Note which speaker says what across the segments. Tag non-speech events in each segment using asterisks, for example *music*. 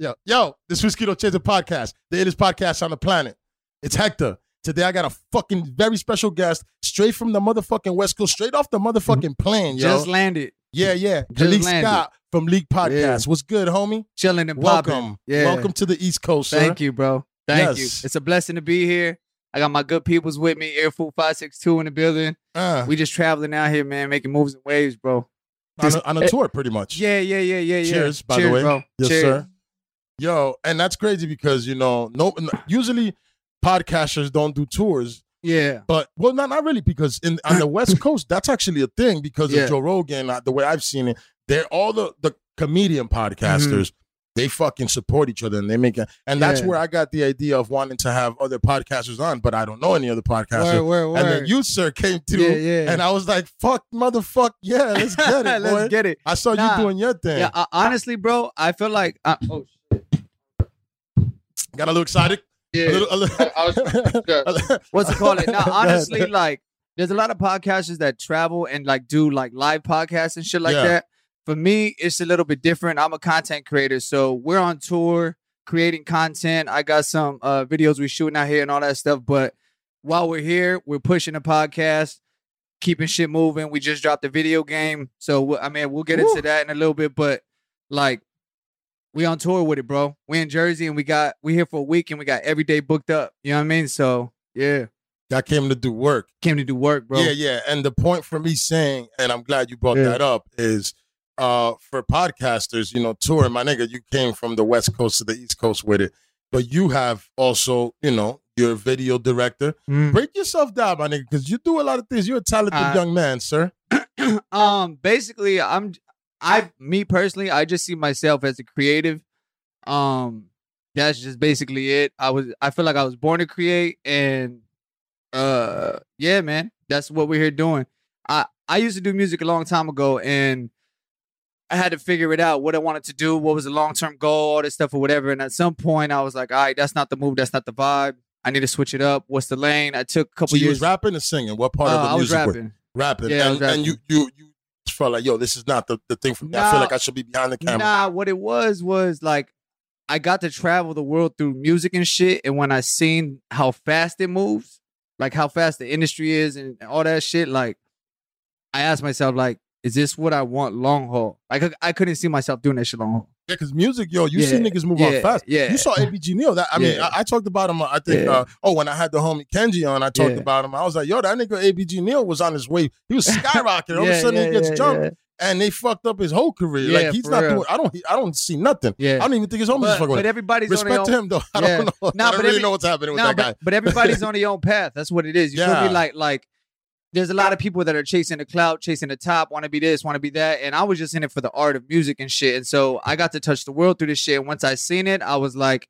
Speaker 1: Yo, yo, this Whiskey No Chaser podcast, the illest podcast on the planet. It's Hector. Today I got a fucking very special guest straight from the motherfucking West Coast, straight off the motherfucking plane, yo.
Speaker 2: Just landed,
Speaker 1: yeah, yeah.
Speaker 2: just Kaliq.
Speaker 1: Scott from Liq Podcast. What's good, homie?
Speaker 2: chilling and popping.
Speaker 1: Welcome.
Speaker 2: Yeah.
Speaker 1: Welcome to the East Coast, sir.
Speaker 2: Thank you, bro. Thank you. It's a blessing to be here. I got my good peoples with me. Airfood five six two in the building.
Speaker 1: Uh,
Speaker 2: We just traveling out here, man, making moves and waves, bro.
Speaker 1: on, a, on a tour, pretty much.
Speaker 2: Yeah, yeah, yeah, yeah, yeah.
Speaker 1: Cheers, by the way.
Speaker 2: bro.
Speaker 1: Yes,
Speaker 2: Cheers.
Speaker 1: sir. Yo, and that's crazy because you know, no, usually podcasters don't do tours,
Speaker 2: Yeah,
Speaker 1: but well, not not really because in on the West *laughs* Coast, that's actually a thing because
Speaker 2: Yeah.
Speaker 1: of Joe Rogan. uh, The way I've seen it, they're all the the comedian podcasters. They fucking support each other and they make it, and that's.
Speaker 2: Yeah.
Speaker 1: where I got the idea of wanting to have other podcasters on, but I don't know any other podcasters.
Speaker 2: word, word, word.
Speaker 1: And then you, sir, came through,
Speaker 2: yeah, yeah.
Speaker 1: and I was like, "Fuck, motherfuck, yeah, let's get it. *laughs*
Speaker 2: Let's get it.
Speaker 1: I saw
Speaker 2: Nah.
Speaker 1: you doing your thing.
Speaker 2: Yeah, uh, honestly, bro, I feel like uh, oh
Speaker 1: Got a little excited. A
Speaker 2: yeah.
Speaker 1: little, a little,
Speaker 2: I- I was- *laughs* What's it called? *laughs* It now, honestly, like there's a lot of podcasters that travel and like do like live podcasts and shit like
Speaker 1: Yeah.
Speaker 2: that. For me, it's a little bit different. I'm a content creator, so we're on tour creating content. I got some uh videos we shooting out here and all that stuff. But while we're here, we're pushing the podcast, keeping shit moving. We just dropped a video game, so I mean we'll get
Speaker 1: Woo.
Speaker 2: into that in a little bit. But like we on tour with it, bro. We in Jersey and we got we here for a week and we got every day booked up. You know what I mean? So yeah,
Speaker 1: I came to do work.
Speaker 2: came to do work, bro.
Speaker 1: Yeah, yeah. And the point for me saying, and I'm glad you brought
Speaker 2: Yeah.
Speaker 1: that up, is uh for podcasters, you know, touring, my nigga, you came from the West Coast to the East Coast with it. But you have also, you know, you're a video director.
Speaker 2: Mm.
Speaker 1: Break yourself down, my nigga, because you do a lot of things. You're a talented
Speaker 2: Uh,
Speaker 1: young man, sir. *clears throat*
Speaker 2: um, basically, I'm I me personally, I just see myself as a creative. Um, that's just basically it. I was I feel like I was born to create, and uh, yeah, man, that's what we're here doing. I I used to do music a long time ago, and I had to figure it out what I wanted to do, what was the long term goal, all this stuff or whatever. And at some point, I was like, all right, that's not the move, that's not the vibe. I need to switch it up. What's the lane? I took a couple
Speaker 1: So you
Speaker 2: years.
Speaker 1: was rapping and singing. What part
Speaker 2: Uh,
Speaker 1: of the
Speaker 2: I was
Speaker 1: music? were-
Speaker 2: rapping.
Speaker 1: rapping.
Speaker 2: Yeah,
Speaker 1: and,
Speaker 2: was
Speaker 1: and you you you felt like, yo, this is not the, the thing for me. I feel like I should be behind the camera.
Speaker 2: Nah, what it was was like I got to travel the world through music and shit, and when I seen how fast it moves, like how fast the industry is and all that shit, like I asked myself, like, is this what I want long haul? Like I, I couldn't see myself doing that shit long haul.
Speaker 1: Yeah, because music, yo, you see niggas move
Speaker 2: yeah,
Speaker 1: out fast.
Speaker 2: yeah.
Speaker 1: You saw ABG Neil. That I mean,
Speaker 2: Yeah.
Speaker 1: I, I talked about him. I think.
Speaker 2: Yeah.
Speaker 1: Uh, oh, when I had the homie Kenji on, I talked
Speaker 2: Yeah.
Speaker 1: about him. I was like, yo, that nigga ABG Neil was on his way. He was *laughs* skyrocketing. All of a sudden,
Speaker 2: yeah,
Speaker 1: he gets
Speaker 2: yeah,
Speaker 1: jumped,
Speaker 2: yeah.
Speaker 1: and they fucked up his whole career.
Speaker 2: Yeah,
Speaker 1: like he's not
Speaker 2: real.
Speaker 1: doing. I don't. I don't see nothing.
Speaker 2: Yeah,
Speaker 1: I don't even think his homies is
Speaker 2: but,
Speaker 1: fucking
Speaker 2: but everybody's on
Speaker 1: Respect to him though. *laughs* I
Speaker 2: Yeah.
Speaker 1: don't know.
Speaker 2: Nah,
Speaker 1: I don't
Speaker 2: but
Speaker 1: really
Speaker 2: every-
Speaker 1: know what's happening with
Speaker 2: Nah,
Speaker 1: that guy.
Speaker 2: but, but everybody's on their own path. That's what it is. You
Speaker 1: Yeah.
Speaker 2: me? Like like there's a lot of people that are chasing the clout, chasing the top, want to be this, want to be that, and I was just in it for the art of music and shit. And so I got to touch the world through this shit. And once I seen it, I was like,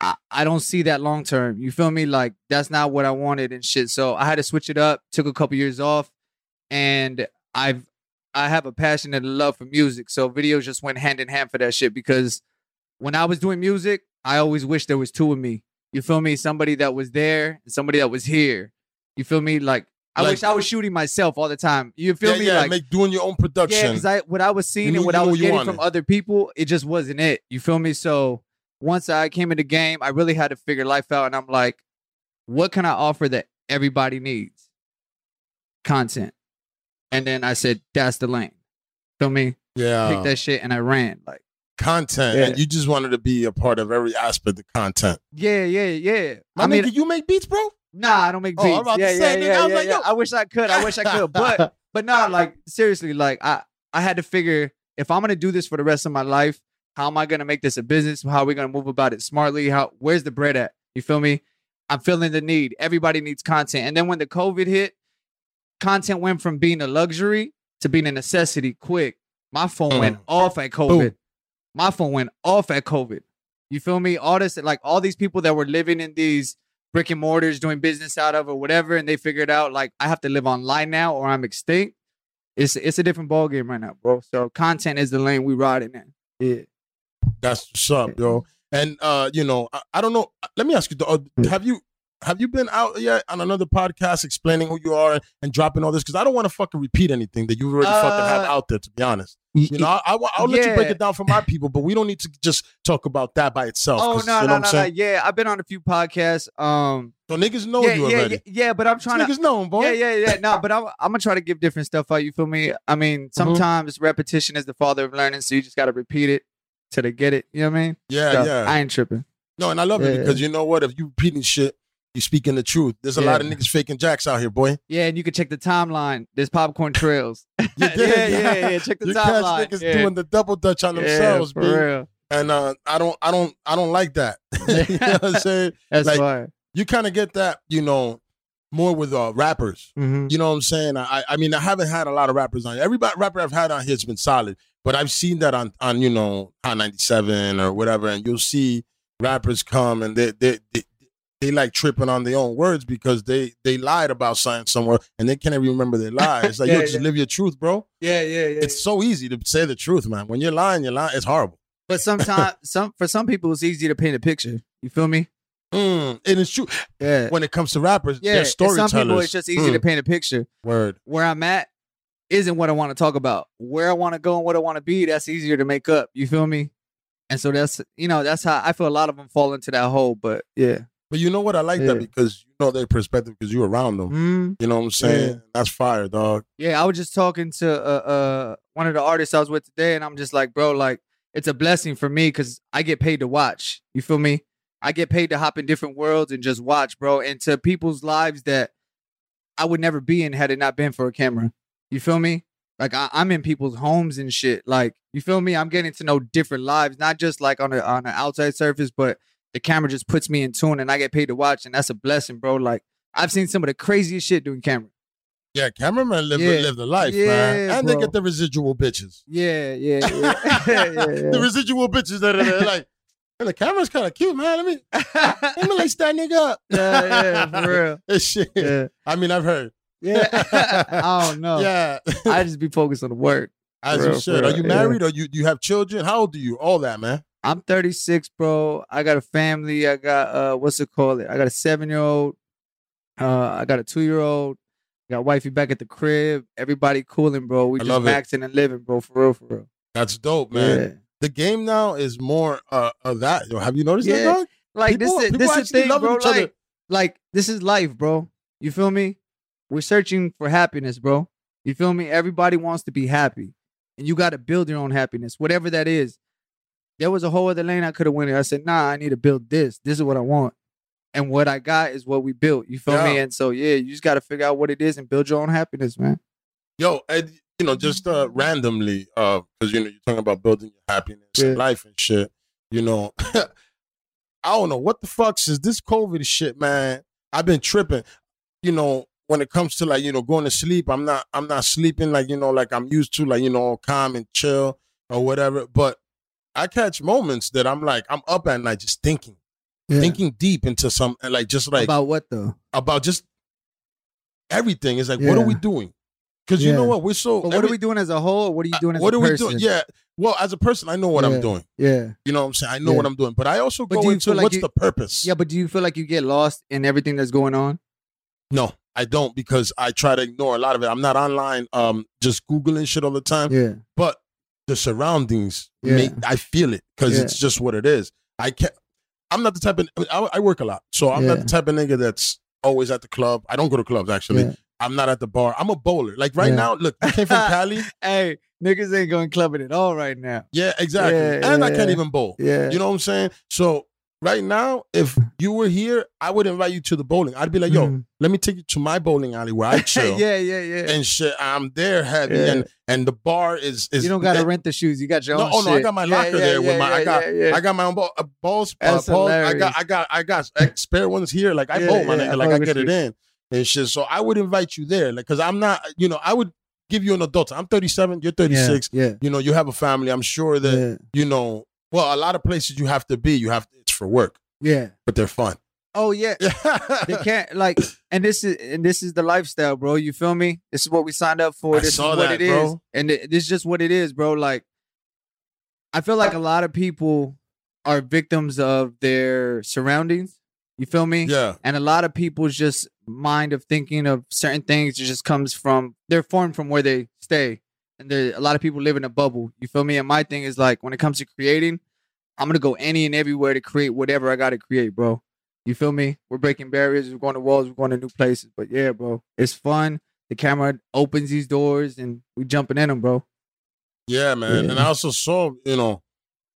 Speaker 2: I, I don't see that long term. You feel me? Like that's not what I wanted and shit. So I had to switch it up. Took a couple years off, and I've I have a passion and a love for music. So videos just went hand in hand for that shit because when I was doing music, I always wished there was two of me. You feel me? Somebody that was there and somebody that was here. You feel me? Like I
Speaker 1: Like-
Speaker 2: wish I was shooting myself all the time. You feel
Speaker 1: yeah,
Speaker 2: me?
Speaker 1: yeah,
Speaker 2: like
Speaker 1: make doing your own production.
Speaker 2: yeah, because I what I was seeing
Speaker 1: knew-
Speaker 2: and what I was getting from other people, it just wasn't it. You feel me? So once I came in the game, I really had to figure life out, and I'm like, what can I offer that everybody needs? Content. And then I said, that's the lane. Feel me?
Speaker 1: yeah,
Speaker 2: Pick that shit, and I ran. Like,
Speaker 1: content,
Speaker 2: Yeah.
Speaker 1: and you just wanted to be a part of every aspect of content.
Speaker 2: yeah, yeah, yeah.
Speaker 1: My
Speaker 2: I mean,
Speaker 1: nigga, you make beats, bro.
Speaker 2: Nah, I don't make
Speaker 1: Oh,
Speaker 2: beats.
Speaker 1: To
Speaker 2: yeah, yeah, yeah,
Speaker 1: I was
Speaker 2: yeah,
Speaker 1: like,
Speaker 2: yeah.
Speaker 1: yo.
Speaker 2: I wish I could. I wish I could. But *laughs* but nah, like seriously, like I I had to figure if I'm gonna do this for the rest of my life, how am I gonna make this a business? How are we gonna move about it smartly? How where's the bread at? You feel me? I'm feeling the need. Everybody needs content. And then when the COVID hit, content went from being a luxury to being a necessity quick. My phone went
Speaker 1: Mm.
Speaker 2: off at COVID.
Speaker 1: Boom.
Speaker 2: My phone went off at COVID. You feel me? All this, like all these people that were living in these brick and mortars, doing business out of or whatever, and they figured out like I have to live online now or I'm extinct. It's it's a different ball game right now, bro. So content is the lane we riding in. Yeah.
Speaker 1: That's what's up, yo. And uh, you know, I, I don't know. Let me ask you: though, uh, Have you have you been out yet on another podcast explaining who you are and, and dropping all this? Because I don't want to fucking repeat anything that you already fucking have
Speaker 2: Uh,
Speaker 1: out there. To be honest, you know, I, I, will let you break it down for my *laughs* people, but we don't need to just talk about that by itself.
Speaker 2: Oh no,
Speaker 1: you know
Speaker 2: no, no, no. Yeah, I've been on a few podcasts. Um,
Speaker 1: So niggas know
Speaker 2: yeah,
Speaker 1: you
Speaker 2: yeah,
Speaker 1: already.
Speaker 2: yeah, yeah, but I'm trying to.
Speaker 1: niggas know boy.
Speaker 2: Yeah, yeah, yeah. No, but I'm, I'm gonna try to give different stuff out. You feel me? I mean, *laughs* sometimes repetition is the father of learning, so you just gotta repeat it till they get it. You know what I mean?
Speaker 1: yeah,
Speaker 2: So,
Speaker 1: yeah.
Speaker 2: I ain't tripping.
Speaker 1: no, and I love it because you know what? If you repeating shit, you speaking the truth. There's a lot of niggas faking jacks out here, boy.
Speaker 2: Yeah, and you can check the timeline. There's popcorn trails.
Speaker 1: You *laughs*
Speaker 2: yeah,
Speaker 1: did,
Speaker 2: yeah, yeah. Check the
Speaker 1: You catch
Speaker 2: timeline.
Speaker 1: niggas
Speaker 2: yeah.
Speaker 1: doing the double dutch on
Speaker 2: Yeah,
Speaker 1: themselves,
Speaker 2: for
Speaker 1: B.
Speaker 2: real.
Speaker 1: and uh, I don't, I don't, I don't like that. *laughs* you know what I'm *laughs* saying?
Speaker 2: That's
Speaker 1: Like,
Speaker 2: fire.
Speaker 1: You kind of get that, you know, more with uh, rappers.
Speaker 2: Mm-hmm.
Speaker 1: You know what I'm saying? I, I mean, I haven't had a lot of rappers on. here. Every rapper I've had on here has been solid, but I've seen that on, on you know, Hot 97 or whatever, and you'll see rappers come and they, they, they, they like tripping on their own words because they they lied about something somewhere and they can't even remember their lies. Like,
Speaker 2: Yeah,
Speaker 1: yo, just
Speaker 2: yeah.
Speaker 1: live your truth, bro.
Speaker 2: Yeah, yeah, yeah.
Speaker 1: It's so easy to say the truth, man. When you're lying, you're lying. It's horrible.
Speaker 2: but sometimes, *laughs* some for some people, it's easy to paint a picture. You feel me?
Speaker 1: Mm, and it's true.
Speaker 2: Yeah.
Speaker 1: When it comes to rappers,
Speaker 2: Yeah.
Speaker 1: storytellers.
Speaker 2: Some people, it's just easy to
Speaker 1: Mm,
Speaker 2: paint a picture.
Speaker 1: Word.
Speaker 2: Where I'm at isn't what I want to talk about. Where I want to go and what I want to be, that's easier to make up. You feel me? And so that's you know that's how I feel. A lot of them fall into that hole. But yeah,
Speaker 1: But you know what? I like
Speaker 2: Yeah.
Speaker 1: that because you know their perspective because you're around them.
Speaker 2: mm,
Speaker 1: You know what I'm saying?
Speaker 2: Yeah.
Speaker 1: That's fire, dog.
Speaker 2: yeah. I was just talking to uh, uh one of the artists I was with today, and I'm just like, bro, like it's a blessing for me because I get paid to watch. You feel me? I get paid to hop in different worlds and just watch, bro, into people's lives that I would never be in had it not been for a camera. You feel me? Like I, I'm in people's homes and shit. Like you feel me? I'm getting to know different lives, not just like on a on an outside surface, but the camera just puts me in tune, and I get paid to watch, and that's a blessing, bro. Like I've seen some of the craziest shit doing camera.
Speaker 1: Yeah, cameramen live
Speaker 2: Yeah.
Speaker 1: live the life, man,
Speaker 2: Yeah,
Speaker 1: and they
Speaker 2: bro.
Speaker 1: get the residual bitches.
Speaker 2: Yeah, yeah, yeah. *laughs* *laughs*
Speaker 1: The residual bitches that are like, "Hey, the camera's kind of cute, man. Let me let me lace that nigga up. *laughs*
Speaker 2: yeah, yeah, for real.
Speaker 1: This shit.
Speaker 2: Yeah,
Speaker 1: I mean, I've heard.
Speaker 2: yeah. I don't know.
Speaker 1: Yeah,
Speaker 2: I just be focused on the work.
Speaker 1: as
Speaker 2: For
Speaker 1: you
Speaker 2: real,
Speaker 1: should.
Speaker 2: for
Speaker 1: Are you
Speaker 2: real, yeah.
Speaker 1: married or you do you have children? How old are you? All that, man.
Speaker 2: I'm 36, bro. I got a family. I got uh, what's it called? It I got a seven year old. Uh, I got a two year old. Got wifey back at the crib. Everybody cooling, bro. We
Speaker 1: I
Speaker 2: just
Speaker 1: it.
Speaker 2: maxing and living, bro. For real, for real.
Speaker 1: That's dope, man. The game now is more uh, of that. Have you noticed that,
Speaker 2: Yeah.
Speaker 1: dog?
Speaker 2: Like
Speaker 1: People-
Speaker 2: this is this is thing, bro.
Speaker 1: other.
Speaker 2: Like, like this is life, bro. You feel me? We're searching for happiness, bro. You feel me? Everybody wants to be happy, and you got to build your own happiness, whatever that is. There was a whole other lane I could have went in. I said, "Nah, I need to build this. This is what I want." And what I got is what we built. You feel me? And so, yeah, you just got to figure out what it is and build your own happiness, man.
Speaker 1: Yo, and you know, just uh randomly, uh, because you know, you're talking about building your happiness
Speaker 2: Yeah.
Speaker 1: in life and shit. You know, *laughs* I don't know what the fuck is this COVID shit, man. I've been tripping. You know, when it comes to like, you know, going to sleep, I'm not I'm not sleeping like, you know, like I'm used to, like, you know, calm and chill or whatever. But I catch moments that I'm like, I'm up at night just thinking, thinking deep into some like just like
Speaker 2: About what though?
Speaker 1: about just everything. It's like, what are we doing? Because you know what? We're so.
Speaker 2: But what
Speaker 1: every-
Speaker 2: are we doing as a whole? What are you doing as
Speaker 1: what
Speaker 2: a
Speaker 1: are we doing? Yeah. Well, as a person, I know what
Speaker 2: Yeah.
Speaker 1: I'm doing.
Speaker 2: yeah,
Speaker 1: You know what I'm saying? I know
Speaker 2: Yeah.
Speaker 1: what I'm doing. But I also
Speaker 2: But
Speaker 1: go into
Speaker 2: like
Speaker 1: what's
Speaker 2: you-
Speaker 1: the purpose.
Speaker 2: yeah. But do you feel like you get lost in everything that's going on?
Speaker 1: No, I don't because I try to ignore a lot of it. I'm not online, um, just googling shit all the time.
Speaker 2: Yeah,
Speaker 1: But the surroundings,
Speaker 2: Yeah.
Speaker 1: make, I feel it because
Speaker 2: Yeah.
Speaker 1: it's just what it is. I can't. I'm not the type of. I, I work a lot, so I'm not the type of nigga that's always at the club. I don't go to clubs actually.
Speaker 2: Yeah.
Speaker 1: I'm not at the bar. I'm a bowler. Like right
Speaker 2: Yeah.
Speaker 1: now, look, I came from *laughs* Cali.
Speaker 2: Hey, niggas ain't going clubbing at all right now.
Speaker 1: Yeah, exactly.
Speaker 2: Yeah,
Speaker 1: and I can't
Speaker 2: yeah.
Speaker 1: even bowl.
Speaker 2: Yeah.
Speaker 1: You know what I'm saying? So right now, if you were here, I would invite you to the bowling. I'd be like, yo,
Speaker 2: Mhm.
Speaker 1: let me take you to my bowling alley where I *laughs* chill
Speaker 2: yeah, yeah, yeah.
Speaker 1: and shit. I'm there heavy,
Speaker 2: Yeah.
Speaker 1: and and the bar is is
Speaker 2: you don't gotta
Speaker 1: and-
Speaker 2: rent the shoes. You got your
Speaker 1: No,
Speaker 2: own
Speaker 1: oh no, I got my
Speaker 2: Yeah,
Speaker 1: locker
Speaker 2: yeah,
Speaker 1: there with
Speaker 2: yeah,
Speaker 1: my. I got
Speaker 2: yeah, yeah.
Speaker 1: I got my own ball, uh, balls. Uh, balls. I got I got I got spare ones here. Like I
Speaker 2: Yeah,
Speaker 1: bowl my nigga. Like I get it in and shit. So I would invite you there, like, cause I'm not. You know, I would give you an adult. I'm 37. You're 36.
Speaker 2: Yeah,
Speaker 1: You know, you have a family. I'm sure that
Speaker 2: yeah,
Speaker 1: you know. Well, a lot of places you have to be. You have it's for work,
Speaker 2: yeah.
Speaker 1: but they're fun.
Speaker 2: Oh yeah. *laughs* They can't like, and this is and this is the lifestyle, bro. You feel me? This is what we signed up for.
Speaker 1: I
Speaker 2: this is what
Speaker 1: that,
Speaker 2: it is,
Speaker 1: bro.
Speaker 2: and it- this is just what it is, bro. Like, I feel like a lot of people are victims of their surroundings, You feel me?
Speaker 1: Yeah.
Speaker 2: And a lot of people's just mind of thinking of certain things it just comes from they're formed from where they stay. And there a lot of people live in a bubble. You feel me? And my thing is like when it comes to creating, I'm gonna go any and everywhere to create whatever I gotta create, bro. You feel me? We're breaking barriers, we're going to walls, we're going to new places. But yeah, bro, it's fun. The camera opens these doors and we jumping in them, bro.
Speaker 1: Yeah, man.
Speaker 2: Yeah.
Speaker 1: And I also saw, you know,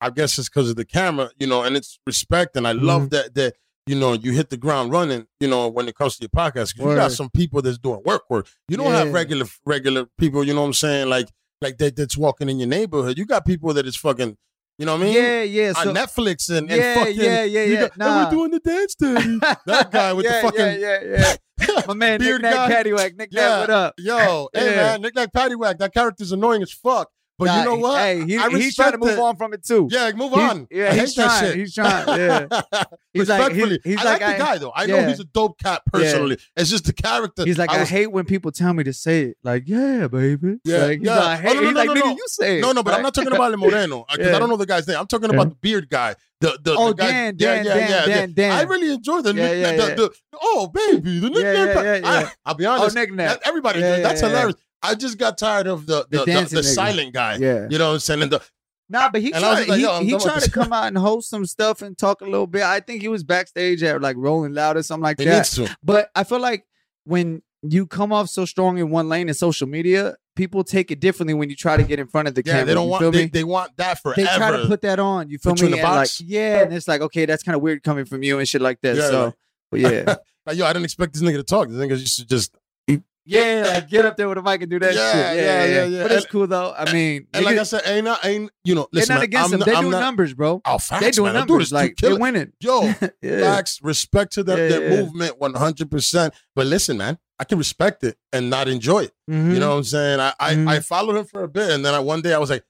Speaker 1: I guess it's because of the camera, you know, and it's respect. And I
Speaker 2: Mm-hmm.
Speaker 1: love that that you know you hit the ground running, you know, when it comes to your podcast. 'Cause you got some people that's doing work work. You don't have regular regular people. You know what I'm saying? Like like that that's walking in your neighborhood. You got people that is fucking. You know what I mean?
Speaker 2: yeah, yeah.
Speaker 1: On Netflix and, and
Speaker 2: Yeah,
Speaker 1: fucking
Speaker 2: yeah, yeah, yeah.
Speaker 1: got- and we're doing the dance daddy. *laughs* that guy with
Speaker 2: yeah,
Speaker 1: the fucking
Speaker 2: yeah, yeah, yeah. *laughs* My man, Nick Nack. Paddywhack. Nick
Speaker 1: Yeah.
Speaker 2: Nack, what up?
Speaker 1: Yo, hey
Speaker 2: Yeah.
Speaker 1: man, Nick like Paddywhack. That character's annoying as fuck. But you know what?
Speaker 2: Hey, he,
Speaker 1: I
Speaker 2: he's trying to move
Speaker 1: it.
Speaker 2: on from it too.
Speaker 1: Yeah, move
Speaker 2: He's-
Speaker 1: on.
Speaker 2: yeah,
Speaker 1: I
Speaker 2: he's trying, he's trying, yeah. *laughs* He's like-
Speaker 1: Respectfully,
Speaker 2: he's- he's
Speaker 1: I
Speaker 2: like,
Speaker 1: like the guy though. I know he's a dope cat personally. It's just the character.
Speaker 2: He's like, I,
Speaker 1: was-
Speaker 2: hate when people tell me to say it. Like, yeah, baby.
Speaker 1: Yeah,
Speaker 2: like, he's
Speaker 1: yeah.
Speaker 2: Like, I
Speaker 1: Oh,
Speaker 2: hate,
Speaker 1: no, no,
Speaker 2: he's
Speaker 1: no,
Speaker 2: like,
Speaker 1: no, no.
Speaker 2: you say it.
Speaker 1: No, no, but I'm not talking about El *laughs* Moreno uh, because
Speaker 2: Yeah.
Speaker 1: I don't know the guy's name. I'm talking about the beard guy. The the,
Speaker 2: Oh,
Speaker 1: the guy,
Speaker 2: Dan, Dan,
Speaker 1: yeah,
Speaker 2: Dan,
Speaker 1: yeah,
Speaker 2: Dan,
Speaker 1: yeah.
Speaker 2: Dan.
Speaker 1: I really enjoy the,
Speaker 2: Yeah, yeah,
Speaker 1: the,
Speaker 2: yeah.
Speaker 1: the oh baby the nickname.
Speaker 2: yeah,
Speaker 1: pa-
Speaker 2: yeah, yeah.
Speaker 1: I, will be
Speaker 2: Oh,
Speaker 1: honest.
Speaker 2: Nick Nack.
Speaker 1: that- everybody,
Speaker 2: Yeah,
Speaker 1: that's
Speaker 2: yeah, yeah.
Speaker 1: I just got tired of the
Speaker 2: The
Speaker 1: the, the, the silent guy.
Speaker 2: Yeah.
Speaker 1: You know what I'm saying? And the,
Speaker 2: Nah, but he
Speaker 1: And
Speaker 2: tried,
Speaker 1: like,
Speaker 2: he, he tried to come out and host some stuff and talk a little bit. I think he was backstage at like Rolling Loud or something like
Speaker 1: he
Speaker 2: that. But I feel like when you come off so strong in one lane in social media, people take it differently when you try to get in front of the
Speaker 1: Yeah,
Speaker 2: camera.
Speaker 1: they don't
Speaker 2: you
Speaker 1: want they,
Speaker 2: me?
Speaker 1: they want that forever.
Speaker 2: They try to put that on. You feel
Speaker 1: Put you
Speaker 2: me?
Speaker 1: in a
Speaker 2: and
Speaker 1: box?
Speaker 2: like, yeah, and it's like, okay, that's kind of weird coming from you and shit like that.
Speaker 1: Yeah,
Speaker 2: so,
Speaker 1: like-
Speaker 2: but yeah, *laughs*
Speaker 1: like, yo, I didn't expect this nigga to talk. This nigga used to just
Speaker 2: yeah, like get up there with a mic and do that
Speaker 1: Yeah,
Speaker 2: shit. Yeah,
Speaker 1: yeah,
Speaker 2: yeah,
Speaker 1: yeah.
Speaker 2: But it's cool though. I mean,
Speaker 1: and like I said, ain't not ain't you know.
Speaker 2: they're
Speaker 1: Listen,
Speaker 2: not against
Speaker 1: I'm
Speaker 2: them.
Speaker 1: not-
Speaker 2: They're
Speaker 1: I'm
Speaker 2: doing
Speaker 1: not-
Speaker 2: numbers, bro.
Speaker 1: Oh, facts,
Speaker 2: They're doing
Speaker 1: man. Do
Speaker 2: numbers.
Speaker 1: this
Speaker 2: Like they're
Speaker 1: it.
Speaker 2: winning.
Speaker 1: Yo, *laughs*
Speaker 2: yeah.
Speaker 1: facts, respect to their,
Speaker 2: Yeah,
Speaker 1: their movement 100%. But listen, man, I can respect it and not enjoy it.
Speaker 2: Mhm.
Speaker 1: You know what I'm saying? I, I,
Speaker 2: Mhm.
Speaker 1: I followed him for a bit and then I, one day I was like,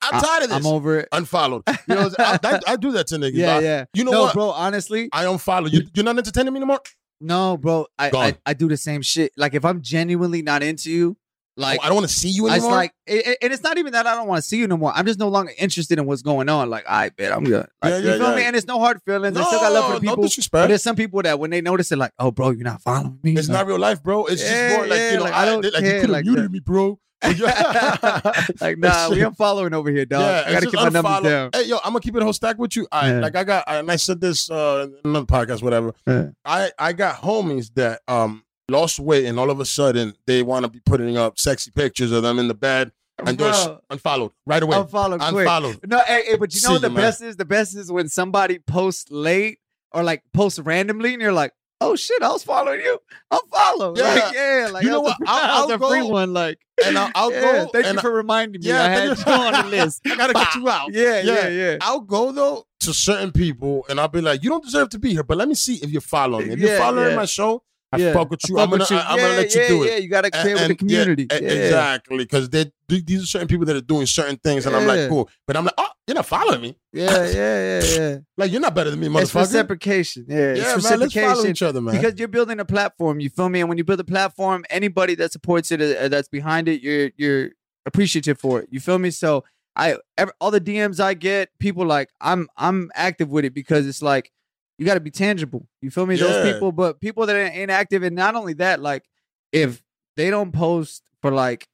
Speaker 1: I'm tired of this.
Speaker 2: I'm over it.
Speaker 1: Unfollowed. *laughs* You know, I, I, I do that to niggas.
Speaker 2: Yeah,
Speaker 1: I-
Speaker 2: yeah.
Speaker 1: You know
Speaker 2: no,
Speaker 1: what?
Speaker 2: bro. Honestly,
Speaker 1: I unfollow you. You're not entertaining me anymore?
Speaker 2: No, bro. I, I
Speaker 1: Gone.
Speaker 2: I do the same shit. Like if I'm genuinely not into you, oh, like
Speaker 1: Oh, I don't want to see you
Speaker 2: It's
Speaker 1: anymore.
Speaker 2: like, it, it- and it's not even that I don't want to see you no more. I'm just no longer interested in what's going on. Like, I bet I'm good. Like,
Speaker 1: Yeah,
Speaker 2: you
Speaker 1: yeah,
Speaker 2: feel
Speaker 1: yeah.
Speaker 2: me? And it's no hard feelings. I
Speaker 1: no,
Speaker 2: still got love for the
Speaker 1: no
Speaker 2: people. but there's some people that when they notice it, like, oh, bro, you're not following me.
Speaker 1: It's not real life, bro. It's
Speaker 2: Yeah,
Speaker 1: just more like, you know,
Speaker 2: like,
Speaker 1: I,
Speaker 2: I don't
Speaker 1: like you could have
Speaker 2: like
Speaker 1: muted
Speaker 2: that.
Speaker 1: me, bro. *laughs*
Speaker 2: like, *laughs* nah, we unfollowing over here, dog. I gotta keep my numbers down.
Speaker 1: Hey, yo, I'm gonna keep it a whole stack with you. I
Speaker 2: Yeah.
Speaker 1: like I got and I said this uh in another podcast, whatever.
Speaker 2: Yeah.
Speaker 1: I I got homies that um lost weight and all of a sudden they want to be putting up sexy pictures of them in the bed and just unfollowed right away.
Speaker 2: unfollow quick.
Speaker 1: Unfollowed.
Speaker 2: No, hey, hey, but you know
Speaker 1: See
Speaker 2: what the
Speaker 1: you, man.
Speaker 2: best is? The best is when somebody posts late or like posts randomly, and you're like, "Oh shit, I was following you. I'll follow."
Speaker 1: Yeah.
Speaker 2: like, yeah, like
Speaker 1: You know what?
Speaker 2: a-
Speaker 1: I'll- *laughs* I'll
Speaker 2: a free
Speaker 1: go-
Speaker 2: one. Like,
Speaker 1: And I'll, I'll *laughs*
Speaker 2: yeah,
Speaker 1: go.
Speaker 2: Thank you for reminding me.
Speaker 1: Yeah,
Speaker 2: I had you on the list. *laughs*
Speaker 1: I gotta get you out.
Speaker 2: Yeah,
Speaker 1: Yeah.
Speaker 2: yeah, yeah.
Speaker 1: I'll go though to certain people and I'll be like, you don't deserve to be here, but let me see if you're following. If you're following
Speaker 2: yeah.
Speaker 1: my show, I
Speaker 2: Yeah.
Speaker 1: fuck with you. I'm gonna,
Speaker 2: you.
Speaker 1: I, am gonna
Speaker 2: Yeah,
Speaker 1: let you
Speaker 2: yeah,
Speaker 1: do it.
Speaker 2: Yeah, you gotta
Speaker 1: And-
Speaker 2: with the
Speaker 1: yeah,
Speaker 2: community. Yeah,
Speaker 1: Exactly, because they these are certain people that are doing certain things, and I'm like, cool. But I'm like, oh, you're not following me.
Speaker 2: Yeah, yeah, yeah, yeah.
Speaker 1: Like you're not better than me,
Speaker 2: It's
Speaker 1: motherfucker.
Speaker 2: reciprocation. Yeah, it's
Speaker 1: yeah, man, let's follow each other, man.
Speaker 2: because you're building a platform. You feel me? And when you build a platform, anybody that supports it, uh, that's behind it, you're you're appreciative for it. You feel me? So I ever, all the DMs I get, people like I'm I'm active with it because it's like you got to be tangible. You feel me?
Speaker 1: Yeah.
Speaker 2: Those people, but people that are inactive, and not only that, like if they don't post for like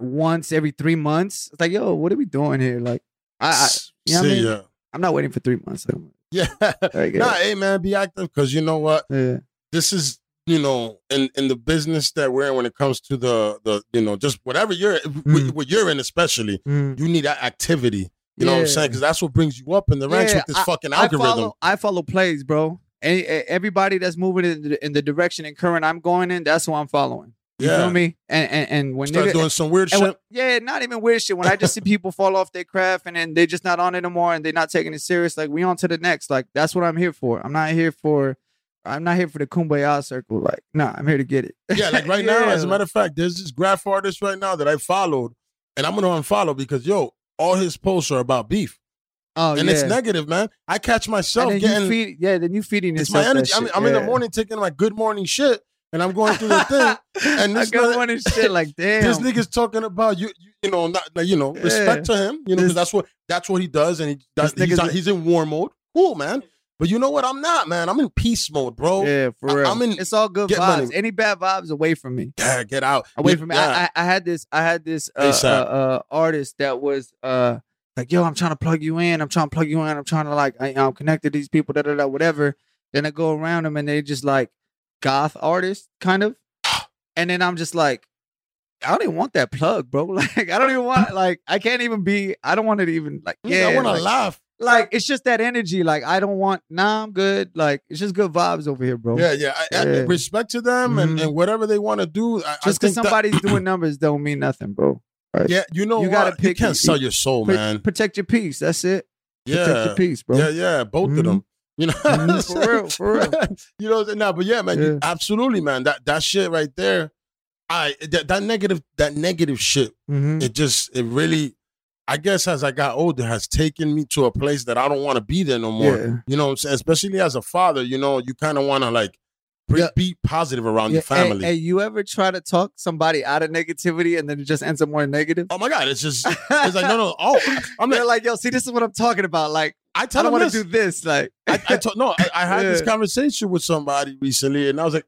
Speaker 2: once every three months, it's like, yo, what are we doing here? Like, I, I you know what I
Speaker 1: See
Speaker 2: mean?
Speaker 1: ya.
Speaker 2: I'm not waiting for three months. *laughs*
Speaker 1: Yeah.
Speaker 2: Like,
Speaker 1: nah, hey man, be active because you know what?
Speaker 2: yeah.
Speaker 1: This is you know in in the business that we're in when it comes to the the you know just whatever you're
Speaker 2: Mm.
Speaker 1: what you're in especially
Speaker 2: Mm.
Speaker 1: you need that activity. You know what I'm saying? Because that's what brings you up in the ranks
Speaker 2: Yeah,
Speaker 1: with this fucking
Speaker 2: I
Speaker 1: algorithm.
Speaker 2: follow, I follow plays, bro. Any, everybody that's moving in the, in the direction and current I'm going in, that's who I'm following. You
Speaker 1: Yeah.
Speaker 2: feel me? And and, and when
Speaker 1: Start
Speaker 2: nigga,
Speaker 1: doing some weird shit.
Speaker 2: when- yeah, not even weird shit. When I just *laughs* see people fall off their craft and then they're just not on it anymore and they're not taking it serious, like we on to the next. Like that's what I'm here for. I'm not here for. I'm not here for the kumbaya circle. Like, nah, I'm here to get it.
Speaker 1: Yeah, like right *laughs* now, as a matter of fact, there's this graph artist right now that I followed, and I'm gonna unfollow because yo, all his posts are about beef,
Speaker 2: Oh,
Speaker 1: and
Speaker 2: yeah.
Speaker 1: it's negative, man. I catch myself getting
Speaker 2: feed, yeah, then you feeding
Speaker 1: it's my energy. I mean,
Speaker 2: shit.
Speaker 1: I'm in the morning taking my good morning shit, and I'm going through the *laughs* thing. and this
Speaker 2: one and shit like *laughs* damn.
Speaker 1: This nigga's talking about you, you, you know, not like, you know, respect to him, you know, because that's what that's what he does, and he does, he's, he's in war mode. Cool, man. But you know what? I'm not, man. I'm in peace mode, bro.
Speaker 2: Yeah, for real.
Speaker 1: I'm in-
Speaker 2: it's all good vibes.
Speaker 1: money.
Speaker 2: Any bad vibes away from me.
Speaker 1: Yeah, get out.
Speaker 2: Away
Speaker 1: Yeah,
Speaker 2: from me.
Speaker 1: yeah.
Speaker 2: I, I, I had this. I had this uh, uh, uh, artist that was uh like, yo, I'm trying to plug you in. I'm trying to plug you in. I'm trying to like, I, I'm connected to these people. Da da da. Whatever. Then I go around them and they just like goth artist kind of. And then I'm just like, I don't even want that plug, bro. *laughs* Like, I don't even want like, I can't even be. I don't want it even like. Yeah,
Speaker 1: I want to
Speaker 2: like,
Speaker 1: laugh.
Speaker 2: Like it's just that energy. Like I don't want. Nah, I'm good. Like it's just good vibes over here, bro.
Speaker 1: Yeah, yeah. I, I- respect to them and,
Speaker 2: Mhm.
Speaker 1: and whatever they want to do. I,
Speaker 2: Just because
Speaker 1: think that-
Speaker 2: somebody's *clears throat* doing numbers don't mean nothing, bro.
Speaker 1: yeah, you know
Speaker 2: you
Speaker 1: what?
Speaker 2: gotta
Speaker 1: you
Speaker 2: pick-
Speaker 1: can't sell your soul,
Speaker 2: Pro-
Speaker 1: man.
Speaker 2: Protect your peace. That's it.
Speaker 1: Yeah, Protect
Speaker 2: your peace, bro.
Speaker 1: yeah, yeah. Both of
Speaker 2: Mhm.
Speaker 1: them. You know,
Speaker 2: Mhm, for real, for real. *laughs*
Speaker 1: you know, no, but yeah, man, you- absolutely, man. That that shit right there, I that, that negative that negative shit.
Speaker 2: Mhm.
Speaker 1: It just it really, I guess, as I got older, has taken me to a place that I don't want to be there no more.
Speaker 2: Yeah.
Speaker 1: You know, what I'm saying, especially as a father, you know, you kind of want to like pre-
Speaker 2: Yeah.
Speaker 1: be positive around
Speaker 2: Yeah,
Speaker 1: your family.
Speaker 2: Hey, hey, you ever try to talk somebody out of negativity and then it just ends up more negative?
Speaker 1: Oh my god, it's just *laughs* it's like no, no. Oh, I'm
Speaker 2: They're
Speaker 1: like,
Speaker 2: like, yo, see, this is what I'm talking about. Like,
Speaker 1: I
Speaker 2: I
Speaker 1: tell
Speaker 2: don't want to do this. Like, *laughs*
Speaker 1: I, I told no, I, I had this *laughs* conversation with somebody recently, and I was like,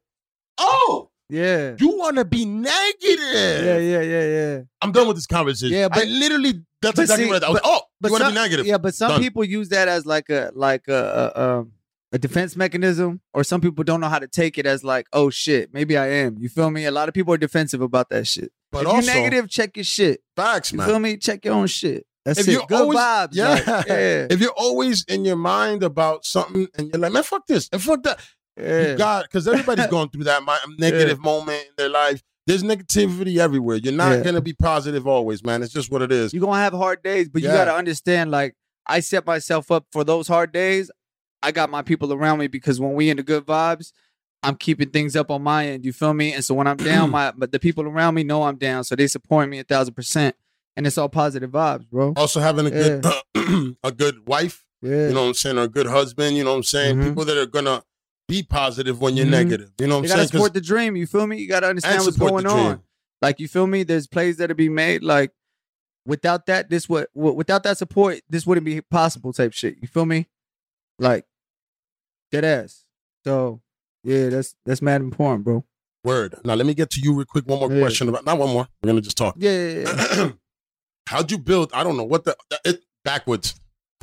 Speaker 1: "Oh,
Speaker 2: yeah.
Speaker 1: you want to be negative?
Speaker 2: Yeah, yeah, yeah, yeah.
Speaker 1: I'm done with this conversation.
Speaker 2: Yeah,
Speaker 1: I
Speaker 2: but-
Speaker 1: literally that's
Speaker 2: but
Speaker 1: exactly
Speaker 2: see,
Speaker 1: what I was.
Speaker 2: but-
Speaker 1: oh,
Speaker 2: But
Speaker 1: you want to
Speaker 2: some-
Speaker 1: be negative?
Speaker 2: Yeah, but some
Speaker 1: Done.
Speaker 2: people use that as like a like a, a um a defense mechanism, or some people don't know how to take it as like, oh shit, maybe I am. You feel me? A lot of people are defensive about that shit.
Speaker 1: But
Speaker 2: if
Speaker 1: also,
Speaker 2: you negative, check your shit.
Speaker 1: facts,
Speaker 2: You
Speaker 1: man.
Speaker 2: feel me? Check your own shit. That's
Speaker 1: If
Speaker 2: it.
Speaker 1: you're
Speaker 2: Good
Speaker 1: always-
Speaker 2: vibes.
Speaker 1: Yeah.
Speaker 2: like, *laughs* yeah.
Speaker 1: If you're always in your mind about something and you're like, man, fuck this and fuck that,
Speaker 2: yeah.
Speaker 1: you got because everybody's *laughs* going through that negative moment in their life. There's negativity everywhere. You're not
Speaker 2: Yeah.
Speaker 1: gonna be positive always, man. It's just what it is.
Speaker 2: You're gonna have hard days, but you gotta understand, like, I set myself up for those hard days. I got my people around me because when we in the good vibes, I'm keeping things up on my end. You feel me? And so when I'm down, *clears throat* my but the people around me know I'm down, so they support me a thousand percent, and it's all positive vibes, bro.
Speaker 1: Also having a good *clears throat* a good wife,
Speaker 2: Yeah,
Speaker 1: you know what I'm saying, or a good husband, you know what I'm saying?
Speaker 2: Mhm.
Speaker 1: People that are gonna be positive when you're
Speaker 2: Mhm.
Speaker 1: negative. You know what
Speaker 2: you
Speaker 1: I'm
Speaker 2: gotta support the dream. You feel me? You gotta understand what's going on. Like you feel me? There's plays that'll be made. Like without that, this would without that support, this wouldn't be possible. Type shit. You feel me? Like dead ass. So yeah, that's that's mad important, bro.
Speaker 1: Word. Now let me get to you real quick. One more
Speaker 2: Yeah.
Speaker 1: question about not one more. We're gonna just talk.
Speaker 2: Yeah, yeah, yeah. *clears throat*
Speaker 1: How'd you build? I don't know what the it backwards,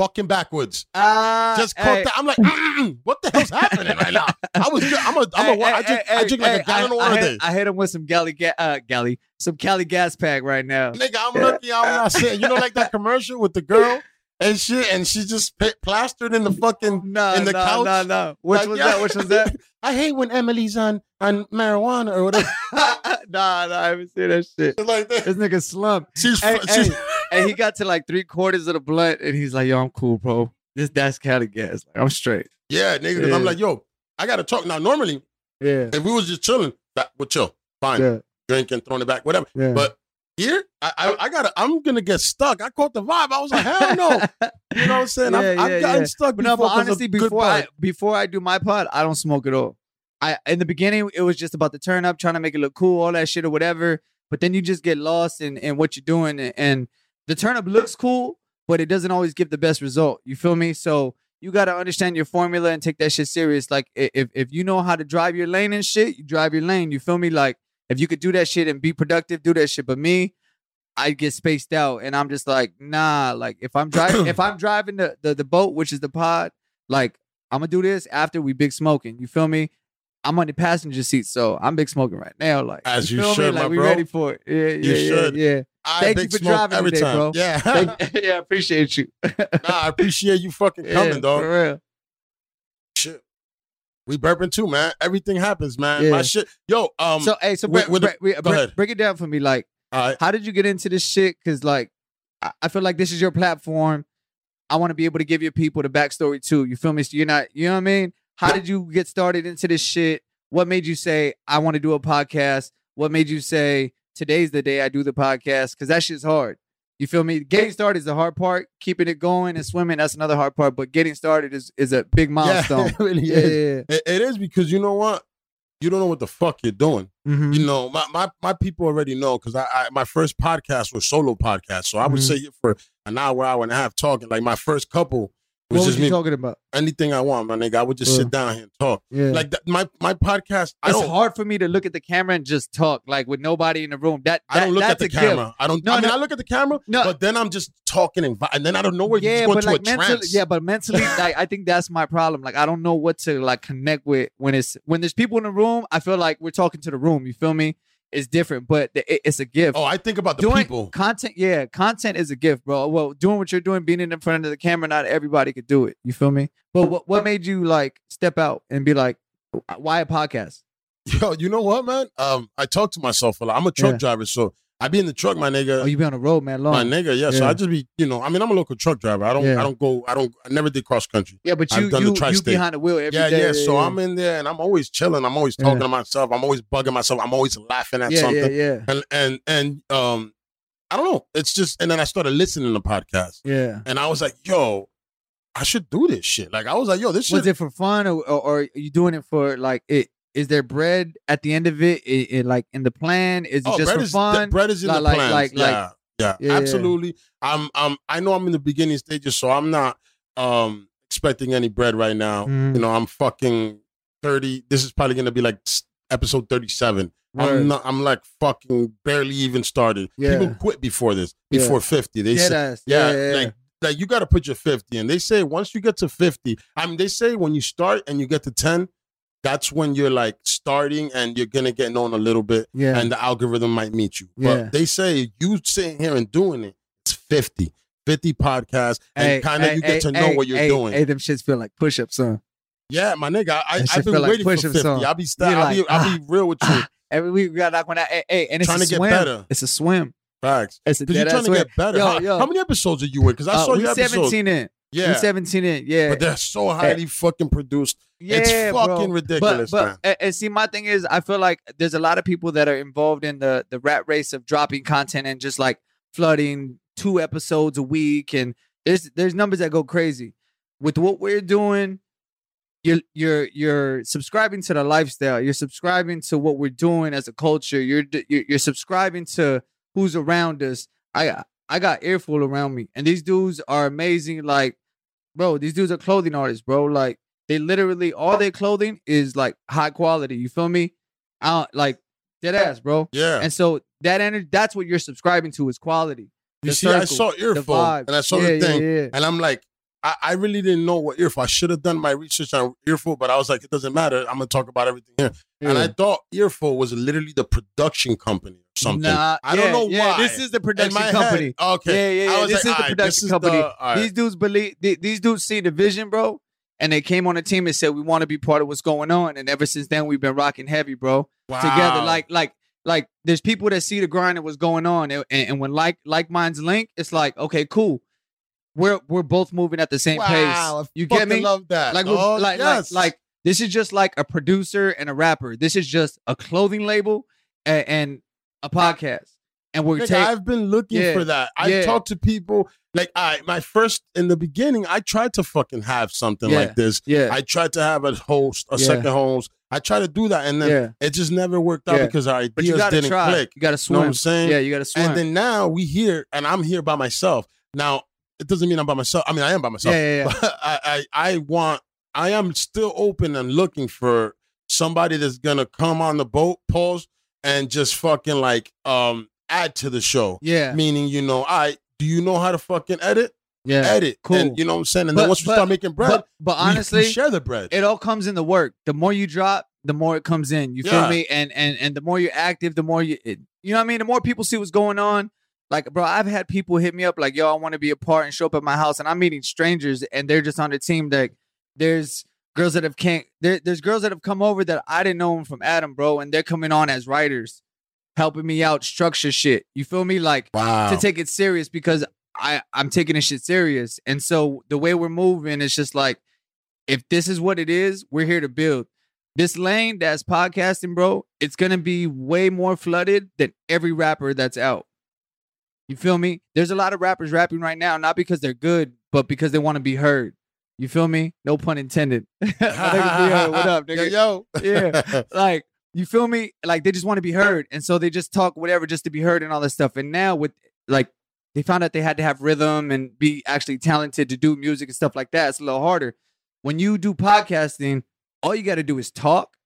Speaker 1: fucking backwards.
Speaker 2: Uh,
Speaker 1: Just caught
Speaker 2: hey,
Speaker 1: that. I'm like, mm, what the hell's happening right now? I was, I'm a, I'm a,
Speaker 2: hey,
Speaker 1: I drink,
Speaker 2: hey,
Speaker 1: I drink like
Speaker 2: hey,
Speaker 1: a gallon
Speaker 2: I,
Speaker 1: of water
Speaker 2: I
Speaker 1: a
Speaker 2: hit,
Speaker 1: day.
Speaker 2: I hit him with some galley, ga- uh, galley, some Cali gas pack right now.
Speaker 1: Nigga, I'm lucky I'm not sitting. You know, like that commercial with the girl and shit, and she just pa- plastered in the fucking. *laughs*
Speaker 2: No,
Speaker 1: in the
Speaker 2: no,
Speaker 1: couch?
Speaker 2: no, no. Which
Speaker 1: Like,
Speaker 2: was
Speaker 1: yeah.
Speaker 2: that? Which was that? *laughs*
Speaker 1: I hate when Emily's on on marijuana or whatever. *laughs*
Speaker 2: nah, nah, I haven't seen that shit.
Speaker 1: It's like that.
Speaker 2: This nigga slump.
Speaker 1: She's,
Speaker 2: Hey,
Speaker 1: she's
Speaker 2: hey. And he got to like three quarters of the blunt, and he's like, "Yo, I'm cool, bro. This that's Cali gas. Like, I'm straight."
Speaker 1: yeah, nigga. 'cause I'm like, yo, I gotta talk now. Normally,
Speaker 2: Yeah,
Speaker 1: if we was just chilling, that would chill, fine,
Speaker 2: yeah,
Speaker 1: drinking, throwing it back, whatever.
Speaker 2: yeah.
Speaker 1: But here, I, I, I gotta, I'm gonna get stuck. I caught the vibe. I was like, hell no. *laughs* You know what I'm saying? I've,
Speaker 2: Yeah,
Speaker 1: I've gotten
Speaker 2: yeah.
Speaker 1: stuck
Speaker 2: But no,
Speaker 1: before.
Speaker 2: but
Speaker 1: of
Speaker 2: honestly, before I before I do my pod, I don't smoke at all. I in the beginning it was just about the turn up, trying to make it look cool, all that shit or whatever. But then you just get lost in, in what you're doing, and, and the turn up looks cool, but it doesn't always give the best result. You feel me? So you got to understand your formula and take that shit serious. Like if if you know how to drive your lane and shit, you drive your lane. You feel me? Like if you could do that shit and be productive, do that shit. But me, I get spaced out, and I'm just like, nah. Like if I'm driving, *clears throat* if I'm driving the, the the boat, which is the pod, like I'm gonna do this after we big smoking. You feel me? I'm on the passenger seat, so I'm big smoking right now. Like
Speaker 1: As you
Speaker 2: feel
Speaker 1: should,
Speaker 2: me? Like
Speaker 1: my
Speaker 2: we
Speaker 1: bro.
Speaker 2: ready for it. Yeah, yeah,
Speaker 1: You
Speaker 2: yeah,
Speaker 1: should.
Speaker 2: yeah.
Speaker 1: I
Speaker 2: Thank you for driving
Speaker 1: every
Speaker 2: today,
Speaker 1: time.
Speaker 2: bro.
Speaker 1: Yeah. *laughs*
Speaker 2: Thank- *laughs* yeah, I appreciate you. *laughs*
Speaker 1: nah, I appreciate you fucking coming,
Speaker 2: yeah,
Speaker 1: dog.
Speaker 2: For real.
Speaker 1: Shit. We burping too, man. Everything happens, man.
Speaker 2: Yeah.
Speaker 1: My shit. Yo, um,
Speaker 2: So hey, so
Speaker 1: with-
Speaker 2: break,
Speaker 1: with the-
Speaker 2: break, break-
Speaker 1: go
Speaker 2: break-
Speaker 1: ahead.
Speaker 2: break it down for me. Like,
Speaker 1: all right.
Speaker 2: how did you get into this shit? Because like, I, I feel like this is your platform. I want to be able to give your people the backstory too. You feel me? So you're not, you know what I mean? How did you get started into this shit? What made you say I want to do a podcast? What made you say today's the day I do the podcast? Because that shit's hard. You feel me? Getting started is the hard part. Keeping it going and swimming, that's another hard part. But getting started is, is a big *laughs* milestone.
Speaker 1: Yeah, it really
Speaker 2: Yeah,
Speaker 1: is.
Speaker 2: yeah,
Speaker 1: It- it is because you know what? You don't know what the fuck you're doing.
Speaker 2: Mhm.
Speaker 1: You know, my my, my people already know because I, I my first podcast was solo podcast. So I would
Speaker 2: Mhm.
Speaker 1: sit here for an hour, hour and a half talking. Like my first couple,
Speaker 2: What
Speaker 1: was
Speaker 2: was
Speaker 1: just
Speaker 2: you
Speaker 1: me.
Speaker 2: talking about?
Speaker 1: Anything I want, my nigga. I would just
Speaker 2: Uh,
Speaker 1: sit down here and talk.
Speaker 2: Yeah.
Speaker 1: Like that, my my podcast. I
Speaker 2: it's
Speaker 1: don't.
Speaker 2: hard for me to look at the camera and just talk like with nobody in the room. That,
Speaker 1: I don't
Speaker 2: that-
Speaker 1: look at the
Speaker 2: a gift.
Speaker 1: camera. I don't.
Speaker 2: No,
Speaker 1: I mean,
Speaker 2: no.
Speaker 1: I look at the camera,
Speaker 2: No.
Speaker 1: but then I'm just talking and, and then I don't know where
Speaker 2: yeah,
Speaker 1: you go
Speaker 2: but
Speaker 1: into
Speaker 2: like
Speaker 1: a
Speaker 2: mentally,
Speaker 1: trance.
Speaker 2: yeah, but mentally, *laughs* like I think that's my problem. Like I don't know what to like connect with when it's when there's people in the room. I feel like we're talking to the room. You feel me? It's different, but the- it, it's a gift.
Speaker 1: Oh, I think about the
Speaker 2: doing
Speaker 1: people.
Speaker 2: content, yeah, content is a gift, bro. Well, doing what you're doing, being in front of the camera, not everybody could do it. You feel me? But what what made you like step out and be like, why a podcast? *laughs*
Speaker 1: Yo, you know what, man? Um, I talk to myself a lot. I'm a truck
Speaker 2: Yeah.
Speaker 1: driver, so I be in the truck, my nigga.
Speaker 2: Oh, you be on the road, man, long.
Speaker 1: my nigga, yeah, So I just be, you know, I mean, I'm a local truck driver. I don't,
Speaker 2: Yeah.
Speaker 1: I don't go, I don't, I never did cross country.
Speaker 2: yeah, but you
Speaker 1: done the
Speaker 2: you, you behind the wheel every
Speaker 1: yeah,
Speaker 2: day.
Speaker 1: yeah. So I'm in there and I'm always chilling. I'm always
Speaker 2: Yeah.
Speaker 1: talking to myself. I'm always bugging myself. I'm always laughing at
Speaker 2: yeah,
Speaker 1: something.
Speaker 2: yeah, yeah,
Speaker 1: And and and um, I don't know. It's just, and then I started listening to podcasts,
Speaker 2: yeah.
Speaker 1: and I was like, yo, I should do this shit. Like I was like, yo, this shit.
Speaker 2: Was it for fun or, or, or are you doing it for like it? Is there bread at the end of it? It, it like in the plan? Is it
Speaker 1: oh,
Speaker 2: just
Speaker 1: bread
Speaker 2: for
Speaker 1: is
Speaker 2: fun?
Speaker 1: bread is in
Speaker 2: Like-
Speaker 1: the
Speaker 2: like-
Speaker 1: plans.
Speaker 2: like- like-
Speaker 1: yeah, yeah,
Speaker 2: Yeah, yeah.
Speaker 1: absolutely. I'm, I'm, I know I'm in the beginning stages, so I'm not um expecting any bread right now.
Speaker 2: Mm.
Speaker 1: You know, I'm fucking thirty. This is probably gonna be like episode thirty-seven.
Speaker 2: Word.
Speaker 1: I'm not. I'm like fucking barely even started.
Speaker 2: Yeah.
Speaker 1: People quit before this,
Speaker 2: Yeah.
Speaker 1: before fifty. They
Speaker 2: Dead
Speaker 1: say,
Speaker 2: ass.
Speaker 1: yeah,
Speaker 2: Yeah, yeah, yeah.
Speaker 1: like like you got to put your fifty in. They say once you get to fifty, I mean, they say when you start and you get to ten, that's when you're like starting and you're gonna get known a little bit,
Speaker 2: yeah.
Speaker 1: and the algorithm might meet you.
Speaker 2: Yeah.
Speaker 1: But they say you sitting here and doing it, it's 50. 50 podcasts, and kind of you get to know
Speaker 2: hey,
Speaker 1: what you're
Speaker 2: hey,
Speaker 1: doing.
Speaker 2: Hey, them shits feel like push-ups, son.
Speaker 1: Yeah, my nigga, I, i've been
Speaker 2: feel like
Speaker 1: waiting for
Speaker 2: push-ups
Speaker 1: 50.
Speaker 2: on.
Speaker 1: I'll be, st-
Speaker 2: You're
Speaker 1: I'll, be,
Speaker 2: like,
Speaker 1: I'll be real with you.
Speaker 2: Ah, Every week we got knock one out. Hey, hey, and it's
Speaker 1: Trying
Speaker 2: a
Speaker 1: to get
Speaker 2: swim.
Speaker 1: better.
Speaker 2: It's a swim.
Speaker 1: Facts.
Speaker 2: It's a
Speaker 1: Because you're trying to
Speaker 2: swim.
Speaker 1: get better.
Speaker 2: Yo,
Speaker 1: how,
Speaker 2: yo.
Speaker 1: how many episodes are you in? Because I
Speaker 2: Uh,
Speaker 1: saw your episodes.
Speaker 2: 17 in. We
Speaker 1: Yeah.
Speaker 2: 17 in. Yeah.
Speaker 1: But they're so eh. highly fucking produced.
Speaker 2: yeah,
Speaker 1: it's
Speaker 2: bro.
Speaker 1: fucking ridiculous,
Speaker 2: but,
Speaker 1: man.
Speaker 2: but, and- and see, my thing is, I feel like there's a lot of people that are involved in the the rat race of dropping content and just like flooding two episodes a week, and there's there's numbers that go crazy. With what we're doing, you're you're you're subscribing to the lifestyle. You're subscribing to what we're doing as a culture. You're you're, you're subscribing to who's around us. I I got earful around me, and these dudes are amazing. Like, bro, these dudes are clothing artists, bro. Like, they literally all their clothing is like high quality. You feel me? I don't, like dead ass, bro.
Speaker 1: Yeah.
Speaker 2: And so that energy, that's what you're subscribing to is quality.
Speaker 1: you
Speaker 2: the
Speaker 1: see, I saw
Speaker 2: vibe.
Speaker 1: and I saw
Speaker 2: yeah,
Speaker 1: the thing.
Speaker 2: Yeah, yeah.
Speaker 1: And I'm like, I, I really didn't know what earful. I should have done my research on earful, but I was like, it doesn't matter. I'm gonna talk about everything here. And I thought earful was literally the production company or something.
Speaker 2: Nah,
Speaker 1: I don't know
Speaker 2: yeah,
Speaker 1: why.
Speaker 2: This is the production company.
Speaker 1: head, okay.
Speaker 2: Yeah, yeah, yeah. This
Speaker 1: like,
Speaker 2: is the
Speaker 1: "Alright,
Speaker 2: production
Speaker 1: this is
Speaker 2: company.
Speaker 1: the- alright."
Speaker 2: These dudes believe th- these dudes see the vision, bro. And they came on the team and said, We want to be part of what's going on. And ever since then, we've been rocking heavy, bro.
Speaker 1: Wow. Together.
Speaker 2: Like, like, like there's people that see the grind and what's going on. And, and, and when like like minds link, it's like, okay, cool. We're we're both moving at the same
Speaker 1: wow,
Speaker 2: pace. You get me?
Speaker 1: Love that.
Speaker 2: Like,
Speaker 1: oh,
Speaker 2: like,
Speaker 1: yes.
Speaker 2: like, like, this is just like a producer and a rapper. This is just a clothing label and, and a podcast. And we're
Speaker 1: Nigga,
Speaker 2: taking.
Speaker 1: I've been looking
Speaker 2: Yeah,
Speaker 1: for that. I
Speaker 2: yeah.
Speaker 1: talked to people like I my first in the beginning. I tried to fucking have something
Speaker 2: Yeah.
Speaker 1: like this.
Speaker 2: Yeah,
Speaker 1: I tried to have a host, a second host. I tried to do that, and then
Speaker 2: yeah.
Speaker 1: it just never worked out
Speaker 2: Yeah.
Speaker 1: because our
Speaker 2: But you
Speaker 1: ideas
Speaker 2: gotta
Speaker 1: didn't
Speaker 2: try.
Speaker 1: click.
Speaker 2: You gotta
Speaker 1: You know
Speaker 2: swim.
Speaker 1: what I'm saying?
Speaker 2: Yeah, you gotta swim.
Speaker 1: And then now we here, and I'm here by myself. Now it doesn't mean I'm by myself. I mean I am by myself.
Speaker 2: yeah, yeah, yeah.
Speaker 1: But *laughs* I, I I want I am still open and looking for somebody that's gonna come on the boat, pause, and just fucking like um add to the show.
Speaker 2: Yeah,
Speaker 1: Meaning, you know, I do you know how to fucking edit?
Speaker 2: yeah.
Speaker 1: Edit.
Speaker 2: cool.
Speaker 1: And you know what I'm saying? And
Speaker 2: But-
Speaker 1: then once we start making bread,
Speaker 2: But, but honestly,
Speaker 1: share the bread.
Speaker 2: it all comes in the work. The more you drop, the more it comes in. You
Speaker 1: Yeah.
Speaker 2: feel me? And and and the more you're active, the more you it, you know what I mean. The more people see what's going on. Like, bro, I've had people hit me up like, "Yo, I want to be a part and show up at my house," and I'm meeting strangers, and they're just on the team. That there's girls that have can't. There, there's girls that have come over that I didn't know them from Adam, bro, and they're coming on as writers, helping me out, structure shit. You feel me? Like,
Speaker 1: wow.
Speaker 2: to take it serious because I I'm taking this shit serious. And so the way we're moving is just like if this is what it is, we're here to build. This lane that's podcasting, bro, it's gonna be way more flooded than every rapper that's out. You feel me? There's a lot of rappers rapping right now, not because they're good, but because they want to be heard. You feel me? No pun intended. My nigga B.O., what up, nigga?
Speaker 1: Yo, yo.
Speaker 2: Yeah. *laughs* like you feel me like they just want to be heard and so they just talk whatever just to be heard and all this stuff and now with like they found out they had to have rhythm and be actually talented to do music and stuff like that. It's a little harder. When you do podcasting, all you got to do is talk,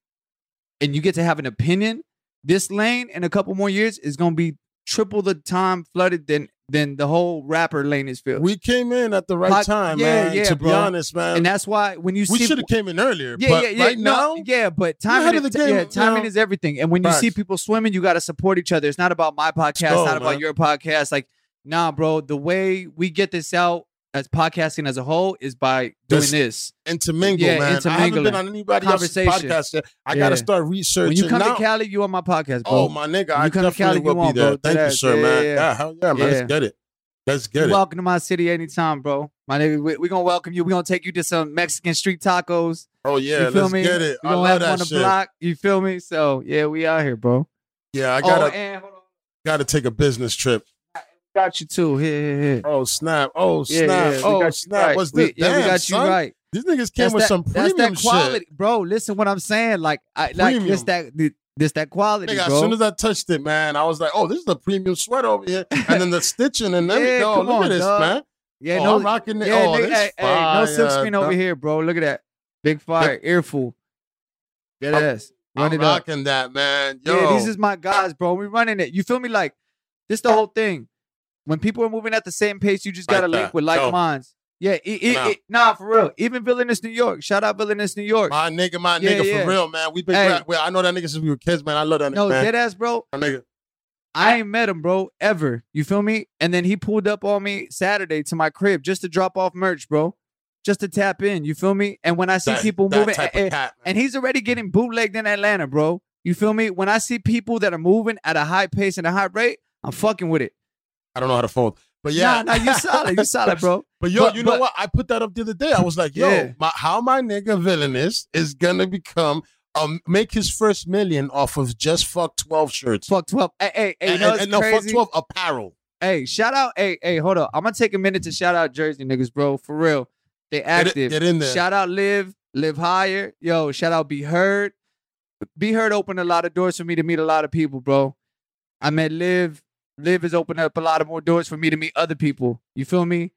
Speaker 2: and you get to have an opinion. This lane in a couple more years is gonna be triple the time flooded than than the whole rapper lane is filled.
Speaker 1: We came in at the right
Speaker 2: Pod-
Speaker 1: time,
Speaker 2: yeah,
Speaker 1: man.
Speaker 2: yeah,
Speaker 1: to
Speaker 2: bro.
Speaker 1: be honest, man.
Speaker 2: and that's why when you
Speaker 1: we
Speaker 2: see
Speaker 1: should have came in earlier.
Speaker 2: Yeah, yeah, yeah.
Speaker 1: right
Speaker 2: no,
Speaker 1: now,
Speaker 2: yeah, but timing, is,
Speaker 1: game,
Speaker 2: yeah,
Speaker 1: you
Speaker 2: timing
Speaker 1: know?
Speaker 2: is everything. And when you see people swimming, you got to support each other. It's not about my podcast,
Speaker 1: go,
Speaker 2: not about your podcast. Like, nah, bro. The way we get this out as podcasting as a whole is by doing
Speaker 1: This-
Speaker 2: this.
Speaker 1: intermingle,
Speaker 2: Yeah,
Speaker 1: man. I haven't
Speaker 2: intermingling.
Speaker 1: been on anybody else's podcast yet. I
Speaker 2: Yeah.
Speaker 1: gotta start researching.
Speaker 2: When you come
Speaker 1: now.
Speaker 2: to Cali, you on my podcast, bro.
Speaker 1: oh my nigga,
Speaker 2: When
Speaker 1: I
Speaker 2: you come to
Speaker 1: definitely
Speaker 2: Cali,
Speaker 1: will
Speaker 2: you
Speaker 1: be
Speaker 2: on,
Speaker 1: there.
Speaker 2: bro.
Speaker 1: Thank you, sir,
Speaker 2: Yeah,
Speaker 1: man.
Speaker 2: yeah,
Speaker 1: Yeah,
Speaker 2: yeah.
Speaker 1: hell yeah, man. Let's get it. Let's get
Speaker 2: You're
Speaker 1: it.
Speaker 2: welcome to my city anytime, bro. My nigga, we, we gonna welcome you. We're gonna take you to some Mexican street tacos.
Speaker 1: Oh yeah,
Speaker 2: you feel
Speaker 1: let's
Speaker 2: me?
Speaker 1: get it.
Speaker 2: We
Speaker 1: I
Speaker 2: gonna
Speaker 1: love
Speaker 2: have
Speaker 1: that
Speaker 2: on the
Speaker 1: shit.
Speaker 2: block. You feel me? So yeah, we out here, bro.
Speaker 1: Yeah, I
Speaker 2: oh,
Speaker 1: gotta
Speaker 2: and
Speaker 1: gotta take a business trip.
Speaker 2: Got you too. Here, here, here.
Speaker 1: Oh snap! Oh
Speaker 2: Yeah,
Speaker 1: snap!
Speaker 2: yeah, we
Speaker 1: oh
Speaker 2: got you
Speaker 1: snap!
Speaker 2: right.
Speaker 1: What's
Speaker 2: We-
Speaker 1: this?
Speaker 2: yeah, we
Speaker 1: Damn,
Speaker 2: got you right.
Speaker 1: These niggas came
Speaker 2: That's
Speaker 1: with
Speaker 2: that,
Speaker 1: some
Speaker 2: that's
Speaker 1: premium
Speaker 2: that quality,
Speaker 1: shit.
Speaker 2: bro. Listen, what I'm saying, like, I like this that this that quality,
Speaker 1: Nigga,
Speaker 2: bro.
Speaker 1: as soon as I touched it, man, I was like, "Oh, this is the premium sweat over here," and then the *laughs* stitching and
Speaker 2: Yeah,
Speaker 1: everything. oh,
Speaker 2: come
Speaker 1: look
Speaker 2: on,
Speaker 1: at this,
Speaker 2: dog.
Speaker 1: man.
Speaker 2: yeah,
Speaker 1: oh,
Speaker 2: no,
Speaker 1: I'm rocking it.
Speaker 2: yeah,
Speaker 1: oh,
Speaker 2: nigga,
Speaker 1: this
Speaker 2: hey, hey, no silk screen over here, bro. Look at that, big fire, earful. Get ass, run
Speaker 1: I'm
Speaker 2: it up.
Speaker 1: rocking that, man. Yo,
Speaker 2: Yeah, these is my guys, bro. We running it. You feel me? Like this, the whole thing. When people are moving at the same pace, you just gotta link with like
Speaker 1: Yo.
Speaker 2: minds. Yeah, it, it,
Speaker 1: Nah.
Speaker 2: it- nah, for real. Even Villainous New York. Shout out Villainous New York.
Speaker 1: my nigga, my
Speaker 2: Yeah,
Speaker 1: nigga,
Speaker 2: yeah.
Speaker 1: for real, man. We've been.
Speaker 2: Hey.
Speaker 1: well, I know that nigga since we were kids, man. I love that nigga,
Speaker 2: no,
Speaker 1: man.
Speaker 2: dead ass, bro.
Speaker 1: My nigga.
Speaker 2: I ain't met him, bro, ever. You feel me? And then he pulled up on me Saturday to my crib just to drop off merch, bro. Just to tap in. You feel me? And when I see
Speaker 1: That-
Speaker 2: people
Speaker 1: that
Speaker 2: moving,
Speaker 1: type eh, of
Speaker 2: and,
Speaker 1: cat,
Speaker 2: and he's already getting bootlegged in Atlanta, bro. You feel me? When I see people that are moving at a high pace and a high rate, I'm fucking with it.
Speaker 1: I don't know how to fold, but yeah,
Speaker 2: Nah, nah, you solid. You solid, bro. *laughs*
Speaker 1: But yo,
Speaker 2: But-
Speaker 1: you know
Speaker 2: but-
Speaker 1: what? I put that up the other day. I was like, yo,
Speaker 2: Yeah.
Speaker 1: my, how my nigga villainous is gonna become um make his first million off of just fuck twelve shirts.
Speaker 2: Fuck 12. Hey, hey, hey, you
Speaker 1: and,
Speaker 2: know
Speaker 1: and- and no, fuck twelve apparel.
Speaker 2: Hey, shout out. Hey, hey, hold up. I'm gonna take a minute to shout out Jersey niggas, bro. For real. They active.
Speaker 1: get in there.
Speaker 2: Shout out Live, Live Higher. Yo, shout out Be Heard. Be Heard opened a lot of doors for me to meet a lot of people, bro. I met Live. Live has opened up a lot of more doors for me to meet other people. You feel me?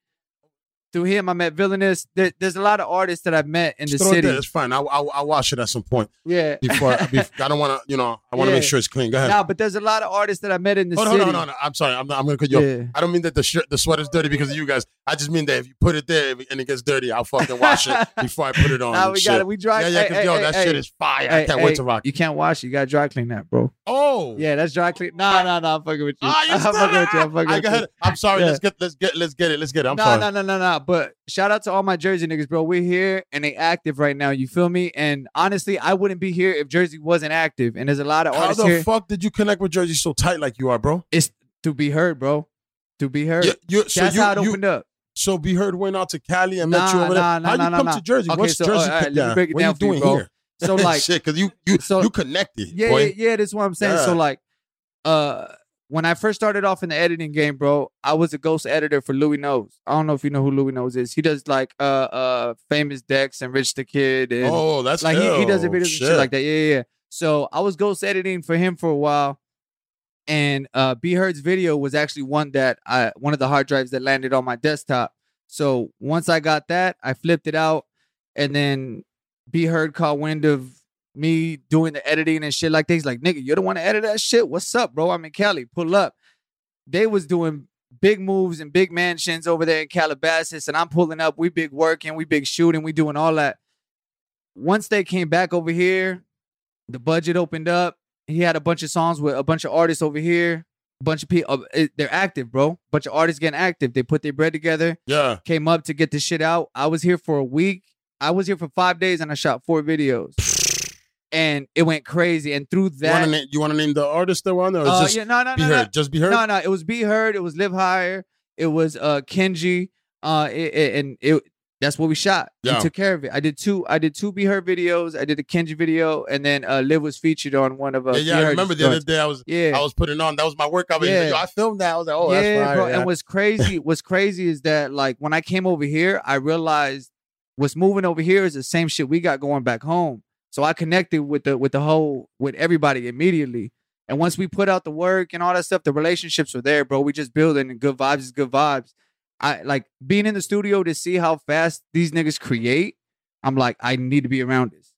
Speaker 2: Through him, I met Villainous. There, there's a lot of artists that I've met in the
Speaker 1: Just throw it
Speaker 2: city.
Speaker 1: It's fine. I I I'll watch it at some point
Speaker 2: Yeah.
Speaker 1: before. before I don't want to. You know, I want to
Speaker 2: Yeah.
Speaker 1: make sure it's clean. Go ahead.
Speaker 2: Nah, but there's a lot of artists that I met in the
Speaker 1: hold
Speaker 2: city.
Speaker 1: hold on, hold on. I'm sorry. I'm, not, I'm gonna cut you. off.
Speaker 2: Yeah.
Speaker 1: I don't mean that the shirt, the sweater's dirty because of you guys. I just mean that if you put it there and it gets dirty, I'll fucking wash it *laughs* before I put it on.
Speaker 2: Nah, we got it. We dry.
Speaker 1: Yeah, yeah.
Speaker 2: hey,
Speaker 1: Because yo,
Speaker 2: hey,
Speaker 1: that
Speaker 2: hey,
Speaker 1: shit
Speaker 2: hey.
Speaker 1: is fire. I can't
Speaker 2: hey,
Speaker 1: wait to rock. it.
Speaker 2: You can't wash it. You gotta dry clean that, bro.
Speaker 1: Oh,
Speaker 2: Yeah, that's dry clean. Nah, nah, nah. I'm fucking with you.
Speaker 1: Ah, you *laughs*
Speaker 2: I'm fucking with you. I'm fucking with you.
Speaker 1: I'm sorry. Let's get let's get let's get it. Let's get it. I'm sorry.
Speaker 2: no,
Speaker 1: sorry.
Speaker 2: no, no, no, But shout out to all my Jersey niggas, bro. We're here and they active right now. You feel me? And honestly, I wouldn't be here if Jersey wasn't active. And there's a lot of
Speaker 1: How
Speaker 2: artists
Speaker 1: the
Speaker 2: here.
Speaker 1: fuck did you connect with Jersey so tight like you are, bro?
Speaker 2: it's to be heard, bro. To be heard.
Speaker 1: Yeah, you, so you,
Speaker 2: how it
Speaker 1: you
Speaker 2: opened up.
Speaker 1: so be heard went out to Cali and met you over there.
Speaker 2: nah, nah,
Speaker 1: How
Speaker 2: nah,
Speaker 1: you
Speaker 2: nah,
Speaker 1: come
Speaker 2: nah.
Speaker 1: to Jersey?
Speaker 2: Okay,
Speaker 1: What's
Speaker 2: so,
Speaker 1: Jersey?
Speaker 2: right, let me
Speaker 1: yeah.
Speaker 2: break it
Speaker 1: what are
Speaker 2: down
Speaker 1: you
Speaker 2: you,
Speaker 1: doing
Speaker 2: bro.
Speaker 1: here?
Speaker 2: So *laughs* like,
Speaker 1: shit, because you you
Speaker 2: So-
Speaker 1: you connected,
Speaker 2: yeah,
Speaker 1: boy.
Speaker 2: yeah, yeah. That's what I'm saying. So like, uh, when I first started off in the editing game, bro, I was a ghost editor for Louis Knows. I don't know if you know who Louis Knows is. He does like uh uh Famous Dex and Rich the Kid and
Speaker 1: Oh, that's
Speaker 2: like he, he does videos and shit like that. Yeah, yeah, yeah. So I was ghost editing for him for a while. And uh B Heard's video was actually one that I one of the hard drives that landed on my desktop. So once I got that, I flipped it out and then B Heard caught wind of me doing the editing and shit like this. Like, nigga, you don't want to edit that shit? What's up, bro? I'm in Cali. Pull up. They was doing big moves and big mansions over there in Calabasas, and I'm pulling up. We big working, we big shooting, we doing all that. Once they came back over here, the budget opened up. He had a bunch of songs with a bunch of artists over here. A bunch of people, uh, they're active, bro. bunch of artists getting active. They put their bread together
Speaker 1: Yeah.
Speaker 2: came up to get this shit out. I was here for a week. I was here for five days and I shot four videos. And it went crazy. And through
Speaker 1: You want to
Speaker 2: that,
Speaker 1: you want to name the artist that were on there, or
Speaker 2: uh,
Speaker 1: just
Speaker 2: yeah, no, no,
Speaker 1: be
Speaker 2: no,
Speaker 1: heard?
Speaker 2: no,
Speaker 1: Just be heard.
Speaker 2: no, no. It was Be Heard. It was Live Higher. It was uh Kenji. Uh, it, it- and it that's what we shot.
Speaker 1: Yeah.
Speaker 2: We took care of it. I did two. I did two Be Heard videos. I did a Kenji video, and then uh, Liv was featured on one of uh,
Speaker 1: yeah, yeah. I remember the other day I was
Speaker 2: Yeah,
Speaker 1: I was putting on. That was my workout. video.
Speaker 2: Yeah.
Speaker 1: I filmed that. I was like, oh,
Speaker 2: yeah,
Speaker 1: that's fire.
Speaker 2: bro. And what's crazy, *laughs* what's crazy is that like when I came over here, I realized what's moving over here is the same shit we got going back home. So I connected with the with the whole with everybody immediately. And once we put out the work and all that stuff, the relationships were there, bro. We just building and good vibes is good vibes. I like being in the studio to see how fast these niggas create. I'm like, I need to be around this.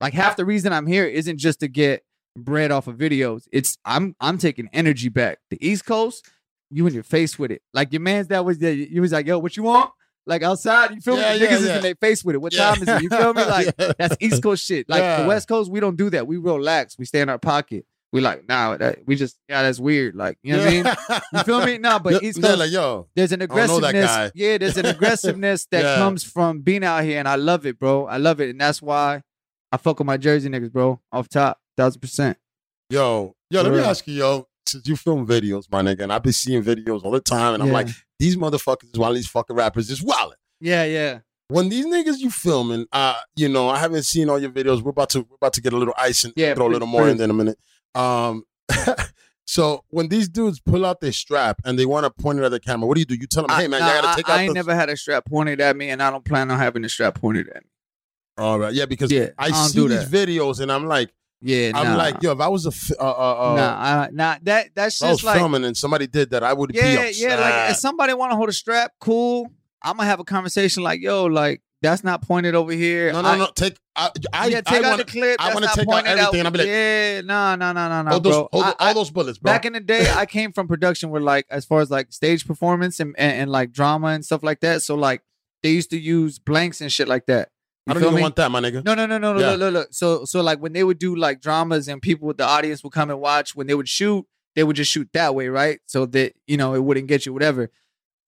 Speaker 2: Like half the reason I'm here isn't just to get bread off of videos. It's I'm I'm taking energy back. The East Coast, you in your face with it. Like your man's that was there. You was like, yo, what you want? Like outside, you feel
Speaker 1: Yeah,
Speaker 2: me?
Speaker 1: yeah,
Speaker 2: Niggas is in their face with it. What
Speaker 1: Yeah.
Speaker 2: time is it? You feel me? *laughs* Like
Speaker 1: Yeah.
Speaker 2: that's East Coast shit. Like
Speaker 1: Yeah.
Speaker 2: the West Coast, we don't do that. We relax. We stay in our pocket. We like, nah, that we just yeah, that's weird. Like, you know what I mean? You feel me? *laughs* No, but
Speaker 1: Yeah,
Speaker 2: East Coast,
Speaker 1: like, yo,
Speaker 2: there's an
Speaker 1: don't know that
Speaker 2: aggressiveness. Yeah, there's an aggressiveness *laughs* that
Speaker 1: Yeah.
Speaker 2: comes from being out here, and I love it, bro. I love it, and that's why I fuck with my Jersey niggas, bro. Off top, thousand percent.
Speaker 1: yo, yo, let
Speaker 2: For
Speaker 1: me ask you, yo, since you film videos, my nigga, and I've been seeing videos all the time, and I'm
Speaker 2: Yeah.
Speaker 1: like, these motherfuckers, while these fucking rappers is wildin'.
Speaker 2: Yeah, yeah.
Speaker 1: When these niggas you filming, uh, you know, I haven't seen all your videos. We're about to we're about to get a little ice and
Speaker 2: Yeah,
Speaker 1: throw a little more in in a minute. Um *laughs* so when these dudes pull out their strap and they want to point it at the camera, what do you do? You tell them, hey man,
Speaker 2: nah,
Speaker 1: you gotta
Speaker 2: I-
Speaker 1: take
Speaker 2: I,
Speaker 1: out
Speaker 2: ain't
Speaker 1: the
Speaker 2: never had a strap pointed at me, and I don't plan on having a strap pointed at me.
Speaker 1: All right, yeah, because
Speaker 2: Yeah,
Speaker 1: I,
Speaker 2: I
Speaker 1: see
Speaker 2: do
Speaker 1: these videos and I'm like,
Speaker 2: Yeah,
Speaker 1: I'm
Speaker 2: nah.
Speaker 1: like, yo, if I was a f- uh, uh, uh,
Speaker 2: nah, I, nah. That that's
Speaker 1: I
Speaker 2: just like
Speaker 1: filming and somebody did that, I would be
Speaker 2: yeah,
Speaker 1: upset.
Speaker 2: yeah. Like if somebody want to hold a strap, cool. I'm gonna have a conversation like, yo, like that's not pointed over here.
Speaker 1: no, no,
Speaker 2: I-
Speaker 1: no, take. I, I,
Speaker 2: yeah,
Speaker 1: I
Speaker 2: take out
Speaker 1: wanna,
Speaker 2: the clip.
Speaker 1: I wanna take out everything, and I'll be like-
Speaker 2: yeah, no, no, no, no, no,
Speaker 1: all those,
Speaker 2: bro.
Speaker 1: all,
Speaker 2: I-
Speaker 1: all those bullets, bro.
Speaker 2: back in the day, I *laughs* came from production where like as far as like stage performance and, and, and like drama and stuff like that. So like they used to use blanks and shit like that. You
Speaker 1: I don't even
Speaker 2: me?
Speaker 1: want that, my nigga.
Speaker 2: No, no, no, no, no.
Speaker 1: Yeah.
Speaker 2: Look, look, look. So, so like when they would do like dramas and people with the audience would come and watch, when they would shoot, they would just shoot that way, right? So that you know it wouldn't get you whatever.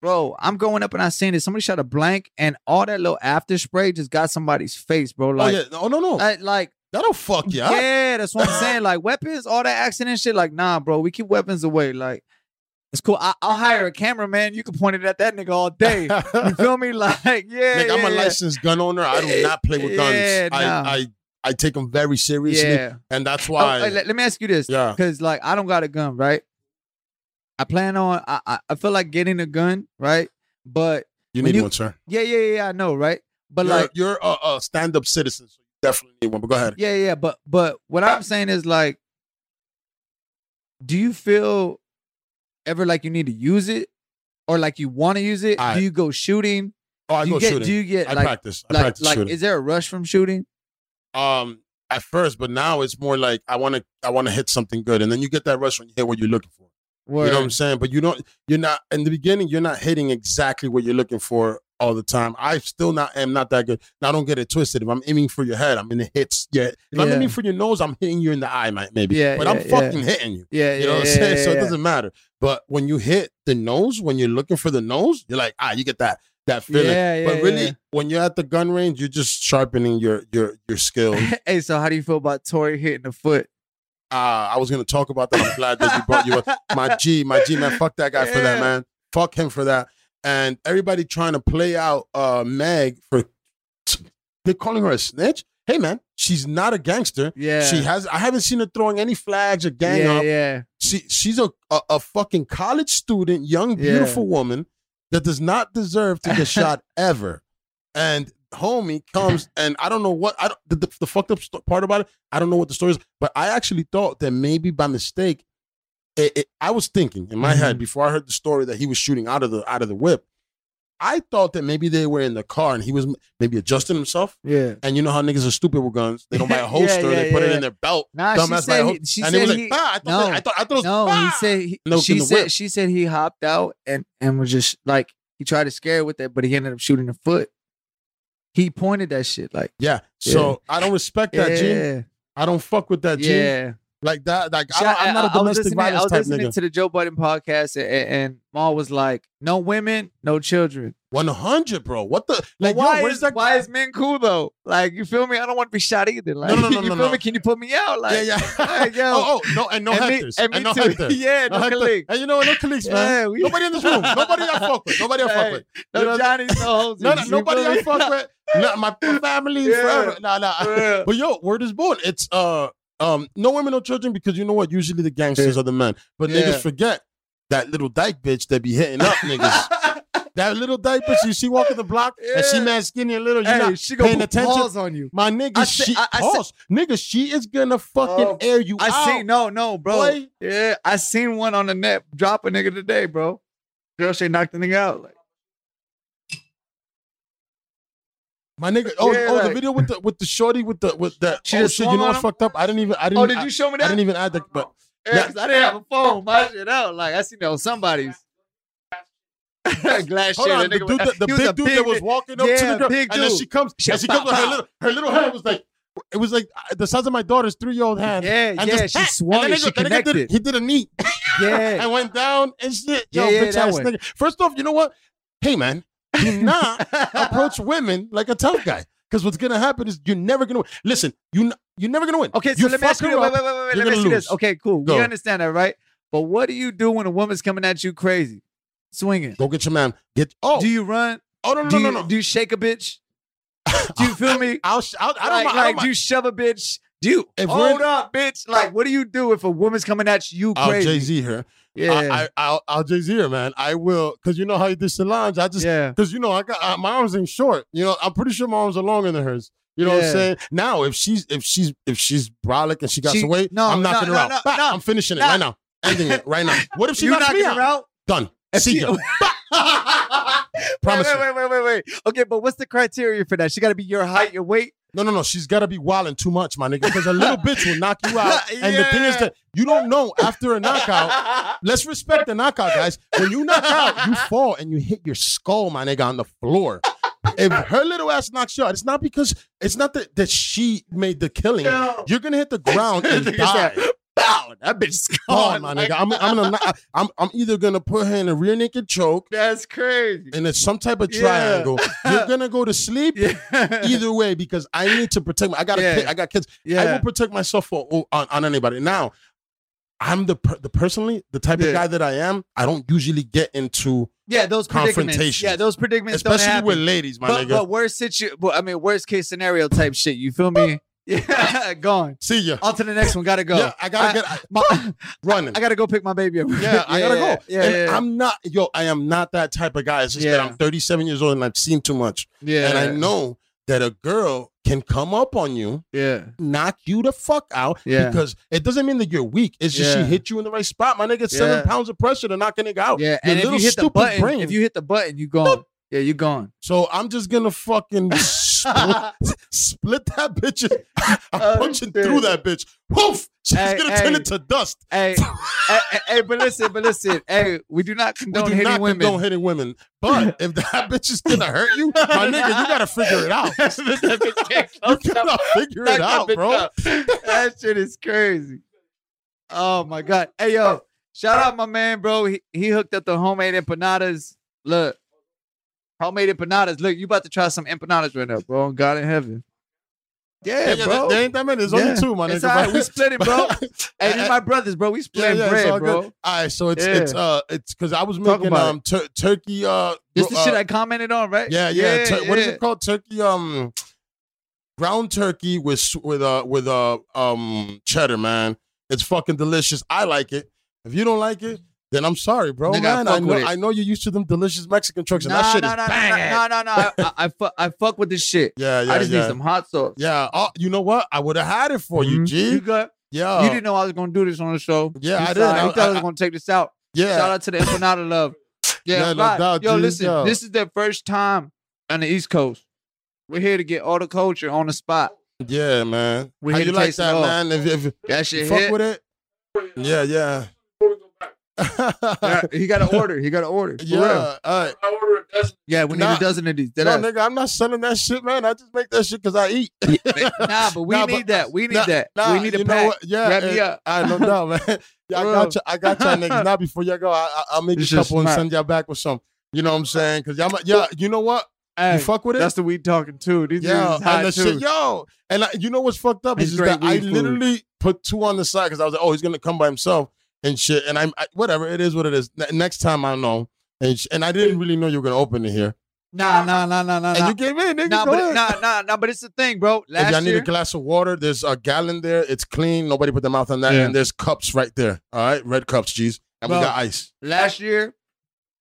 Speaker 2: Bro, I'm going up and I seen it. Somebody shot a blank and all that little after spray just got somebody's face, bro.
Speaker 1: oh yeah, no, no, no.
Speaker 2: I- like
Speaker 1: That'll fuck you
Speaker 2: yeah, that's what I'm *laughs* saying. Like weapons, all that accident shit. Like, nah, bro, we keep weapons away. Like, it's cool. I, I'll hire a cameraman. You can point it at that nigga all day. You feel me? *laughs* Like, yeah,
Speaker 1: Nigga, I'm a
Speaker 2: yeah.
Speaker 1: licensed gun owner. I do not play with guns.
Speaker 2: Yeah,
Speaker 1: I,
Speaker 2: nah.
Speaker 1: I I take them very seriously,
Speaker 2: Yeah.
Speaker 1: and that's
Speaker 2: Oh,
Speaker 1: why.
Speaker 2: hey, let, let me ask you this.
Speaker 1: yeah,
Speaker 2: Because like I don't got a gun, right? I plan on I, I feel like getting a gun, right? But
Speaker 1: you need
Speaker 2: you-
Speaker 1: one, sir.
Speaker 2: yeah, yeah, yeah, yeah, I know, right? But
Speaker 1: you're,
Speaker 2: like
Speaker 1: you're a, a stand-up citizen, so you definitely need one. But go ahead.
Speaker 2: yeah, yeah, but but what I'm saying is like do you feel ever like you need to use it or like you want to use it?
Speaker 1: I-
Speaker 2: do you go shooting?
Speaker 1: Oh, I
Speaker 2: do
Speaker 1: go
Speaker 2: get
Speaker 1: shooting.
Speaker 2: do you get
Speaker 1: I
Speaker 2: like
Speaker 1: practice. I
Speaker 2: like
Speaker 1: practice
Speaker 2: like
Speaker 1: shooting.
Speaker 2: is there a rush from shooting?
Speaker 1: um, at first, but now it's more like I want to. I want to hit something good, and then you get that rush when you hit what you're looking for. You know what I'm saying? But you don't. You're not in the beginning. You're not hitting exactly what you're looking for all the time. I still not am not that good. Now don't get it twisted. If I'm aiming for your head, I'm in the hits. Yeah. If I'm aiming for your nose, I'm hitting you in the eye, might maybe.
Speaker 2: Yeah,
Speaker 1: But I'm
Speaker 2: yeah, yeah.
Speaker 1: fucking hitting you.
Speaker 2: yeah, yeah,
Speaker 1: You know what I'm
Speaker 2: yeah,
Speaker 1: saying?
Speaker 2: yeah, *laughs*
Speaker 1: so it doesn't matter. But when you hit the nose, when you're looking for the nose, you're like, ah, you get that that feeling.
Speaker 2: Yeah, yeah,
Speaker 1: but really,
Speaker 2: yeah.
Speaker 1: when you're at the gun range, you're just sharpening your your your skills. *laughs*
Speaker 2: hey, so how do you feel about Tory hitting the foot?
Speaker 1: uh, I was gonna talk about that. I'm glad that you brought you up. My G, my G man, fuck that guy for that, *laughs* man. Fuck him for that. And everybody trying to play out uh Meg for they're calling her a snitch. Hey man, she's not a gangster.
Speaker 2: Yeah.
Speaker 1: She has I haven't seen her throwing any flags or gang
Speaker 2: yeah,
Speaker 1: up.
Speaker 2: yeah.
Speaker 1: She she's a, a a fucking college student, young,
Speaker 2: Yeah.
Speaker 1: beautiful woman that does not deserve to get *laughs* shot ever. And homie comes *laughs* and I don't know what I don't the, the, the fucked up st- part about it. I don't know what the story is, but I actually thought that maybe by mistake, it, it- I was thinking in my
Speaker 2: Mm-hmm.
Speaker 1: head before I heard the story that he was shooting out of the out of the whip. I thought that maybe they were in the car and he was maybe adjusting himself.
Speaker 2: Yeah.
Speaker 1: And you know how niggas are stupid with guns. They don't buy a *laughs* holster.
Speaker 2: yeah,
Speaker 1: they put it in their belt.
Speaker 2: Nah, she
Speaker 1: Dumbass buy a
Speaker 2: said,
Speaker 1: hol-
Speaker 2: he, she
Speaker 1: and
Speaker 2: said
Speaker 1: he was
Speaker 2: he,
Speaker 1: like, ah, I thought,
Speaker 2: no.
Speaker 1: I thought, I thought
Speaker 2: no, he said he,
Speaker 1: No,
Speaker 2: she said she said he hopped out and and was just like he tried to scare with it, but he ended up shooting the foot. He pointed that shit like
Speaker 1: Yeah. So I don't respect that, G.
Speaker 2: yeah,
Speaker 1: I don't fuck with that, G.
Speaker 2: yeah.
Speaker 1: Like that. Like I
Speaker 2: Shout-
Speaker 1: don't, I'm not a
Speaker 2: I- I was listening- I was listening to the Joe Budden podcast, and, and Mal was like, "No women, no children."
Speaker 1: One hundred, bro. What the?
Speaker 2: Like, why
Speaker 1: yo,
Speaker 2: is
Speaker 1: that?
Speaker 2: why is men cool though? Like, you feel me? I don't want to be shot either. Like,
Speaker 1: no, no, *laughs*
Speaker 2: you
Speaker 1: no,
Speaker 2: feel
Speaker 1: no.
Speaker 2: me? Can you put me out? Like,
Speaker 1: yeah, *laughs* yeah.
Speaker 2: like, *laughs* yo.
Speaker 1: oh, oh, no, and no
Speaker 2: and me, and me
Speaker 1: no
Speaker 2: too.
Speaker 1: Hector.
Speaker 2: yeah, no,
Speaker 1: Hector.
Speaker 2: colleague.
Speaker 1: And you know? No colleagues, man.
Speaker 2: Yeah, we-
Speaker 1: Nobody in this room. Nobody I fuck with. Nobody I fuck with.
Speaker 2: No
Speaker 1: know-
Speaker 2: Johnny's, no hoes.
Speaker 1: No, no, nobody I fuck with. No, my family
Speaker 2: Yeah.
Speaker 1: forever. Nah, nah.
Speaker 2: Yeah.
Speaker 1: But yo, word is born. It's uh um no women, no children, because you know what? Usually the gangsters
Speaker 2: Yeah.
Speaker 1: are the men. But
Speaker 2: Yeah.
Speaker 1: niggas forget that little dyke bitch that be hitting up niggas. *laughs* that little diaper. She she walking the block and she
Speaker 2: Yeah.
Speaker 1: mad skinny and little. You're
Speaker 2: Hey,
Speaker 1: not
Speaker 2: she gonna
Speaker 1: paying attention.
Speaker 2: on you.
Speaker 1: My nigga,
Speaker 2: I say-
Speaker 1: she
Speaker 2: I- I say-
Speaker 1: pause. nigga, she is gonna fucking
Speaker 2: Oh,
Speaker 1: air you
Speaker 2: I
Speaker 1: out.
Speaker 2: seen no, no, bro.
Speaker 1: Boy.
Speaker 2: Yeah, I seen one on the net drop a nigga today, bro. Girl, she knocked the nigga out. Like,
Speaker 1: My nigga. Oh,
Speaker 2: Yeah,
Speaker 1: oh, the video with the with the shorty with the with that.
Speaker 2: She
Speaker 1: oh
Speaker 2: just
Speaker 1: shit, you know
Speaker 2: on
Speaker 1: what
Speaker 2: him?
Speaker 1: fucked up? I didn't even. I didn't.
Speaker 2: oh, did you show me that?
Speaker 1: I
Speaker 2: that?
Speaker 1: didn't even add the. But
Speaker 2: Yeah, 'cause I didn't have a phone. My shit out. Like I seen that on somebody's. *laughs* Glass
Speaker 1: hold
Speaker 2: shit.
Speaker 1: on, the, dude,
Speaker 2: was-
Speaker 1: the, the
Speaker 2: he
Speaker 1: big dude
Speaker 2: big
Speaker 1: that was walking up to the girl,
Speaker 2: big
Speaker 1: and then
Speaker 2: dude.
Speaker 1: she comes,
Speaker 2: She
Speaker 1: and she
Speaker 2: pow,
Speaker 1: comes with her little, her little hand was like, it was like uh, the size of my daughter's three year old hand.
Speaker 2: Yeah,
Speaker 1: and
Speaker 2: yeah,
Speaker 1: just,
Speaker 2: she swung
Speaker 1: then
Speaker 2: it.
Speaker 1: nigga-
Speaker 2: She
Speaker 1: the nigga did-
Speaker 2: connected.
Speaker 1: he did a knee
Speaker 2: Yeah. *laughs*
Speaker 1: and went down and shit. Yo,
Speaker 2: Yeah, yeah,
Speaker 1: bitch
Speaker 2: that
Speaker 1: ass
Speaker 2: one.
Speaker 1: nigga. First off, you know what? Hey man, do not *laughs* approach women like a tough guy. Because what's gonna happen is you're never gonna win. Listen, you you're never gonna win.
Speaker 2: Okay, so
Speaker 1: you
Speaker 2: let me ask you. Wait,
Speaker 1: up,
Speaker 2: wait, wait, wait.
Speaker 1: you're
Speaker 2: Let me ask you this. Okay, cool.
Speaker 1: Go.
Speaker 2: We understand that, right? But what do you do when a woman's coming at you crazy, swinging?
Speaker 1: Go get your man. Get oh
Speaker 2: Do you run?
Speaker 1: oh no no
Speaker 2: do
Speaker 1: no
Speaker 2: you
Speaker 1: no no.
Speaker 2: do you shake a bitch? Do you *laughs* feel me?
Speaker 1: I'll, sh- I'll I don't
Speaker 2: like,
Speaker 1: mind. I don't
Speaker 2: do you shove a bitch? Do you
Speaker 1: If
Speaker 2: hold up, bitch? Like, what do you do if a woman's coming at you
Speaker 1: I'll
Speaker 2: crazy?
Speaker 1: Jay Z here.
Speaker 2: Yeah,
Speaker 1: I, I, I'll, I'll Jay Z here, man. I will, because you know how you do Solange. I just,
Speaker 2: yeah.
Speaker 1: because you know, I got uh, my arms ain't short. You know, I'm pretty sure my arms are longer than hers. You know what I'm saying? Now, if she's if she's if she's brolic and she got
Speaker 2: She-
Speaker 1: some weight,
Speaker 2: no,
Speaker 1: I'm
Speaker 2: no,
Speaker 1: knocking
Speaker 2: no,
Speaker 1: her out.
Speaker 2: no,
Speaker 1: Bah,
Speaker 2: no.
Speaker 1: I'm finishing it right now. Ending it right now. *laughs* What if she knocks me out?
Speaker 2: out?
Speaker 1: Done.
Speaker 2: If
Speaker 1: See
Speaker 2: she- *laughs* *laughs*
Speaker 1: Promise
Speaker 2: wait, wait, wait, wait, wait. Okay, but what's the criteria for that? She got to be your height, your weight.
Speaker 1: No, no, no. She's got to be wilding too much, my nigga, because a little bitch will knock you out. *laughs* And the thing is that you don't know after a knockout. *laughs* Let's respect the knockout, guys. When you knock out, you fall and you hit your skull, my nigga, on the floor. If her little ass knocks you out, it's not because it's not that, that she made the killing.
Speaker 2: No.
Speaker 1: You're gonna hit the ground and die.
Speaker 2: That bitch is *laughs*
Speaker 1: Oh,
Speaker 2: gone.
Speaker 1: my
Speaker 2: Like,
Speaker 1: nigga. I'm, I'm, gonna, *laughs* I'm, I'm either gonna put her in a rear naked choke
Speaker 2: That's crazy.
Speaker 1: and it's some type of
Speaker 2: Yeah.
Speaker 1: triangle. You're *laughs* gonna go to sleep.
Speaker 2: Yeah.
Speaker 1: Either way, because I need to protect. My, I got a
Speaker 2: Yeah.
Speaker 1: kid. I got kids. I will protect myself for oh, on, on anybody. Now, I'm the per, the personally the type
Speaker 2: Yeah.
Speaker 1: of guy that I am. I don't usually get into,
Speaker 2: Yeah, those.
Speaker 1: Confrontations.
Speaker 2: Yeah, those predicaments
Speaker 1: especially with ladies, my
Speaker 2: but,
Speaker 1: nigga.
Speaker 2: but worst situ, well, I mean, worst case scenario type shit. You feel me? Yeah, *laughs* gone.
Speaker 1: See ya.
Speaker 2: On to the next one. Gotta go.
Speaker 1: Yeah, I gotta
Speaker 2: I-
Speaker 1: get I- *laughs*
Speaker 2: My,
Speaker 1: running.
Speaker 2: I gotta go pick my baby up.
Speaker 1: yeah, I *laughs* gotta
Speaker 2: yeah,
Speaker 1: go.
Speaker 2: Yeah,
Speaker 1: and
Speaker 2: yeah,
Speaker 1: I'm not, yo, I am not that type of guy. It's just that I'm 37 years old and I've seen too much.
Speaker 2: yeah.
Speaker 1: And I know that a girl can come up on you,
Speaker 2: Yeah,
Speaker 1: knock you the fuck out,
Speaker 2: Yeah.
Speaker 1: because it doesn't mean that you're weak. It's just
Speaker 2: Yeah.
Speaker 1: she hit you in the right spot. My nigga, it's seven
Speaker 2: Yeah.
Speaker 1: pounds of pressure to knock a nigga out.
Speaker 2: yeah.
Speaker 1: Your
Speaker 2: And if you
Speaker 1: little
Speaker 2: hit the
Speaker 1: stupid
Speaker 2: button,
Speaker 1: brain.
Speaker 2: if you hit the button, you gone. Yeah, you gone.
Speaker 1: So I'm just gonna fucking split, *laughs* split that bitch. I'm
Speaker 2: Oh,
Speaker 1: punching through that bitch. Woof! She's
Speaker 2: Hey,
Speaker 1: gonna turn
Speaker 2: hey.
Speaker 1: into dust.
Speaker 2: hey, *laughs* hey, hey, hey, but listen, but listen. Hey, we do not condone We
Speaker 1: do
Speaker 2: hitting
Speaker 1: not
Speaker 2: women.
Speaker 1: condone hitting women. But *laughs* if that bitch is gonna hurt you, my nigga, you gotta figure it out. You gotta figure it out, bro.
Speaker 2: that shit is crazy. Oh my god. Hey yo, shout out my man, bro. He he hooked up the homemade empanadas. Look. Homemade empanadas. Look, you about to try some empanadas right now, bro. God in heaven. Yeah,
Speaker 1: Yeah, yeah,
Speaker 2: bro.
Speaker 1: there ain't that many. There's
Speaker 2: Yeah.
Speaker 1: only two, my
Speaker 2: It's
Speaker 1: nigga.
Speaker 2: all right. We split it, bro. *laughs* hey, these my brothers, bro. We split
Speaker 1: yeah, it's
Speaker 2: bread,
Speaker 1: all
Speaker 2: bro.
Speaker 1: good. All right, so it's
Speaker 2: Yeah.
Speaker 1: it's uh it's because I was making um tur- turkey uh
Speaker 2: This the
Speaker 1: uh,
Speaker 2: shit I commented on, right?
Speaker 1: Yeah, yeah. tur- What is it called? Turkey, um, ground turkey with s- with uh with uh um cheddar, man. It's fucking delicious. I like it. If you don't like it, then I'm sorry, bro.
Speaker 2: Nigga, I
Speaker 1: man, I
Speaker 2: fuck
Speaker 1: know. I know you're used to them delicious Mexican trucks, and that shit is
Speaker 2: nah,
Speaker 1: bang.
Speaker 2: nah, nah, nah, nah. I, I, fuck, I fuck with this shit.
Speaker 1: Yeah, yeah,
Speaker 2: I just
Speaker 1: yeah.
Speaker 2: need some hot sauce.
Speaker 1: Yeah. Oh, you know what? I would have had it for you,
Speaker 2: Mhm.
Speaker 1: G.
Speaker 2: You got.
Speaker 1: Yeah.
Speaker 2: you didn't know I was gonna do this on the show.
Speaker 1: Yeah,
Speaker 2: You
Speaker 1: I
Speaker 2: thought-
Speaker 1: did.
Speaker 2: You
Speaker 1: I-
Speaker 2: thought I, was gonna take this out.
Speaker 1: yeah.
Speaker 2: Shout out to the empanada love. *laughs* Yeah,
Speaker 1: Yeah, no doubt,
Speaker 2: Yo,
Speaker 1: G,
Speaker 2: listen,
Speaker 1: yo.
Speaker 2: this is their first time on the East Coast. We're here to get all the culture on the spot.
Speaker 1: Yeah, man.
Speaker 2: We
Speaker 1: How
Speaker 2: here
Speaker 1: you
Speaker 2: to
Speaker 1: like
Speaker 2: taste
Speaker 1: that, man? If, if
Speaker 2: That
Speaker 1: you
Speaker 2: shit
Speaker 1: fuck
Speaker 2: hit.
Speaker 1: with it, yeah, yeah.
Speaker 2: Yeah, he got an order. He got an order. For
Speaker 1: yeah.
Speaker 2: real.
Speaker 1: Uh, All right.
Speaker 2: Yeah, we need
Speaker 1: Nah.
Speaker 2: a dozen of these. Dead
Speaker 1: No,
Speaker 2: ass.
Speaker 1: nigga, I'm not selling that shit, man. I just make that shit because I eat. *laughs*
Speaker 2: nah, but we
Speaker 1: Nah,
Speaker 2: need
Speaker 1: but-
Speaker 2: that. We need
Speaker 1: Nah,
Speaker 2: that.
Speaker 1: nah,
Speaker 2: we need a
Speaker 1: you know
Speaker 2: pack.
Speaker 1: what? Yeah,
Speaker 2: Wrap me up.
Speaker 1: I no doubt, man. *laughs* Yeah, I got
Speaker 2: real.
Speaker 1: you. I got y'all niggas. *laughs* Now before y'all go, I, I, I'll make
Speaker 2: This
Speaker 1: a
Speaker 2: shit's
Speaker 1: couple and send y'all back with some. You know what I'm saying? Because y'all, yeah, you know what?
Speaker 2: Hey,
Speaker 1: you fuck with it.
Speaker 2: that's the weed talking too. These
Speaker 1: yeah,
Speaker 2: dudes hot
Speaker 1: and the
Speaker 2: too.
Speaker 1: shit, yo, and I, you know what's fucked up
Speaker 2: It's
Speaker 1: is, is that I
Speaker 2: weed food.
Speaker 1: literally put two on the side because I was like, oh, he's gonna come by himself and shit, and I'm I, whatever it is, what it is. Ne- next time I know, and sh- and I didn't really know you were gonna open it here,
Speaker 2: Nah, nah, nah, nah, nah,
Speaker 1: and
Speaker 2: nah.
Speaker 1: you gave in, nigga.
Speaker 2: Nah,
Speaker 1: go
Speaker 2: but
Speaker 1: ahead.
Speaker 2: nah, nah, nah. But it's the thing, bro.
Speaker 1: If y'all need
Speaker 2: year,
Speaker 1: a glass of water, there's a gallon there. It's clean. Nobody put their mouth on that.
Speaker 2: Yeah.
Speaker 1: And there's cups right there. All right, red cups, G's. And
Speaker 2: Bro.
Speaker 1: we got ice.
Speaker 2: last year,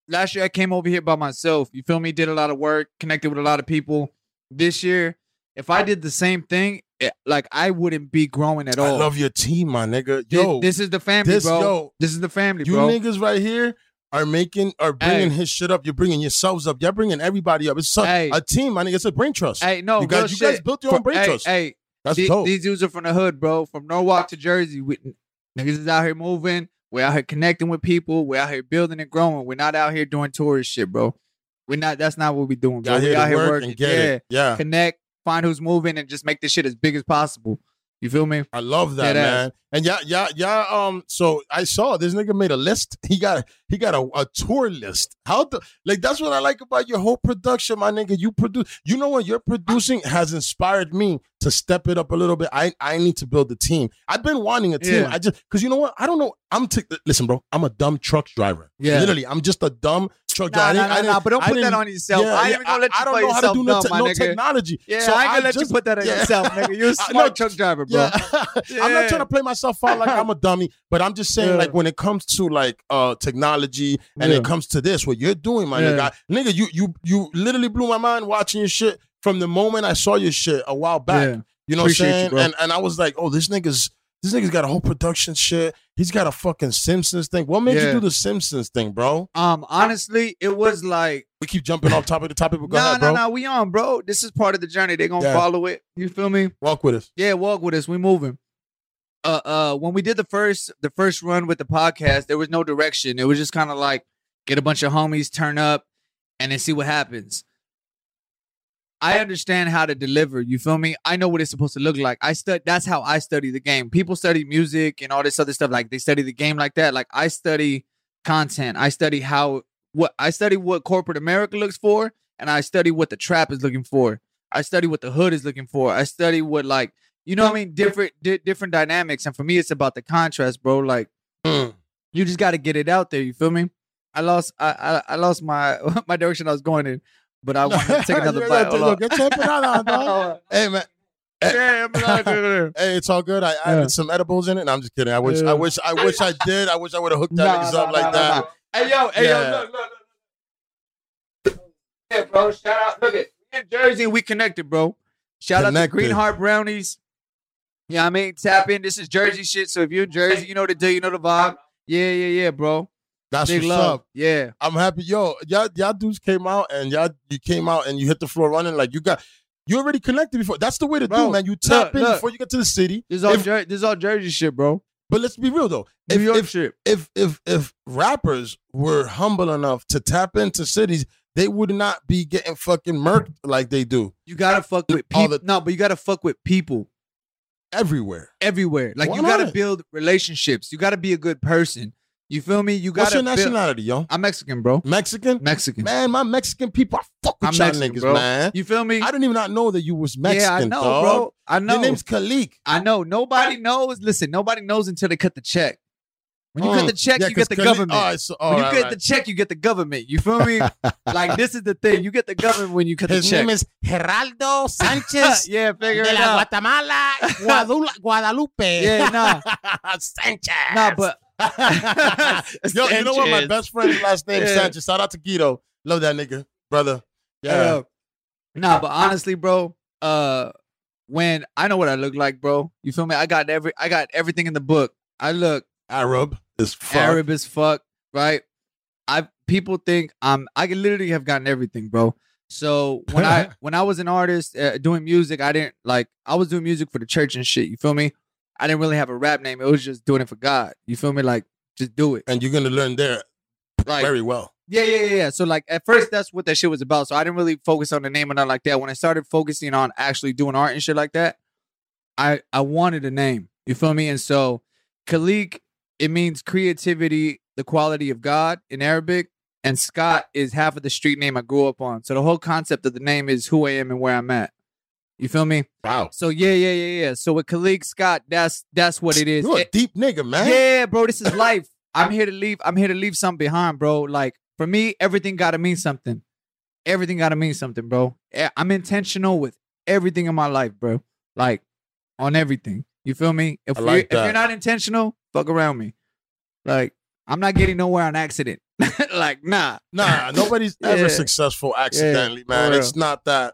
Speaker 2: last year I came over here by myself. You feel me? Did a lot of work, connected with a lot of people. This year, if I did the same thing, it, like I wouldn't be growing at all.
Speaker 1: I love your team, my nigga. Yo,
Speaker 2: this is the family,
Speaker 1: this
Speaker 2: bro.
Speaker 1: yo,
Speaker 2: this is the family,
Speaker 1: you
Speaker 2: bro.
Speaker 1: You niggas right here are making are bringing
Speaker 2: Hey.
Speaker 1: his shit up. You're bringing yourselves up. You're bringing everybody up. It's so,
Speaker 2: Hey.
Speaker 1: a team, my nigga. It's a brain trust.
Speaker 2: hey, no,
Speaker 1: you guys, you guys built your own brain
Speaker 2: hey,
Speaker 1: trust.
Speaker 2: Hey,
Speaker 1: That's
Speaker 2: the-
Speaker 1: dope.
Speaker 2: these dudes are from the hood, bro. From Norwalk to Jersey, we, niggas is out here moving. We're out here connecting with people. We're out here building and growing. We're not out here doing tourist shit, bro. We're not. That's not what we're doing, bro.
Speaker 1: Y'all
Speaker 2: We
Speaker 1: here
Speaker 2: out here
Speaker 1: work
Speaker 2: working. yeah,
Speaker 1: it. Yeah,
Speaker 2: connect, find who's moving, and just make this shit as big as possible. You feel me?
Speaker 1: I love that,
Speaker 2: Dead ass.
Speaker 1: man. And yeah, yeah, yeah. Um, so I saw this nigga made a list. *laughs* He got he got a, a tour list. How the like that's what I like about your whole production, my nigga. You produce. You know what you're producing has inspired me to step it up a little bit. I I need to build a team. I've been wanting a team.
Speaker 2: Yeah.
Speaker 1: I just because you know what I don't know. I'm t- listen, bro. I'm a dumb truck driver.
Speaker 2: Yeah.
Speaker 1: literally, I'm just a dumb truck
Speaker 2: Nah,
Speaker 1: driver. I
Speaker 2: nah,
Speaker 1: I
Speaker 2: nah, but don't put that on yourself.
Speaker 1: Yeah,
Speaker 2: I ain't
Speaker 1: yeah,
Speaker 2: even gonna let you
Speaker 1: I don't know how to do no, te- no technology.
Speaker 2: Yeah,
Speaker 1: So
Speaker 2: I ain't gonna let
Speaker 1: just-
Speaker 2: you put that on
Speaker 1: yeah.
Speaker 2: yourself, nigga. You're a *laughs*
Speaker 1: I-
Speaker 2: smart
Speaker 1: no,
Speaker 2: truck driver, bro. *laughs* *laughs*
Speaker 1: I'm not trying to play myself out like I'm a dummy, but I'm just saying, like when it comes to like uh technology and it comes to this, what you're doing, my nigga, nigga, you you you literally blew my mind watching your shit from the moment I saw your shit a while back. You know
Speaker 2: Appreciate
Speaker 1: what I'm saying? and and I was like, oh, this nigga's this nigga's got a whole production shit. He's got a fucking Simpsons thing. What made
Speaker 2: Yeah.
Speaker 1: you do the Simpsons thing, bro?
Speaker 2: Um, honestly, it was like
Speaker 1: We keep jumping off topic to topic, but go
Speaker 2: no,
Speaker 1: ahead,
Speaker 2: no,
Speaker 1: bro.
Speaker 2: no. We on, bro. This is part of the journey. They gonna
Speaker 1: Yeah.
Speaker 2: follow it. You feel me?
Speaker 1: Walk with us.
Speaker 2: Yeah, walk with us. We moving. Uh, uh, when we did the first the first run with the podcast, there was no direction. It was just kind of like get a bunch of homies, turn up, and then see what happens. I understand how to deliver. You feel me? I know what it's supposed to look like. I stud. That's how I study the game. People study music and all this other stuff. Like they study the game like that. Like I study content. I study how what I study what corporate America looks for, and I study what the trap is looking for. I study what the hood is looking for. I study what like you know what I mean different di- different dynamics. And for me, it's about the contrast, bro. Like
Speaker 1: Mm.
Speaker 2: you just got to get it out there. You feel me? I lost I I, I lost my *laughs* my direction I was going in, but I want to take *laughs* another bite.
Speaker 1: yo,
Speaker 2: Hold
Speaker 1: yo,
Speaker 2: on.
Speaker 1: Get your empanada on, dog. Hey man,
Speaker 2: Yeah, I'm not doing it. *laughs*
Speaker 1: Hey, it's all good. I
Speaker 2: Yeah.
Speaker 1: added some edibles in it. No, I'm just kidding. I wish. I wish, I wish I did. I wish I would have hooked that
Speaker 2: Nah, nah,
Speaker 1: up like
Speaker 2: nah,
Speaker 1: that.
Speaker 2: nah, nah. Hey yo, hey
Speaker 1: Yeah.
Speaker 2: yo, look, look, look. Yeah, bro. Shout out. Look at in Jersey and we connected, bro. Shout out
Speaker 1: Connected.
Speaker 2: to Green Heart Brownies. Yeah, I mean, tap in. This is Jersey shit. So if you're in Jersey, you know the deal, you know the vibe. Yeah, yeah, yeah, bro.
Speaker 1: That's
Speaker 2: Big
Speaker 1: what's
Speaker 2: love.
Speaker 1: up.
Speaker 2: Yeah.
Speaker 1: I'm happy. Yo, y'all, y'all dudes came out and y'all, you came out and you hit the floor running like you got. You already connected before. That's the way to
Speaker 2: Bro,
Speaker 1: do, man. You tap
Speaker 2: look,
Speaker 1: in
Speaker 2: look.
Speaker 1: before you get to the city.
Speaker 2: This is all
Speaker 1: If-
Speaker 2: Jer- this is all Jersey shit, bro.
Speaker 1: But let's be real though.
Speaker 2: New
Speaker 1: If,
Speaker 2: York
Speaker 1: if,
Speaker 2: shit.
Speaker 1: if if if rappers were humble enough to tap into cities, they would not be getting fucking murked like they do
Speaker 2: You gotta fuck with people.
Speaker 1: the-
Speaker 2: no, but you gotta fuck with people
Speaker 1: everywhere.
Speaker 2: everywhere. Like
Speaker 1: Why
Speaker 2: you gotta build relationships. You gotta be a good person. You feel me? You
Speaker 1: What's
Speaker 2: gotta
Speaker 1: your nationality, yo?
Speaker 2: I'm Mexican, bro.
Speaker 1: Mexican?
Speaker 2: Mexican.
Speaker 1: Man, my Mexican people, I fuck with
Speaker 2: I'm
Speaker 1: y'all
Speaker 2: Mexican,
Speaker 1: niggas,
Speaker 2: bro.
Speaker 1: man.
Speaker 2: You feel me?
Speaker 1: I didn't even not know that you was Mexican,
Speaker 2: yeah, I know,
Speaker 1: dog.
Speaker 2: bro. I know.
Speaker 1: Your name's Kaliq.
Speaker 2: I know. Nobody knows. Listen, nobody knows until they cut the check. When you cut
Speaker 1: Mm.
Speaker 2: the check,
Speaker 1: Yeah,
Speaker 2: you get the
Speaker 1: Kaliq-
Speaker 2: government.
Speaker 1: All right, so, all
Speaker 2: when you
Speaker 1: right,
Speaker 2: get
Speaker 1: right.
Speaker 2: the check, you get the government. You feel me? *laughs* like this is the thing. You get the government when you cut
Speaker 1: His
Speaker 2: the check.
Speaker 1: His name is Geraldo Sanchez *laughs*
Speaker 2: yeah, figure
Speaker 1: de
Speaker 2: it
Speaker 1: la
Speaker 2: out.
Speaker 1: Guatemala Guadalupe.
Speaker 2: Yeah, nah. *laughs*
Speaker 1: Sanchez.
Speaker 2: Nah, but *laughs*
Speaker 1: Yo, you know what? My best friend's last name
Speaker 2: Yeah.
Speaker 1: Sanchez. Shout out to Guido. Love that nigga, brother. Yeah.
Speaker 2: Yeah. Nah, but honestly, bro, uh when I know what I look like, bro. You feel me? I got every I got everything in the book. I look
Speaker 1: Arab is fuck.
Speaker 2: Arab as fuck, right? I people think I'm I literally have gotten everything, bro. So when I *laughs* when I was an artist uh, doing music, I didn't like I was doing music for the church and shit. You feel me? I didn't really have a rap name. It was just doing it for God. You feel me? Like just do it.
Speaker 1: And you're gonna learn there
Speaker 2: Like
Speaker 1: very well.
Speaker 2: yeah, yeah, yeah, yeah. So like at first that's what that shit was about. So I didn't really focus on the name or nothing like that. When I started focusing on actually doing art and shit like that, I I wanted a name. You feel me? And so Kaliq, it means creativity, the quality of God in Arabic. And Scott is half of the street name I grew up on. So the whole concept of the name is who I am and where I'm at. You feel me?
Speaker 1: Wow.
Speaker 2: So yeah, yeah, yeah, yeah. So with Kaliq Scott, that's that's what it is.
Speaker 1: You're a
Speaker 2: It-
Speaker 1: deep nigga, man.
Speaker 2: yeah, bro, this is life. I'm here to leave. I'm here to leave something behind, bro. Like for me, everything got to mean something. Everything got to mean something, bro. I'm intentional with everything in my life, bro. Like on everything. You feel me? If
Speaker 1: I
Speaker 2: you're
Speaker 1: like
Speaker 2: if you're not intentional, fuck around me. Like I'm not getting nowhere on accident. *laughs* like, nah.
Speaker 1: Nah, nobody's *laughs* ever
Speaker 2: Yeah.
Speaker 1: successful accidentally,
Speaker 2: for
Speaker 1: man. It's not that.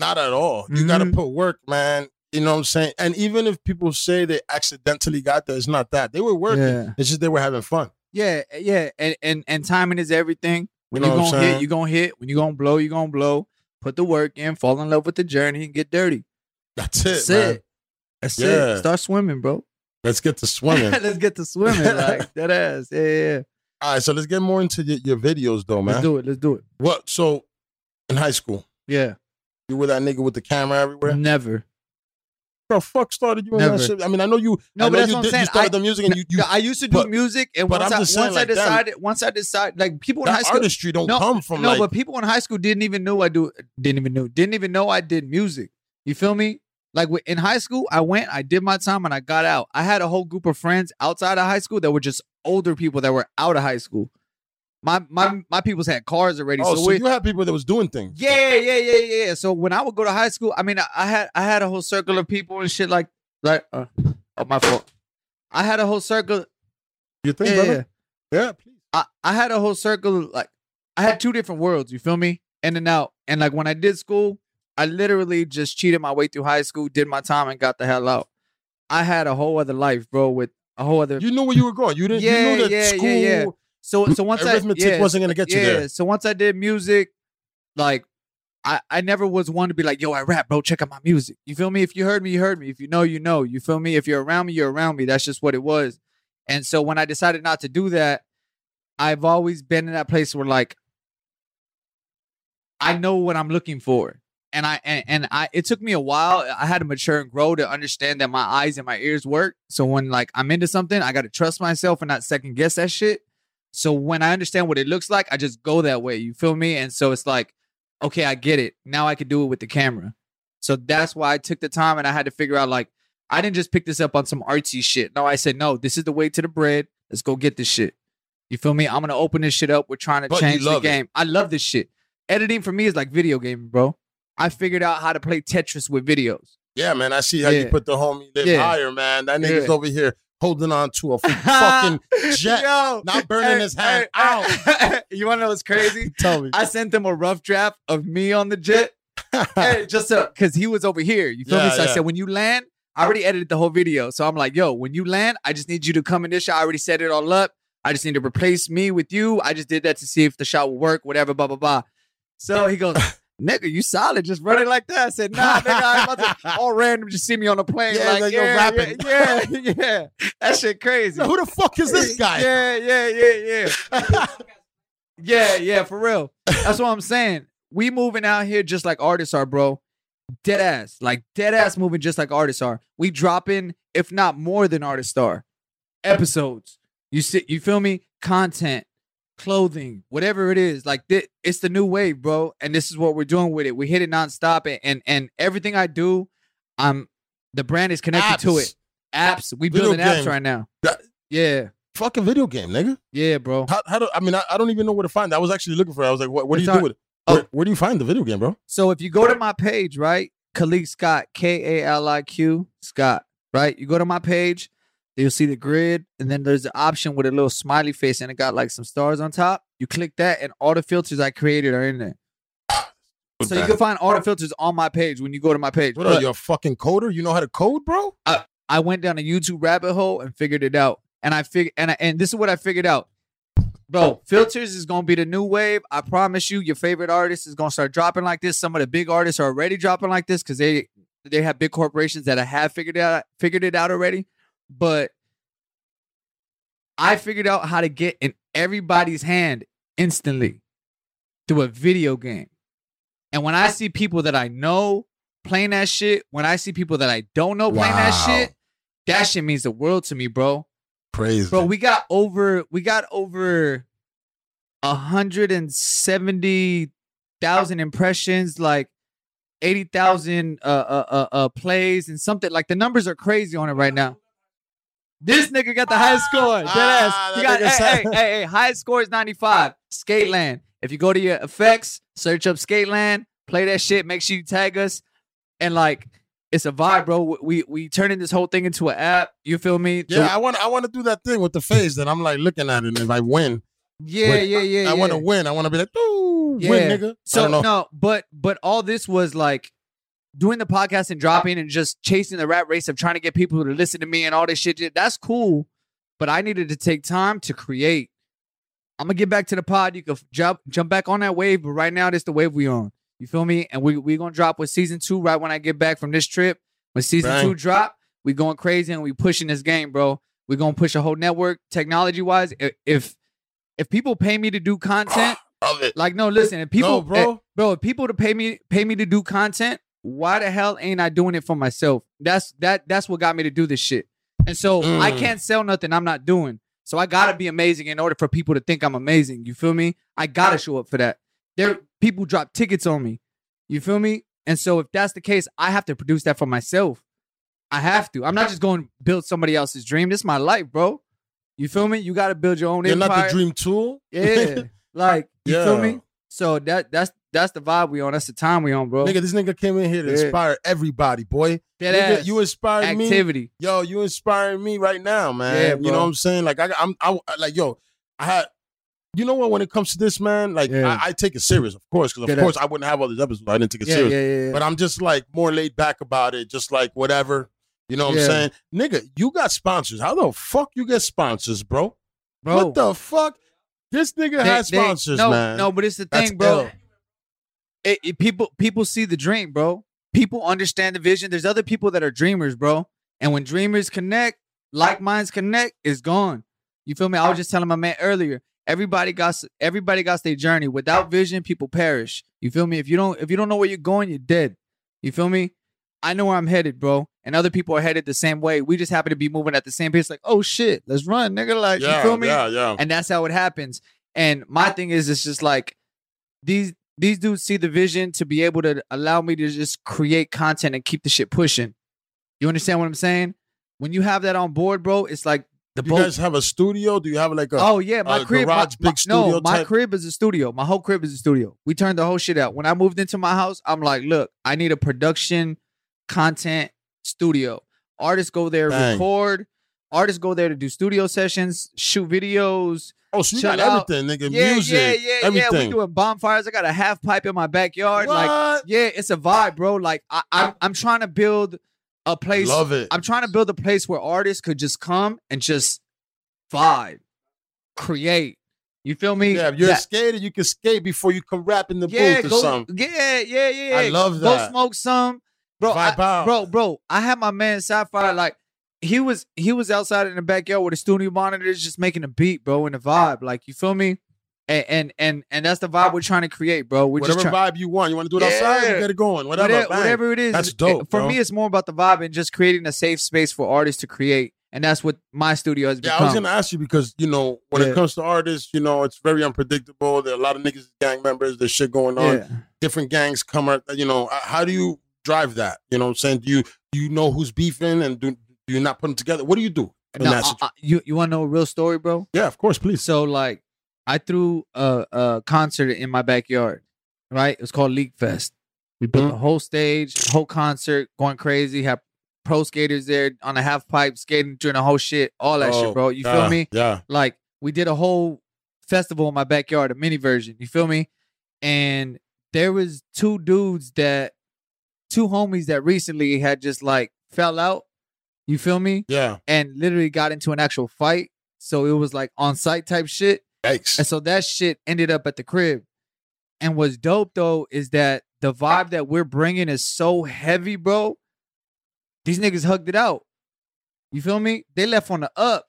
Speaker 1: Not at all. You got to
Speaker 2: mm-hmm.
Speaker 1: put work, man. You know what I'm saying? And even if people say they accidentally got there, it's not that. They were working.
Speaker 2: Yeah.
Speaker 1: It's just they were having fun.
Speaker 2: Yeah, yeah. And and and timing is everything. When
Speaker 1: You
Speaker 2: are gonna hit,
Speaker 1: saying?
Speaker 2: you gonna hit. When you're gonna blow, you're gonna blow. Put the work in, fall in love with the journey, and get dirty.
Speaker 1: That's it,
Speaker 2: That's
Speaker 1: man.
Speaker 2: it. That's
Speaker 1: Yeah.
Speaker 2: it. Start swimming, bro.
Speaker 1: Let's get to *laughs* swimming.
Speaker 2: Let's get to swimming. *laughs* like that ass. Yeah, yeah. yeah.
Speaker 1: all right, so let's get more into your, your videos, though,
Speaker 2: Let's
Speaker 1: man.
Speaker 2: do it. Let's do it.
Speaker 1: What? So, in high school,
Speaker 2: Yeah.
Speaker 1: You were that nigga with the camera everywhere.
Speaker 2: Never.
Speaker 1: Bro, fuck started you in
Speaker 2: Never.
Speaker 1: that shit. I mean, I know you.
Speaker 2: No,
Speaker 1: I
Speaker 2: but that's
Speaker 1: you
Speaker 2: what I'm
Speaker 1: did-
Speaker 2: saying.
Speaker 1: You started
Speaker 2: I-
Speaker 1: the music, and you, you
Speaker 2: I used to do
Speaker 1: but-
Speaker 2: music, and once, I, once
Speaker 1: like, damn.
Speaker 2: decided, once I decided, like people in high school,
Speaker 1: artistry don't
Speaker 2: No,
Speaker 1: come from
Speaker 2: no,
Speaker 1: like.
Speaker 2: but people in high school didn't even know I do, didn't even know, didn't even know I did music. You feel me? Like in high school, I went, I did my time, and I got out. I had a whole group of friends outside of high school that were just older people that were out of high school. My my my peoples had cars already,
Speaker 1: oh,
Speaker 2: so,
Speaker 1: so
Speaker 2: we,
Speaker 1: you had people that was doing things.
Speaker 2: yeah, yeah, yeah, yeah. So when I would go to high school, I mean, I, I had I had a whole circle of people and shit like like. Uh, oh, my fault. I had a whole circle.
Speaker 1: You think,
Speaker 2: Yeah,
Speaker 1: brother? Yeah, please.
Speaker 2: I, I had a whole circle like I had two different worlds, you feel me? In and out. And like when I did school, I literally just cheated my way through high school, did my time and got the hell out. I had a whole other life, bro, with a whole other
Speaker 1: You knew where you were going. You didn't.
Speaker 2: Yeah,
Speaker 1: you knew that
Speaker 2: yeah, yeah,
Speaker 1: school
Speaker 2: yeah. So so once
Speaker 1: arithmetic
Speaker 2: I yeah,
Speaker 1: wasn't gonna get you
Speaker 2: yeah,
Speaker 1: there.
Speaker 2: So once I did music, like I, I never was one to be like, yo, I rap, bro. Check out my music. You feel me? If you heard me, you heard me. If you know, you know. You feel me? If you're around me, you're around me. That's just what it was. And so when I decided not to do that, I've always been in that place where like I know what I'm looking for. And I and, and I it took me a while. I had to mature and grow to understand that my eyes and my ears work. So when like I'm into something, I gotta trust myself and not second guess that shit. So when I understand what it looks like, I just go that way. You feel me? And so it's like, okay, I get it. Now I can do it with the camera. So that's why I took the time and I had to figure out like I didn't just pick this up on some artsy shit. No, I said, no, this is the way to the bread. Let's go get this shit. You feel me? I'm gonna open this shit up. We're trying to
Speaker 1: But
Speaker 2: change the
Speaker 1: love it.
Speaker 2: game. I love this shit. Editing for me is like video gaming, bro. I figured out how to play Tetris with videos.
Speaker 1: Yeah, man. I see how you put the homie live
Speaker 2: Yeah.
Speaker 1: higher, man. That nigga's
Speaker 2: Yeah.
Speaker 1: over here holding on to a *laughs* fucking jet,
Speaker 2: Yo,
Speaker 1: not burning his hand
Speaker 2: out. *laughs* you wanna know what's crazy? *laughs*
Speaker 1: Tell me.
Speaker 2: I sent them a rough draft of me on the jet. hey, just because he was over here. You feel
Speaker 1: Yeah,
Speaker 2: me? So I said, when you land, I already edited the whole video. So I'm like, yo, when you land, I just need you to come in this shot. I already set it all up. I just need to replace me with you. I just did that to see if the shot will work, whatever, blah, blah, blah. So he goes, nigga, you solid. Just running like that. I said, nah, nigga, I'm about to *laughs* all random just see me on the plane.
Speaker 1: Yeah,
Speaker 2: like,
Speaker 1: like you're
Speaker 2: yeah,
Speaker 1: rapping.
Speaker 2: Yeah, yeah, *laughs* yeah. That shit crazy.
Speaker 1: Yo, who the fuck is this guy? *laughs*
Speaker 2: Yeah, yeah, yeah, yeah. yeah, yeah, for real. That's what I'm saying. We moving out here just like artists are, bro. Dead ass. Like dead ass moving just like artists are. We dropping, if not more than artists are. Episodes. You see, you feel me? Content, clothing, whatever it is. Like thi- it's the new wave, bro. And this is what we're doing with it. We hit it nonstop. And and, and everything I do, I'm the brand is connected to it. Apps. We
Speaker 1: Video
Speaker 2: building apps right now.
Speaker 1: That-
Speaker 2: Yeah.
Speaker 1: Fucking video game, nigga.
Speaker 2: Yeah, bro.
Speaker 1: How, how do I mean? I, I don't even know where to find. That. I was actually looking for. it. I was like, what? What do you
Speaker 2: on-
Speaker 1: do with it?
Speaker 2: Oh.
Speaker 1: Where, where do you find the video game, bro?
Speaker 2: So if you go to my page, right, Kaliq Scott, K A L I Q Scott, right? You go to my page, you'll see the grid, and then there's the option with a little smiley face, and it got like some stars on top. You click that, and all the filters I created are in there. So you can find all the filters on my page when you go to my page.
Speaker 1: What are you a fucking coder? You know how to code, bro?
Speaker 2: I I went down a YouTube rabbit hole and figured it out. And I figured, and I, and this is what I figured out, bro. Filters is gonna be the new wave. I promise you, your favorite artist is gonna start dropping like this. Some of the big artists are already dropping like this because they they have big corporations that I have figured it out figured it out already. But I figured out how to get in everybody's hand instantly through a video game. And when I see people that I know playing that shit, when I see people that I don't know playing that shit, that shit means the world to me, bro.
Speaker 1: Praise.
Speaker 2: Bro, we got over we got over a hundred and seventy thousand impressions, like eighty thousand uh, uh uh uh plays and something like the numbers are crazy on it right now. This nigga got the highest score. Dead ass.
Speaker 1: Ah,
Speaker 2: You
Speaker 1: that
Speaker 2: got hey, hey, hey, hey, highest score is 95. Skateland. If you go to your effects, search up Skateland, play that shit, make sure you tag us. And like it's a vibe, bro. We we turning this whole thing into an app. You feel me?
Speaker 1: Yeah, I want I want to do that thing with the face that I'm like looking at it. And if I win,
Speaker 2: yeah, yeah, yeah.
Speaker 1: I want to win. I want to be like, ooh,
Speaker 2: Yeah.
Speaker 1: win, nigga.
Speaker 2: So no, but but all this was like doing the podcast and dropping and just chasing the rat race of trying to get people to listen to me and all this shit. That's cool, but I needed to take time to create. I'm gonna get back to the pod. You can jump jump back on that wave, but right now this the wave we are on. You feel me? And we we gonna drop with season two right when I get back from this trip. When season
Speaker 1: Bang.
Speaker 2: two drop, we going crazy and we pushing this game, bro. We gonna push a whole network technology wise. If if, if people pay me to do content. *sighs*
Speaker 1: Love it.
Speaker 2: Like, no, listen, if people,
Speaker 1: No, bro.
Speaker 2: eh, bro, if people to pay me, pay me to do content, why the hell ain't I doing it for myself? That's that. That's what got me to do this shit. And so I
Speaker 1: Mm.
Speaker 2: can't sell nothing I'm not doing. So I gotta be amazing in order for people to think I'm amazing. You feel me? I gotta show up for that. There, people drop tickets on me. You feel me? And so if that's the case, I have to produce that for myself. I have to. I'm not just going to build somebody else's dream. This is my life, bro. You feel me? You got to build your own
Speaker 1: You're
Speaker 2: empire.
Speaker 1: not the dream tool.
Speaker 2: Yeah. *laughs* Like, you feel
Speaker 1: Yeah.
Speaker 2: me? So that that's that's the vibe we on. That's the time we on, bro.
Speaker 1: Nigga, this nigga came in here to
Speaker 2: Yeah.
Speaker 1: inspire everybody, boy. Nigga, you inspired me.
Speaker 2: activity.
Speaker 1: Yo, you inspiring me right now, man.
Speaker 2: Yeah,
Speaker 1: You know what I'm saying? Like I, I'm, I, like yo, I had. You know what? When it comes to this, man, like
Speaker 2: Yeah.
Speaker 1: I, I take it serious, of course, because of course I wouldn't have all these episodes. if I didn't take it serious. But I'm just like more laid back about it, just like whatever. You know what. I'm saying? Nigga, you got sponsors. How the fuck you get sponsors, bro?
Speaker 2: bro.
Speaker 1: What the fuck? This nigga
Speaker 2: They-
Speaker 1: has
Speaker 2: they-
Speaker 1: sponsors,
Speaker 2: no,
Speaker 1: man.
Speaker 2: No, but it's the
Speaker 1: That's
Speaker 2: thing, bro.
Speaker 1: ill.
Speaker 2: It, it- people people see the dream, bro. People understand the vision. There's other people that are dreamers, bro. And when dreamers connect, like minds connect, it's gone. You feel me? I was just telling my man earlier. Everybody got everybody got their journey. Without vision, people perish. You feel me? If you don't if you don't know where you're going, you're dead. You feel me? I know where I'm headed, bro. And other people are headed the same way. We just happen to be moving at the same pace. Like, oh shit, let's run, nigga. Like,
Speaker 1: yeah,
Speaker 2: you feel me?
Speaker 1: yeah, yeah.
Speaker 2: and that's how it happens. And my thing is, it's just like these these dudes see the vision to be able to allow me to just create content and keep the shit pushing. You understand what I'm saying? When you have that on board, bro, it's like the
Speaker 1: Do you
Speaker 2: boat.
Speaker 1: guys have a studio? Do you have like a?
Speaker 2: oh yeah, my crib,
Speaker 1: garage,
Speaker 2: my-
Speaker 1: big studio
Speaker 2: no, my
Speaker 1: type?
Speaker 2: crib is a studio. My whole crib is a studio. We turned the whole shit out. When I moved into my house, I'm like, look, I need a production content studio. Artists go there, record. Artists go there to do studio sessions, shoot videos,
Speaker 1: oh,
Speaker 2: chill
Speaker 1: got
Speaker 2: out.
Speaker 1: everything, nigga.
Speaker 2: yeah,
Speaker 1: Music,
Speaker 2: yeah, yeah, yeah.
Speaker 1: everything.
Speaker 2: We doing bonfires. I got a half pipe in my backyard.
Speaker 1: what?
Speaker 2: Like, yeah, it's a vibe, bro. Like, I, I'm, I'm trying to build a place.
Speaker 1: Love it.
Speaker 2: I'm trying to build a place where artists could just come and just vibe, create. You feel me?
Speaker 1: yeah, if you're
Speaker 2: That-
Speaker 1: a skater, you can skate before you come rap in the
Speaker 2: yeah,
Speaker 1: booth or
Speaker 2: go,
Speaker 1: something.
Speaker 2: yeah, yeah, yeah.
Speaker 1: I love that.
Speaker 2: Go smoke some, bro. I- bro, bro. I had my man Sapphire like he was he was outside in the backyard with the studio monitors, just making a beat, bro, and the vibe. Like you feel me? And and and, and that's the vibe we're trying to create, bro. We're
Speaker 1: whatever
Speaker 2: just trying.
Speaker 1: vibe you want. You want to do it outside? You get it going. Whatever.
Speaker 2: Whatever, whatever it is,
Speaker 1: That's
Speaker 2: it-
Speaker 1: dope,
Speaker 2: for
Speaker 1: bro.
Speaker 2: me, it's more about the vibe and just creating a safe space for artists to create, and that's what my studio has become. Yeah.
Speaker 1: I was gonna ask you because you know when
Speaker 2: Yeah.
Speaker 1: it comes to artists, you know it's very unpredictable. There are a lot of niggas gang members. There's shit going on.
Speaker 2: yeah.
Speaker 1: Different gangs come out. You know, how do you drive that? You know, what I'm saying, do you do you know who's beefing and do do you not put them together? What do you do? in
Speaker 2: No,
Speaker 1: that
Speaker 2: I- I- you you want to know a real story, bro?
Speaker 1: yeah, of course, please.
Speaker 2: So like, I threw a, a concert in my backyard, right? It was called Liq Fest. We built
Speaker 1: Mhm.
Speaker 2: the whole stage, whole concert, going crazy. Have pro skaters there on a half pipe skating during the whole shit, all that
Speaker 1: Oh,
Speaker 2: shit, bro. You
Speaker 1: yeah,
Speaker 2: feel me?
Speaker 1: Yeah.
Speaker 2: Like we did a whole festival in my backyard, a mini version. You feel me? And there was two dudes that, two homies that recently had just like fell out. You feel me?
Speaker 1: Yeah.
Speaker 2: And literally got into an actual fight. So it was like on site type shit.
Speaker 1: Yikes.
Speaker 2: And so that shit ended up at the crib. And what's dope though is that the vibe that we're bringing is so heavy, bro. These niggas hugged it out. You feel me? They left on the up.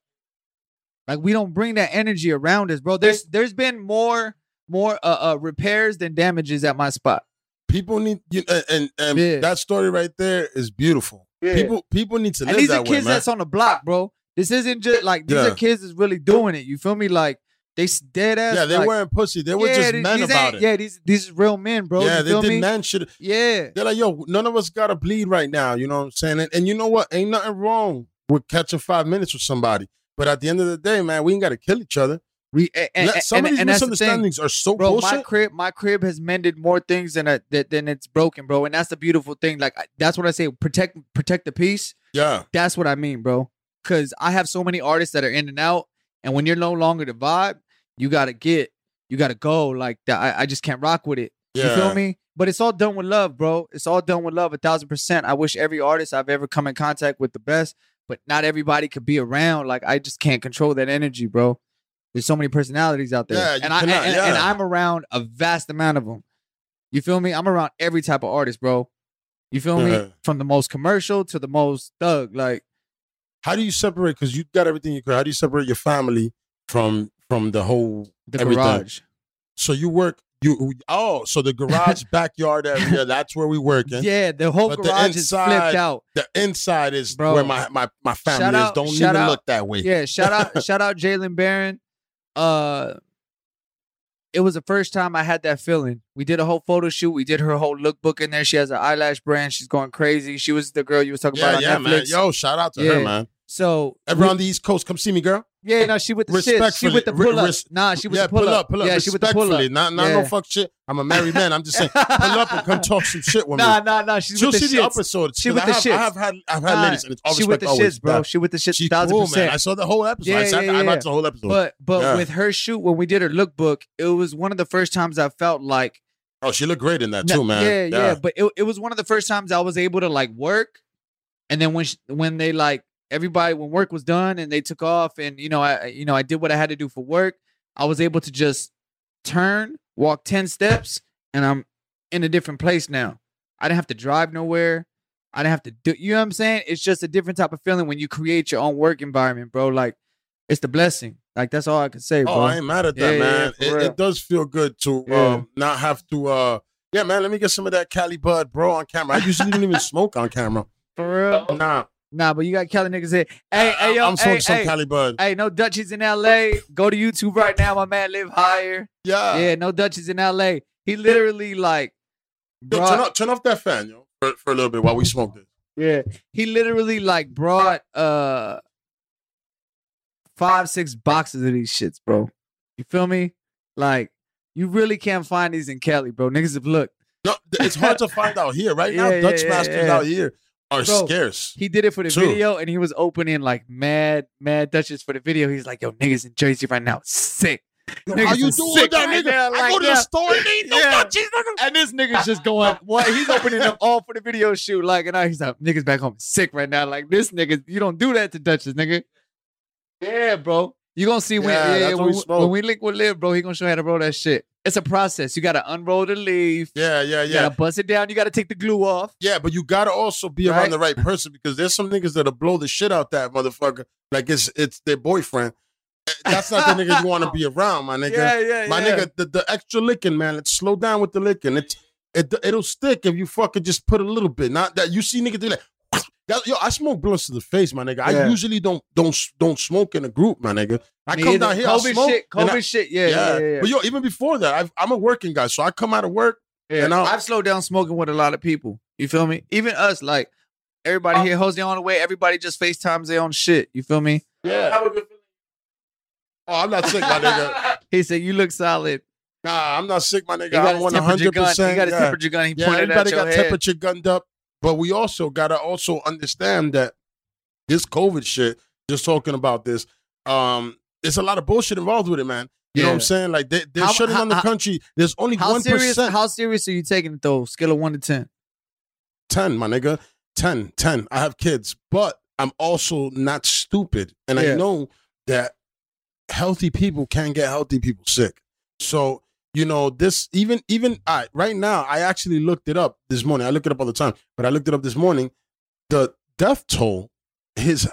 Speaker 2: Like we don't bring that energy around us, bro. There's there's been more more uh, uh repairs than damages at my spot.
Speaker 1: People need you and and, and
Speaker 2: Yeah.
Speaker 1: that story right there is beautiful. People people need to live
Speaker 2: And
Speaker 1: live
Speaker 2: these are
Speaker 1: that way,
Speaker 2: kids
Speaker 1: man.
Speaker 2: that's on the block, bro. This isn't just like these
Speaker 1: Yeah.
Speaker 2: are kids that's really doing it. You feel me? Like they s- dead ass.
Speaker 1: yeah, they
Speaker 2: like,
Speaker 1: weren't pussy. They were
Speaker 2: yeah,
Speaker 1: just
Speaker 2: these-
Speaker 1: men
Speaker 2: these
Speaker 1: about it.
Speaker 2: Yeah, these these is real men, bro.
Speaker 1: yeah,
Speaker 2: you
Speaker 1: they
Speaker 2: feel
Speaker 1: did
Speaker 2: me?
Speaker 1: man shit.
Speaker 2: Yeah.
Speaker 1: They're like, yo, none of us gotta bleed right now. You know what I'm saying? And, and you know what? Ain't nothing wrong with catching five minutes with somebody. But at the end of the day, man, we ain't gotta kill each other.
Speaker 2: Re- and, and,
Speaker 1: Some
Speaker 2: and-
Speaker 1: of these
Speaker 2: and that's the
Speaker 1: misunderstandings are so
Speaker 2: bro my crib my crib has mended more things than a, that than it's broken bro and that's the beautiful thing like that's what i say protect protect the peace.
Speaker 1: Yeah,
Speaker 2: that's what i mean bro because i have so many artists that are in and out and when you're no longer the vibe you gotta get you gotta go like that i, I just can't rock with it.
Speaker 1: Yeah.
Speaker 2: you feel me? But it's all done with love bro. It's all done with love a thousand percent. I wish every artist i've ever come in contact with the best but not everybody could be around. Like i just can't control that energy bro there's so many personalities out there
Speaker 1: Yeah,
Speaker 2: and, I
Speaker 1: cannot,
Speaker 2: and,
Speaker 1: yeah.
Speaker 2: and I'm around a vast amount of them you feel me i'm around every type of artist bro you feel
Speaker 1: Yeah.
Speaker 2: me from the most commercial to the most thug like
Speaker 1: How do you separate? Because you got everything you could. How do you separate your family from from the whole?
Speaker 2: the
Speaker 1: Everything.
Speaker 2: garage
Speaker 1: So you work. You oh, so the *laughs* garage backyard area. *laughs* That's where we working.
Speaker 2: yeah the whole
Speaker 1: But the
Speaker 2: garage is flipped out
Speaker 1: The inside is
Speaker 2: Bro.
Speaker 1: where my my my family
Speaker 2: Shout
Speaker 1: is. Don't even
Speaker 2: out-
Speaker 1: look that way.
Speaker 2: Yeah, shout out, *laughs* shout out, Jalen Barron. Uh, it was the first time I had that feeling. We did a whole photo shoot. We did her whole lookbook in there. She has an eyelash brand. She's going crazy. She was the girl you was talking
Speaker 1: yeah,
Speaker 2: about
Speaker 1: yeah,
Speaker 2: on
Speaker 1: man. Yo, shout out to her, man.
Speaker 2: So
Speaker 1: Everyone on the East Coast, come see me, girl.
Speaker 2: Yeah, no, she with the shit. She with the pull up.
Speaker 1: res-
Speaker 2: nah, she with
Speaker 1: yeah,
Speaker 2: the pull up.
Speaker 1: pull up.
Speaker 2: Yeah, she with the pull
Speaker 1: Respectfully,
Speaker 2: up.
Speaker 1: not not no fuck shit. I'm a married man. I'm just saying, *laughs* pull up and come talk some shit with
Speaker 2: Nah,
Speaker 1: me.
Speaker 2: nah, nah. She's
Speaker 1: She'll
Speaker 2: with the
Speaker 1: see the
Speaker 2: shits.
Speaker 1: episodes.
Speaker 2: She with
Speaker 1: I
Speaker 2: the
Speaker 1: have,
Speaker 2: shits.
Speaker 1: I have had I've had
Speaker 2: Nah,
Speaker 1: ladies, and it's all
Speaker 2: She with the
Speaker 1: always.
Speaker 2: shits, bro.
Speaker 1: Yeah.
Speaker 2: She with the shits.
Speaker 1: She's
Speaker 2: thousand
Speaker 1: cool,
Speaker 2: percent.
Speaker 1: man. I saw the whole episode.
Speaker 2: Yeah,
Speaker 1: I sat,
Speaker 2: yeah,
Speaker 1: I
Speaker 2: yeah.
Speaker 1: watched the whole episode.
Speaker 2: But but
Speaker 1: Yeah.
Speaker 2: with her shoot when we did her lookbook, it was one of the first times I felt like
Speaker 1: oh, she looked great in that too, man.
Speaker 2: Yeah, yeah, But it, it was one of the first times I was able to like work, and then when when they like everybody when work was done and they took off, and you know I you know I did what I had to do for work. I was able to just turn, walk ten steps, and I'm in a different place now. I didn't have to drive nowhere. I didn't have to do. You know what I'm saying? It's just a different type of feeling when you create your own work environment, bro. Like it's the blessing. Like that's all I can say, bro.
Speaker 1: Oh, I ain't mad at that,
Speaker 2: Yeah, yeah,
Speaker 1: man.
Speaker 2: for
Speaker 1: it, it does feel good to
Speaker 2: Yeah.
Speaker 1: um, not have to. uh Yeah, man. Let me get some of that Cali Bud, bro, on camera. I usually don't even smoke on camera.
Speaker 2: for real.
Speaker 1: Nah,
Speaker 2: Nah, but you got Kelly niggas here. Hey, hey, yo,
Speaker 1: I'm smoking
Speaker 2: hey,
Speaker 1: some
Speaker 2: hey.
Speaker 1: Cali Bud.
Speaker 2: Hey, no Dutchies in LA. Go to YouTube right now. My man live higher.
Speaker 1: Yeah.
Speaker 2: Yeah, no Dutchies in LA. He literally like
Speaker 1: Yo,
Speaker 2: brought,
Speaker 1: turn off, turn off that fan, yo, for, for a little bit while we smoke this.
Speaker 2: yeah. He literally like brought uh five, six boxes of these shits, bro. You feel me? Like you really can't find these in Cali, bro. Niggas have looked.
Speaker 1: No, it's hard to find out here right *laughs* now.
Speaker 2: Yeah, yeah,
Speaker 1: Dutch
Speaker 2: yeah,
Speaker 1: masters
Speaker 2: yeah.
Speaker 1: out here are
Speaker 2: Bro,
Speaker 1: scarce.
Speaker 2: He did it for the
Speaker 1: True.
Speaker 2: video and he was opening like mad, mad Dutches for the video. He's like, yo, niggas in Jersey right now, sick.
Speaker 1: Yo, how you doing
Speaker 2: sick
Speaker 1: that,
Speaker 2: right
Speaker 1: nigga?
Speaker 2: now,
Speaker 1: I go to
Speaker 2: yeah.
Speaker 1: the store and ain't no
Speaker 2: Yeah.
Speaker 1: Dutchies, nigga.
Speaker 2: And this nigga's just going, what? He's opening them all for the video shoot. Like, and I, he's like, niggas back home sick right now. Like, this nigga, you don't do that to Dutchess, nigga. Yeah, bro. You gonna see when,
Speaker 1: Yeah,
Speaker 2: yeah, when,
Speaker 1: we
Speaker 2: we- when we link with Liv, bro, he gonna show how to roll that shit. It's a process. You gotta unroll the leaf.
Speaker 1: Yeah, yeah,
Speaker 2: You
Speaker 1: yeah.
Speaker 2: gotta bust it down. You gotta take the glue off.
Speaker 1: Yeah, but you gotta also be around the right person because there's some niggas that'll blow the shit out that motherfucker like it's it's their boyfriend. Eh, That's not the nigga you want to be around, my nigga. *laughs*
Speaker 2: Yeah, yeah,
Speaker 1: my
Speaker 2: yeah.
Speaker 1: nigga, the, the extra licking, man. Let's slow down with the licking. It, it it'll stick if you fucking just put a little bit. Not that you see niggas do like. That- Yo, I smoke blunts to the face, my nigga. I usually don't don't don't smoke in a group, my nigga. I
Speaker 2: Me
Speaker 1: come
Speaker 2: either.
Speaker 1: down here, I
Speaker 2: COVID
Speaker 1: smoke.
Speaker 2: shit. COVID
Speaker 1: I-
Speaker 2: shit. Yeah, yeah, yeah. yeah.
Speaker 1: But yo, even before that, I've, I'm a working guy, so I come out of work.
Speaker 2: Yeah,
Speaker 1: And I'll-
Speaker 2: I've slowed down smoking with a lot of people. You feel me? Even us, like everybody here, Jose on the way. Everybody just FaceTimes their own shit. You feel me?
Speaker 1: Yeah. Oh, I'm not sick, my nigga. *laughs*
Speaker 2: He said, "You look solid."
Speaker 1: Nah, I'm not sick, my nigga.
Speaker 2: He got
Speaker 1: I'm 100.
Speaker 2: temperature gun. He
Speaker 1: percent
Speaker 2: got his
Speaker 1: yeah.
Speaker 2: temperature gun. He
Speaker 1: Yeah,
Speaker 2: pointed at
Speaker 1: everybody got
Speaker 2: head.
Speaker 1: temperature gunned up, but we also gotta also understand that this COVID shit. Just talking about this, um, there's a lot of bullshit involved with it, man. You know what I'm saying? Like they, they're
Speaker 2: How-
Speaker 1: shutting
Speaker 2: how-
Speaker 1: down the
Speaker 2: how-
Speaker 1: country. There's only
Speaker 2: How
Speaker 1: one
Speaker 2: serious? How serious are you taking it though? Scale of one to ten.
Speaker 1: 10, my nigga. 10, 10. I have kids, but I'm also not stupid. And I know that healthy people can get healthy people sick. So, you know, this even even I right now, I actually looked it up this morning. I look it up all the time, but I looked it up this morning. The death toll is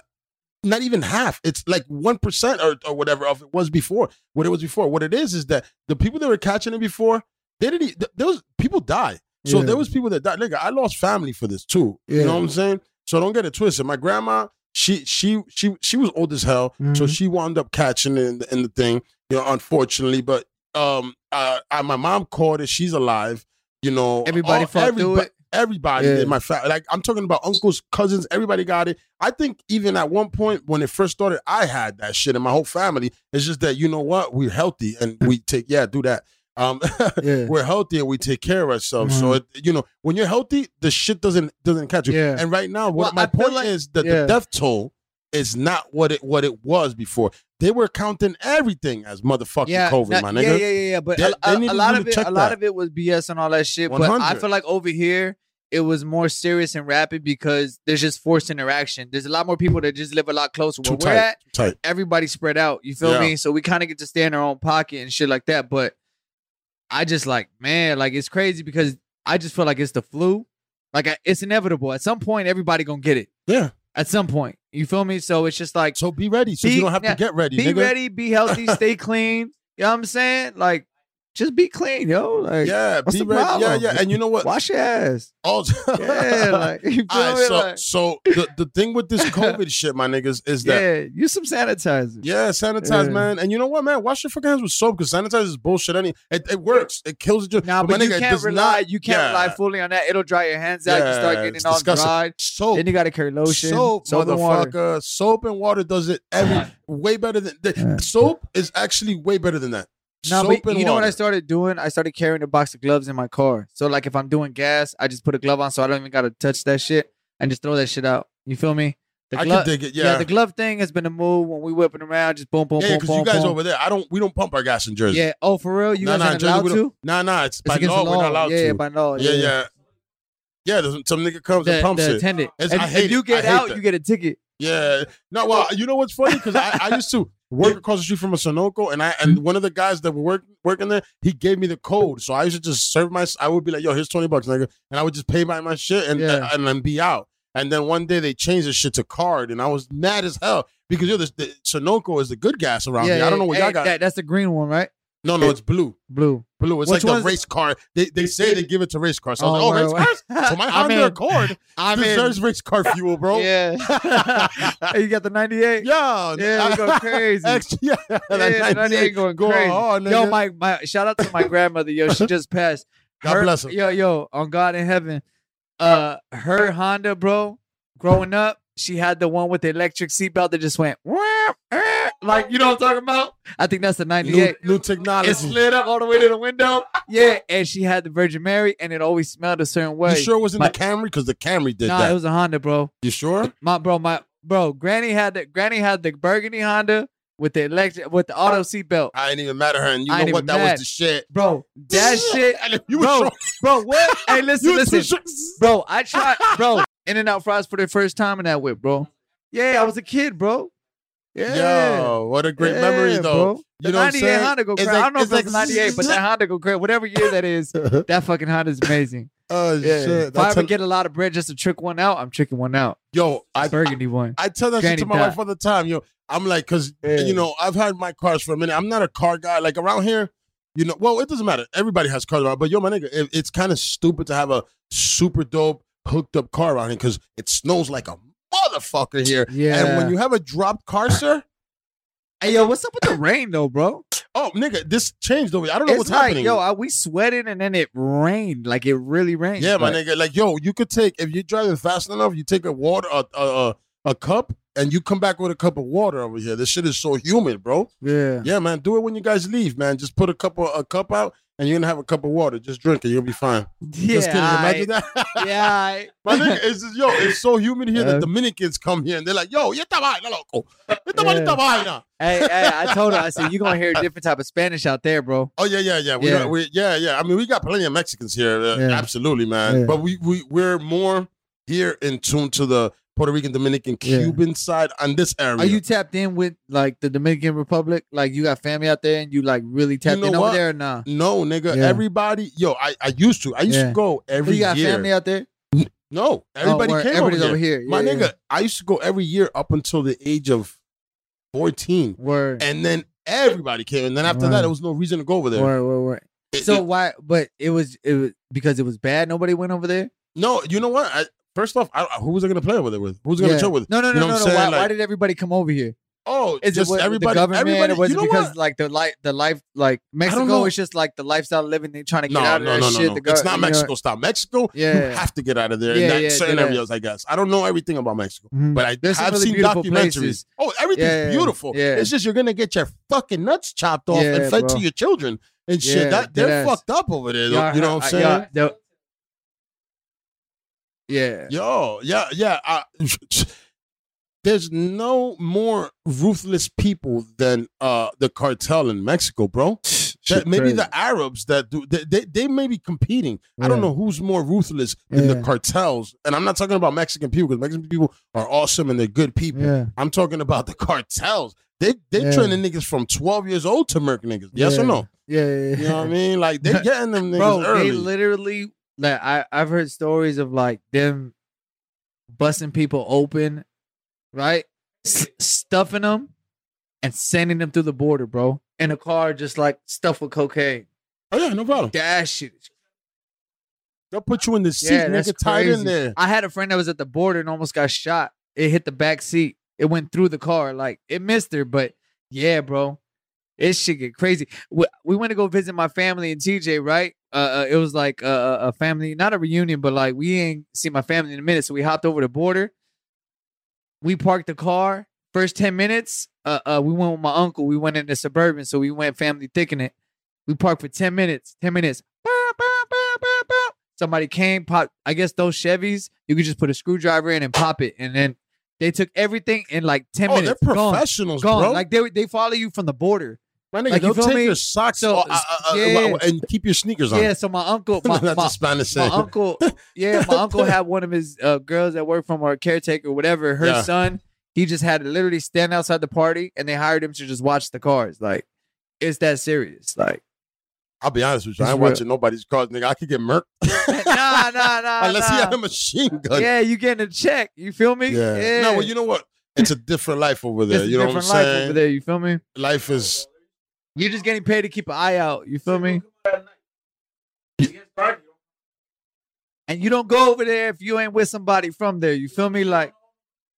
Speaker 1: not even half. It's like one percent or, or whatever of it was before. What it was before. What it is is that the people that were catching it before, they didn't. th- There was people die. So
Speaker 2: Yeah.
Speaker 1: there was people that died. Nigga, I lost family for this too. You know what I'm saying? So don't get it twisted. My grandma, she she she she was old as hell, so
Speaker 2: Mhm.
Speaker 1: she wound up catching it in the, in the thing. You know, unfortunately, but um, uh, uh, my mom caught it. She's alive. You know,
Speaker 2: Everybody
Speaker 1: all-
Speaker 2: through it.
Speaker 1: Everybody
Speaker 2: Yeah.
Speaker 1: in my family, like I'm talking about uncles, cousins, everybody got it. I think even at one point when it first started, I had that shit in my whole family. It's just that you know what, we're healthy and we take yeah, do that. Um, *laughs*
Speaker 2: Yeah.
Speaker 1: we're healthy and we take care of ourselves. So it, you know, when you're healthy, the shit doesn't doesn't catch you.
Speaker 2: Yeah.
Speaker 1: And right now, what
Speaker 2: Well,
Speaker 1: my point
Speaker 2: like-
Speaker 1: is that the death toll is not what it what it was before. They were counting everything as motherfucking
Speaker 2: yeah,
Speaker 1: COVID,
Speaker 2: nah,
Speaker 1: my nigga.
Speaker 2: yeah, yeah, yeah. But
Speaker 1: They-
Speaker 2: a,
Speaker 1: they
Speaker 2: a- lot of it, a lot
Speaker 1: that.
Speaker 2: of it was BS and all that shit. But I feel like over here it was more serious and rapid because there's just forced interaction. There's a lot more people that just live a lot closer.
Speaker 1: Too
Speaker 2: Where we're
Speaker 1: tight,
Speaker 2: at,
Speaker 1: tight.
Speaker 2: everybody spread out. You feel
Speaker 1: Yeah.
Speaker 2: me? So we kind of get to stay in our own pocket and shit like that. But I just like, man, like it's crazy because I just feel like it's the flu. Like it's inevitable. At some point, everybody gonna get it.
Speaker 1: Yeah.
Speaker 2: At some point, you feel me? So it's just like
Speaker 1: So be ready. So
Speaker 2: Be-
Speaker 1: you don't have
Speaker 2: yeah,
Speaker 1: to get ready.
Speaker 2: be
Speaker 1: nigga.
Speaker 2: ready, be healthy, stay *laughs* clean. You know what I'm saying? Like, just be clean, yo. Like,
Speaker 1: Yeah, be ready. Yeah, yeah. And you know what?
Speaker 2: wash your ass.
Speaker 1: Also, *laughs*
Speaker 2: Yeah, like you *laughs* feel
Speaker 1: All right,
Speaker 2: me?
Speaker 1: so
Speaker 2: Like,
Speaker 1: so the, the thing with this COVID shit, my niggas, is that
Speaker 2: yeah, use some sanitizer.
Speaker 1: yeah, sanitize,
Speaker 2: Yeah.
Speaker 1: man. And you know what, man? Wash your fucking hands with soap because sanitizer is bullshit. Any it, it works. It kills it.
Speaker 2: Now,
Speaker 1: my
Speaker 2: but you
Speaker 1: nigga,
Speaker 2: can't rely.
Speaker 1: not-
Speaker 2: you can't
Speaker 1: yeah.
Speaker 2: rely fully on that. It'll dry your hands out. you start getting
Speaker 1: it's
Speaker 2: all
Speaker 1: disgusting.
Speaker 2: dried.
Speaker 1: Soap.
Speaker 2: Then you got to carry lotion,
Speaker 1: soap,
Speaker 2: soap and water.
Speaker 1: motherfucker. Soap and water does it every way better than the,
Speaker 2: Yeah.
Speaker 1: soap is actually way better than that.
Speaker 2: No,
Speaker 1: soap
Speaker 2: but you know what I started doing? I started carrying a box of gloves in my car. So like if I'm doing gas, I just put a glove on, so I don't even gotta touch that shit and just throw that shit out. You feel me? The
Speaker 1: I
Speaker 2: glove,
Speaker 1: can dig it.
Speaker 2: yeah.
Speaker 1: Yeah,
Speaker 2: the glove thing has been a move when we whipping around, just boom, boom,
Speaker 1: yeah,
Speaker 2: boom,
Speaker 1: Yeah,
Speaker 2: because
Speaker 1: you guys
Speaker 2: boom.
Speaker 1: over there, I don't. We don't pump our gas in Jersey.
Speaker 2: Yeah. Oh, for real? You
Speaker 1: Nah,
Speaker 2: guys
Speaker 1: nah, in
Speaker 2: aren't
Speaker 1: Jersey
Speaker 2: allowed to?
Speaker 1: Nah, nah. It's,
Speaker 2: It's
Speaker 1: by
Speaker 2: against
Speaker 1: law. We're not allowed
Speaker 2: yeah,
Speaker 1: to.
Speaker 2: yeah, by law.
Speaker 1: yeah, yeah. Yeah, there's some nigga comes
Speaker 2: The,
Speaker 1: and pumps
Speaker 2: the
Speaker 1: it.
Speaker 2: attendant.
Speaker 1: It's-
Speaker 2: and
Speaker 1: I
Speaker 2: if
Speaker 1: hate
Speaker 2: you get out,
Speaker 1: that.
Speaker 2: you get a ticket.
Speaker 1: Yeah. No, well, you know what's funny? Because I, I used to work across the street from a Sunoco, and I and mm-hmm. one of the guys that were work, working there, he gave me the code. So I used to just serve my. I would be like, "Yo, here's twenty bucks, nigga," and I would just pay by my shit and
Speaker 2: Yeah.
Speaker 1: and, then be out. And then one day they changed the shit to card, and I was mad as hell because yo, this the Sunoco is the good gas around
Speaker 2: yeah,
Speaker 1: here. I don't know what y'all got.
Speaker 2: that- that's the green one, right?
Speaker 1: No, no, it's blue.
Speaker 2: Blue.
Speaker 1: Blue. It's
Speaker 2: Which
Speaker 1: like
Speaker 2: one's-
Speaker 1: the race car. They they say they give it to race cars. So I was
Speaker 2: Oh,
Speaker 1: like, oh, race cars. So my *laughs*
Speaker 2: I'm
Speaker 1: Honda
Speaker 2: in.
Speaker 1: Accord *laughs*
Speaker 2: I'm in.
Speaker 1: deserves race car fuel, bro. *laughs*
Speaker 2: Yeah. hey, you got the 98?
Speaker 1: Yo,
Speaker 2: Yeah, we go crazy.
Speaker 1: Extra, yeah,
Speaker 2: yeah,
Speaker 1: that
Speaker 2: the 98
Speaker 1: 98
Speaker 2: going
Speaker 1: go
Speaker 2: crazy.
Speaker 1: on,
Speaker 2: Yo,
Speaker 1: nigga.
Speaker 2: my, my shout out to my grandmother. Yo, she just passed.
Speaker 1: God bless her.
Speaker 2: Yo, yo, on God in heaven. Uh, her Honda, bro. Growing up, she had the one with the electric seatbelt that just went "Wah, eh," like you know what I'm talking about. I think that's the
Speaker 1: New,
Speaker 2: '98.
Speaker 1: new technology.
Speaker 2: It slid up all the way to the window. Yeah, and she had the Virgin Mary, and it always smelled a certain way.
Speaker 1: You sure it wasn't
Speaker 2: My-
Speaker 1: the Camry? Because the Camry did
Speaker 2: Nah,
Speaker 1: that.
Speaker 2: it was a Honda, bro.
Speaker 1: you sure?
Speaker 2: My bro, my bro, Granny had the Granny had the burgundy Honda with the electric with the auto seatbelt.
Speaker 1: I ain't even mad at her, and you
Speaker 2: I
Speaker 1: know what? That
Speaker 2: mad.
Speaker 1: was the shit.
Speaker 2: Bro, that *laughs* shit,
Speaker 1: you
Speaker 2: bro, bro, what? Hey, *laughs* listen, listen, bro. I tried, bro. In and out fries for the first time in that whip, bro. Yeah, I was a kid, bro. Yeah,
Speaker 1: Yo, what a great
Speaker 2: Yeah,
Speaker 1: memory, though.
Speaker 2: bro.
Speaker 1: You
Speaker 2: The
Speaker 1: know what I'm
Speaker 2: 98
Speaker 1: saying?
Speaker 2: Honda go crazy.
Speaker 1: like-
Speaker 2: I don't know if
Speaker 1: it's
Speaker 2: that's
Speaker 1: like-
Speaker 2: 98, but that Honda go crazy. Whatever year that is, *laughs* that fucking Honda is amazing.
Speaker 1: Oh
Speaker 2: Yeah.
Speaker 1: shit!
Speaker 2: If I
Speaker 1: That's
Speaker 2: ever
Speaker 1: a-
Speaker 2: get a lot of bread just to trick one out, I'm tricking one out.
Speaker 1: yo, I
Speaker 2: Burgundy one.
Speaker 1: I tell that shit to my
Speaker 2: Dot.
Speaker 1: wife all the time. Yo, I'm like, cause
Speaker 2: Yeah.
Speaker 1: you know, I've had my cars for a minute. I'm not a car guy. Like around here, you know, well, it doesn't matter. Everybody has cars around, but yo, my nigga, it, it's kind of stupid to have a super dope hooked up car around here because it snows like a motherfucker here.
Speaker 2: Yeah.
Speaker 1: And when you have a dropped car, sir, *laughs*
Speaker 2: Hey, yo, what's up with the rain though, bro?
Speaker 1: oh nigga, this changed over. I don't know
Speaker 2: It's
Speaker 1: what's
Speaker 2: like,
Speaker 1: happening.
Speaker 2: yo, I, we sweated and then it rained. Like it really rained.
Speaker 1: yeah, my nigga, like yo, you could take if you're driving fast enough, you take a water, a a, a, a cup, and you come back with a cup of water over here. This shit is so humid, bro.
Speaker 2: Yeah.
Speaker 1: Yeah, man. Do it when you guys leave, man. Just put a cup of, a cup out, and you're gonna have a cup of water. Just drink it. You'll be fine.
Speaker 2: Yeah.
Speaker 1: Just kidding. Imagine
Speaker 2: aight.
Speaker 1: that.
Speaker 2: Yeah. *laughs*
Speaker 1: My nigga, it's just, yo, it's so humid here
Speaker 2: Uh,
Speaker 1: that Dominicans come here and they're like, yo, y esta vaina, loco.
Speaker 2: Yeah. hey, hey, I told her, I said, you're to hear a *laughs* different type of Spanish out there, bro.
Speaker 1: Oh yeah, yeah, yeah. We,
Speaker 2: Yeah.
Speaker 1: we, yeah, yeah. I mean, we got plenty of Mexicans here. Uh,
Speaker 2: Yeah.
Speaker 1: Absolutely, man.
Speaker 2: Yeah.
Speaker 1: But we we we're more here in tune to the Puerto Rican, Dominican,
Speaker 2: Yeah.
Speaker 1: Cuban side on this area.
Speaker 2: Are you tapped in with like the Dominican Republic? Like you got family out there and you like really tapped
Speaker 1: know
Speaker 2: in over there or nah?
Speaker 1: no, nigga.
Speaker 2: Yeah.
Speaker 1: Everybody, yo, I, I used to. I used
Speaker 2: Yeah.
Speaker 1: to go every
Speaker 2: you got
Speaker 1: year.
Speaker 2: family out there?
Speaker 1: No, everybody
Speaker 2: Oh,
Speaker 1: came
Speaker 2: Everybody's
Speaker 1: over
Speaker 2: over
Speaker 1: here.
Speaker 2: here.
Speaker 1: My
Speaker 2: Yeah,
Speaker 1: nigga,
Speaker 2: yeah.
Speaker 1: I used to go every year up until the age of 14.
Speaker 2: Word.
Speaker 1: And then everybody came. And then after that, there was no reason to go over there.
Speaker 2: Word, word, word.
Speaker 1: It-
Speaker 2: So
Speaker 1: it-
Speaker 2: why? But it was it was because it was bad. Nobody went over there.
Speaker 1: no, you know what? I, first off, I, who was I going to play over there with? Who was going to
Speaker 2: Yeah.
Speaker 1: chill with? It?
Speaker 2: No, no,
Speaker 1: You
Speaker 2: no,
Speaker 1: know
Speaker 2: no, no. Why,
Speaker 1: saying?
Speaker 2: why did everybody come over here?
Speaker 1: Oh,
Speaker 2: Is
Speaker 1: just
Speaker 2: it what,
Speaker 1: everybody,
Speaker 2: the government,
Speaker 1: everybody.
Speaker 2: was
Speaker 1: you
Speaker 2: it because
Speaker 1: what?
Speaker 2: like the life, the life, like Mexico is just like the lifestyle living? They trying to get
Speaker 1: No,
Speaker 2: out of
Speaker 1: no,
Speaker 2: that
Speaker 1: no, no,
Speaker 2: shit.
Speaker 1: no.
Speaker 2: The
Speaker 1: It's not
Speaker 2: you know-
Speaker 1: Mexico style. Mexico,
Speaker 2: yeah, you
Speaker 1: have to get out of there
Speaker 2: Yeah,
Speaker 1: in that
Speaker 2: yeah,
Speaker 1: certain
Speaker 2: dead
Speaker 1: areas. I guess. I don't know everything about Mexico,
Speaker 2: Mhm.
Speaker 1: but I
Speaker 2: There's
Speaker 1: have
Speaker 2: really
Speaker 1: seen documentaries.
Speaker 2: places.
Speaker 1: Oh, everything's
Speaker 2: Yeah, yeah,
Speaker 1: beautiful.
Speaker 2: yeah.
Speaker 1: It's just you're gonna get your fucking nuts chopped off
Speaker 2: Yeah,
Speaker 1: and fed to your children and shit.
Speaker 2: Yeah,
Speaker 1: that they're fucked up over there.
Speaker 2: Y'all
Speaker 1: know what I'm saying?
Speaker 2: Yeah.
Speaker 1: Yo, yeah, yeah. I, *laughs* there's no more ruthless people than uh the cartel in Mexico, bro. *laughs* That maybe the Arabs that do they, they, they may be competing. I don't know who's more ruthless than the cartels. And I'm not talking about Mexican people because Mexican people are awesome and they're good people.
Speaker 2: Yeah.
Speaker 1: I'm talking about the cartels. They they
Speaker 2: Yeah.
Speaker 1: training niggas from 12 years old to murk niggas. Yes
Speaker 2: Yeah.
Speaker 1: or no?
Speaker 2: Yeah, yeah, yeah.
Speaker 1: You know what I mean? Like they're *laughs* getting them niggas
Speaker 2: Bro,
Speaker 1: early.
Speaker 2: they literally like I I've heard stories of like them busting people open, right? S- stuffing them and sending them through the border, bro. In a car just like stuffed with cocaine.
Speaker 1: oh yeah, no problem.
Speaker 2: That shit is
Speaker 1: They'll put you in the seat,
Speaker 2: Yeah,
Speaker 1: nigga, tied in there.
Speaker 2: I had a friend that was at the border and almost got shot. It hit the back seat. It went through the car. Like it missed her, but yeah, bro. It shit get crazy. We, we went to go visit my family in TJ, right? Uh, uh, it was like a, a- a family, not a reunion, but like we ain't see my family in a minute. So we hopped over the border. We parked the car. First 10 minutes, uh, uh, we went with my uncle. We went in the suburban, so we went family thicking it. We parked for 10 minutes. 10 minutes. Bow, bow, bow, bow, bow. Somebody came, popped. I guess those Chevys, you could just put a screwdriver in and pop it. And then they took everything in like 10
Speaker 1: Oh,
Speaker 2: minutes.
Speaker 1: they're
Speaker 2: Gone.
Speaker 1: professionals,
Speaker 2: Gone.
Speaker 1: bro.
Speaker 2: Like they they follow you from the border.
Speaker 1: My nigga,
Speaker 2: like, you
Speaker 1: they'll
Speaker 2: feel
Speaker 1: take
Speaker 2: me?
Speaker 1: your socks
Speaker 2: So,
Speaker 1: off, uh, uh, uh,
Speaker 2: yeah.
Speaker 1: and keep your sneakers on.
Speaker 2: Yeah, so my uncle, *laughs* my,
Speaker 1: That's
Speaker 2: my,
Speaker 1: a Spanish
Speaker 2: my uncle, *laughs* yeah, my uncle had one of his uh, girls that worked from our caretaker, whatever. Her
Speaker 1: Yeah.
Speaker 2: son, he just had to literally stand outside the party, and they hired him to just watch the cars. Like, it's that serious. Like,
Speaker 1: I'll be honest with you. I ain't
Speaker 2: real.
Speaker 1: watching nobody's cars, nigga. I could get murked. *laughs*
Speaker 2: nah, nah, nah.
Speaker 1: Unless he
Speaker 2: nah.
Speaker 1: had a machine gun.
Speaker 2: Yeah, you getting a check. You feel me?
Speaker 1: Yeah. No, well, you know what? It's a different life over there.
Speaker 2: It's
Speaker 1: you know what I'm
Speaker 2: different life
Speaker 1: saying?
Speaker 2: over there. You feel me?
Speaker 1: Life is.
Speaker 2: You're just getting paid to keep an eye out. You feel me? And you don't go over there if you ain't with somebody from there. You feel me? Like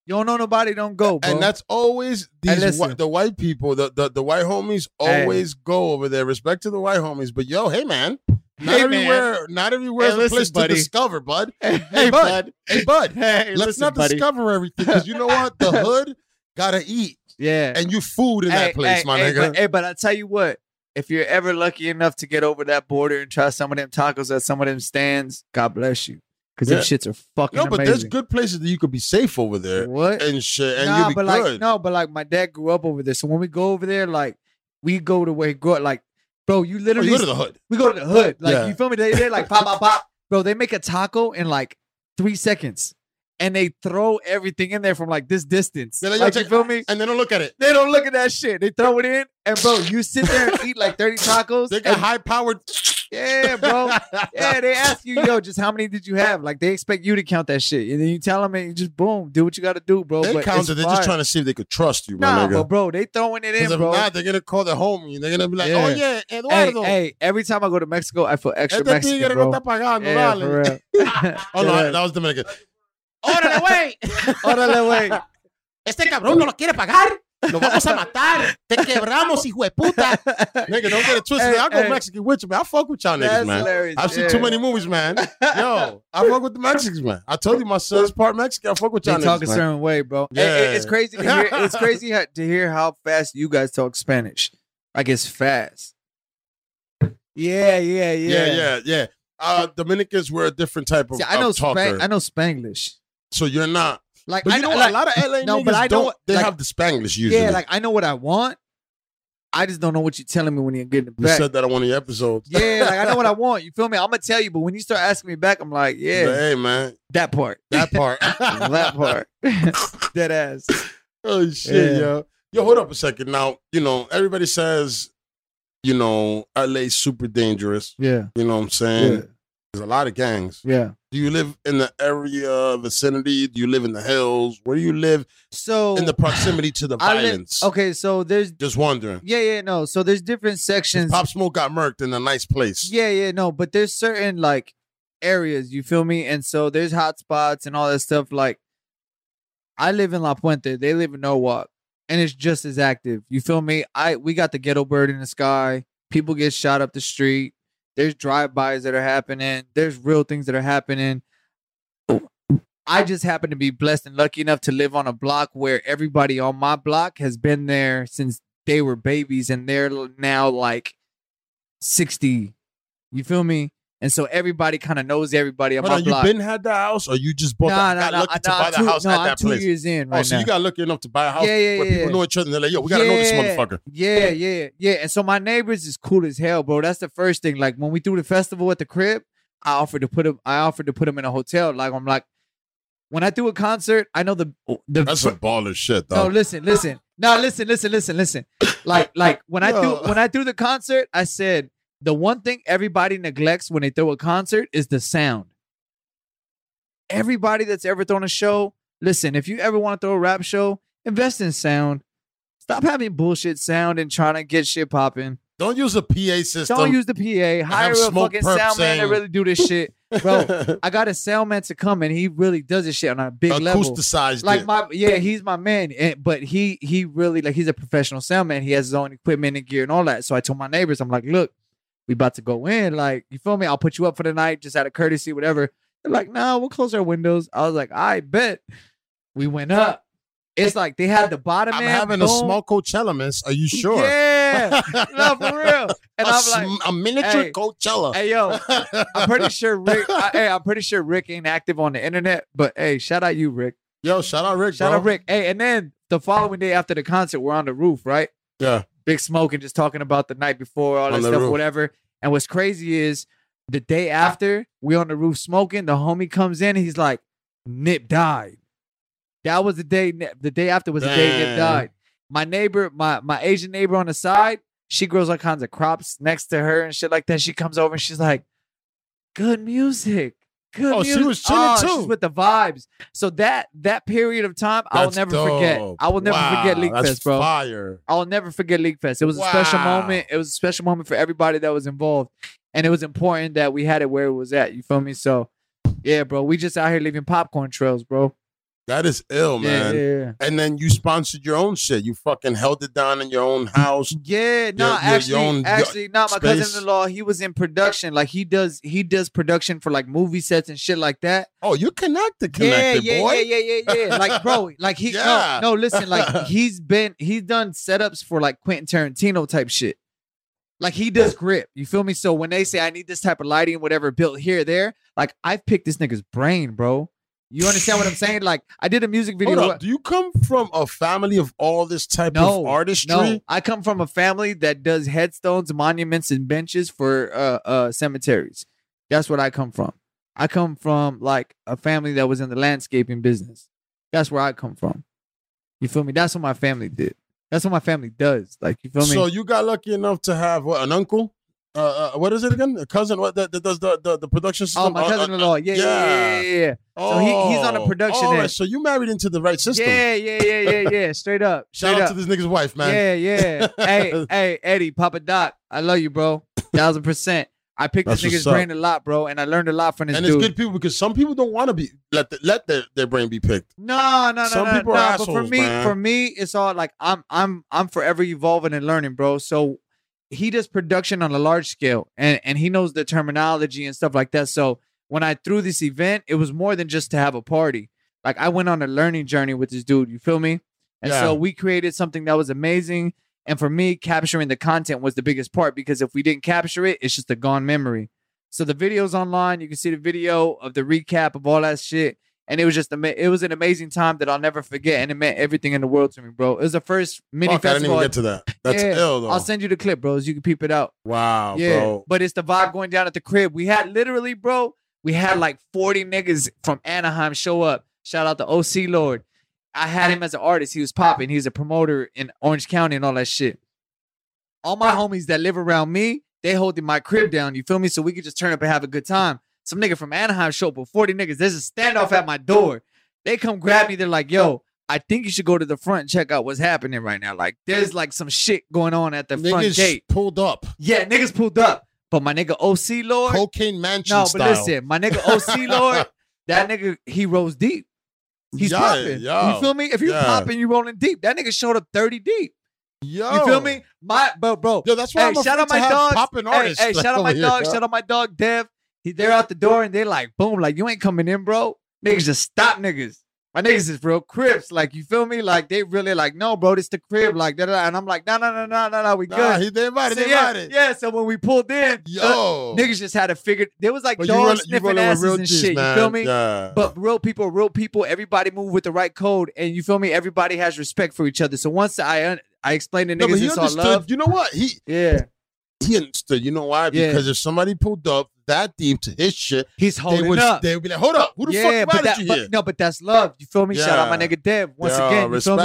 Speaker 2: you don't know nobody, don't go, bro.
Speaker 1: And that's always these whi- the white people, the, the the white homies
Speaker 2: Hey.
Speaker 1: always go over there. Respect to the white homies, but yo, hey man, not
Speaker 2: Hey, man.
Speaker 1: everywhere, not everywhere
Speaker 2: Hey,
Speaker 1: is a
Speaker 2: listen,
Speaker 1: place
Speaker 2: buddy.
Speaker 1: to discover, bud. *laughs*
Speaker 2: hey,
Speaker 1: Hey, bud. Hey, bud, *laughs*
Speaker 2: Hey,
Speaker 1: let's
Speaker 2: listen,
Speaker 1: not
Speaker 2: buddy.
Speaker 1: discover everything because you know what? The *laughs* hood gotta eat,
Speaker 2: Yeah.
Speaker 1: and you food in that place,
Speaker 2: hey,
Speaker 1: my
Speaker 2: hey,
Speaker 1: nigga.
Speaker 2: But, hey, but I tell you what, if you're ever lucky enough to get over that border and try some of them tacos at some of them stands, God bless you. Because them shits are fucking
Speaker 1: no, but there's good places that you could be safe over there
Speaker 2: What?
Speaker 1: and shit, and
Speaker 2: nah,
Speaker 1: you'll be
Speaker 2: but
Speaker 1: good.
Speaker 2: like no, but like my dad grew up over there. So when we go over there, like we go to where he grew up, like bro, you
Speaker 1: Oh,
Speaker 2: literally
Speaker 1: you go to the hood.
Speaker 2: we go to the hood. Like
Speaker 1: Yeah.
Speaker 2: you feel me? They they like pop, pop, pop. *laughs* Bro, they make a taco in like three seconds. And they throw everything in there from like this distance.
Speaker 1: Like,
Speaker 2: Like, you feel me?
Speaker 1: And then don't look at it.
Speaker 2: They don't look at that shit. They throw it in, and bro, you sit there and eat like 30 tacos.
Speaker 1: They got high powered. *laughs*
Speaker 2: yeah, bro. Yeah, they ask you, yo, just how many did you have? Like they expect you to count that shit, and then you tell them, and you just boom, do what you got to do, bro.
Speaker 1: They
Speaker 2: but
Speaker 1: counted. They're just trying to see if they could trust you, bro.
Speaker 2: Nah, but bro, they throwing it in,
Speaker 1: if
Speaker 2: bro.
Speaker 1: not, they're gonna call the homie. They're gonna be like,
Speaker 2: Yeah.
Speaker 1: "Oh yeah,
Speaker 2: hey,
Speaker 1: Eduardo,
Speaker 2: hey, every time I go to Mexico, I feel extra
Speaker 1: este
Speaker 2: Mexican, bro.
Speaker 1: pagando,
Speaker 2: Yeah, for real. *laughs*
Speaker 1: Oh no, that was Dominican. Órale, güey. *laughs*
Speaker 2: Órale, güey.
Speaker 1: Este cabrón no lo quiere pagar. Lo vamos a matar. Te quebramos, hijo de puta. Nigga, don't get it twisted.
Speaker 2: Hey,
Speaker 1: I go
Speaker 2: hey.
Speaker 1: Mexican with you, man. I fuck with y'all niggas, man.
Speaker 2: hilarious.
Speaker 1: I've seen
Speaker 2: yeah.
Speaker 1: too many movies, man. Yo, I fuck with the Mexicans, man. I told you my son's part Mexican. I fuck with y'all
Speaker 2: talk a
Speaker 1: man.
Speaker 2: certain way, bro. It- it-
Speaker 1: Yeah.
Speaker 2: it's crazy to hear. It's *laughs* crazy how, to hear how fast you guys talk Spanish. Like it's fast. Yeah, yeah, yeah,
Speaker 1: Yeah, yeah, yeah. Uh, Dominicans were a different type of,
Speaker 2: See, I know
Speaker 1: of talker.
Speaker 2: Spang- I know Spanglish.
Speaker 1: So you're not.
Speaker 2: Like
Speaker 1: But
Speaker 2: I
Speaker 1: you know
Speaker 2: know, like,
Speaker 1: a lot of LA
Speaker 2: no,
Speaker 1: niggas
Speaker 2: but I know
Speaker 1: don't.
Speaker 2: what-
Speaker 1: they
Speaker 2: like-
Speaker 1: have the Spanglish usually.
Speaker 2: yeah, like I know what I want. I just don't know what you're telling me when you're getting it
Speaker 1: you
Speaker 2: back.
Speaker 1: said that on one of your episodes.
Speaker 2: yeah, like I know what I *laughs* want. You feel me? I'm gonna tell you, but when you start asking me back, I'm like, yeah,
Speaker 1: But hey, man,
Speaker 2: that part,
Speaker 1: that part. *laughs*
Speaker 2: that part, *laughs* dead ass.
Speaker 1: Oh shit,
Speaker 2: Yeah.
Speaker 1: yo. Yo, hold up a second. Now, you know, everybody says, you know, LA's super dangerous.
Speaker 2: Yeah,
Speaker 1: You know what I'm saying?
Speaker 2: yeah,
Speaker 1: There's a lot of gangs.
Speaker 2: yeah.
Speaker 1: Do you live in the area vicinity? Do you live in the hills? Where do you live
Speaker 2: So
Speaker 1: in the proximity to the *sighs*
Speaker 2: I live-
Speaker 1: violence?
Speaker 2: okay, so there's
Speaker 1: Just wondering.
Speaker 2: yeah, yeah, no. So there's different sections.
Speaker 1: Pop Smoke got murked in a nice place.
Speaker 2: Yeah, yeah, no, but there's certain like areas, you feel me? And so there's hot spots and all that stuff. Like I live in La Puente, they live in Norwalk. and it's just as active. You feel me? I we got the ghetto bird in the sky. People get shot up the street. There's drive-bys that are happening. There's real things that are happening. I just happen to be blessed and lucky enough to live on a block where everybody on my block has been there since they were babies and they're now like 60. You feel me? And so everybody kind of knows everybody on
Speaker 1: Hold
Speaker 2: my
Speaker 1: on, you been had the house, or you just bought
Speaker 2: nah,
Speaker 1: the,
Speaker 2: nah,
Speaker 1: got
Speaker 2: nah,
Speaker 1: lucky to
Speaker 2: nah,
Speaker 1: buy the
Speaker 2: two,
Speaker 1: house
Speaker 2: no,
Speaker 1: at
Speaker 2: I'm
Speaker 1: that
Speaker 2: two
Speaker 1: place?
Speaker 2: years in
Speaker 1: oh,
Speaker 2: right
Speaker 1: so
Speaker 2: now.
Speaker 1: you got lucky enough to buy a house
Speaker 2: Yeah, yeah,
Speaker 1: where
Speaker 2: yeah.
Speaker 1: people know each other. And they're like, yo, we gotta know this motherfucker.
Speaker 2: Yeah, yeah, yeah. And so my neighbors is cool as hell, bro. That's the first thing. Like when we threw the festival at the crib, I offered to put him. I offered to put him in a hotel. Like I'm like, when I do a concert, I know the oh, the.
Speaker 1: That's some baller shit,
Speaker 2: no,
Speaker 1: though.
Speaker 2: listen, listen. No, listen, listen, listen, listen. Like, like when I do when I do the concert, I said the one thing everybody neglects when they throw a concert is the sound. Everybody that's ever thrown a show, listen. If you ever want to throw a rap show, invest in sound. Stop having bullshit sound and trying to get shit popping.
Speaker 1: Don't use a PA system.
Speaker 2: Don't use the PA. Hire a fucking sound man to really do this shit. Bro, *laughs* I got a sound man to come and he really does this shit on a big level.
Speaker 1: Acousticized
Speaker 2: Like
Speaker 1: it.
Speaker 2: my yeah, he's my man. And, but he he really like he's a professional sound man. He has his own equipment and gear and all that. So I told my neighbors, I'm like, look, we about to go in. Like, you feel me? I'll put you up for the night, just out of courtesy, whatever. They're like, no, we'll close our windows. I was like, I bet. We went up. It's like they had the bottom
Speaker 1: I'm
Speaker 2: man.
Speaker 1: having a small Coachella, miss. Are you sure?
Speaker 2: Yeah. *laughs* no, for real. And
Speaker 1: a,
Speaker 2: I'm
Speaker 1: sm-
Speaker 2: like,
Speaker 1: a miniature
Speaker 2: hey,
Speaker 1: Coachella.
Speaker 2: hey, yo, I'm pretty *laughs* sure Rick. I, hey, I'm pretty sure Rick ain't active on the internet. But hey, shout out you, Rick.
Speaker 1: Yo, shout out Rick.
Speaker 2: Shout
Speaker 1: bro.
Speaker 2: out Rick. Hey, and then the following day after the concert, we're on the roof, right?
Speaker 1: Yeah.
Speaker 2: Big smoke and just talking about the night before, all that stuff,
Speaker 1: roof.
Speaker 2: whatever. And what's crazy is the day after we on the roof smoking, the homie comes in. And he's like, "Nip died." That was the day. The day after was the day Nip died. My neighbor, my my Asian neighbor on the side, she grows all kinds of crops next to her and shit like that. She comes over and she's like, "Good music." Good
Speaker 1: Oh, she was chilling
Speaker 2: Oh,
Speaker 1: too.
Speaker 2: She's with the vibes. So that that period of time, I will
Speaker 1: That's
Speaker 2: never forget. I will never forget
Speaker 1: Wow,
Speaker 2: Liq
Speaker 1: that's
Speaker 2: Fest, bro.
Speaker 1: Fire.
Speaker 2: I will never forget Liq Fest. It was a special moment. It was a special moment for everybody that was involved. And it was important that we had it where it was at. You feel me? So yeah, bro. We just out here leaving popcorn trails, bro.
Speaker 1: That is ill, man.
Speaker 2: Yeah.
Speaker 1: And then you sponsored your own shit. You fucking held it down in your own house.
Speaker 2: Yeah, no,
Speaker 1: your- your
Speaker 2: actually,
Speaker 1: own
Speaker 2: actually, not my cousin-in-law. He was in production. Like he does, he does production for like movie sets and shit like that.
Speaker 1: Oh, you connected, connected,
Speaker 2: yeah, yeah,
Speaker 1: boy.
Speaker 2: yeah, yeah, yeah, yeah. *laughs* Like, bro, like he
Speaker 1: Yeah.
Speaker 2: no, no, listen, like *laughs* he's been he's done setups for like Quentin Tarantino type shit. Like he does grip. You feel me? So when they say I need this type of lighting, whatever, built here, there, like I've picked this nigga's brain, bro. You understand what I'm saying? Like I did a music video.
Speaker 1: Hold up. Do you come from a family of all this type
Speaker 2: No,
Speaker 1: of artistry?
Speaker 2: No, I come from a family that does headstones, monuments, and benches for uh, uh, cemeteries. That's what I come from. I come from like a family that was in the landscaping business. That's where I come from. You feel me? That's what my family did. That's what my family does. Like you feel me?
Speaker 1: So you got lucky enough to have what, an uncle? Uh, uh, what is it again? A cousin? What that, that does the, the the production system?
Speaker 2: oh, my
Speaker 1: Uh, uh,
Speaker 2: cousin-in-law. Yeah, yeah, yeah, yeah. yeah. So he- he's on the
Speaker 1: Oh,
Speaker 2: production
Speaker 1: all
Speaker 2: end.
Speaker 1: so you married into the right system.
Speaker 2: Yeah, yeah, yeah, yeah, *laughs* yeah. Straight up.
Speaker 1: Shout
Speaker 2: Straight
Speaker 1: out to this nigga's wife, man.
Speaker 2: Yeah, yeah. *laughs* hey, hey, Eddie, Papa Doc, I love you, bro. Thousand percent. I picked
Speaker 1: That's
Speaker 2: this nigga's brain a lot, bro, and I learned a lot from this
Speaker 1: and
Speaker 2: dude.
Speaker 1: it's good people because some people don't want to be let the, let their, their brain be picked.
Speaker 2: No, no, no,
Speaker 1: Some
Speaker 2: no,
Speaker 1: people
Speaker 2: no.
Speaker 1: are
Speaker 2: but for me,
Speaker 1: man.
Speaker 2: for me, it's all like I'm, I'm, I'm forever evolving and learning, bro. So he does production on a large scale, and and he knows the terminology and stuff like that. So when I threw this event, it was more than just to have a party. Like I went on a learning journey with this dude. You feel me? And
Speaker 1: Yeah.
Speaker 2: so we created something that was amazing. And for me, capturing the content was the biggest part because if we didn't capture it, it's just a gone memory. So the video's online. You can see the video of the recap of all that shit. And it was just ama- it was an amazing time that I'll never forget, and it meant everything in the world to me, bro. It was the first mini
Speaker 1: Fuck, I didn't
Speaker 2: festival.
Speaker 1: even get to that. That's
Speaker 2: Yeah,
Speaker 1: ill though.
Speaker 2: I'll send you the clip, bros. You can peep it out.
Speaker 1: wow,
Speaker 2: yeah,
Speaker 1: bro.
Speaker 2: but it's the vibe going down at the crib. We had literally, bro. We had like forty niggas from Anaheim show up. Shout out to OC Lord. I had him as an artist. He was popping. He was a promoter in Orange County and all that shit. All my homies that live around me, they holding my crib down. You feel me? So we could just turn up and have a good time. Some nigga from Anaheim show up with 40 niggas. There's a standoff at my door. They come grab me. They're like, yo, I think you should go to the front and check out what's happening right now. Like, there's like some shit going on at the front
Speaker 1: Niggas
Speaker 2: gate.
Speaker 1: pulled up,
Speaker 2: Yeah, niggas pulled up. But my nigga OC Lord.
Speaker 1: cocaine mansion
Speaker 2: No,
Speaker 1: style.
Speaker 2: but listen, my nigga OC *laughs* Lord, that nigga, he rose deep. He's
Speaker 1: Yeah,
Speaker 2: popping.
Speaker 1: yo,
Speaker 2: you feel me? If you're
Speaker 1: yeah.
Speaker 2: popping, you rolling deep. That nigga showed up 30 deep.
Speaker 1: Yo,
Speaker 2: You feel me? My bro, bro.
Speaker 1: Yo, that's why
Speaker 2: Hey,
Speaker 1: I'm
Speaker 2: shout out my dog.
Speaker 1: popping
Speaker 2: Hey, hey, shout out my *laughs* dog. Shout out my dog Dev. He they're out the door and they like boom, like you ain't coming in, bro. Niggas just stop niggas. My niggas is real crips. Like you feel me? Like they really like, no, bro, this the crib. Like da da. And I'm like, no, no, no, no, no, no, we
Speaker 1: Nah,
Speaker 2: good.
Speaker 1: he, they invited.
Speaker 2: So,
Speaker 1: they
Speaker 2: yeah,
Speaker 1: invited.
Speaker 2: yeah. So when we pulled in,
Speaker 1: Yo,
Speaker 2: niggas just had to figure. There was like
Speaker 1: But
Speaker 2: dogs
Speaker 1: roll-
Speaker 2: sniffing asses
Speaker 1: real
Speaker 2: and shit.
Speaker 1: man.
Speaker 2: You feel me?
Speaker 1: Yeah.
Speaker 2: But real people, real people, everybody move with the right code, and you feel me. Everybody has respect for each other. So once I I explained to
Speaker 1: no,
Speaker 2: niggas
Speaker 1: he
Speaker 2: it's all love,
Speaker 1: You know what? He
Speaker 2: yeah,
Speaker 1: he understood. You know why?
Speaker 2: Yeah.
Speaker 1: Because if somebody pulled up that deep to his shit,
Speaker 2: he's
Speaker 1: they
Speaker 2: holding
Speaker 1: would
Speaker 2: up.
Speaker 1: they would be like, "Hold up, who the
Speaker 2: yeah,
Speaker 1: fuck
Speaker 2: that,
Speaker 1: you
Speaker 2: but,
Speaker 1: here?"
Speaker 2: no, but that's love. You feel me? Shout out my nigga Dev once
Speaker 1: Yo,
Speaker 2: again. You feel me?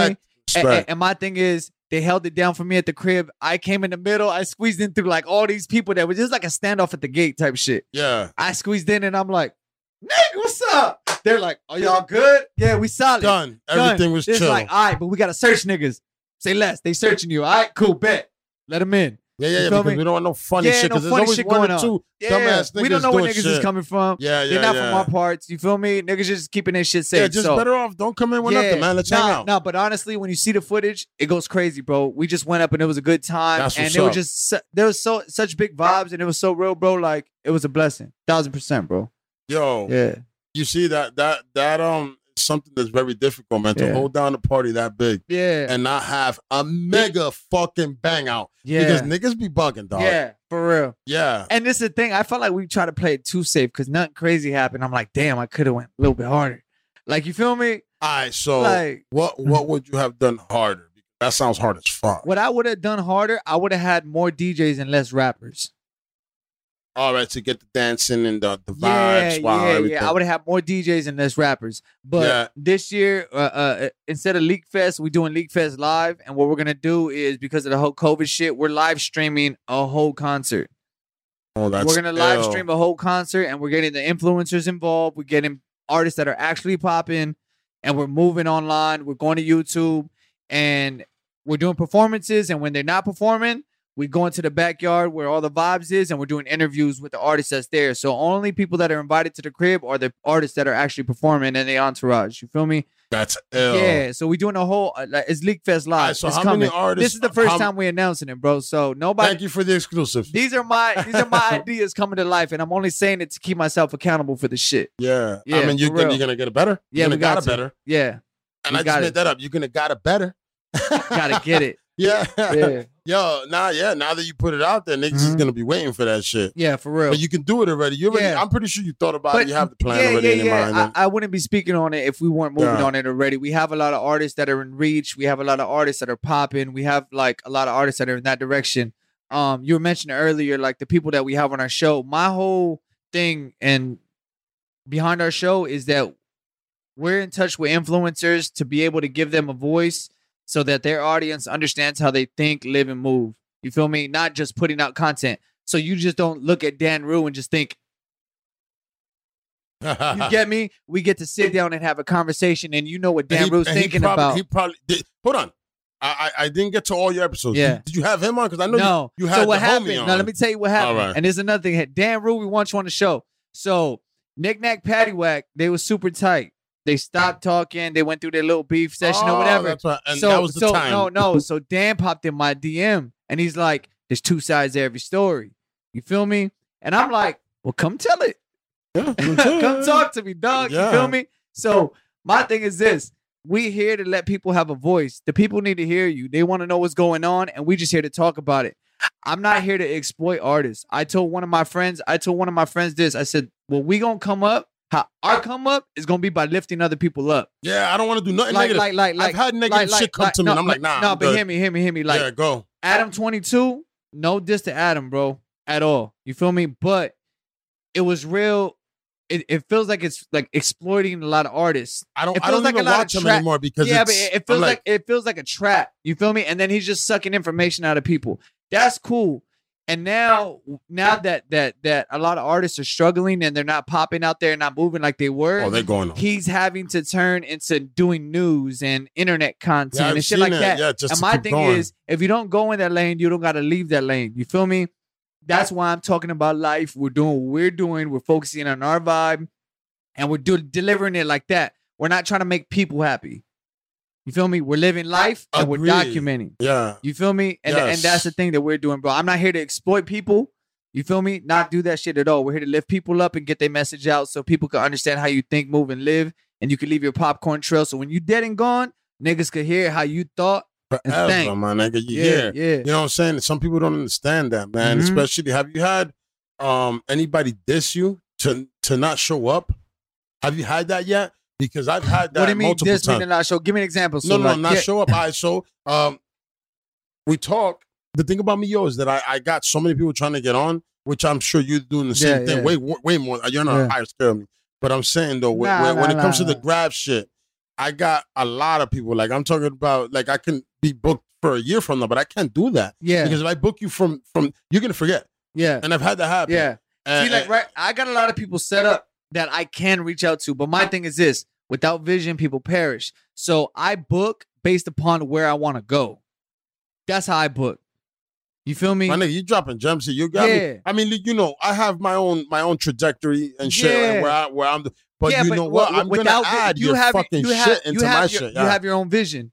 Speaker 1: respect,
Speaker 2: And, and my thing is, they held it down for me at the crib. I came in the middle. I squeezed in through like all these people that was just like a standoff at the gate type shit.
Speaker 1: yeah,
Speaker 2: I squeezed in and I'm like, nigga, what's up? They're like, are y'all good? Yeah, we solid.
Speaker 1: done.
Speaker 2: Done.
Speaker 1: Everything was
Speaker 2: It's
Speaker 1: chill.
Speaker 2: like, all right, but we gotta search niggas. Say less. They searching you. All right, cool, bet. Let them in.
Speaker 1: Yeah, yeah, yeah. Because
Speaker 2: me?
Speaker 1: we don't want no funny
Speaker 2: Yeah,
Speaker 1: shit.
Speaker 2: no
Speaker 1: Because
Speaker 2: funny
Speaker 1: there's always
Speaker 2: shit
Speaker 1: one
Speaker 2: going
Speaker 1: or
Speaker 2: on.
Speaker 1: two
Speaker 2: Yeah,
Speaker 1: dumbass niggas
Speaker 2: we don't know where niggas is coming from.
Speaker 1: Yeah, yeah,
Speaker 2: They're not
Speaker 1: yeah.
Speaker 2: from our parts. You feel me? Niggas just keeping their shit safe.
Speaker 1: Yeah, just
Speaker 2: so.
Speaker 1: better off. Don't come in with nothing, man. Let's
Speaker 2: nah,
Speaker 1: hang out.
Speaker 2: No, but honestly, when you see the footage, it goes crazy, bro. We just went up and it was a good time,
Speaker 1: That's
Speaker 2: and
Speaker 1: what's
Speaker 2: there was just there was so such big vibes, and it was so real, bro. Like it was a blessing, thousand percent, bro.
Speaker 1: Yo,
Speaker 2: Yeah,
Speaker 1: you see that that that um something that's very difficult, man. To
Speaker 2: Yeah.
Speaker 1: hold down a party that big
Speaker 2: yeah,
Speaker 1: and not have a mega fucking bang out
Speaker 2: yeah,
Speaker 1: because niggas be bugging, dog.
Speaker 2: yeah, for real.
Speaker 1: yeah.
Speaker 2: And this is the thing. I felt like we tried to play it too safe because nothing crazy happened. I'm like, damn, I could have went a little bit harder. Like you feel me?
Speaker 1: All right, so
Speaker 2: like
Speaker 1: what what would you have done harder? That sounds hard as fuck.
Speaker 2: what I would have done harder. I would have had more DJs and less rappers.
Speaker 1: All right, to get the dancing and the, the
Speaker 2: Yeah,
Speaker 1: vibes, wow,
Speaker 2: yeah,
Speaker 1: everything.
Speaker 2: yeah. I would have more DJs and less rappers. But
Speaker 1: Yeah.
Speaker 2: this year, uh, uh, instead of Liq Fest, we're doing Liq Fest live. And what we're gonna do is because of the whole COVID shit, we're live streaming a whole concert.
Speaker 1: oh, that's
Speaker 2: we're gonna live
Speaker 1: ill.
Speaker 2: stream a whole concert, and we're getting the influencers involved. We're getting artists that are actually popping, and we're moving online. We're going to YouTube, and we're doing performances. And when they're not performing, we go into the backyard where all the vibes is, and we're doing interviews with the artists that's there. So only people that are invited to the crib are the artists that are actually performing and the entourage. You feel me?
Speaker 1: That's ill.
Speaker 2: Yeah. So we're doing a whole. Uh, like, it's Liq Fest live.
Speaker 1: Right, so
Speaker 2: it's
Speaker 1: how
Speaker 2: coming.
Speaker 1: many artists?
Speaker 2: This is the first
Speaker 1: how-
Speaker 2: time we're announcing it, bro. So nobody.
Speaker 1: Thank you for the exclusive.
Speaker 2: These are my these are my *laughs* ideas coming to life, and I'm only saying it to keep myself accountable for the shit.
Speaker 1: Yeah,
Speaker 2: Yeah,
Speaker 1: I mean, you
Speaker 2: real.
Speaker 1: you're gonna get it better.
Speaker 2: Yeah,
Speaker 1: you're
Speaker 2: we
Speaker 1: got,
Speaker 2: got
Speaker 1: it better.
Speaker 2: Yeah,
Speaker 1: And I just made that up. You're gonna got it better.
Speaker 2: gotta get it. *laughs*
Speaker 1: yeah.
Speaker 2: Yeah,
Speaker 1: Yo, now, yeah, now that you put it out there, niggas is
Speaker 2: Mhm.
Speaker 1: gonna be waiting for that shit.
Speaker 2: yeah, for real.
Speaker 1: But you can do it already. You already.
Speaker 2: Yeah.
Speaker 1: I'm pretty sure you thought about it. You have the plan
Speaker 2: yeah,
Speaker 1: already
Speaker 2: yeah,
Speaker 1: in
Speaker 2: yeah.
Speaker 1: mind.
Speaker 2: I, I wouldn't be speaking on it if we weren't moving on it already. We have a lot of artists that are in reach. We have a lot of artists that are popping. We have like a lot of artists that are in that direction. Um, you were mentioning earlier, like the people that we have on our show. My whole thing and behind our show is that we're in touch with influencers to be able to give them a voice so that their audience understands how they think, live, and move. You feel me? Not just putting out content. So you just don't look at Dan Rue and just think, you *laughs* get me? We get to sit down and have a conversation, and you know what Dan
Speaker 1: he-
Speaker 2: Rue's thinking
Speaker 1: probably,
Speaker 2: about.
Speaker 1: He probably did. Hold on. I, I I didn't get to all your episodes.
Speaker 2: Yeah.
Speaker 1: Did, you have him on? Because I know
Speaker 2: no,
Speaker 1: you, you had
Speaker 2: so what happened? Now let me tell you what happened.
Speaker 1: All right.
Speaker 2: And there's another thing. Dan Rue, we want you on the show. So Nick Nack Paddywhack, they were super tight. They stopped talking. They went through their little beef session
Speaker 1: Oh,
Speaker 2: or whatever.
Speaker 1: Right. And
Speaker 2: so
Speaker 1: that was the
Speaker 2: so
Speaker 1: time.
Speaker 2: no no. So Dan popped in my DM and he's like, "There's two sides to every story." You feel me? And I'm like, "Well, come tell it."
Speaker 1: Yeah, *laughs*
Speaker 2: Come talk to me, dog.
Speaker 1: Yeah.
Speaker 2: You feel me? So my thing is this. We here to let people have a voice. The people need to hear you. They want to know what's going on, and we just here to talk about it. I'm not here to exploit artists. I told one of my friends, I told one of my friends this. I said, well, we gonna come up. How our come up is gonna be by lifting other people up.
Speaker 1: Yeah, I don't want to do nothing
Speaker 2: Like,
Speaker 1: negative.
Speaker 2: like, like, like,
Speaker 1: I've had negative
Speaker 2: like,
Speaker 1: shit come
Speaker 2: like-
Speaker 1: to me,
Speaker 2: no,
Speaker 1: and I'm like, nah.
Speaker 2: No,
Speaker 1: I'm
Speaker 2: but
Speaker 1: good.
Speaker 2: hear me, hear me, hear me. Like
Speaker 1: yeah, go.
Speaker 2: Adam 22, no diss to Adam, bro, at all. You feel me? But it was real. It, it feels like it's like exploiting a lot of artists.
Speaker 1: I don't.
Speaker 2: It
Speaker 1: I don't
Speaker 2: like a
Speaker 1: even
Speaker 2: lot of
Speaker 1: watch him
Speaker 2: trap-
Speaker 1: anymore because
Speaker 2: yeah, but it, it feels like, it feels like a trap. You feel me? And then he's just sucking information out of people. That's cool. And now, now that that that a lot of artists are struggling and they're not popping out there and not moving like they were,
Speaker 1: oh, they're going on.
Speaker 2: he's having to turn into doing news and internet content
Speaker 1: Yeah, I've
Speaker 2: and shit like
Speaker 1: it.
Speaker 2: that.
Speaker 1: Yeah, just
Speaker 2: and my thing
Speaker 1: going.
Speaker 2: is, if you don't go in that lane, you don't got to leave that lane. You feel me? That's why I'm talking about life. We're doing what we're doing. We're focusing on our vibe, and we're do- delivering it like that. we're not trying to make people happy. You feel me? We're living life and we're documenting.
Speaker 1: Yeah.
Speaker 2: You feel me? And and that's the thing that we're doing, bro. I'm not here to exploit people. You feel me? Not do that shit at all. We're here to lift people up and get their message out so people can understand how you think, move, and live. And you can leave your popcorn trail. So when you dead and gone, niggas could hear how you thought.
Speaker 1: Forever, my nigga. You
Speaker 2: Yeah,
Speaker 1: hear.
Speaker 2: yeah.
Speaker 1: You know what I'm saying? Some people don't understand that, man.
Speaker 2: Mhm.
Speaker 1: Especially, have you had um anybody diss you to to not show up? Have you had that yet? Because I've had that
Speaker 2: what do you mean this
Speaker 1: times.
Speaker 2: meaning not show? Give me an example. So
Speaker 1: no, no,
Speaker 2: like,
Speaker 1: not
Speaker 2: yeah,
Speaker 1: show up. I show. um, we talk. The thing about me, yo, is that I, I got so many people trying to get on, which I'm sure you're doing the same
Speaker 2: Yeah,
Speaker 1: thing.
Speaker 2: yeah.
Speaker 1: Way, way more. You're not
Speaker 2: Yeah.
Speaker 1: higher scale of me, but I'm saying though, when,
Speaker 2: Nah,
Speaker 1: when, when
Speaker 2: nah,
Speaker 1: it comes
Speaker 2: nah,
Speaker 1: to the grab shit, I got a lot of people. Like I'm talking about, like I can be booked for a year from now, but I can't do that
Speaker 2: Yeah,
Speaker 1: because if I book you from from, you're gonna forget,
Speaker 2: yeah,
Speaker 1: and I've had that happen.
Speaker 2: yeah.
Speaker 1: And-
Speaker 2: See, like, right? I got a lot of people set up that I can reach out to, but my thing is this: without vision, people perish. So I book based upon where I want to go. That's how I book. You feel me?
Speaker 1: My nigga, you dropping gems here. You got
Speaker 2: Yeah.
Speaker 1: me. I mean, you know, I have my own my own trajectory and shit
Speaker 2: Yeah.
Speaker 1: and where I where I'm. But
Speaker 2: yeah,
Speaker 1: you
Speaker 2: but
Speaker 1: know what? I'm
Speaker 2: without
Speaker 1: gonna add
Speaker 2: you
Speaker 1: your
Speaker 2: have,
Speaker 1: fucking
Speaker 2: you have,
Speaker 1: shit into my
Speaker 2: your,
Speaker 1: shit.
Speaker 2: You have your own vision,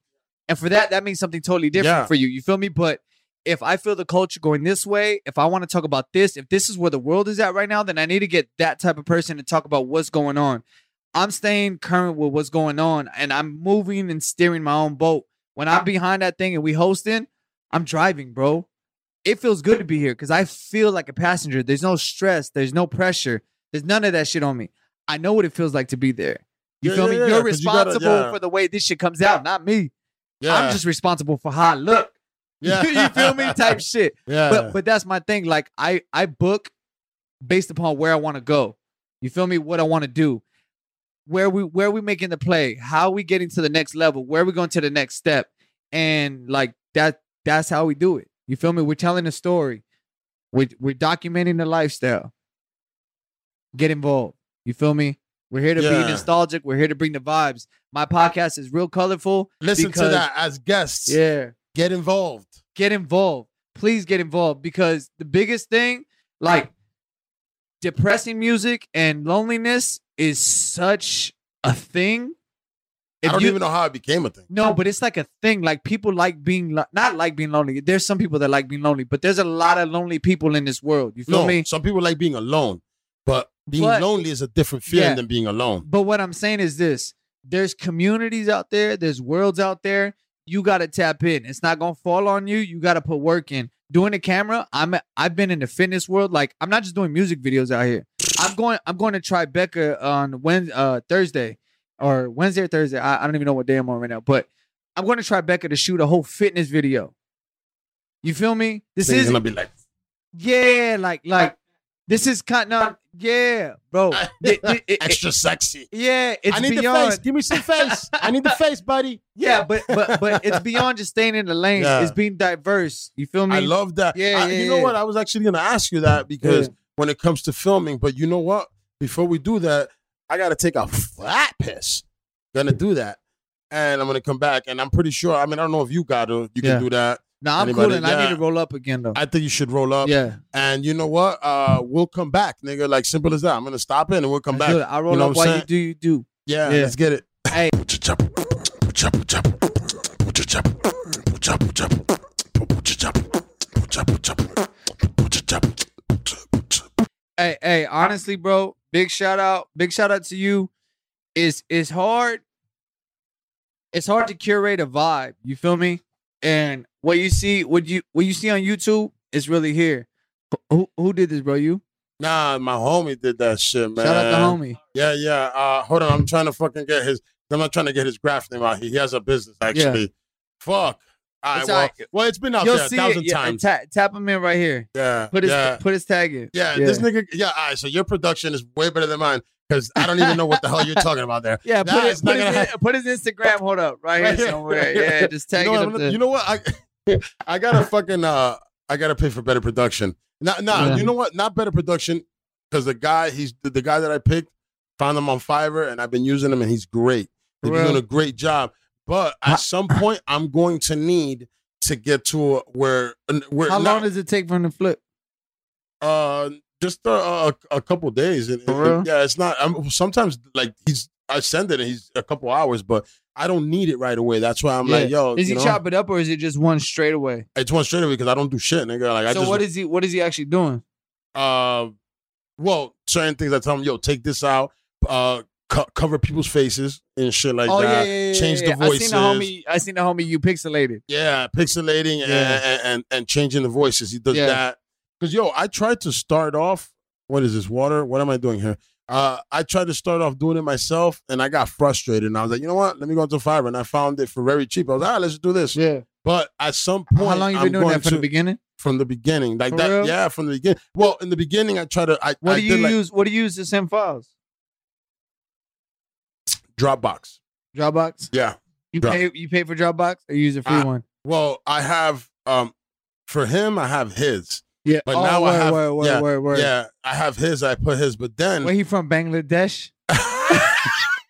Speaker 2: and for that, that means something totally different for you. You feel me? But if I feel the culture going this way, if I want to talk about this, if this is where the world is at right now, then I need to get that type of person to talk about what's going on. I'm staying current with what's going on, and I'm moving and steering my own boat. When I'm behind that thing and we hosting, I'm driving, bro. It feels good to be here because I feel like a passenger. There's no stress. There's no pressure. There's none of that shit on me. I know what it feels like to be there. You
Speaker 1: Yeah,
Speaker 2: feel
Speaker 1: yeah,
Speaker 2: me?
Speaker 1: yeah,
Speaker 2: You're
Speaker 1: 'cause you gotta-
Speaker 2: responsible for the way this shit comes out, not me.
Speaker 1: yeah.
Speaker 2: I'm just responsible for how I look. *laughs*
Speaker 1: yeah.
Speaker 2: you feel me? Type *laughs* shit.
Speaker 1: Yeah.
Speaker 2: But but that's my thing. Like I I book based upon where I want to go. You feel me? What I want to do. Where we where we making the play? How we getting to the next level? Where we going to the next step? And like that that's how we do it. You feel me? We're telling a story. We're we're documenting the lifestyle. Get involved. You feel me? We're here to
Speaker 1: Yeah.
Speaker 2: be nostalgic. We're here to bring the vibes. My podcast is real colorful.
Speaker 1: Listen to that as guests.
Speaker 2: Yeah
Speaker 1: Get involved.
Speaker 2: get involved. Please get involved because the biggest thing, like depressing music and loneliness, is such a thing.
Speaker 1: I don't
Speaker 2: you-
Speaker 1: even know how it became a thing.
Speaker 2: No, but it's like a thing. Like people like being lo- not like being lonely. There's some people that like being lonely, but there's a lot of lonely people in this world. You feel
Speaker 1: No,
Speaker 2: me?
Speaker 1: some people like being alone, but being
Speaker 2: But-
Speaker 1: lonely is a different feeling
Speaker 2: Yeah.
Speaker 1: than being alone.
Speaker 2: But what I'm saying is this: there's communities out there, there's worlds out there. You got to tap in. It's not gonna fall on you. You got to put work in. Doing the camera, I'm I've been in the fitness world. Like I'm not just doing music videos out here. I'm going I'm going to Tribeca on Wednesday, uh, Thursday or Wednesday or Thursday. I, I don't even know what day I'm on right now, but I'm going to Tribeca to shoot a whole fitness video. You feel me? This is
Speaker 1: gonna be like,
Speaker 2: yeah, like like this is kind of yeah, bro. *laughs* It- it- it-
Speaker 1: extra sexy.
Speaker 2: yeah, it's
Speaker 1: I need
Speaker 2: beyond.
Speaker 1: the face. Give me some *laughs* face. I need the face, buddy.
Speaker 2: Yeah, but but but it's beyond just staying in the lane.
Speaker 1: Yeah.
Speaker 2: It's being diverse. You feel me?
Speaker 1: I love that.
Speaker 2: Yeah,
Speaker 1: I-
Speaker 2: yeah,
Speaker 1: you know what? I was actually gonna ask you that because
Speaker 2: Yeah.
Speaker 1: when it comes to filming, but you know what? Before we do that, I gotta take a flat piss. Gonna do that. And I'm gonna come back, and I'm pretty sure. I mean, I don't know if you got to. You
Speaker 2: Yeah.
Speaker 1: can do that.
Speaker 2: No, I'm
Speaker 1: Anybody-
Speaker 2: cool, and I need to roll up again though.
Speaker 1: I think you should roll up.
Speaker 2: yeah,
Speaker 1: And you know what? Uh, we'll come back, nigga. Like simple as that. I'm gonna stop in and we'll come
Speaker 2: Let's
Speaker 1: back.
Speaker 2: I roll
Speaker 1: You know
Speaker 2: up
Speaker 1: what
Speaker 2: while you do you do.
Speaker 1: Yeah,
Speaker 2: Yeah.
Speaker 1: let's get it.
Speaker 2: Hey. *laughs* Hey, hey, honestly, bro, big shout out, big shout out to you. It's it's hard. It's hard to curate a vibe. You feel me? And what you see, what you what you see on YouTube is really here. Who who did this, bro? You
Speaker 1: Nah, my homie did that shit, man.
Speaker 2: shout out the homie.
Speaker 1: Yeah, yeah. Uh, hold on, I'm trying to fucking get his. I'm not trying to get his graph name out. He, he has a business actually. Fuck. All right, well,
Speaker 2: right.
Speaker 1: well, it's been out
Speaker 2: You'll
Speaker 1: there a thousand
Speaker 2: it. Yeah,
Speaker 1: times.
Speaker 2: tap, tap him in right here.
Speaker 1: yeah,
Speaker 2: Put his
Speaker 1: yeah,
Speaker 2: put his tag in.
Speaker 1: yeah, This nigga, yeah. All right, so your production is way better than mine because I don't even know what the hell you're talking about there. *laughs*
Speaker 2: Yeah,
Speaker 1: Nah,
Speaker 2: put, it, put, his, put his Instagram. Hold up, right, *laughs*
Speaker 1: Right
Speaker 2: here
Speaker 1: here.
Speaker 2: somewhere. Yeah, just tag
Speaker 1: you know,
Speaker 2: it
Speaker 1: what, you know what? I I gotta fucking uh I gotta pay for better production. Nah, nah.
Speaker 2: Yeah.
Speaker 1: You know what? Not better production because the guy he's the, guy that I picked found him on Fiverr and I've been using him and he's great. He's doing a great job. But at some point, I'm going to need to get to a, where where
Speaker 2: How
Speaker 1: not-
Speaker 2: long does it take for him to flip?
Speaker 1: uh just a, a, a couple days. And,
Speaker 2: For
Speaker 1: and- yeah, it's not. I'm, sometimes like he's I send it and he's a couple hours, but I don't need it right away. That's why I'm
Speaker 2: Yeah.
Speaker 1: like, yo,
Speaker 2: Is he
Speaker 1: know,
Speaker 2: chop it up or is it just one straight away?
Speaker 1: it's one straight away because I don't do shit, nigga. Like I
Speaker 2: so
Speaker 1: just
Speaker 2: what is he? What is he actually doing?
Speaker 1: uh, well, certain things I tell him, yo, take this out, uh, co- cover people's faces and shit like
Speaker 2: oh
Speaker 1: that.
Speaker 2: yeah, yeah,
Speaker 1: change
Speaker 2: yeah,
Speaker 1: the
Speaker 2: yeah. I seen the
Speaker 1: voices.
Speaker 2: homie. I seen the homie you pixelated.
Speaker 1: Yeah, pixelating. And, and, and changing the voices. He does that. Because yo, I tried to start off. What is this water? What am I doing here? Uh, I tried to start off doing it myself, and I got frustrated. And I was like, you know what? Let me go into Fiverr, and I found it for very cheap. I was like, ah, let's do this.
Speaker 2: Yeah.
Speaker 1: But at some point,
Speaker 2: How long you
Speaker 1: I'm
Speaker 2: been doing that from
Speaker 1: to-
Speaker 2: the beginning?
Speaker 1: From the beginning, like
Speaker 2: For
Speaker 1: that.
Speaker 2: real?
Speaker 1: Yeah, from the beginning. Well, in the beginning, I try to. I,
Speaker 2: What
Speaker 1: I
Speaker 2: do you
Speaker 1: like
Speaker 2: use? What do you use to send files?
Speaker 1: Dropbox.
Speaker 2: Dropbox.
Speaker 1: Yeah.
Speaker 2: You
Speaker 1: Drop-
Speaker 2: pay. You pay for Dropbox or you use a free
Speaker 1: I-
Speaker 2: one?
Speaker 1: Well, I have um for him, I have his.
Speaker 2: Yeah.
Speaker 1: but
Speaker 2: oh,
Speaker 1: now I
Speaker 2: word,
Speaker 1: have-
Speaker 2: Word, word,
Speaker 1: yeah. Yeah, I have his. I put his, but then
Speaker 2: Where he from? Bangladesh. *laughs*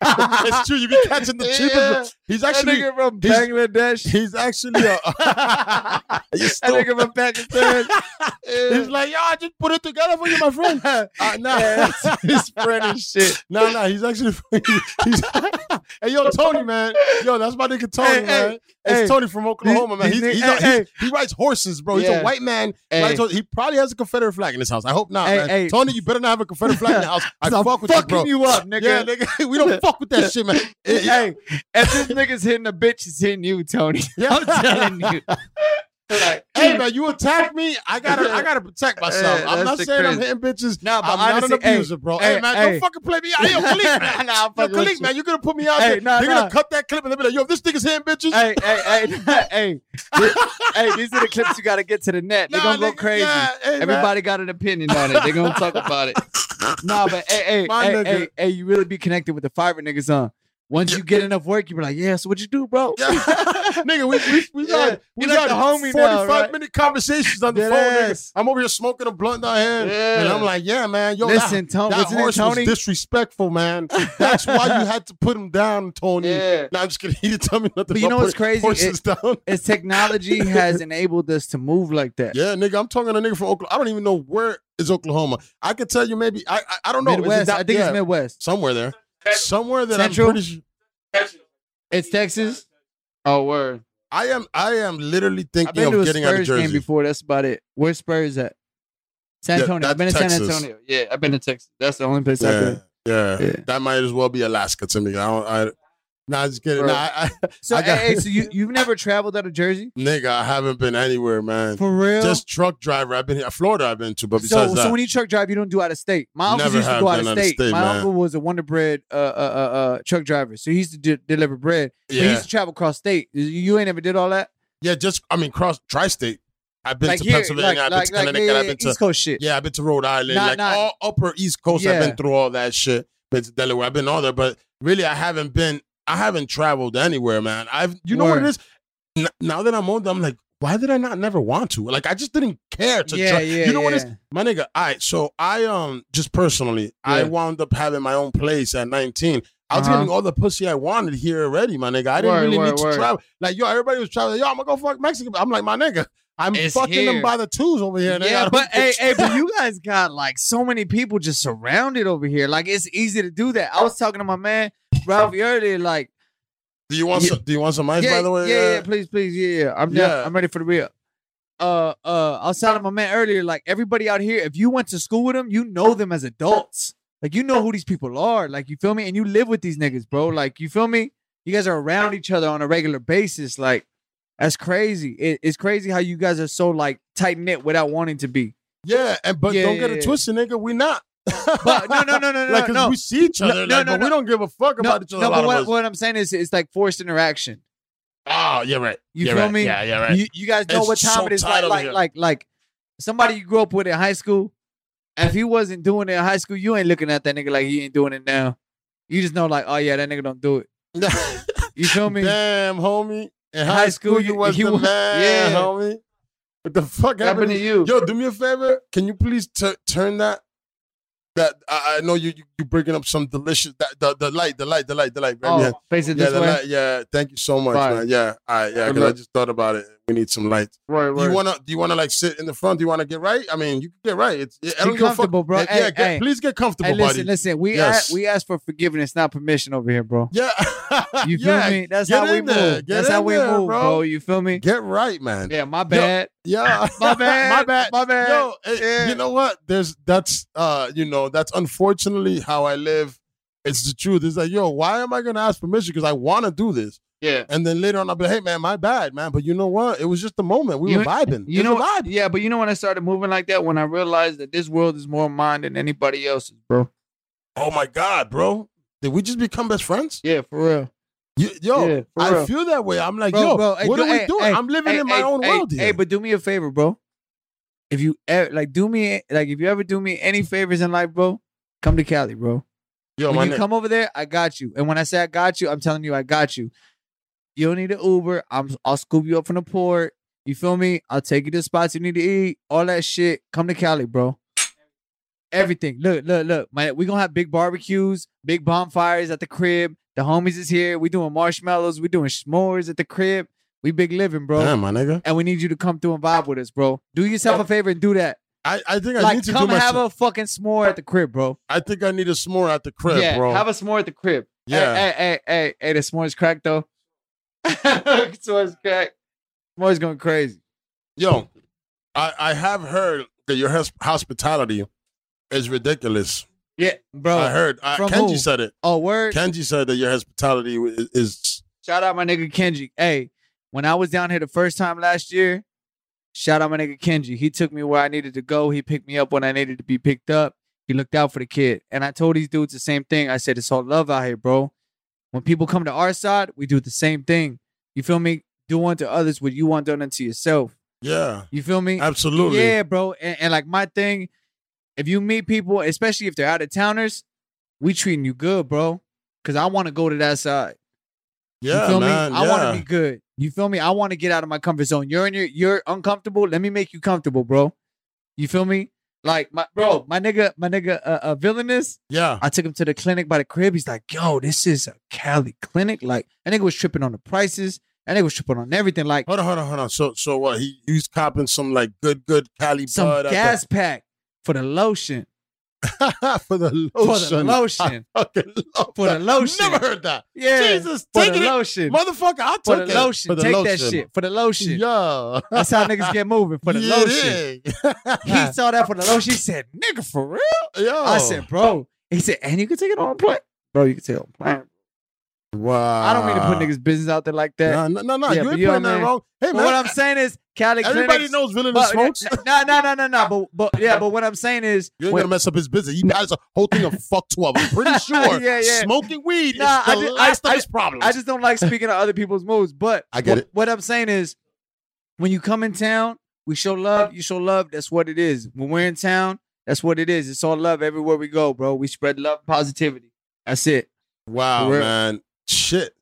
Speaker 2: *laughs*
Speaker 1: it's true. You be catching the cheapest.
Speaker 2: Yeah.
Speaker 1: He's
Speaker 2: That nigga from
Speaker 1: he's-
Speaker 2: Bangladesh.
Speaker 1: he's actually a. *laughs* *laughs*
Speaker 2: that
Speaker 1: You still-
Speaker 2: nigga from Pakistan.
Speaker 1: He's like, yo, I just put it together for you, my friend. Uh, nah.
Speaker 2: Yeah, his friend and shit.
Speaker 1: No, no, he's actually. He's, hey, yo, Tony, man. Yo, that's my nigga Tony,
Speaker 2: Hey,
Speaker 1: man.
Speaker 2: hey,
Speaker 1: it's
Speaker 2: hey.
Speaker 1: Tony from Oklahoma, man. He's, he's, a- he rides horses, bro. He's a white man. Rides he probably has a Confederate flag in his house. I hope not, man.
Speaker 2: hey.
Speaker 1: Tony, you better not have a Confederate flag in the house. I fuck with you,
Speaker 2: fucking
Speaker 1: bro.
Speaker 2: you up, nigga.
Speaker 1: Yeah, nigga. We don't fuck with that shit, man. *laughs*
Speaker 2: Hey, if this nigga's hitting a bitch, he's hitting you, Tony. *laughs* I'm telling you. Like,
Speaker 1: Hey man, you attack me, I gotta, I gotta protect *laughs* myself.
Speaker 2: Hey,
Speaker 1: I'm not saying I'm hitting bitches.
Speaker 2: Nah, but
Speaker 1: I'm not an abuser,
Speaker 2: hey,
Speaker 1: bro.
Speaker 2: hey,
Speaker 1: Hey, man, don't fucking play me out. Yo, Kaliq, man.
Speaker 2: Nah, I'm
Speaker 1: yo, Kaliq,
Speaker 2: you.
Speaker 1: man, you gonna put me out
Speaker 2: Hey,
Speaker 1: there?
Speaker 2: nah,
Speaker 1: They're
Speaker 2: nah.
Speaker 1: gonna cut that clip and they'll be like, yo, if this nigga's hitting bitches.
Speaker 2: hey, hey, hey, hey, hey, these are the clips you got to get to the net. They're
Speaker 1: nah,
Speaker 2: to go
Speaker 1: nigga,
Speaker 2: crazy.
Speaker 1: yeah, hey, man.
Speaker 2: Everybody got an opinion on it. They're to talk about it. Nah, but hey, hey, hey, hey, hey, you really be connected with the Fiverr niggas, huh? Once you get enough work, you be like, yeah, so what you do, bro?
Speaker 1: Yeah. *laughs* nigga, we we we
Speaker 2: Yeah.
Speaker 1: got we
Speaker 2: like
Speaker 1: got
Speaker 2: the homie
Speaker 1: 45
Speaker 2: now, right?
Speaker 1: minute conversations on the phone, nigga. I'm over here smoking a blunt in my hand,
Speaker 2: Yeah.
Speaker 1: and I'm like, yeah, man, yo,
Speaker 2: Listen,
Speaker 1: that,
Speaker 2: Tony,
Speaker 1: that
Speaker 2: it
Speaker 1: horse
Speaker 2: Tony?
Speaker 1: was disrespectful, man. *laughs* That's why you had to put him down, Tony.
Speaker 2: Yeah.
Speaker 1: I'm just kidding. *laughs* He didn't tell me nothing.
Speaker 2: But you know what's crazy?
Speaker 1: Horses down.
Speaker 2: It's technology has enabled us to move like that.
Speaker 1: Yeah, nigga, I'm talking to a nigga from Oklahoma. I don't even know where is Oklahoma. I could tell you maybe. I I, I don't know. It
Speaker 2: Midwest.
Speaker 1: that-
Speaker 2: I think
Speaker 1: yeah,
Speaker 2: it's Midwest.
Speaker 1: somewhere there. Somewhere that
Speaker 2: Central?
Speaker 1: I'm pretty sure.
Speaker 2: It's Texas. Oh, word.
Speaker 1: I am. I am literally thinking of
Speaker 2: a
Speaker 1: getting out of
Speaker 2: Spurs game
Speaker 1: Jersey.
Speaker 2: before. That's about it. Where's Spurs at? San
Speaker 1: Yeah,
Speaker 2: Antonio. I've been to San
Speaker 1: Texas.
Speaker 2: Antonio. Yeah, I've been to Texas. That's the only place I've been.
Speaker 1: yeah,
Speaker 2: Yeah.
Speaker 1: That might as well be Alaska to me. I don't. I, nah, just kidding. Nah, I,
Speaker 2: So,
Speaker 1: I got-
Speaker 2: hey, so you *laughs* you've never traveled out of Jersey
Speaker 1: nigga, I haven't been anywhere, man.
Speaker 2: for real?
Speaker 1: Just truck driver. I've been here. Florida. I've been to, but
Speaker 2: so,
Speaker 1: besides
Speaker 2: so
Speaker 1: that,
Speaker 2: when you truck drive, you don't do out of state. My uncle used to go out of
Speaker 1: out of
Speaker 2: state.
Speaker 1: state,
Speaker 2: My
Speaker 1: man.
Speaker 2: uncle was a Wonder Bread uh, uh, uh, uh, truck driver, so he used to de- deliver bread. But he used to travel across state. You, ain't ever did all that.
Speaker 1: yeah. Just I mean, cross tri-state. I've been
Speaker 2: like
Speaker 1: to
Speaker 2: here,
Speaker 1: Pennsylvania.
Speaker 2: like,
Speaker 1: I've
Speaker 2: like,
Speaker 1: been to
Speaker 2: like,
Speaker 1: Connecticut.
Speaker 2: yeah,
Speaker 1: I've been to
Speaker 2: East Coast shit.
Speaker 1: Yeah, I've been to Rhode Island,
Speaker 2: Not-
Speaker 1: like
Speaker 2: not-
Speaker 1: all upper East Coast. I've been through all that shit. Been to Delaware. I've been all there, but really, I haven't been. I haven't traveled anywhere, man. I've. You know what it is? N- now that I'm older, I'm like, why did I not never want to? Like, I just didn't care to.
Speaker 2: yeah,
Speaker 1: try.
Speaker 2: yeah.
Speaker 1: You know what it is? My nigga, all right. So I um just personally, I wound up having my own place at 19. I was
Speaker 2: Uh-huh.
Speaker 1: getting all the pussy I wanted here already, my nigga. I didn't
Speaker 2: Word,
Speaker 1: really
Speaker 2: word,
Speaker 1: need to
Speaker 2: word.
Speaker 1: travel. Like, yo, everybody was traveling. Yo, I'm gonna go fuck Mexico. I'm like, my nigga, I'm
Speaker 2: It's
Speaker 1: fucking
Speaker 2: here.
Speaker 1: them by the twos over here.
Speaker 2: Yeah, but hey, hey, but you guys got like so many people just surrounded over here. Like it's easy to do that. I was talking to my man *laughs* Ralphie earlier. Like,
Speaker 1: Do you want
Speaker 2: Yeah.
Speaker 1: some? Do you want some ice?
Speaker 2: yeah,
Speaker 1: by the way,
Speaker 2: yeah, yeah, please, please, yeah, yeah. I'm.
Speaker 1: Yeah.
Speaker 2: I'm ready for the real. Uh, uh, I was telling my man earlier. Like everybody out here, if you went to school with them, you know them as adults. Like you know who these people are. Like you feel me, and you live with these niggas, bro. Like you feel me. You guys are around each other on a regular basis. Like that's crazy. It, it's crazy how you guys are so like tight knit without wanting to be.
Speaker 1: Yeah, and but
Speaker 2: Yeah,
Speaker 1: don't get it twisted, nigga. We not.
Speaker 2: But no, no, no, no, no,
Speaker 1: like, 'cause
Speaker 2: no.
Speaker 1: we see each other,
Speaker 2: no,
Speaker 1: like,
Speaker 2: no,
Speaker 1: but
Speaker 2: no.
Speaker 1: we don't give a fuck
Speaker 2: No,
Speaker 1: about each other.
Speaker 2: no but what, what I'm saying is, it's like forced interaction.
Speaker 1: Oh, you're right.
Speaker 2: You
Speaker 1: You're
Speaker 2: feel
Speaker 1: right.
Speaker 2: me?
Speaker 1: Yeah, yeah, right.
Speaker 2: You, you guys know
Speaker 1: It's
Speaker 2: what time
Speaker 1: so
Speaker 2: it is. Like, like,
Speaker 1: here.
Speaker 2: like, like somebody you grew up with in high school. If he wasn't doing it in high school, you ain't looking at that nigga like he ain't doing it now. You just know, like, oh yeah, that nigga don't do it. *laughs* You feel me?
Speaker 1: Damn, homie. In
Speaker 2: High
Speaker 1: high,
Speaker 2: school,
Speaker 1: school,
Speaker 2: you-
Speaker 1: was the
Speaker 2: was-
Speaker 1: man,
Speaker 2: yeah.
Speaker 1: homie. What the fuck
Speaker 2: Happened
Speaker 1: happened
Speaker 2: to you.
Speaker 1: Yo, do me a favor. Can you please tu- turn that? That I, I know you you you bringing up some delicious that the, the light the light the light the light right
Speaker 2: oh,
Speaker 1: behind-
Speaker 2: face it
Speaker 1: yeah
Speaker 2: this
Speaker 1: the
Speaker 2: way.
Speaker 1: light yeah thank you so much
Speaker 2: Fire.
Speaker 1: man yeah all right yeah because I just thought about it we need some lights.
Speaker 2: right.
Speaker 1: Do you wanna do you wanna like sit in the front? Do you wanna get right? I mean, you can get right. It's I don't
Speaker 2: Be
Speaker 1: give a fuck.
Speaker 2: comfortable, bro.
Speaker 1: Yeah,
Speaker 2: Hey,
Speaker 1: get-
Speaker 2: hey.
Speaker 1: please get comfortable,
Speaker 2: Hey, listen,
Speaker 1: buddy.
Speaker 2: listen. We
Speaker 1: Yes.
Speaker 2: a- we ask for forgiveness, not permission over here, bro.
Speaker 1: Yeah, *laughs*
Speaker 2: You *laughs* feel
Speaker 1: Yeah,
Speaker 2: me? That's
Speaker 1: get
Speaker 2: how we move. That's how we
Speaker 1: there,
Speaker 2: move, bro. You feel me?
Speaker 1: Get right, man.
Speaker 2: Yeah, my bad.
Speaker 1: Yeah, *laughs*
Speaker 2: My bad.
Speaker 1: my bad,
Speaker 2: My bad.
Speaker 1: Yo,
Speaker 2: Yeah.
Speaker 1: you know what? There's that's uh, you know, that's unfortunately how I live. It's the truth. It's like, yo, why am I gonna ask permission? Because I want to do this,
Speaker 2: Yeah.
Speaker 1: and then later on, I'll be, like, hey, man, my bad, man. But you know what? It was just a moment. We
Speaker 2: You-
Speaker 1: were vibing.
Speaker 2: You know,
Speaker 1: vibe.
Speaker 2: yeah, but you know when I started moving like that, when I realized that this world is more mine than anybody else's, bro.
Speaker 1: Oh my god, bro! Did we just become best friends?
Speaker 2: Yeah, for real.
Speaker 1: You, yo,
Speaker 2: Yeah, for
Speaker 1: I
Speaker 2: real.
Speaker 1: feel that way. I'm like,
Speaker 2: Bro,
Speaker 1: yo,
Speaker 2: bro,
Speaker 1: what are we
Speaker 2: hey,
Speaker 1: doing?
Speaker 2: hey,
Speaker 1: I'm living in my own world.
Speaker 2: Hey, but do me a favor, bro. If you ever, like, do me like if you ever do me any favors in life, bro, come to Cali, bro.
Speaker 1: yo,
Speaker 2: when you
Speaker 1: nigga.
Speaker 2: come over there, I got you. And when I say I got you, I'm telling you I got you. You don't need an Uber. I'm I'll scoop you up from the port. You feel me? I'll take you to spots you need to eat. All that shit. Come to Cali, bro. Everything. Look, look, look. My, we gonna have big barbecues, big bonfires at the crib. The homies is here. We doing marshmallows. We doing s'mores at the crib. We big living, bro.
Speaker 1: Damn, my nigga.
Speaker 2: And we need you to come through and vibe with us, bro. Do yourself a favor and do that.
Speaker 1: I, I think I
Speaker 2: like,
Speaker 1: need to
Speaker 2: come
Speaker 1: do my.
Speaker 2: have a fucking s'more at the crib, bro.
Speaker 1: I think I need a s'more at the crib,
Speaker 2: yeah,
Speaker 1: bro.
Speaker 2: have a s'more at the crib.
Speaker 1: Yeah.
Speaker 2: Hey, hey, hey, hey, hey, the s'mores cracked though. *laughs* s'mores cracked. S'mores going crazy.
Speaker 1: Yo, I, I have heard that your hos- hospitality is ridiculous.
Speaker 2: Yeah, bro.
Speaker 1: I heard. I,
Speaker 2: from
Speaker 1: Kenji
Speaker 2: who?
Speaker 1: said it.
Speaker 2: Oh, word.
Speaker 1: Kenji said that your hospitality is, is
Speaker 2: Shout out my nigga Kenji. Hey, when I was down here the first time last year, shout out my nigga Kenji. He took me where I needed to go. He picked me up when I needed to be picked up. He looked out for the kid. And I told these dudes the same thing. I said, it's all love out here, bro. When people come to our side, we do the same thing. You feel me? Do unto others what you want done unto yourself.
Speaker 1: yeah,
Speaker 2: You feel me?
Speaker 1: absolutely.
Speaker 2: Yeah, bro. And, and like my thing, if you meet people, especially if they're out of towners, we treating you good, bro. Cause I want to go to that side.
Speaker 1: Yeah,
Speaker 2: you feel
Speaker 1: man.
Speaker 2: me? I
Speaker 1: yeah.
Speaker 2: want to be good. You feel me? I want to get out of my comfort zone. You're in your you're uncomfortable. Let me make you comfortable, bro. You feel me? Like my bro, my nigga, my nigga, uh, uh villainous.
Speaker 1: Yeah.
Speaker 2: I took him to the clinic by the crib. He's like, "Yo, this is a Cali clinic." Like, that nigga was tripping on the prices. That nigga was tripping on everything. Like,
Speaker 1: Hold on, hold on, hold on. So, so what? He he's copping some like good, good Cali
Speaker 2: some
Speaker 1: bud
Speaker 2: gas pack for the lotion. *laughs*
Speaker 1: for the lotion.
Speaker 2: For the lotion. *laughs*
Speaker 1: I fucking love
Speaker 2: For the lotion.
Speaker 1: Never heard that.
Speaker 2: Yeah.
Speaker 1: Jesus,
Speaker 2: For
Speaker 1: take
Speaker 2: the
Speaker 1: it,
Speaker 2: lotion.
Speaker 1: motherfucker. I
Speaker 2: For
Speaker 1: took
Speaker 2: the
Speaker 1: it.
Speaker 2: lotion.
Speaker 1: For the
Speaker 2: Take
Speaker 1: lotion.
Speaker 2: that shit. For the lotion.
Speaker 1: Yeah.
Speaker 2: That's how niggas get moving. For the *laughs*
Speaker 1: Yeah,
Speaker 2: lotion. He saw that for the lotion. He said, nigga, for real?
Speaker 1: Yo.
Speaker 2: I said, bro. He said, and you can take it on plane. Bro, you can take it on plane.
Speaker 1: Wow.
Speaker 2: I don't mean to put niggas' business out there like that.
Speaker 1: No, no, no.
Speaker 2: Yeah,
Speaker 1: you ain't putting that wrong. Hey,
Speaker 2: But
Speaker 1: man.
Speaker 2: what I'm saying is, Cali
Speaker 1: everybody
Speaker 2: clinics.
Speaker 1: knows villain smokes.
Speaker 2: no, no, no, no, no. But, but yeah, but what I'm saying is,
Speaker 1: You ain't
Speaker 2: when-
Speaker 1: gonna mess up his business. He has a whole thing of fuck twelve. I'm *laughs* pretty sure *laughs*
Speaker 2: Yeah, yeah.
Speaker 1: smoking weed
Speaker 2: Nah,
Speaker 1: is
Speaker 2: I
Speaker 1: the
Speaker 2: just-
Speaker 1: last
Speaker 2: I-
Speaker 1: of
Speaker 2: I-
Speaker 1: his problems.
Speaker 2: I just don't like speaking of other people's moves. But
Speaker 1: I get
Speaker 2: what,
Speaker 1: it.
Speaker 2: What I'm saying is, when you come in town, we show love. You show love. That's what it is. When we're in town, that's what it is. It's all love everywhere we go, bro. We spread love, positivity. That's it.
Speaker 1: wow, man. Shit.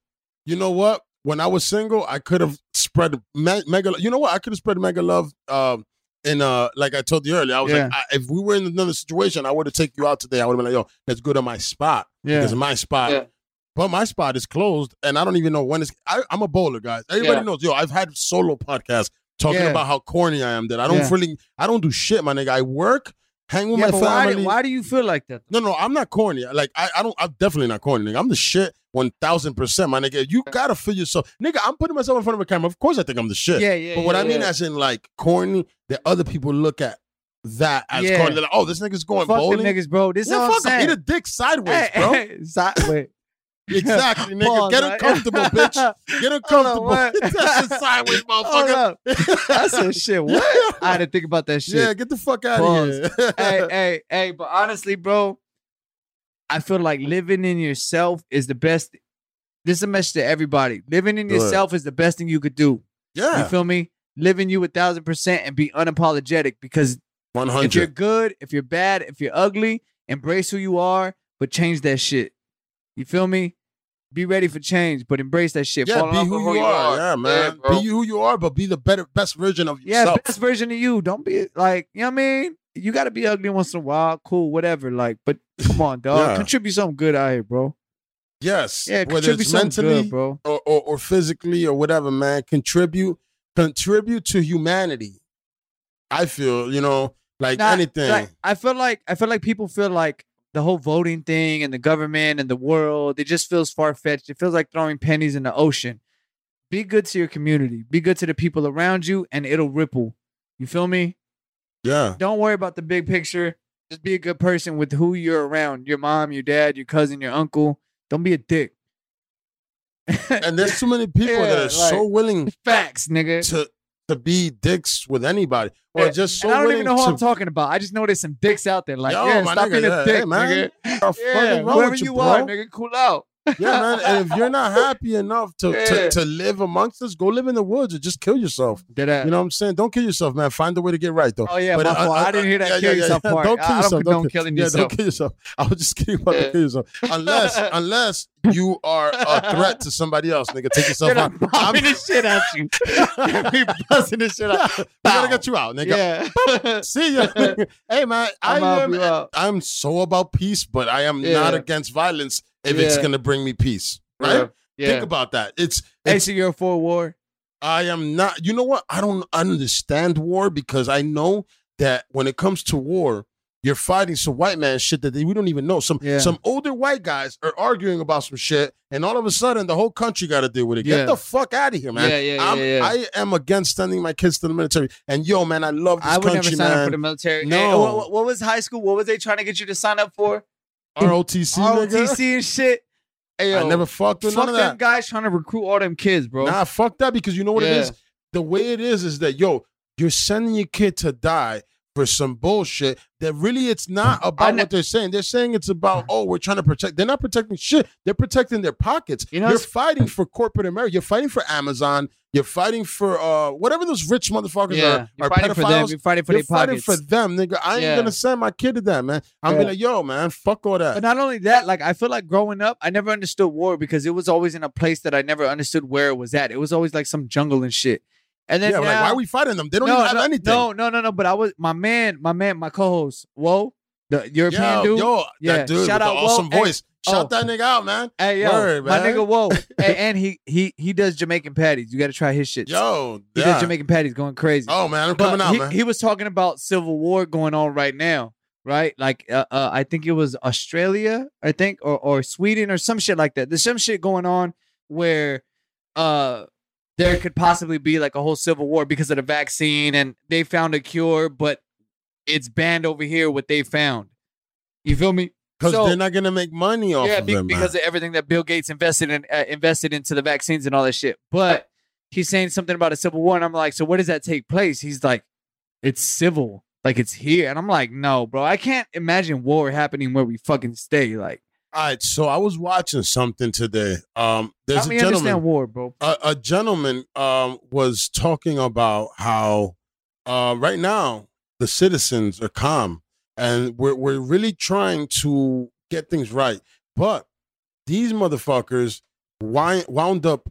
Speaker 1: You know what? When I was single, I could have spread me- mega. You know what? I could have spread mega love. Um, in uh, like I told you earlier, I was
Speaker 2: Yeah.
Speaker 1: like, I, if we were in another situation, I would have taken you out today. I would have been like, yo, let's go to my spot
Speaker 2: Yeah.
Speaker 1: because my spot.
Speaker 2: Yeah.
Speaker 1: But my spot is closed, and I don't even know when it's. I, I'm a bowler, guys. Everybody
Speaker 2: Yeah.
Speaker 1: knows. Yo, I've had solo podcasts talking
Speaker 2: Yeah.
Speaker 1: about how corny I am. That I don't
Speaker 2: Yeah.
Speaker 1: really, I don't do shit, my nigga. I work, hang with
Speaker 2: Yeah,
Speaker 1: my
Speaker 2: but why,
Speaker 1: family.
Speaker 2: why do you feel like that?
Speaker 1: No, no, I'm not corny. Like I, I don't. I'm definitely not corny. Nigga. I'm the shit. One thousand percent, my nigga. You gotta feel yourself, nigga. I'm putting myself in front of a camera. Of course, I think I'm the shit.
Speaker 2: Yeah, yeah.
Speaker 1: but what
Speaker 2: yeah,
Speaker 1: I mean,
Speaker 2: yeah.
Speaker 1: as in like corny, that other people look at that as
Speaker 2: Yeah.
Speaker 1: corny. They're like, oh, this nigga's going
Speaker 2: fuck
Speaker 1: bowling.
Speaker 2: niggas, bro. This is
Speaker 1: yeah,
Speaker 2: I'm
Speaker 1: fuck him.
Speaker 2: saying.
Speaker 1: Eat a dick sideways, bro. *laughs*
Speaker 2: sideways.
Speaker 1: Exactly, nigga.
Speaker 2: Pause,
Speaker 1: Get
Speaker 2: right?
Speaker 1: uncomfortable, bitch. Get *laughs*
Speaker 2: Hold on,
Speaker 1: uncomfortable.
Speaker 2: what? *laughs*
Speaker 1: That's a sideways, *laughs* motherfucker.
Speaker 2: up. I said shit. What? I had to think about that shit.
Speaker 1: Yeah, get the fuck out
Speaker 2: Pause.
Speaker 1: of here.
Speaker 2: hey, hey, hey, but honestly, bro, I feel like living in yourself is the best. This is a message to everybody. Living in yourself is the best thing you could do.
Speaker 1: Yeah.
Speaker 2: You feel me? Living you a thousand percent and be unapologetic because
Speaker 1: one
Speaker 2: if you're good, if you're bad, if you're ugly, embrace who you are, but change that shit. You feel me? Be ready for change, but embrace that shit.
Speaker 1: Yeah,
Speaker 2: Fall
Speaker 1: be
Speaker 2: love
Speaker 1: who you are. Yeah, man.
Speaker 2: bro.
Speaker 1: be who you are, but be the better, best version of yourself.
Speaker 2: Yeah, best version of you. Don't be like, you know what I mean? You got to be ugly once in a while, cool, whatever. Like, but come on, dog.
Speaker 1: Yeah.
Speaker 2: Contribute something good out here, bro.
Speaker 1: Yes.
Speaker 2: Yeah,
Speaker 1: whether
Speaker 2: contribute
Speaker 1: it's
Speaker 2: something
Speaker 1: mentally
Speaker 2: good, bro.
Speaker 1: or, or, or physically or whatever, man. Contribute contribute to humanity. I feel, you know, like
Speaker 2: Not-
Speaker 1: anything.
Speaker 2: like, I feel like I feel like people feel like the whole voting thing and the government and the world, it just feels far fetched. It feels like throwing pennies in the ocean. Be good to your community. Be good to the people around you, and it'll ripple. You feel me?
Speaker 1: yeah.
Speaker 2: Don't worry about the big picture. Just be a good person with who you're around. Your mom, your dad, your cousin, your uncle. Don't be a dick.
Speaker 1: And there's too many people that *laughs*
Speaker 2: Yeah,
Speaker 1: are so willing
Speaker 2: Facts, nigga.
Speaker 1: to to be dicks with anybody, or
Speaker 2: Yeah,
Speaker 1: just so
Speaker 2: and I don't even know who
Speaker 1: to.
Speaker 2: I'm talking about. I just know there's some dicks out there. Like,
Speaker 1: Yo,
Speaker 2: yeah, stop
Speaker 1: nigga,
Speaker 2: being a
Speaker 1: yeah,
Speaker 2: dick,
Speaker 1: hey, man.
Speaker 2: nigga.
Speaker 1: What the fuck
Speaker 2: Yeah,
Speaker 1: is wrong
Speaker 2: whoever
Speaker 1: with you,
Speaker 2: you are, nigga, cool out.
Speaker 1: Yeah, man. And if you're not happy enough to,
Speaker 2: Yeah.
Speaker 1: to to live amongst us, go live in the woods or just kill yourself.
Speaker 2: Did that.
Speaker 1: You know what I'm saying? Don't kill yourself, man. Find a way to get right, though.
Speaker 2: Oh yeah,
Speaker 1: But,
Speaker 2: my
Speaker 1: uh, uh,
Speaker 2: I didn't hear that
Speaker 1: yeah,
Speaker 2: kill
Speaker 1: yeah, yeah,
Speaker 2: yourself
Speaker 1: yeah.
Speaker 2: part.
Speaker 1: Don't kill
Speaker 2: I, I
Speaker 1: yourself.
Speaker 2: don't
Speaker 1: kill-
Speaker 2: killing
Speaker 1: yeah,
Speaker 2: yourself.
Speaker 1: don't kill yourself. I was just kidding about
Speaker 2: Yeah.
Speaker 1: don't kill yourself. Unless *laughs* unless you are a threat to somebody else, nigga. Take yourself
Speaker 2: Then
Speaker 1: out.
Speaker 2: I'm bombing the *laughs* shit at you. we busting this shit out.
Speaker 1: we gotta get you out, nigga.
Speaker 2: Yeah.
Speaker 1: See ya. *laughs* hey man, I
Speaker 2: I'm out,
Speaker 1: am. I'm so about peace, but I am
Speaker 2: Yeah.
Speaker 1: not against violence if it's gonna bring me peace. Right?
Speaker 2: Yeah.
Speaker 1: Think about that. It's
Speaker 2: Hey, so you're for war?
Speaker 1: I am not. You know what? I don't understand war because I know that when it comes to war, you're fighting some white man shit that they, we don't even know. Some
Speaker 2: Yeah.
Speaker 1: some older white guys are arguing about some shit, and all of a sudden the whole country got to deal with it.
Speaker 2: Yeah.
Speaker 1: Get the fuck out of here, man.
Speaker 2: Yeah, yeah, yeah,
Speaker 1: I'm,
Speaker 2: yeah.
Speaker 1: I am against sending my kids to the military. And yo, man, I love this
Speaker 2: I would never
Speaker 1: country,
Speaker 2: sign up for the military.
Speaker 1: No.
Speaker 2: Hey, what, what- what was high school? What was they trying to get you to sign up for?
Speaker 1: ROTC, nigga.
Speaker 2: ROTC and shit. Hey,
Speaker 1: I never fucked with
Speaker 2: fuck
Speaker 1: none
Speaker 2: them
Speaker 1: of that.
Speaker 2: guys trying to recruit all them kids, bro.
Speaker 1: Nah, fuck that because you know what it
Speaker 2: Yeah.
Speaker 1: is? The way it is is that yo, you're sending your kid to die for some bullshit that really it's not about what they're saying. They're saying it's about, oh, we're trying to protect. They're not protecting shit. They're protecting their pockets.
Speaker 2: You know,
Speaker 1: you're fighting for corporate America. You're fighting for Amazon. You're fighting for uh whatever those rich motherfuckers
Speaker 2: yeah,
Speaker 1: are,
Speaker 2: you're
Speaker 1: are
Speaker 2: fighting for them.
Speaker 1: pedophiles.
Speaker 2: You're fighting for
Speaker 1: You're
Speaker 2: their
Speaker 1: fighting
Speaker 2: pockets.
Speaker 1: for them, nigga. I ain't
Speaker 2: Yeah.
Speaker 1: gonna send my kid to that, man. I'm
Speaker 2: Yeah.
Speaker 1: gonna, yo, man, fuck all that.
Speaker 2: But not only that, like I feel like growing up, I never understood war because it was always in a place that I never understood where it was at. It was always like some jungle and shit. And then
Speaker 1: yeah, like why are we fighting them? They don't
Speaker 2: no,
Speaker 1: even have
Speaker 2: no,
Speaker 1: anything.
Speaker 2: No, no, no, no. But I was my man, my man, my co-host. Whoa, the European
Speaker 1: yo,
Speaker 2: dude.
Speaker 1: yo,
Speaker 2: Yeah,
Speaker 1: that dude
Speaker 2: shout
Speaker 1: with
Speaker 2: out,
Speaker 1: the
Speaker 2: Whoa.
Speaker 1: awesome
Speaker 2: Hey,
Speaker 1: voice. Shout
Speaker 2: oh.
Speaker 1: that nigga out, man.
Speaker 2: Hey yo,
Speaker 1: Word,
Speaker 2: my
Speaker 1: man.
Speaker 2: nigga, whoa, *laughs* and, and he he he does Jamaican patties. You got to try his shit.
Speaker 1: Yo,
Speaker 2: he
Speaker 1: yeah.
Speaker 2: does Jamaican patties, going crazy.
Speaker 1: Oh man, I'm
Speaker 2: But
Speaker 1: coming out,
Speaker 2: he,
Speaker 1: man.
Speaker 2: he was talking about civil war going on right now, right? Like, uh, uh, I think it was Australia, I think, or or Sweden or some shit like that. There's some shit going on where, uh, there could possibly be like a whole civil war because of the vaccine, and they found a cure, but it's banned over here. What they found, you feel me?
Speaker 1: Because
Speaker 2: so-
Speaker 1: they're not gonna make money off
Speaker 2: yeah,
Speaker 1: of
Speaker 2: be-
Speaker 1: them,
Speaker 2: because
Speaker 1: man.
Speaker 2: of everything that Bill Gates invested in, uh, invested into the vaccines and all that shit. But he's saying something about a civil war, and I'm like, so where does that take place? He's like, it's civil, like it's here, and I'm like, no, bro, I can't imagine war happening where we fucking stay. Like,
Speaker 1: All right, so I was watching something today. Um, there's
Speaker 2: help
Speaker 1: a
Speaker 2: me understand
Speaker 1: gentleman.
Speaker 2: war, bro.
Speaker 1: A, a gentleman um was talking about how uh right now the citizens are calm and we're we're really trying to get things right, but these motherfuckers wind, wound up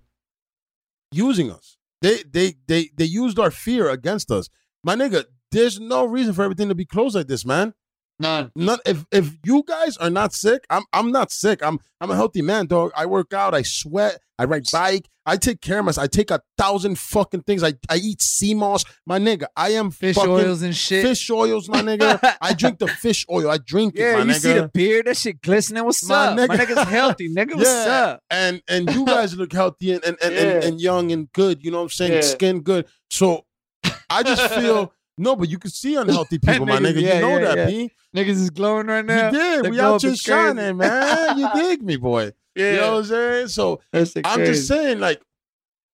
Speaker 1: using us. They they they they used our fear against us. My nigga, there's no reason for everything to be closed like this, man.
Speaker 2: None.
Speaker 1: Not if if you guys are not sick, I'm I'm not sick. I'm I'm a healthy man, dog. I work out, I sweat, I ride bike, I take care of myself. I take a thousand fucking things. I, I eat sea moss. My nigga, I am
Speaker 2: Fish oils and shit.
Speaker 1: fish oils, my nigga. *laughs* I drink the fish oil. I drink it,
Speaker 2: yeah,
Speaker 1: my
Speaker 2: you
Speaker 1: nigga.
Speaker 2: see the beard, that shit glistening. What's
Speaker 1: My
Speaker 2: up? My
Speaker 1: nigga.
Speaker 2: nigga's healthy, *laughs* nigga. What's
Speaker 1: Yeah.
Speaker 2: up?
Speaker 1: and and you *laughs* guys look healthy and and, and, and,
Speaker 2: Yeah.
Speaker 1: and young and good. You know what I'm saying?
Speaker 2: Yeah.
Speaker 1: Skin good. So I just feel no, but you can see unhealthy *laughs* people, my nigga.
Speaker 2: yeah,
Speaker 1: you know
Speaker 2: yeah,
Speaker 1: that,
Speaker 2: yeah.
Speaker 1: B.
Speaker 2: Niggas is glowing right now.
Speaker 1: You did.
Speaker 2: The
Speaker 1: we out
Speaker 2: up
Speaker 1: here
Speaker 2: is crazy.
Speaker 1: shining, man. You *laughs* dig me, boy.
Speaker 2: Yeah,
Speaker 1: You know what I'm saying? So I'm just saying, like,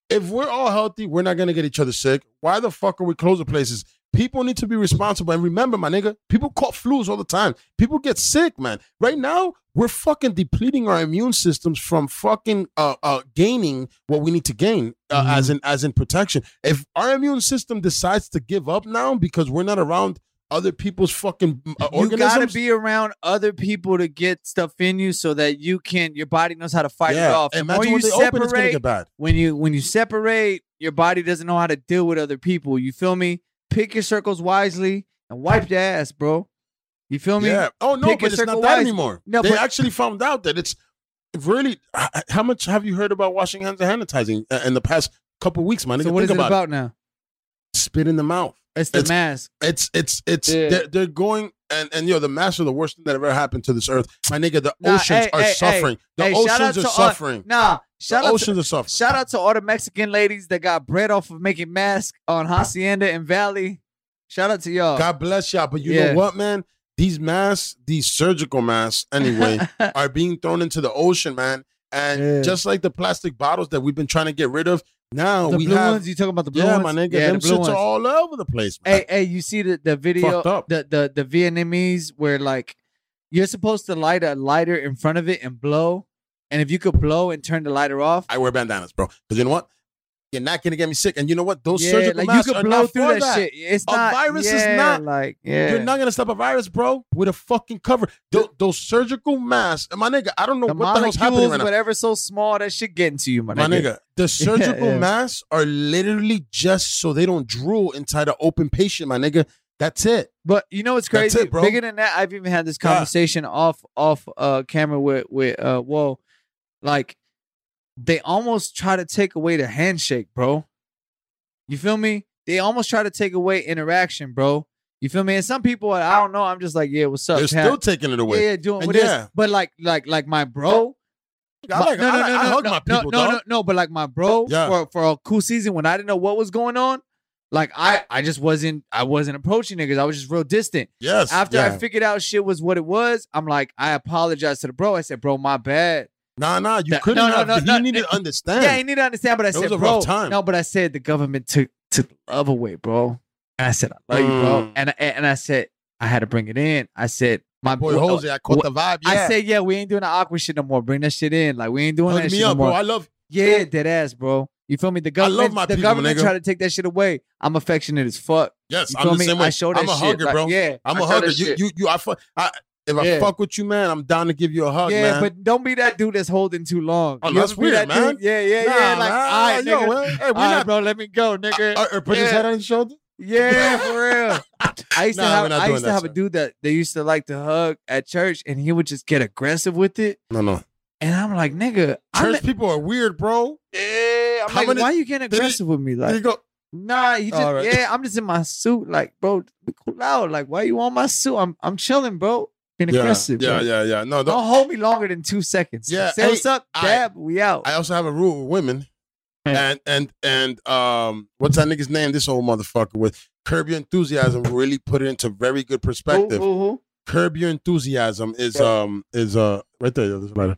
Speaker 1: if we're all healthy, we're not gonna get each other sick. Why the fuck are we closing places? People need to be responsible. And remember, my nigga, people caught flus all the time. People get sick, man. Right now, we're fucking depleting our immune systems from fucking uh, uh gaining what we need to gain uh,
Speaker 2: Mhm.
Speaker 1: as in as in protection. If our immune system decides to give up now because we're not around other people's fucking uh,
Speaker 2: you gotta be around other people to get stuff in you so that you can your body knows how to fight it off.
Speaker 1: Imagine
Speaker 2: more you
Speaker 1: when they open, it's gonna get bad.
Speaker 2: when you when you separate, your body doesn't know how to deal with other people. You feel me? Pick your circles wisely and wipe your ass, bro. You feel me?
Speaker 1: Yeah. Oh no,
Speaker 2: Pick
Speaker 1: but it's not that
Speaker 2: wisely.
Speaker 1: anymore.
Speaker 2: No,
Speaker 1: they
Speaker 2: but-
Speaker 1: actually found out that it's really. How much have you heard about washing hands and sanitizing uh, in the past couple weeks, my nigga.
Speaker 2: So what
Speaker 1: Think
Speaker 2: is it
Speaker 1: about,
Speaker 2: about now?
Speaker 1: Spit in the mouth.
Speaker 2: It's the
Speaker 1: It's-
Speaker 2: mask.
Speaker 1: It's it's it's
Speaker 2: Yeah.
Speaker 1: they're, they're going and and yo the masks are the worst thing that ever happened to this earth. My nigga, the
Speaker 2: Nah,
Speaker 1: oceans
Speaker 2: hey,
Speaker 1: are
Speaker 2: hey,
Speaker 1: suffering. the
Speaker 2: hey, shout
Speaker 1: oceans are
Speaker 2: to all-
Speaker 1: suffering.
Speaker 2: Nah, shout
Speaker 1: the
Speaker 2: out to,
Speaker 1: oceans are suffering.
Speaker 2: shout out to all the Mexican ladies that got bread off of making masks on Hacienda and Valley. Shout out to y'all.
Speaker 1: God bless y'all. But you
Speaker 2: Yeah.
Speaker 1: know what, man? These masks, these surgical masks, anyway, *laughs* are being thrown into the ocean, man. And
Speaker 2: Yeah.
Speaker 1: just like the plastic bottles that we've been trying to get rid of, now
Speaker 2: the
Speaker 1: we
Speaker 2: blue
Speaker 1: have.
Speaker 2: ones, you talking about the blue
Speaker 1: yeah,
Speaker 2: ones?
Speaker 1: my nigga,
Speaker 2: Yeah,
Speaker 1: them
Speaker 2: the blue
Speaker 1: shits
Speaker 2: ones.
Speaker 1: are all over the place, man.
Speaker 2: Hey, hey, you see the, the video, the the the Vietnamese where like you're supposed to light a lighter in front of it and blow, and if you could blow and turn the lighter off,
Speaker 1: I wear bandanas, bro. Because you know what? You're not gonna get me sick. And you know what? Those
Speaker 2: yeah,
Speaker 1: surgical
Speaker 2: like
Speaker 1: masks
Speaker 2: you
Speaker 1: are
Speaker 2: blow
Speaker 1: not
Speaker 2: through
Speaker 1: for
Speaker 2: that,
Speaker 1: that.
Speaker 2: shit. It's
Speaker 1: A
Speaker 2: not
Speaker 1: virus is not-
Speaker 2: like yeah.
Speaker 1: You're not gonna stop a virus, bro, with a fucking cover. Those, those surgical masks, and my nigga, I don't know
Speaker 2: the
Speaker 1: what the hell's happening right now.
Speaker 2: whatever, so small that shit getting to you, my,
Speaker 1: My
Speaker 2: nigga.
Speaker 1: nigga, the *laughs* surgical
Speaker 2: yeah.
Speaker 1: masks are literally just so they don't drool inside an open patient, my nigga. That's it.
Speaker 2: But you know what's crazy?
Speaker 1: it, bro.
Speaker 2: Bigger than that, I've even had this
Speaker 1: Yeah.
Speaker 2: conversation off off uh camera with with uh whoa, like they almost try to take away the handshake, bro. You feel me? They almost try to take away interaction, bro. You feel me? And some people, I don't know. I'm just like, yeah, what's up?
Speaker 1: They're
Speaker 2: Cap?
Speaker 1: still taking it away.
Speaker 2: yeah, doing
Speaker 1: And
Speaker 2: what
Speaker 1: yeah.
Speaker 2: is. But like, like, like my bro.
Speaker 1: I like,
Speaker 2: no,
Speaker 1: I,
Speaker 2: no, no,
Speaker 1: I
Speaker 2: no, no,
Speaker 1: people,
Speaker 2: no, no, no, no. But like my bro,
Speaker 1: Yeah.
Speaker 2: for for a cool season when I didn't know what was going on, like I, I just wasn't, I wasn't approaching niggas. I was just real distant.
Speaker 1: Yes.
Speaker 2: After
Speaker 1: yeah.
Speaker 2: I figured out shit was what it was, I'm like, I apologize to the bro. I said, bro, my bad.
Speaker 1: Nah, nah, you
Speaker 2: That-
Speaker 1: couldn't
Speaker 2: no, no,
Speaker 1: have.
Speaker 2: no, no,
Speaker 1: needed
Speaker 2: no.
Speaker 1: to understand.
Speaker 2: Yeah, you need to understand. But I
Speaker 1: It
Speaker 2: said, bro,
Speaker 1: time.
Speaker 2: no, but I said the government took took love away, bro. And I said, I love you, bro.
Speaker 1: Mm.
Speaker 2: And and and I said, I had to bring it in. I said, my
Speaker 1: Boy, Jose, I caught the vibe. Yeah.
Speaker 2: I said, yeah, we ain't doing the awkward shit no more. Bring that shit in. Like we ain't doing
Speaker 1: hug
Speaker 2: that
Speaker 1: me
Speaker 2: shit
Speaker 1: up,
Speaker 2: no more.
Speaker 1: bro. I love.
Speaker 2: Yeah, dead ass, bro. You feel me? The government,
Speaker 1: my
Speaker 2: the
Speaker 1: people,
Speaker 2: government
Speaker 1: nigga.
Speaker 2: tried to take that shit away. I'm affectionate as fuck.
Speaker 1: Yes,
Speaker 2: You
Speaker 1: I'm the
Speaker 2: me?
Speaker 1: same way.
Speaker 2: I show that
Speaker 1: I'm a
Speaker 2: shit.
Speaker 1: hugger,
Speaker 2: Like,
Speaker 1: bro.
Speaker 2: yeah,
Speaker 1: I'm
Speaker 2: I
Speaker 1: a hugger. You, you, you. I fuck. I, if I fuck with you, man, I'm down to give you a hug,
Speaker 2: yeah,
Speaker 1: man.
Speaker 2: but don't be that dude that's holding too long.
Speaker 1: Oh,
Speaker 2: You
Speaker 1: that's weird,
Speaker 2: that dude?
Speaker 1: man.
Speaker 2: Yeah, yeah,
Speaker 1: Nah,
Speaker 2: yeah. Like,
Speaker 1: man.
Speaker 2: all right,
Speaker 1: Yo,
Speaker 2: nigga.
Speaker 1: well, hey, we
Speaker 2: all right,
Speaker 1: not.
Speaker 2: bro. Let me go, nigga.
Speaker 1: Or, or put his head on his shoulder.
Speaker 2: Yeah, *laughs* for real. I used
Speaker 1: Nah,
Speaker 2: to have I used to have a dude that they used to like to hug at church, and he would just get aggressive with it.
Speaker 1: No, no.
Speaker 2: And I'm like, nigga, I'm
Speaker 1: Church people are weird, bro.
Speaker 2: yeah, I'm
Speaker 1: How
Speaker 2: like,
Speaker 1: many-
Speaker 2: why you getting
Speaker 1: he-
Speaker 2: aggressive with me?
Speaker 1: There you
Speaker 2: Like,
Speaker 1: go.
Speaker 2: nah, you just
Speaker 1: right.
Speaker 2: yeah, I'm just in my suit. Like, bro, be cool out. Like, why you on my suit? I'm I'm chilling, bro. Being
Speaker 1: Yeah,
Speaker 2: aggressive.
Speaker 1: yeah,
Speaker 2: bro.
Speaker 1: yeah, yeah. No, don't.
Speaker 2: Don't hold me longer than two seconds.
Speaker 1: Yeah,
Speaker 2: Say
Speaker 1: hey,
Speaker 2: what's up,
Speaker 1: I-
Speaker 2: dab. we out.
Speaker 1: I also have a rule with women. And and and um, what's that nigga's name? This old motherfucker with Curb Your Enthusiasm really put it into very good perspective.
Speaker 2: Who, who, who?
Speaker 1: Curb Your Enthusiasm is
Speaker 2: Yeah.
Speaker 1: um is uh right there. yo, This letter.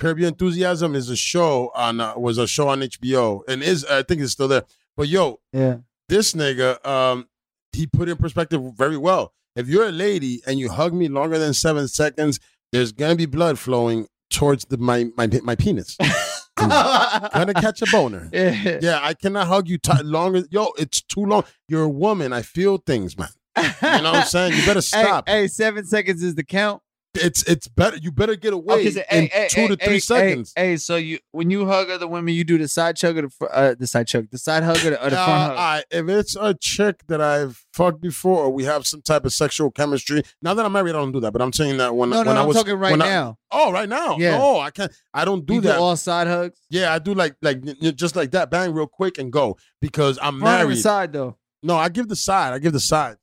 Speaker 1: Curb Your Enthusiasm is a show on uh, was a show on HBO and is I think it's still there. But yo,
Speaker 2: Yeah.
Speaker 1: this nigga um he put it in perspective very well. If you're a lady and you hug me longer than seven seconds, there's gonna be blood flowing towards the my my my penis. *laughs* gonna catch a boner.
Speaker 2: yeah.
Speaker 1: Yeah, I cannot hug you t- longer. Yo, it's too long. You're a woman. I feel things, man. You know what I'm saying? You better stop.
Speaker 2: Hey, hey, seven seconds is the count.
Speaker 1: It's it's better. You better get away
Speaker 2: so,
Speaker 1: in
Speaker 2: hey, hey,
Speaker 1: two
Speaker 2: hey,
Speaker 1: to three seconds.
Speaker 2: Hey, so you when you hug other women, you do the side chug or the uh, the side chug, the side hug or the, or the
Speaker 1: Uh,
Speaker 2: front hug.
Speaker 1: I- if it's a chick that I've fucked before, or we have some type of sexual chemistry. Now that I'm married, I don't do that. But I'm saying that when
Speaker 2: no,
Speaker 1: when
Speaker 2: no,
Speaker 1: I
Speaker 2: I'm
Speaker 1: was
Speaker 2: talking right
Speaker 1: when I-
Speaker 2: now.
Speaker 1: oh, right now.
Speaker 2: Yeah.
Speaker 1: No, I can't. I don't do
Speaker 2: you
Speaker 1: that.
Speaker 2: do all side hugs.
Speaker 1: yeah, I do like like just like that. Bang, real quick and go because I'm
Speaker 2: Front
Speaker 1: married.
Speaker 2: side though.
Speaker 1: No, I give the side. I give the side.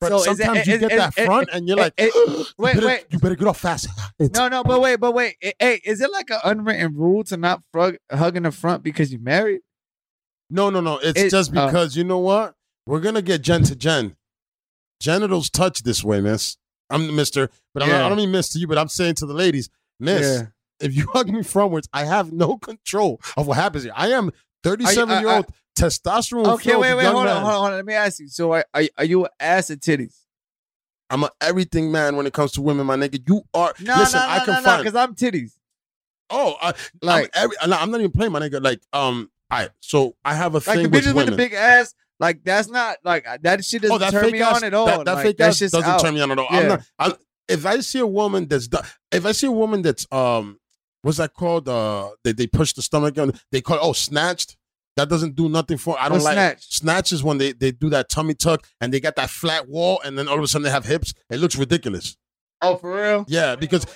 Speaker 1: But
Speaker 2: So is it-
Speaker 1: sometimes you
Speaker 2: is-
Speaker 1: get
Speaker 2: is-
Speaker 1: that front, and you're
Speaker 2: eh,
Speaker 1: like,
Speaker 2: is- eh, *gasps*
Speaker 1: you
Speaker 2: wait,
Speaker 1: better,
Speaker 2: wait.
Speaker 1: you better get off fast. It's-
Speaker 2: No, no, but wait, but wait. Eh, Hey, is it like an unwritten rule to not frug, hug in the front because you're married?
Speaker 1: No, no, no. It's
Speaker 2: It-
Speaker 1: just
Speaker 2: oh.
Speaker 1: because you know what? We're gonna get gen to gen. Genitals touch this way, miss. I'm the mister, but I'm not, I don't mean miss to you, but I'm saying to the ladies, miss, if you *laughs* hug me frontwards, I have no control of what happens here. I am uh, uh, 37 year old testosterone.
Speaker 2: Okay, wait, wait, hold on,
Speaker 1: man.
Speaker 2: hold on, hold on. Let me ask you. So, are, are, are you an ass or titties?
Speaker 1: I'm a everything man when it comes to women, my nigga. You are.
Speaker 2: No,
Speaker 1: listen,
Speaker 2: no,
Speaker 1: I
Speaker 2: no,
Speaker 1: can
Speaker 2: no, no,
Speaker 1: find.
Speaker 2: because I'm titties.
Speaker 1: oh, I,
Speaker 2: Like,
Speaker 1: I'm, every, I'm not even playing, my nigga. Like, um, I so I have a
Speaker 2: like
Speaker 1: thing
Speaker 2: the
Speaker 1: with
Speaker 2: bitches with
Speaker 1: women.
Speaker 2: the big ass. Like that's not like that shit doesn't
Speaker 1: oh, that
Speaker 2: turn me
Speaker 1: ass,
Speaker 2: on at all.
Speaker 1: That, that
Speaker 2: like,
Speaker 1: fake
Speaker 2: that's
Speaker 1: ass
Speaker 2: just
Speaker 1: doesn't
Speaker 2: out.
Speaker 1: turn me on at all.
Speaker 2: Yeah.
Speaker 1: I'm not. I'm, if I see a woman that's if I see a woman that's um what's that called uh they they push the stomach on they call it, oh snatched that doesn't do nothing for I don't
Speaker 2: What's
Speaker 1: like
Speaker 2: snatch?
Speaker 1: snatch is when they they do that tummy tuck and they got that flat wall and then all of a sudden they have hips it looks ridiculous
Speaker 2: Oh, for real?
Speaker 1: yeah because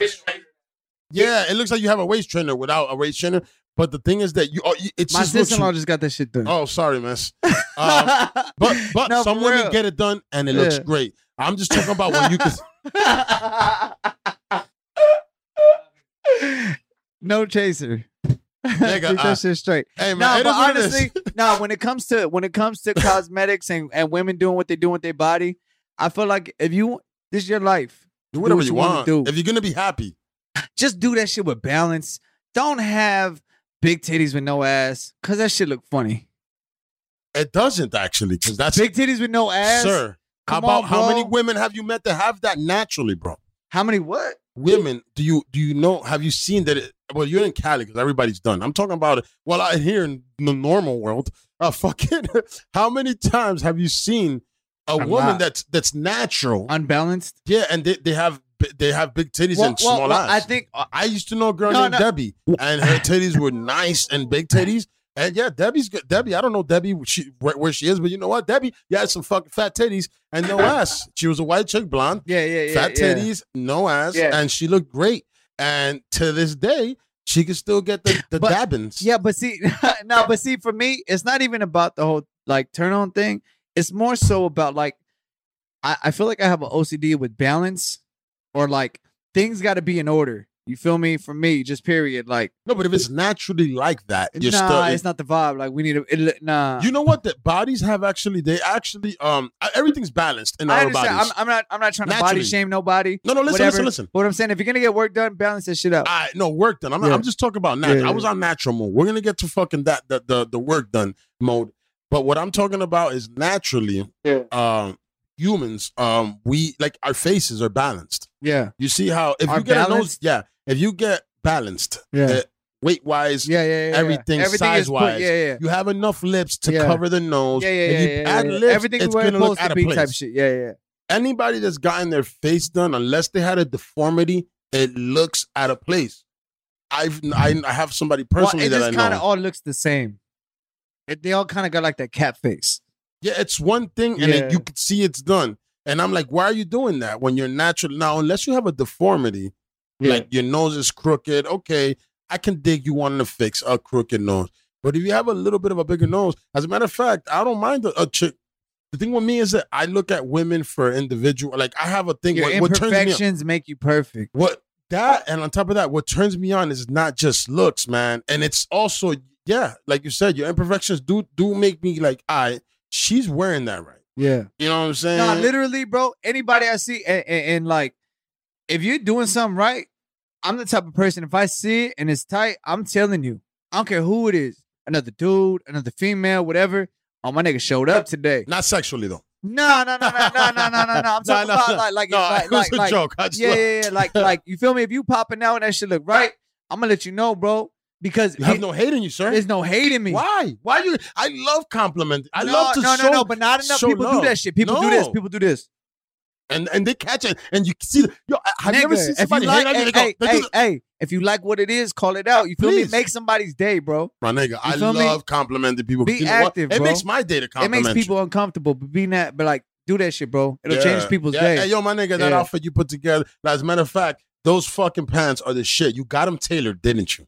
Speaker 1: yeah it looks like you have a waist trainer without a waist trainer But the thing is that you, oh, it's
Speaker 2: My sister-in-law just got that shit done.
Speaker 1: Oh, sorry, miss. *laughs* Um, but but
Speaker 2: No,
Speaker 1: some women get it done and it looks great. I'm just talking about when you can. *laughs*
Speaker 2: no chaser.
Speaker 1: Nigga,
Speaker 2: Keep
Speaker 1: I-
Speaker 2: that uh, shit straight.
Speaker 1: Hey man,
Speaker 2: No, but
Speaker 1: is what it is. *laughs*
Speaker 2: honestly, no. When it comes to when it comes to cosmetics and, and women doing what they do with their body, I feel like if you this is your life,
Speaker 1: do whatever
Speaker 2: what
Speaker 1: you
Speaker 2: you wanna do.
Speaker 1: If you're gonna be happy,
Speaker 2: just do that shit with balance. Don't have big titties with no ass, cause that shit look funny.
Speaker 1: it doesn't actually, because that's
Speaker 2: Big titties with no ass,
Speaker 1: sir. How about
Speaker 2: on,
Speaker 1: how many women have you met that have that naturally, bro?
Speaker 2: How many what?
Speaker 1: Women, do you do you know? Have you seen that? It, well, you're in Cali because everybody's done. I'm talking about it. Well, out here in the normal world, uh, *laughs* fucking. how many times have you seen a
Speaker 2: A
Speaker 1: woman
Speaker 2: lot.
Speaker 1: that's that's natural?
Speaker 2: Unbalanced.
Speaker 1: yeah, and they, they have they have big titties
Speaker 2: Well,
Speaker 1: and
Speaker 2: well,
Speaker 1: small
Speaker 2: well,
Speaker 1: ass.
Speaker 2: I think uh,
Speaker 1: I used to know a girl
Speaker 2: No,
Speaker 1: named
Speaker 2: no.
Speaker 1: Debbie, and her titties were nice and big titties. And yeah, Debbie's good. Debbie, I don't know Debbie she, where, where she is, but you know what? Debbie, you had some fucking fat titties and no *laughs* ass. She was a white chick, blonde,
Speaker 2: yeah, yeah, yeah.
Speaker 1: fat
Speaker 2: yeah.
Speaker 1: titties, no ass,
Speaker 2: Yeah.
Speaker 1: and she looked great. And to this day, she can still get the, the
Speaker 2: But-
Speaker 1: dabbins.
Speaker 2: Yeah, but see, *laughs* no, but see, for me, it's not even about the whole like turn on thing. It's more so about like, I, I feel like I have an OCD with balance, or like things got to be in order. You feel me? For me, just period. Like,
Speaker 1: No, but if it's naturally like that, you're
Speaker 2: nah,
Speaker 1: still.
Speaker 2: it's not the vibe. Like, we need to. It, nah,
Speaker 1: you know what? That bodies have actually, they actually, um, everything's balanced in
Speaker 2: I
Speaker 1: our
Speaker 2: understand.
Speaker 1: bodies.
Speaker 2: I'm, I'm not. I'm not trying to body shame nobody.
Speaker 1: no, no, listen,
Speaker 2: whatever.
Speaker 1: listen, listen.
Speaker 2: But what I'm saying, if you're gonna get work done, balance that shit out.
Speaker 1: I no work done. I'm, not,
Speaker 2: Yeah.
Speaker 1: I'm just talking about natural.
Speaker 2: Yeah,
Speaker 1: I was on natural mode. We're gonna get to fucking that the, the the work done mode. But what I'm talking about is naturally,
Speaker 2: Yeah.
Speaker 1: um, humans, um, we like our faces are balanced.
Speaker 2: yeah,
Speaker 1: You see how if
Speaker 2: Are
Speaker 1: you get nose, yeah, if you get balanced,
Speaker 2: Yeah.
Speaker 1: weight wise,
Speaker 2: yeah, yeah, yeah, yeah.
Speaker 1: everything
Speaker 2: is put-
Speaker 1: size-wise.
Speaker 2: Yeah, yeah.
Speaker 1: you have enough lips to
Speaker 2: Yeah.
Speaker 1: cover the nose.
Speaker 2: Yeah, yeah,
Speaker 1: if
Speaker 2: yeah,
Speaker 1: you
Speaker 2: yeah,
Speaker 1: add
Speaker 2: yeah.
Speaker 1: lips,
Speaker 2: Everything
Speaker 1: it's gonna look out of place.
Speaker 2: type shit. Yeah, yeah.
Speaker 1: Anybody that's gotten their face done, unless they had a deformity, it looks out of place. I've I, I have somebody personally
Speaker 2: well, it
Speaker 1: that I
Speaker 2: just
Speaker 1: know.
Speaker 2: kind of all looks the same. It, they all kind of got like that cat face.
Speaker 1: Yeah, it's one thing, and
Speaker 2: Yeah.
Speaker 1: you can see it's done. And I'm like, why are you doing that when you're natural? Now, unless you have a deformity, like your nose is crooked, okay, I can dig you wanting to fix a crooked nose. But if you have a little bit of a bigger nose, as a matter of fact, I don't mind a, a chick. The thing with me is that I look at women for individual. Like I have a thing.
Speaker 2: your
Speaker 1: What, what turns me on,
Speaker 2: imperfections make you perfect.
Speaker 1: what that, and on top of that, what turns me on is not just looks, man, and it's also yeah, like you said, your imperfections do do make me like, I she's wearing that right.
Speaker 2: Yeah.
Speaker 1: You know what I'm saying?
Speaker 2: No, literally, bro. Anybody I see, and, and, and, like, if you're doing something right, I'm the type of person. If I see it and it's tight, I'm telling you. I don't care who it is. Another dude, another female, whatever. Oh, my nigga showed up today.
Speaker 1: Not sexually though.
Speaker 2: No, no, no, no, no, no, no, no, no. I'm *laughs* talking
Speaker 1: no,
Speaker 2: about
Speaker 1: no.
Speaker 2: like, like,
Speaker 1: No,
Speaker 2: like, *laughs*
Speaker 1: it was
Speaker 2: like,
Speaker 1: a
Speaker 2: like,
Speaker 1: joke. I just
Speaker 2: yeah, yeah, yeah, like, like, you feel me? If you popping out and that shit look right, I'm gonna let you know, bro, because
Speaker 1: You have
Speaker 2: it-
Speaker 1: no hate in you, sir.
Speaker 2: there's no hate in me.
Speaker 1: Why? Why you? I love complimenting. I
Speaker 2: no,
Speaker 1: love to
Speaker 2: no,
Speaker 1: show.
Speaker 2: no, no, no. but not enough people
Speaker 1: love.
Speaker 2: do that shit. People do this. People do this.
Speaker 1: and and they catch it, and you see. The, yo, have you ever seen
Speaker 2: if
Speaker 1: somebody
Speaker 2: you
Speaker 1: hate
Speaker 2: like,
Speaker 1: on you?
Speaker 2: hey,
Speaker 1: go,
Speaker 2: hey, hey, hey, if you like what it is, call it out. You feel
Speaker 1: Please.
Speaker 2: me? Make somebody's day, bro.
Speaker 1: My nigga, I
Speaker 2: feel me?
Speaker 1: love complimenting people.
Speaker 2: Be
Speaker 1: You know
Speaker 2: active,
Speaker 1: It makes my day to compliment.
Speaker 2: It makes people uncomfortable, but being that, but like, do that shit, bro. It'll
Speaker 1: Yeah.
Speaker 2: change people's
Speaker 1: yeah.
Speaker 2: day.
Speaker 1: Hey, yo, my nigga, that outfit you put together. As a matter of fact, those fucking pants are the shit. You got them tailored, didn't you?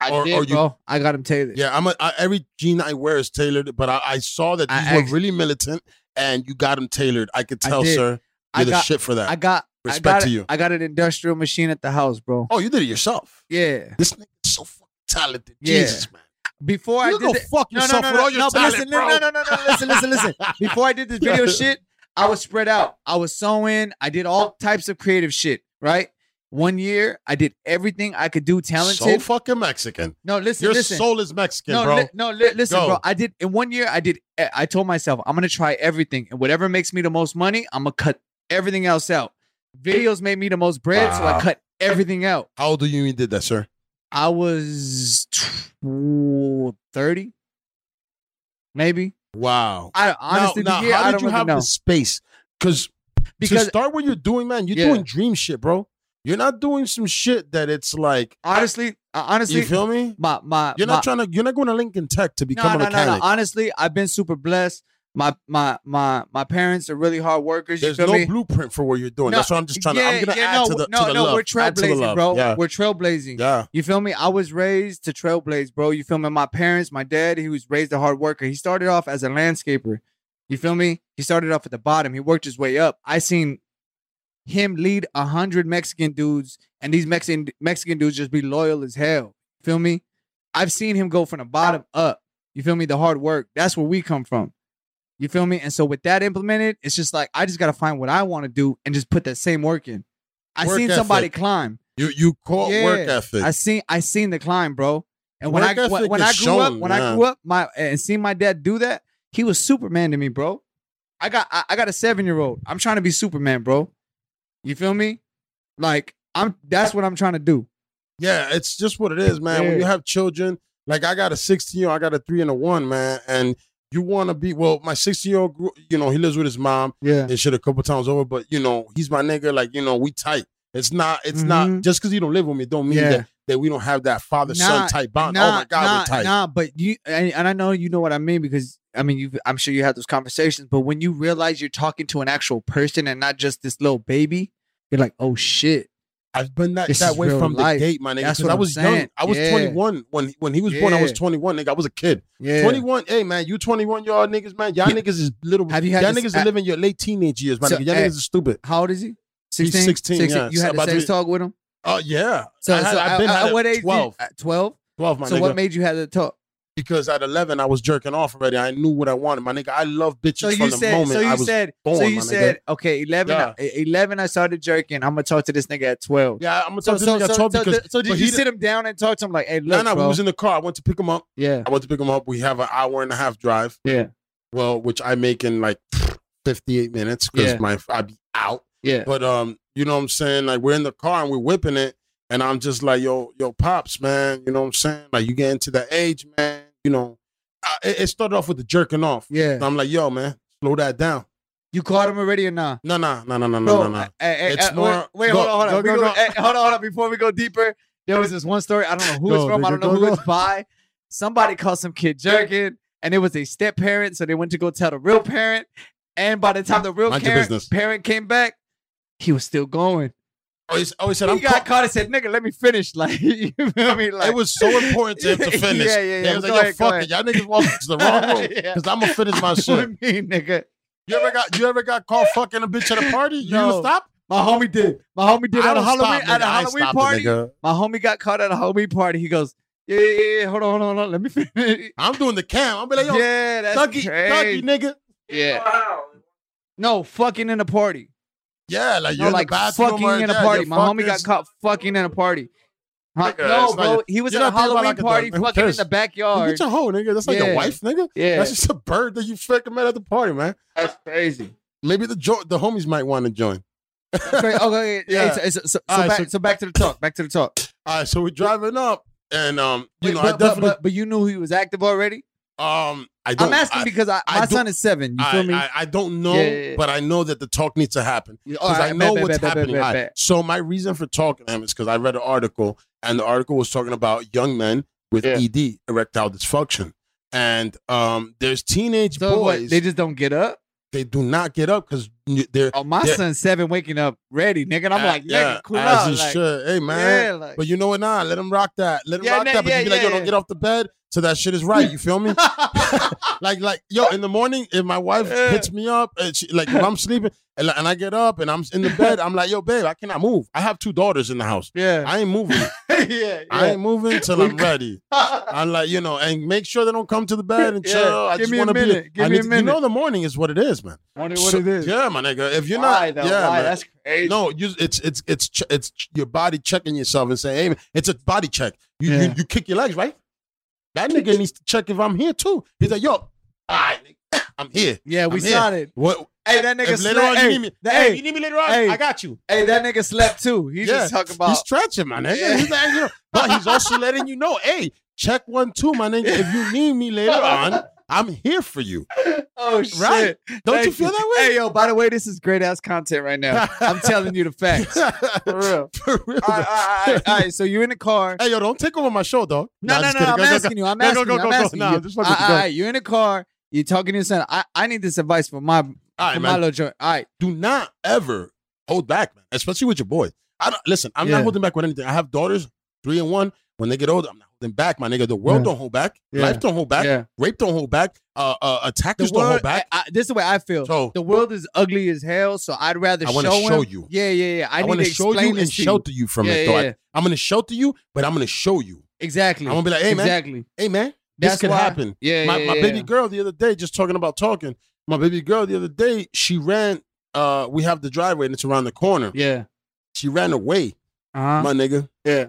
Speaker 2: I
Speaker 1: or-
Speaker 2: did,
Speaker 1: or you-
Speaker 2: bro. I got him tailored.
Speaker 1: Yeah, I'm a, I, every jean I wear is tailored, but I, I saw that
Speaker 2: I
Speaker 1: were
Speaker 2: act-
Speaker 1: really militant, and you got them tailored. I could
Speaker 2: I
Speaker 1: tell,
Speaker 2: did.
Speaker 1: sir, you're
Speaker 2: I
Speaker 1: the
Speaker 2: got,
Speaker 1: shit for that.
Speaker 2: I got, I
Speaker 1: Respect
Speaker 2: got,
Speaker 1: to you.
Speaker 2: I got an industrial machine at the house, bro.
Speaker 1: oh, you did it yourself.
Speaker 2: Yeah.
Speaker 1: This nigga is so fucking talented.
Speaker 2: Yeah.
Speaker 1: Jesus, man.
Speaker 2: Before I
Speaker 1: You
Speaker 2: did
Speaker 1: go
Speaker 2: the-
Speaker 1: fuck
Speaker 2: no,
Speaker 1: yourself
Speaker 2: no, no,
Speaker 1: with
Speaker 2: no,
Speaker 1: all your
Speaker 2: no, but
Speaker 1: talent,
Speaker 2: listen,
Speaker 1: bro.
Speaker 2: no, no, no, no, no, listen, listen, listen. *laughs* Before I did this video *laughs* shit, I was spread out. I was sewing. I did all types of creative shit. Right. One year, I did everything I could do. Talented.
Speaker 1: So fucking Mexican.
Speaker 2: no, listen,
Speaker 1: Your
Speaker 2: listen.
Speaker 1: soul is Mexican,
Speaker 2: no,
Speaker 1: bro.
Speaker 2: li- no, li- listen,
Speaker 1: Go.
Speaker 2: bro. I did in one year. I did. I told myself I'm gonna try everything, and whatever makes me the most money, I'm gonna cut everything else out. Videos made me the most bread, so I cut everything out.
Speaker 1: How old do you did that, sir?
Speaker 2: I was thirty, maybe.
Speaker 1: Wow.
Speaker 2: I honestly,
Speaker 1: now, now
Speaker 2: year,
Speaker 1: how did
Speaker 2: don't
Speaker 1: you have
Speaker 2: know
Speaker 1: the space? Because to
Speaker 2: because
Speaker 1: start what you're doing, man, you're
Speaker 2: Yeah.
Speaker 1: doing dream shit, bro. You're not doing some shit that it's like.
Speaker 2: honestly, uh, honestly,
Speaker 1: You feel me?
Speaker 2: my my
Speaker 1: You're
Speaker 2: my,
Speaker 1: not trying to. You're not going to Lincoln Tech to become
Speaker 2: no,
Speaker 1: a
Speaker 2: no, no,
Speaker 1: mechanic.
Speaker 2: no. Honestly, I've been super blessed. My my my my parents are really hard workers. You
Speaker 1: There's no
Speaker 2: me?
Speaker 1: blueprint for what you're doing. That's what I'm just trying to. I'm gonna
Speaker 2: yeah,
Speaker 1: add
Speaker 2: no,
Speaker 1: to the
Speaker 2: no,
Speaker 1: to the
Speaker 2: no,
Speaker 1: love.
Speaker 2: we're
Speaker 1: Add to the
Speaker 2: trailblazing, bro.
Speaker 1: Yeah,
Speaker 2: We're trailblazing.
Speaker 1: yeah.
Speaker 2: You feel me? I was raised to trailblaze, bro. You feel me? My parents, my dad, he was raised a hard worker. He started off as a landscaper. You feel me? He started off at the bottom. He worked his way up. I seen him lead a hundred Mexican dudes, and these Mexican Mexican dudes just be loyal as hell. Feel me? I've seen him go from the bottom up. You feel me? The hard work. That's where we come from. You feel me? And so with that implemented, it's just like I just gotta find what I want to do and just put that same work in. I
Speaker 1: Work
Speaker 2: seen somebody
Speaker 1: ethic.
Speaker 2: climb.
Speaker 1: You you caught
Speaker 2: Yeah.
Speaker 1: work ethic.
Speaker 2: I seen I seen the climb, bro. And when
Speaker 1: Work
Speaker 2: I when, I grew up, when
Speaker 1: yeah.
Speaker 2: I grew up, my and seen my dad do that, he was Superman to me, bro. I got I, I got a seven year old. I'm trying to be Superman, bro. You feel me? Like I'm. That's what I'm trying to do.
Speaker 1: Yeah, it's just what it is, man. When you have children, like I got a 16 year, old, I got a three and a one, man, and you want to be. Well, my 16 year old, you know, he lives with his mom.
Speaker 2: Yeah.
Speaker 1: They shit a couple times over, but you know, he's my nigga. Like you know, we tight. It's not. It's not
Speaker 2: Mhm.
Speaker 1: just because you don't live with me. Don't mean
Speaker 2: Yeah.
Speaker 1: that, that we don't have that father son
Speaker 2: Nah,
Speaker 1: type bond.
Speaker 2: Nah,
Speaker 1: oh my god,
Speaker 2: nah,
Speaker 1: we're tight.
Speaker 2: Nah, but you and, and I know you know what I mean because I mean you. I'm sure you had those conversations. But when you realize you're talking to an actual person and not just this little baby, you're like, oh shit.
Speaker 1: I've been that,
Speaker 2: This
Speaker 1: that way from
Speaker 2: life.
Speaker 1: the gate, my nigga.
Speaker 2: That's what
Speaker 1: I was young. I was
Speaker 2: Yeah.
Speaker 1: 21 when when he was born. I was 21, nigga. I was a kid.
Speaker 2: Yeah.
Speaker 1: 21. Hey man, you 21 y'all niggas, man. Y'all
Speaker 2: Yeah.
Speaker 1: niggas is little.
Speaker 2: Have you had
Speaker 1: y'all
Speaker 2: this-
Speaker 1: niggas are
Speaker 2: uh,
Speaker 1: living your late teenage years, my
Speaker 2: So,
Speaker 1: nigga. Y'all
Speaker 2: eh,
Speaker 1: niggas are stupid.
Speaker 2: How old is he?
Speaker 1: He's 16, yeah.
Speaker 2: You
Speaker 1: So
Speaker 2: had
Speaker 1: about to
Speaker 2: sex talk with him.
Speaker 1: Oh yeah.
Speaker 2: So,
Speaker 1: I had,
Speaker 2: so
Speaker 1: I've been
Speaker 2: at, at
Speaker 1: a
Speaker 2: what age?
Speaker 1: 12.
Speaker 2: 12.
Speaker 1: 12, my
Speaker 2: So
Speaker 1: nigga.
Speaker 2: what made you have the talk?
Speaker 1: Because at 11 I was jerking off already. I knew what I wanted, my nigga. I love bitches
Speaker 2: So
Speaker 1: from
Speaker 2: you
Speaker 1: the
Speaker 2: said.
Speaker 1: moment
Speaker 2: So you
Speaker 1: I was
Speaker 2: said.
Speaker 1: born,
Speaker 2: so you
Speaker 1: my nigga.
Speaker 2: Okay, 11.
Speaker 1: Yeah.
Speaker 2: I- 11. I started jerking. I'm gonna talk to this nigga at 12.
Speaker 1: Yeah, I'm gonna
Speaker 2: So
Speaker 1: talk to
Speaker 2: so
Speaker 1: this nigga
Speaker 2: so,
Speaker 1: 12
Speaker 2: so,
Speaker 1: because
Speaker 2: th- so did you
Speaker 1: he
Speaker 2: sit him down and talk to him like, hey,
Speaker 1: No,
Speaker 2: look,
Speaker 1: no,
Speaker 2: bro.
Speaker 1: we was in the car. I went to pick him up.
Speaker 2: yeah.
Speaker 1: I went to pick him up. We have an hour and a half drive.
Speaker 2: Yeah.
Speaker 1: Well, which I make in like *sniffs* 58 minutes because
Speaker 2: Yeah.
Speaker 1: my I be out.
Speaker 2: Yeah.
Speaker 1: But um, you know what I'm saying? Like we're in the car and we're whipping it, and I'm just like, yo, yo, pops, man. You know what I'm saying? Like you get into the age, man. You know, I, it started off with the jerking off.
Speaker 2: Yeah.
Speaker 1: And I'm like, yo, man, slow that down.
Speaker 2: You caught him already or not?
Speaker 1: No, no, no, no, no, no, no, no. It's eh,
Speaker 2: hey,
Speaker 1: more-
Speaker 2: Wait, wait
Speaker 1: go,
Speaker 2: hold on, hold on.
Speaker 1: go, go,
Speaker 2: go- hey, eh, hold on, hold on. Before we go deeper, there was this one story. I don't know who it's from. I don't know who it's by. Somebody called some kid jerking, and it was a step parent. So they went to go tell the real parent. And by the time the real parent, parent came back, he was still going.
Speaker 1: Oh, he, oh, said,
Speaker 2: He
Speaker 1: I'm
Speaker 2: got
Speaker 1: caught.
Speaker 2: caught and said, "Nigga, let me finish." *laughs* Like you feel me? Like
Speaker 1: it was so important to him to *laughs* finish.
Speaker 2: Yeah, yeah, yeah.
Speaker 1: He was like, yo,
Speaker 2: ahead, go
Speaker 1: fuck
Speaker 2: ahead.
Speaker 1: it. Y'all niggas walking to the wrong *laughs* room
Speaker 2: Yeah.
Speaker 1: because I'm going to finish my
Speaker 2: What
Speaker 1: shit.
Speaker 2: do you mean, nigga?
Speaker 1: You ever got you ever got caught fucking a bitch at a party? You
Speaker 2: No.
Speaker 1: stop?
Speaker 2: My homie did. My homie did
Speaker 1: I
Speaker 2: at a Halloween
Speaker 1: stop,
Speaker 2: at
Speaker 1: nigga.
Speaker 2: a
Speaker 1: I ain't
Speaker 2: Halloween party.
Speaker 1: nigga.
Speaker 2: My homie got caught at a Halloween party. He goes, "Yeah, yeah, yeah. Hold on, hold on, hold on. Let me finish."
Speaker 1: I'm doing the cam. I'm be like, yo,
Speaker 2: yeah, that's
Speaker 1: Dougie,
Speaker 2: crazy.
Speaker 1: Dougie, nigga.
Speaker 2: Yeah. No, fucking in a party.
Speaker 1: Yeah, like
Speaker 2: No,
Speaker 1: you're
Speaker 2: like
Speaker 1: the
Speaker 2: fucking
Speaker 1: or-
Speaker 2: in a party.
Speaker 1: your
Speaker 2: My homie got caught fucking in a party. Huh?
Speaker 1: Nigga,
Speaker 2: No, bro.
Speaker 1: your-
Speaker 2: he was at a
Speaker 1: not thinking about
Speaker 2: Halloween
Speaker 1: like
Speaker 2: party,
Speaker 1: dog. Who
Speaker 2: fucking in the backyard.
Speaker 1: Get your hoe, nigga. That's like
Speaker 2: Yeah.
Speaker 1: your wife, nigga.
Speaker 2: Yeah,
Speaker 1: That's just a bird that you fucking met at the party, man.
Speaker 2: that's crazy.
Speaker 1: Maybe the jo- the homies might want to join.
Speaker 2: Okay, okay, *laughs*
Speaker 1: Yeah.
Speaker 2: yeah. so, so, so,
Speaker 1: All right,
Speaker 2: back,
Speaker 1: so-
Speaker 2: so back to the talk. Back to the talk.
Speaker 1: All right, so we're driving up, and um, you
Speaker 2: Wait,
Speaker 1: know,
Speaker 2: but,
Speaker 1: I
Speaker 2: but-
Speaker 1: definitely
Speaker 2: but, but you knew he was active already.
Speaker 1: Um, I don't.
Speaker 2: I'm asking
Speaker 1: I,
Speaker 2: because I,
Speaker 1: I
Speaker 2: my
Speaker 1: don't-
Speaker 2: son is seven. You feel
Speaker 1: I,
Speaker 2: me?
Speaker 1: I, I don't know,
Speaker 2: Yeah, yeah, yeah.
Speaker 1: but I know that the talk needs to happen.
Speaker 2: All
Speaker 1: because I know
Speaker 2: bet,
Speaker 1: what's
Speaker 2: bet, bet, bet,
Speaker 1: happening.
Speaker 2: bet, bet.
Speaker 1: So my reason for talking to him is because I read an article, and the article was talking about young men with
Speaker 2: Yeah.
Speaker 1: ED, erectile dysfunction, and um, there's teenage
Speaker 2: So what,
Speaker 1: boys.
Speaker 2: they just don't get up.
Speaker 1: they do not get up because they're.
Speaker 2: Oh, my
Speaker 1: Yeah.
Speaker 2: son's seven, waking up ready, nigga. And I'm like, nigga,
Speaker 1: yeah,
Speaker 2: cool
Speaker 1: as
Speaker 2: out.
Speaker 1: he
Speaker 2: Like,
Speaker 1: should. Hey man,
Speaker 2: Yeah, like,
Speaker 1: but you know what? Nah, let him rock that. Let him
Speaker 2: Yeah,
Speaker 1: rock
Speaker 2: nah,
Speaker 1: that. But
Speaker 2: yeah,
Speaker 1: you be like, yo,
Speaker 2: yeah,
Speaker 1: don't get off the bed. So that shit is right. You feel me? *laughs* like, like, yo, in the morning, if my wife
Speaker 2: Yeah.
Speaker 1: hits me up, and she, like, if I'm sleeping and, and I get up and I'm in the bed, I'm like, yo, babe, I cannot move. I have two daughters in the house.
Speaker 2: yeah,
Speaker 1: I ain't moving. *laughs*
Speaker 2: yeah, yeah.
Speaker 1: I ain't moving till I'm ready. *laughs* I'm like, you know, and make sure they don't come to the bed and
Speaker 2: Yeah,
Speaker 1: chill. I
Speaker 2: give
Speaker 1: just
Speaker 2: me a
Speaker 1: want to be.
Speaker 2: minute. Give
Speaker 1: I
Speaker 2: me a
Speaker 1: to-
Speaker 2: minute.
Speaker 1: You know, the morning is what it is, man.
Speaker 2: Wonder what
Speaker 1: So-
Speaker 2: it is.
Speaker 1: Yeah, my nigga. If you're
Speaker 2: Why,
Speaker 1: not,
Speaker 2: though?
Speaker 1: yeah,
Speaker 2: Why?
Speaker 1: man.
Speaker 2: That's crazy.
Speaker 1: No, you, it's it's it's it's your body checking yourself and saying, "Hey, man, it's a body check." You,
Speaker 2: Yeah.
Speaker 1: you you kick your legs, right? That nigga needs to check if I'm here too. He's like, "Yo, all right, nigga, *laughs* I'm here."
Speaker 2: Yeah, we
Speaker 1: I'm here.
Speaker 2: started.
Speaker 1: What?
Speaker 2: Hey, that nigga
Speaker 1: If later
Speaker 2: slept.
Speaker 1: on
Speaker 2: hey,
Speaker 1: you need me,
Speaker 2: that-
Speaker 1: hey,
Speaker 2: hey,
Speaker 1: you need me later on,
Speaker 2: hey.
Speaker 1: I got you.
Speaker 2: hey, that nigga slept too. He
Speaker 1: Yeah,
Speaker 2: just talking about.
Speaker 1: He's stretching, my nigga.
Speaker 2: Yeah.
Speaker 1: He's like, you know, but he's also letting you know, hey, check one two, my nigga. If you need me later *laughs* on, I'm here for you.
Speaker 2: oh shit!
Speaker 1: Right? Don't you feel that way?
Speaker 2: Hey, yo. By the way, this is great ass content right now. I'm telling you the facts. *laughs* For real. *laughs*
Speaker 1: For real.
Speaker 2: All right, all right, all right. So you're in the car.
Speaker 1: Hey, yo, don't take over my show, dog.
Speaker 2: No, no,
Speaker 1: just
Speaker 2: no. I'm
Speaker 1: Go, go,
Speaker 2: asking you. I'm
Speaker 1: go, go,
Speaker 2: asking
Speaker 1: go,
Speaker 2: you. I'm asking you.
Speaker 1: I'm asking you.
Speaker 2: All right, you're in the car You're talking to your son? I, I need this advice for my
Speaker 1: All
Speaker 2: for
Speaker 1: right,
Speaker 2: my
Speaker 1: man.
Speaker 2: little joint. All right,
Speaker 1: Do not ever hold back, man. Especially with your boys. I don't listen. I'm
Speaker 2: Yeah.
Speaker 1: not holding back with anything. I have daughters, three and one. When they get older, I'm not holding back, my nigga. The world
Speaker 2: Yeah.
Speaker 1: don't hold back.
Speaker 2: Yeah.
Speaker 1: Life don't hold back.
Speaker 2: yeah.
Speaker 1: Rape don't hold back. Uh, uh, attackers don't hold back.
Speaker 2: I, I, this is the way I feel.
Speaker 1: So-
Speaker 2: the world is ugly as hell. So I'd rather
Speaker 1: I
Speaker 2: show
Speaker 1: show you.
Speaker 2: Yeah, yeah, yeah. I,
Speaker 1: I, want
Speaker 2: to
Speaker 1: show you and
Speaker 2: to
Speaker 1: shelter you from
Speaker 2: Yeah,
Speaker 1: it. Though
Speaker 2: yeah,
Speaker 1: I,
Speaker 2: yeah.
Speaker 1: I'm gonna shelter you, but I'm gonna show you.
Speaker 2: Exactly.
Speaker 1: I'm gonna be like, hey man,
Speaker 2: exactly.
Speaker 1: hey man, this
Speaker 2: That's
Speaker 1: could
Speaker 2: why-
Speaker 1: happen.
Speaker 2: Yeah,
Speaker 1: my
Speaker 2: yeah,
Speaker 1: my baby girl the other day, just talking about talking. My baby girl the other day, she ran. Uh, we have the driveway and it's around the corner.
Speaker 2: Yeah.
Speaker 1: She ran away,
Speaker 2: Uh-huh.
Speaker 1: my nigga.
Speaker 2: yeah.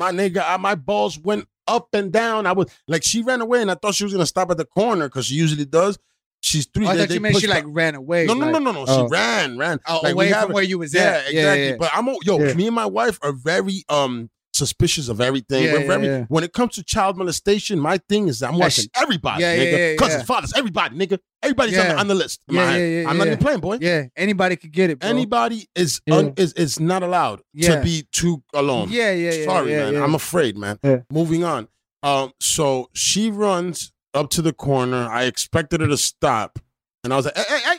Speaker 1: My nigga, I, my balls went up and down. I was like, she ran away, and I thought she was gonna stop at the corner because she usually does. She's three.
Speaker 2: Oh, I thought you meant she like ran away.
Speaker 1: No, no,
Speaker 2: like,
Speaker 1: no, no, no.
Speaker 2: Oh.
Speaker 1: She ran, ran.
Speaker 2: Oh,
Speaker 1: Like,
Speaker 2: away from where you was
Speaker 1: Yeah,
Speaker 2: at.
Speaker 1: exactly.
Speaker 2: Yeah, yeah.
Speaker 1: But I'm yo,
Speaker 2: Yeah.
Speaker 1: me and my wife are very um suspicious of everything.
Speaker 2: Yeah,
Speaker 1: We're
Speaker 2: yeah, yeah.
Speaker 1: when it comes to child molestation, my thing is I'm
Speaker 2: That's-
Speaker 1: watching everybody, nigga. Cousins, fathers, everybody, nigga. Everybody's on, the, on the list.
Speaker 2: Yeah, yeah, yeah,
Speaker 1: I'm not even playing, boy.
Speaker 2: yeah. Anybody could get it. Bro.
Speaker 1: Anybody is, un, is is not allowed to be too alone.
Speaker 2: Yeah, yeah, yeah.
Speaker 1: Sorry, man. I'm afraid, man. Moving on. Um, so she runs up to the corner. I expected her to stop, and I was like, "Hey, hey, hey!"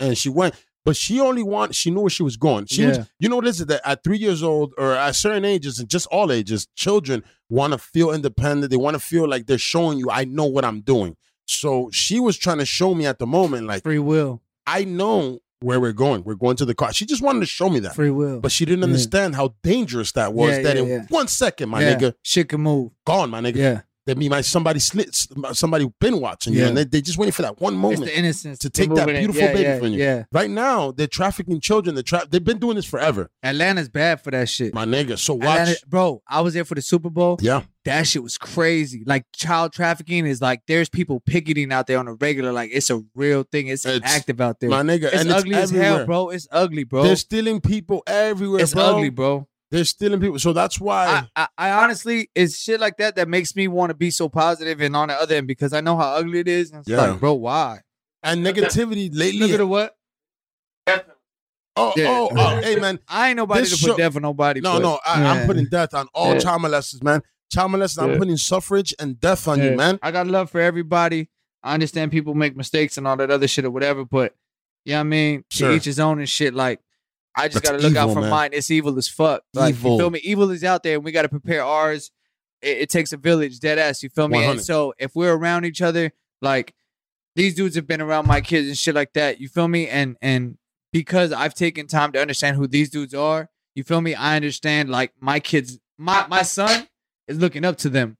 Speaker 1: And she went, but she only want. She knew where she was going. She was.
Speaker 2: Yeah.
Speaker 1: You know what it is that at three years old or at certain ages and just all ages, children want to feel independent. They want to feel like they're showing you, I know what I'm doing. So she was trying to show me at the moment, like
Speaker 2: free will.
Speaker 1: I know where we're going. We're going to the car. She just wanted to show me that.
Speaker 2: Free will.
Speaker 1: But she didn't
Speaker 2: Yeah.
Speaker 1: understand how dangerous that was.
Speaker 2: Yeah,
Speaker 1: that
Speaker 2: yeah,
Speaker 1: in
Speaker 2: yeah.
Speaker 1: one second, my
Speaker 2: yeah.
Speaker 1: nigga,
Speaker 2: Shit can move.
Speaker 1: gone, my nigga.
Speaker 2: Yeah.
Speaker 1: That mean my somebody slits somebody been watching you,
Speaker 2: Yeah.
Speaker 1: and they, they just waiting for that one moment.
Speaker 2: innocence
Speaker 1: to take that beautiful
Speaker 2: Yeah,
Speaker 1: baby
Speaker 2: yeah,
Speaker 1: from you.
Speaker 2: Yeah.
Speaker 1: right now, they're trafficking children. They're tra- they've been doing this forever,
Speaker 2: Atlanta's bad for that shit.
Speaker 1: my nigga. So watch,
Speaker 2: Atlanta, bro, I was there for the Super Bowl.
Speaker 1: yeah,
Speaker 2: That shit was crazy. Like child trafficking is like there's people picketing out there on a regular. Like it's a real thing. It's,
Speaker 1: It's-
Speaker 2: active out there.
Speaker 1: my nigga,
Speaker 2: it's
Speaker 1: and
Speaker 2: ugly
Speaker 1: it's
Speaker 2: as hell, bro. It's ugly, bro.
Speaker 1: They're stealing people everywhere,
Speaker 2: it's
Speaker 1: bro.
Speaker 2: ugly, bro.
Speaker 1: They're stealing people. So that's why.
Speaker 2: I, I, I honestly, it's shit like that that makes me want to be so positive and on the other end because I know how ugly it is. And it's
Speaker 1: Yeah.
Speaker 2: like, bro, why?
Speaker 1: and negativity lately.
Speaker 2: Look at what?
Speaker 1: Oh, oh,
Speaker 2: Yeah.
Speaker 1: oh, oh, hey *laughs* man,
Speaker 2: I ain't nobody
Speaker 1: This
Speaker 2: to
Speaker 1: show-
Speaker 2: put death on nobody.
Speaker 1: No,
Speaker 2: but-
Speaker 1: no, I, I'm putting death on all
Speaker 2: Yeah.
Speaker 1: child molesters, man. Child molesters, I'm putting suffrage and death on
Speaker 2: Yeah.
Speaker 1: you, man.
Speaker 2: I got love for everybody. I understand people make mistakes and all that other shit or whatever, but yeah, you know what I mean,
Speaker 1: Sure.
Speaker 2: to each his own and shit. Like, I just gotta look out for
Speaker 1: man.
Speaker 2: mine. It's evil as fuck. Like,
Speaker 1: Evil.
Speaker 2: you feel me? Evil is out there, and we gotta prepare ours. It, it takes a village, dead ass. You feel me?
Speaker 1: 100.
Speaker 2: And so, if we're around each other, like these dudes have been around my kids and shit like that. You feel me? And and because I've taken time to understand who these dudes are, you feel me? I understand like my kids, my my son is looking up to them.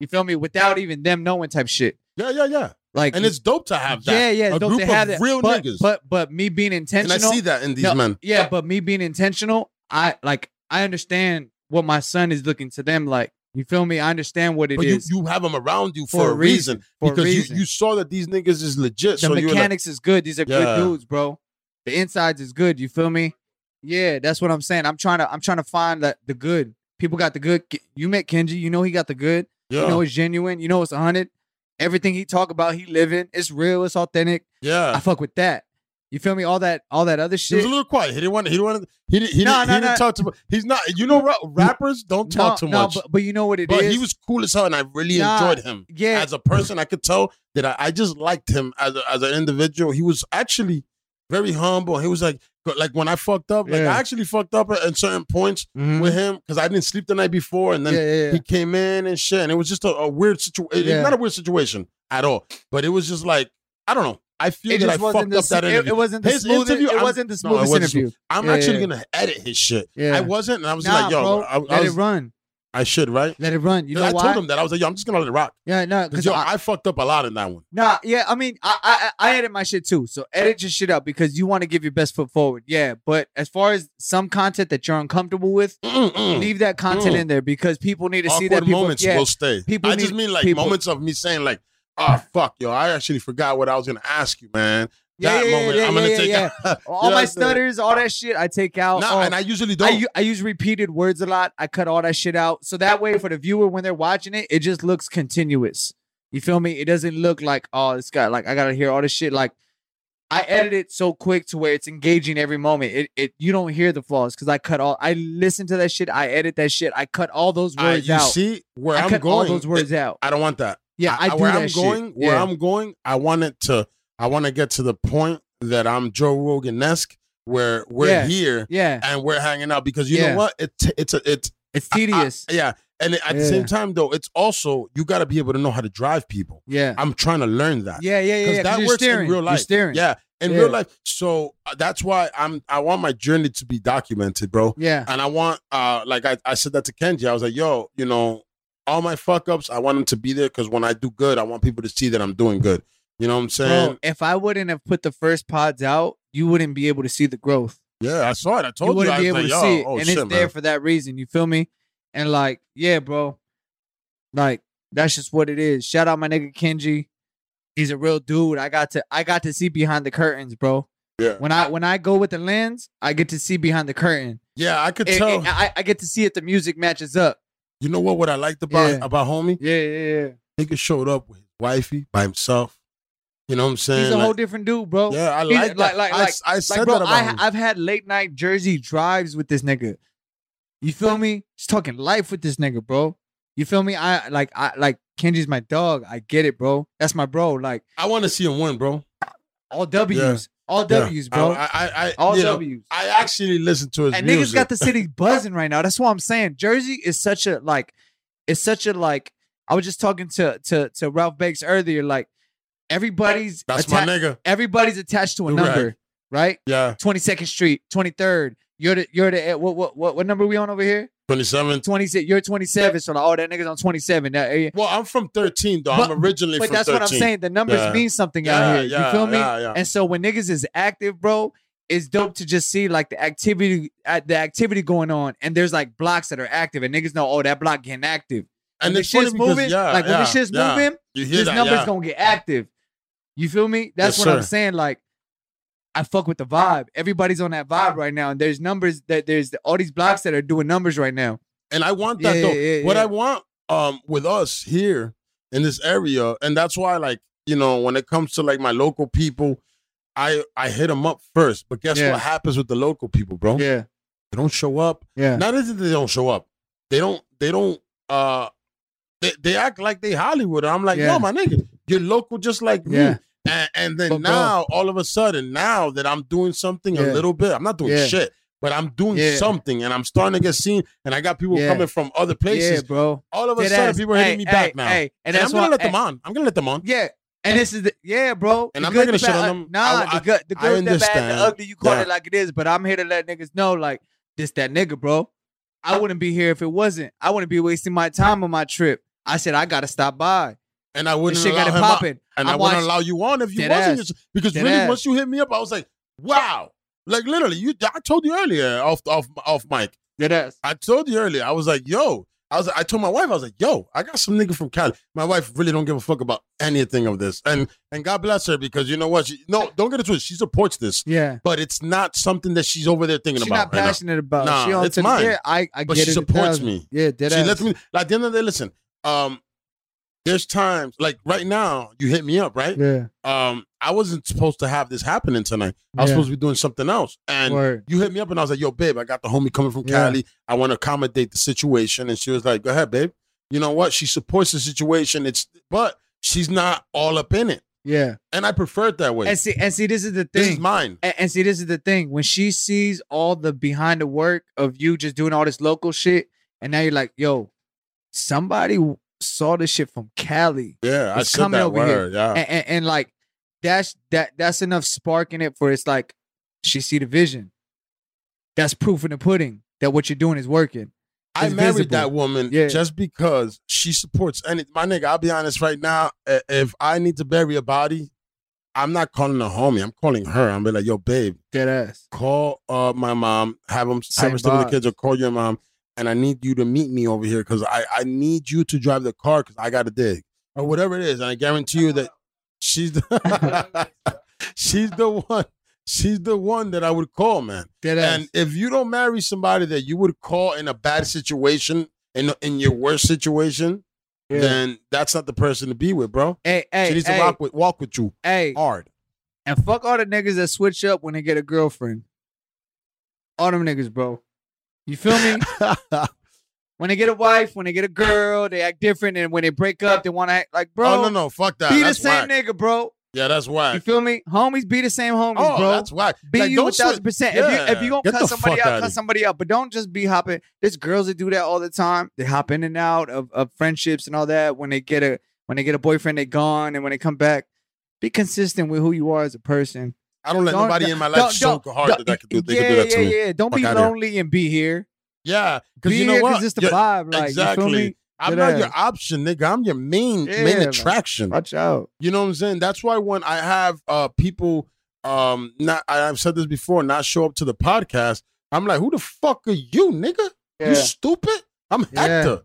Speaker 2: You feel me? Without even them knowing type shit.
Speaker 1: Yeah, yeah, yeah.
Speaker 2: Like
Speaker 1: And it's dope to have that.
Speaker 2: yeah, yeah,
Speaker 1: a
Speaker 2: dope
Speaker 1: group
Speaker 2: to have
Speaker 1: of
Speaker 2: that.
Speaker 1: real
Speaker 2: but,
Speaker 1: niggas.
Speaker 2: But but me being intentional, and.
Speaker 1: I see that in these
Speaker 2: No,
Speaker 1: men.
Speaker 2: Yeah, but me being intentional, I like I understand what my son is looking to them like. You feel me? I understand what it
Speaker 1: But
Speaker 2: is.
Speaker 1: you, you have them around you for, a reason,
Speaker 2: For a
Speaker 1: because
Speaker 2: reason.
Speaker 1: you, you saw that these niggas is legit.
Speaker 2: the
Speaker 1: so you're like,
Speaker 2: mechanics is good. These are
Speaker 1: Yeah.
Speaker 2: good dudes, bro. The insides is good. You feel me? Yeah, that's what I'm saying. I'm trying to I'm trying to find that the good. People got the good. You met Kenji. You know he got the good.
Speaker 1: yeah,
Speaker 2: You know it's genuine. You know it's a hundred. Everything he talk about, he living. It's real. It's authentic.
Speaker 1: Yeah, I
Speaker 2: fuck with that. You feel me? All that, all that other
Speaker 1: He
Speaker 2: shit.
Speaker 1: was a little quiet. He didn't want. He didn't want. He didn't. He,
Speaker 2: No,
Speaker 1: didn't,
Speaker 2: no,
Speaker 1: he didn't
Speaker 2: no.
Speaker 1: talk too much. He's not. You know, ra- rappers don't talk too much.
Speaker 2: but, but you know what it is.
Speaker 1: but he was cool as hell, and I really
Speaker 2: Nah,
Speaker 1: enjoyed him
Speaker 2: yeah,
Speaker 1: as a person. I could tell that I, I just liked him as a, as an individual. He was actually very humble. He was like, like when I fucked up, like
Speaker 2: Yeah.
Speaker 1: I actually fucked up at, at certain points
Speaker 2: Mhm.
Speaker 1: with him because I didn't sleep the night before, and then
Speaker 2: yeah, yeah,
Speaker 1: he came in and shit, and it was just a, a weird situation. It's not a weird situation at all, but it was just like I don't know. I feel
Speaker 2: it
Speaker 1: that I fucked
Speaker 2: the,
Speaker 1: up that interview.
Speaker 2: it wasn't the
Speaker 1: His
Speaker 2: smoothest.
Speaker 1: interview,
Speaker 2: it
Speaker 1: I'm-
Speaker 2: wasn't the
Speaker 1: no, it wasn't
Speaker 2: interview.
Speaker 1: I'm actually gonna edit his shit.
Speaker 2: Yeah.
Speaker 1: I wasn't, and I was
Speaker 2: nah,
Speaker 1: like, yo,
Speaker 2: bro,
Speaker 1: I, I
Speaker 2: let
Speaker 1: was,
Speaker 2: it run.
Speaker 1: I should, right?
Speaker 2: Let it run. You know
Speaker 1: I
Speaker 2: why?
Speaker 1: told him that I was like, yo, I'm just gonna let it rock.
Speaker 2: Yeah, no,
Speaker 1: Because yo,
Speaker 2: I,
Speaker 1: I fucked up a lot in that one.
Speaker 2: nah, yeah. I mean, I, I I edit my shit too. So edit your shit out because you want to give your best foot forward. Yeah, but as far as some content that you're uncomfortable with,
Speaker 1: Mm-mm-mm.
Speaker 2: leave that content
Speaker 1: Mm.
Speaker 2: in there because people need to see that. People,
Speaker 1: moments
Speaker 2: yeah,
Speaker 1: will stay.
Speaker 2: people
Speaker 1: I just
Speaker 2: need-
Speaker 1: mean like
Speaker 2: people-
Speaker 1: moments of me saying like, oh fuck, yo, I actually forgot what I was gonna ask you, man.
Speaker 2: Yeah,
Speaker 1: that
Speaker 2: yeah,
Speaker 1: moment,
Speaker 2: yeah,
Speaker 1: I'm gonna take out. *laughs*
Speaker 2: all my stutters, all that shit, I take out.
Speaker 1: Nah,
Speaker 2: Oh,
Speaker 1: and I usually don't.
Speaker 2: I use repeated words a lot. I cut all that shit out. So that way for the viewer when they're watching it, it just looks continuous. You feel me? It doesn't look like, oh, this guy like I gotta hear all this shit. Like I edit it so quick to where it's engaging every moment. It it you don't hear the flaws because I cut all I listen to that shit, I edit that shit, I cut all those words
Speaker 1: you
Speaker 2: out.
Speaker 1: see where
Speaker 2: I
Speaker 1: I'm
Speaker 2: cut
Speaker 1: going.
Speaker 2: all those words out.
Speaker 1: I don't want that.
Speaker 2: Yeah, I, do
Speaker 1: where I'm
Speaker 2: shit.
Speaker 1: going, where. I'm going, I want it to. I want to get to the point that I'm Joe Rogan esque, where we're
Speaker 2: Yeah.
Speaker 1: here
Speaker 2: yeah,
Speaker 1: and we're hanging out because you
Speaker 2: Yeah.
Speaker 1: know what? It, it's a it's
Speaker 2: it's
Speaker 1: I- I-
Speaker 2: tedious.
Speaker 1: yeah, and at the same time though, it's also you got to be able to know how to drive people.
Speaker 2: yeah,
Speaker 1: I'm trying to learn that.
Speaker 2: yeah, yeah, yeah.
Speaker 1: because that works
Speaker 2: steering.
Speaker 1: in real
Speaker 2: You're
Speaker 1: life.
Speaker 2: steering.
Speaker 1: Yeah, in real life. So uh, that's why I'm. I want my journey to be documented, bro.
Speaker 2: yeah,
Speaker 1: And I want, uh, like I, I said that to Kenji. I was like, yo, you know, all my fuck ups, I want them to be there because when I do good, I want people to see that I'm doing good. You know what I'm saying?
Speaker 2: Bro, if I wouldn't have put the first pods out, you wouldn't be able to see the growth.
Speaker 1: yeah, I saw it. I
Speaker 2: You
Speaker 1: told you.
Speaker 2: wouldn't
Speaker 1: I
Speaker 2: be able
Speaker 1: like,
Speaker 2: to see it,
Speaker 1: oh
Speaker 2: and
Speaker 1: shit,
Speaker 2: it's there
Speaker 1: man.
Speaker 2: for that reason. You feel me? And like, yeah, bro, like that's just what it is. Shout out my nigga Kenji. He's a real dude. I got to I got to see behind the curtains, bro.
Speaker 1: Yeah.
Speaker 2: When I when I go with the lens, I get to see behind the curtain.
Speaker 1: Yeah, I could
Speaker 2: It-
Speaker 1: tell.
Speaker 2: it- I, I get to see if the music matches up.
Speaker 1: you know what? What I liked about
Speaker 2: Yeah.
Speaker 1: about homie,
Speaker 2: Yeah, yeah, yeah.
Speaker 1: nigga showed up with wifey by himself. You know what I'm saying?
Speaker 2: He's a
Speaker 1: Like,
Speaker 2: whole different dude, bro.
Speaker 1: yeah, I like that.
Speaker 2: like- like-
Speaker 1: I,
Speaker 2: like-
Speaker 1: I said
Speaker 2: Like, bro,
Speaker 1: that about
Speaker 2: I,
Speaker 1: him.
Speaker 2: I've had late night Jersey drives with this nigga. You feel me? Just talking life with this nigga, bro. You feel me? I like, I like Kenji's my dog. I get it, bro. That's my bro. Like
Speaker 1: I want to see him win, bro.
Speaker 2: all W's, all W's,
Speaker 1: Yeah.
Speaker 2: bro.
Speaker 1: I, I, I,
Speaker 2: all
Speaker 1: you know,
Speaker 2: W's.
Speaker 1: I actually listened to his
Speaker 2: and
Speaker 1: music.
Speaker 2: niggas got the city *laughs* buzzing right now. That's what I'm saying. Jersey is such a like, it's such a like. I was just talking to to to Ralph Bakes earlier. Like everybody's
Speaker 1: That's my nigga.
Speaker 2: everybody's attached to a
Speaker 1: You're
Speaker 2: number, right?
Speaker 1: Yeah,
Speaker 2: 22nd Street, 23rd. You're the you're the what what what what number we on over here?
Speaker 1: 27.
Speaker 2: 26. You're 27. So like, oh, that nigga's on 27. That, eh,
Speaker 1: Well, I'm from 13, though.
Speaker 2: But-
Speaker 1: I'm originally
Speaker 2: but that's
Speaker 1: 13.
Speaker 2: what I'm saying. The numbers
Speaker 1: Yeah.
Speaker 2: mean something
Speaker 1: Yeah,
Speaker 2: out here.
Speaker 1: yeah,
Speaker 2: you feel me?
Speaker 1: yeah, yeah.
Speaker 2: And so when niggas is active, bro, it's dope to just see like the activity, uh, the activity going on, and there's like blocks that are active, and niggas know, oh, that block getting active.
Speaker 1: And
Speaker 2: when the shit's
Speaker 1: because,
Speaker 2: moving,
Speaker 1: yeah,
Speaker 2: like when
Speaker 1: yeah,
Speaker 2: the shit's
Speaker 1: yeah.
Speaker 2: moving,
Speaker 1: You hear
Speaker 2: this
Speaker 1: that,
Speaker 2: number's
Speaker 1: yeah.
Speaker 2: gonna get active. You feel me? That's
Speaker 1: Yes,
Speaker 2: what I'm saying. Like, I fuck with the vibe. Everybody's on that vibe right now, and there's numbers that there's all these blocks that are doing numbers right now.
Speaker 1: And I want that
Speaker 2: Yeah,
Speaker 1: though.
Speaker 2: yeah, yeah,
Speaker 1: what. I want um with us here in this area, and that's why like you know when it comes to like my local people, I I hit them up first. But guess what happens with the local people, bro?
Speaker 2: Yeah,
Speaker 1: They don't show up.
Speaker 2: yeah,
Speaker 1: Not that they don't show up. They don't. They don't. uh They, they act like they Hollywood. I'm like, yo, my nigga, you're local just like me.
Speaker 2: Yeah.
Speaker 1: And, and then
Speaker 2: But, bro-
Speaker 1: now, all of a sudden, now that I'm doing something
Speaker 2: Yeah.
Speaker 1: a little bit, I'm not doing
Speaker 2: Yeah.
Speaker 1: shit, but I'm doing
Speaker 2: Yeah.
Speaker 1: something, and I'm starting to get seen. And I got people coming from other places.
Speaker 2: yeah, bro.
Speaker 1: all of a
Speaker 2: Dead
Speaker 1: sudden,
Speaker 2: ass.
Speaker 1: people are hitting
Speaker 2: Hey,
Speaker 1: me
Speaker 2: hey,
Speaker 1: back now.
Speaker 2: Hey, and
Speaker 1: and
Speaker 2: that's
Speaker 1: I'm gonna
Speaker 2: why-
Speaker 1: let them on. I'm gonna let them on.
Speaker 2: Yeah. And this is the yeah, bro.
Speaker 1: And I'm not gonna shit on them.
Speaker 2: Nah,
Speaker 1: I-
Speaker 2: the good, the good, the bad, the ugly. You call
Speaker 1: Yeah.
Speaker 2: it like it is, but I'm here to let niggas know, like this, that nigga, bro. I wouldn't be here if it wasn't. I wouldn't be wasting my time on my trip. I said I gotta stop by.
Speaker 1: And I wouldn't
Speaker 2: shit
Speaker 1: allow
Speaker 2: got it popping.
Speaker 1: And
Speaker 2: I'm
Speaker 1: I wouldn't allow you on if you wasn't.
Speaker 2: ass.
Speaker 1: Because
Speaker 2: Dead
Speaker 1: really,
Speaker 2: ass.
Speaker 1: once you hit me up, I was like, wow. Like literally, you. I told you earlier off off off mic.
Speaker 2: Dead ass.
Speaker 1: I told you earlier. I was like, yo. I was. I told my wife. I was like, yo. I got some nigga from Cali. My wife really don't give a fuck about anything of this. And and God bless her because you know what? She, no, don't get it twisted. She supports this,
Speaker 2: Yeah.
Speaker 1: but it's not something that she's over there thinking
Speaker 2: She's
Speaker 1: about.
Speaker 2: She's not
Speaker 1: right now.
Speaker 2: passionate about.
Speaker 1: Nah,
Speaker 2: she
Speaker 1: it's mine.
Speaker 2: Yeah, I, I
Speaker 1: But she supports me.
Speaker 2: Yeah, dead
Speaker 1: She
Speaker 2: ass.
Speaker 1: lets me. Like at the end of the day, listen. Um, there's times like right now you hit me up, right?
Speaker 2: Yeah.
Speaker 1: Um, I wasn't supposed to have this happening tonight. I was
Speaker 2: Yeah.
Speaker 1: supposed to be doing something else, and
Speaker 2: Word.
Speaker 1: you hit me up and I was like, yo, babe, I got the homie coming from
Speaker 2: Yeah.
Speaker 1: Cali. I want to accommodate the situation. And she was like, go ahead, babe. You know what? She supports the situation. It's but she's not all up in it.
Speaker 2: Yeah.
Speaker 1: And I prefer it that way.
Speaker 2: And see, and see, this is the thing
Speaker 1: this is mine.
Speaker 2: And, and see, this is the thing. When she sees all the behind the work of you just doing all this local shit, and now you're like, yo, somebody saw this shit from Cali.
Speaker 1: Yeah, I
Speaker 2: It's
Speaker 1: said
Speaker 2: coming
Speaker 1: that
Speaker 2: over here.
Speaker 1: Yeah.
Speaker 2: and, and, and like that's that that's enough spark in it for it's like she see the vision. That's proof in the pudding that what you're doing is working.
Speaker 1: I married
Speaker 2: visible.
Speaker 1: that woman
Speaker 2: Yeah.
Speaker 1: just because she supports any my nigga. I'll be honest right now. If I need to bury a body, I'm not calling a homie. I'm calling her. I'm be like, yo, babe,
Speaker 2: Dead ass.
Speaker 1: call uh my mom, have them have
Speaker 2: Same
Speaker 1: her with the kids, or call your mom, and I need you to meet me over here because I I need you to drive the car because I got to dig or whatever it is, and I guarantee you that she's the *laughs* she's the one. She's the one that I would call, man. And if you don't marry somebody that you would call in a bad situation, in in your worst situation,
Speaker 2: Yeah.
Speaker 1: then that's not the person to be with, bro.
Speaker 2: hey, hey,
Speaker 1: she needs
Speaker 2: hey,
Speaker 1: to walk with walk with you
Speaker 2: hey,
Speaker 1: hard.
Speaker 2: and fuck all the niggas that switch up when they get a girlfriend. All them niggas, bro. You feel me? *laughs* When they get a wife, when they get a girl, they act different, and when they break up, they want to act like, bro,
Speaker 1: oh no, no, fuck that.
Speaker 2: be the same
Speaker 1: whack.
Speaker 2: nigga, bro.
Speaker 1: Yeah, that's whack.
Speaker 2: You feel me? Homies be the same homies,
Speaker 1: Oh,
Speaker 2: bro.
Speaker 1: that's whack.
Speaker 2: Be
Speaker 1: Like,
Speaker 2: you a thousand percent. If you if you gonna
Speaker 1: Get
Speaker 2: cut somebody
Speaker 1: fuck
Speaker 2: out, cut somebody out. But don't just be hopping. There's girls that do that all the time. They hop in and out of, of friendships and all that. When they get a when they get a boyfriend, they gone, and when they come back, be consistent with who you are as a person.
Speaker 1: I don't let
Speaker 2: Don't-
Speaker 1: nobody in my life
Speaker 2: don't-
Speaker 1: hard that I could do. They
Speaker 2: yeah,
Speaker 1: could do that
Speaker 2: yeah,
Speaker 1: to me.
Speaker 2: yeah. Don't
Speaker 1: Fuck
Speaker 2: be
Speaker 1: outta here.
Speaker 2: lonely and be here.
Speaker 1: Yeah, because you know what?
Speaker 2: it's the
Speaker 1: Yeah,
Speaker 2: vibe. Like
Speaker 1: exactly.
Speaker 2: you feel me?
Speaker 1: I'm
Speaker 2: Good
Speaker 1: not your option, nigga. I'm your main
Speaker 2: Yeah,
Speaker 1: main
Speaker 2: man.
Speaker 1: attraction.
Speaker 2: Watch out.
Speaker 1: You know what I'm saying? That's why when I have uh people um not I- I've said this before, not show up to the podcast, I'm like, who the fuck are you, nigga?
Speaker 2: Yeah.
Speaker 1: You stupid? I'm
Speaker 2: Yeah.
Speaker 1: Hector.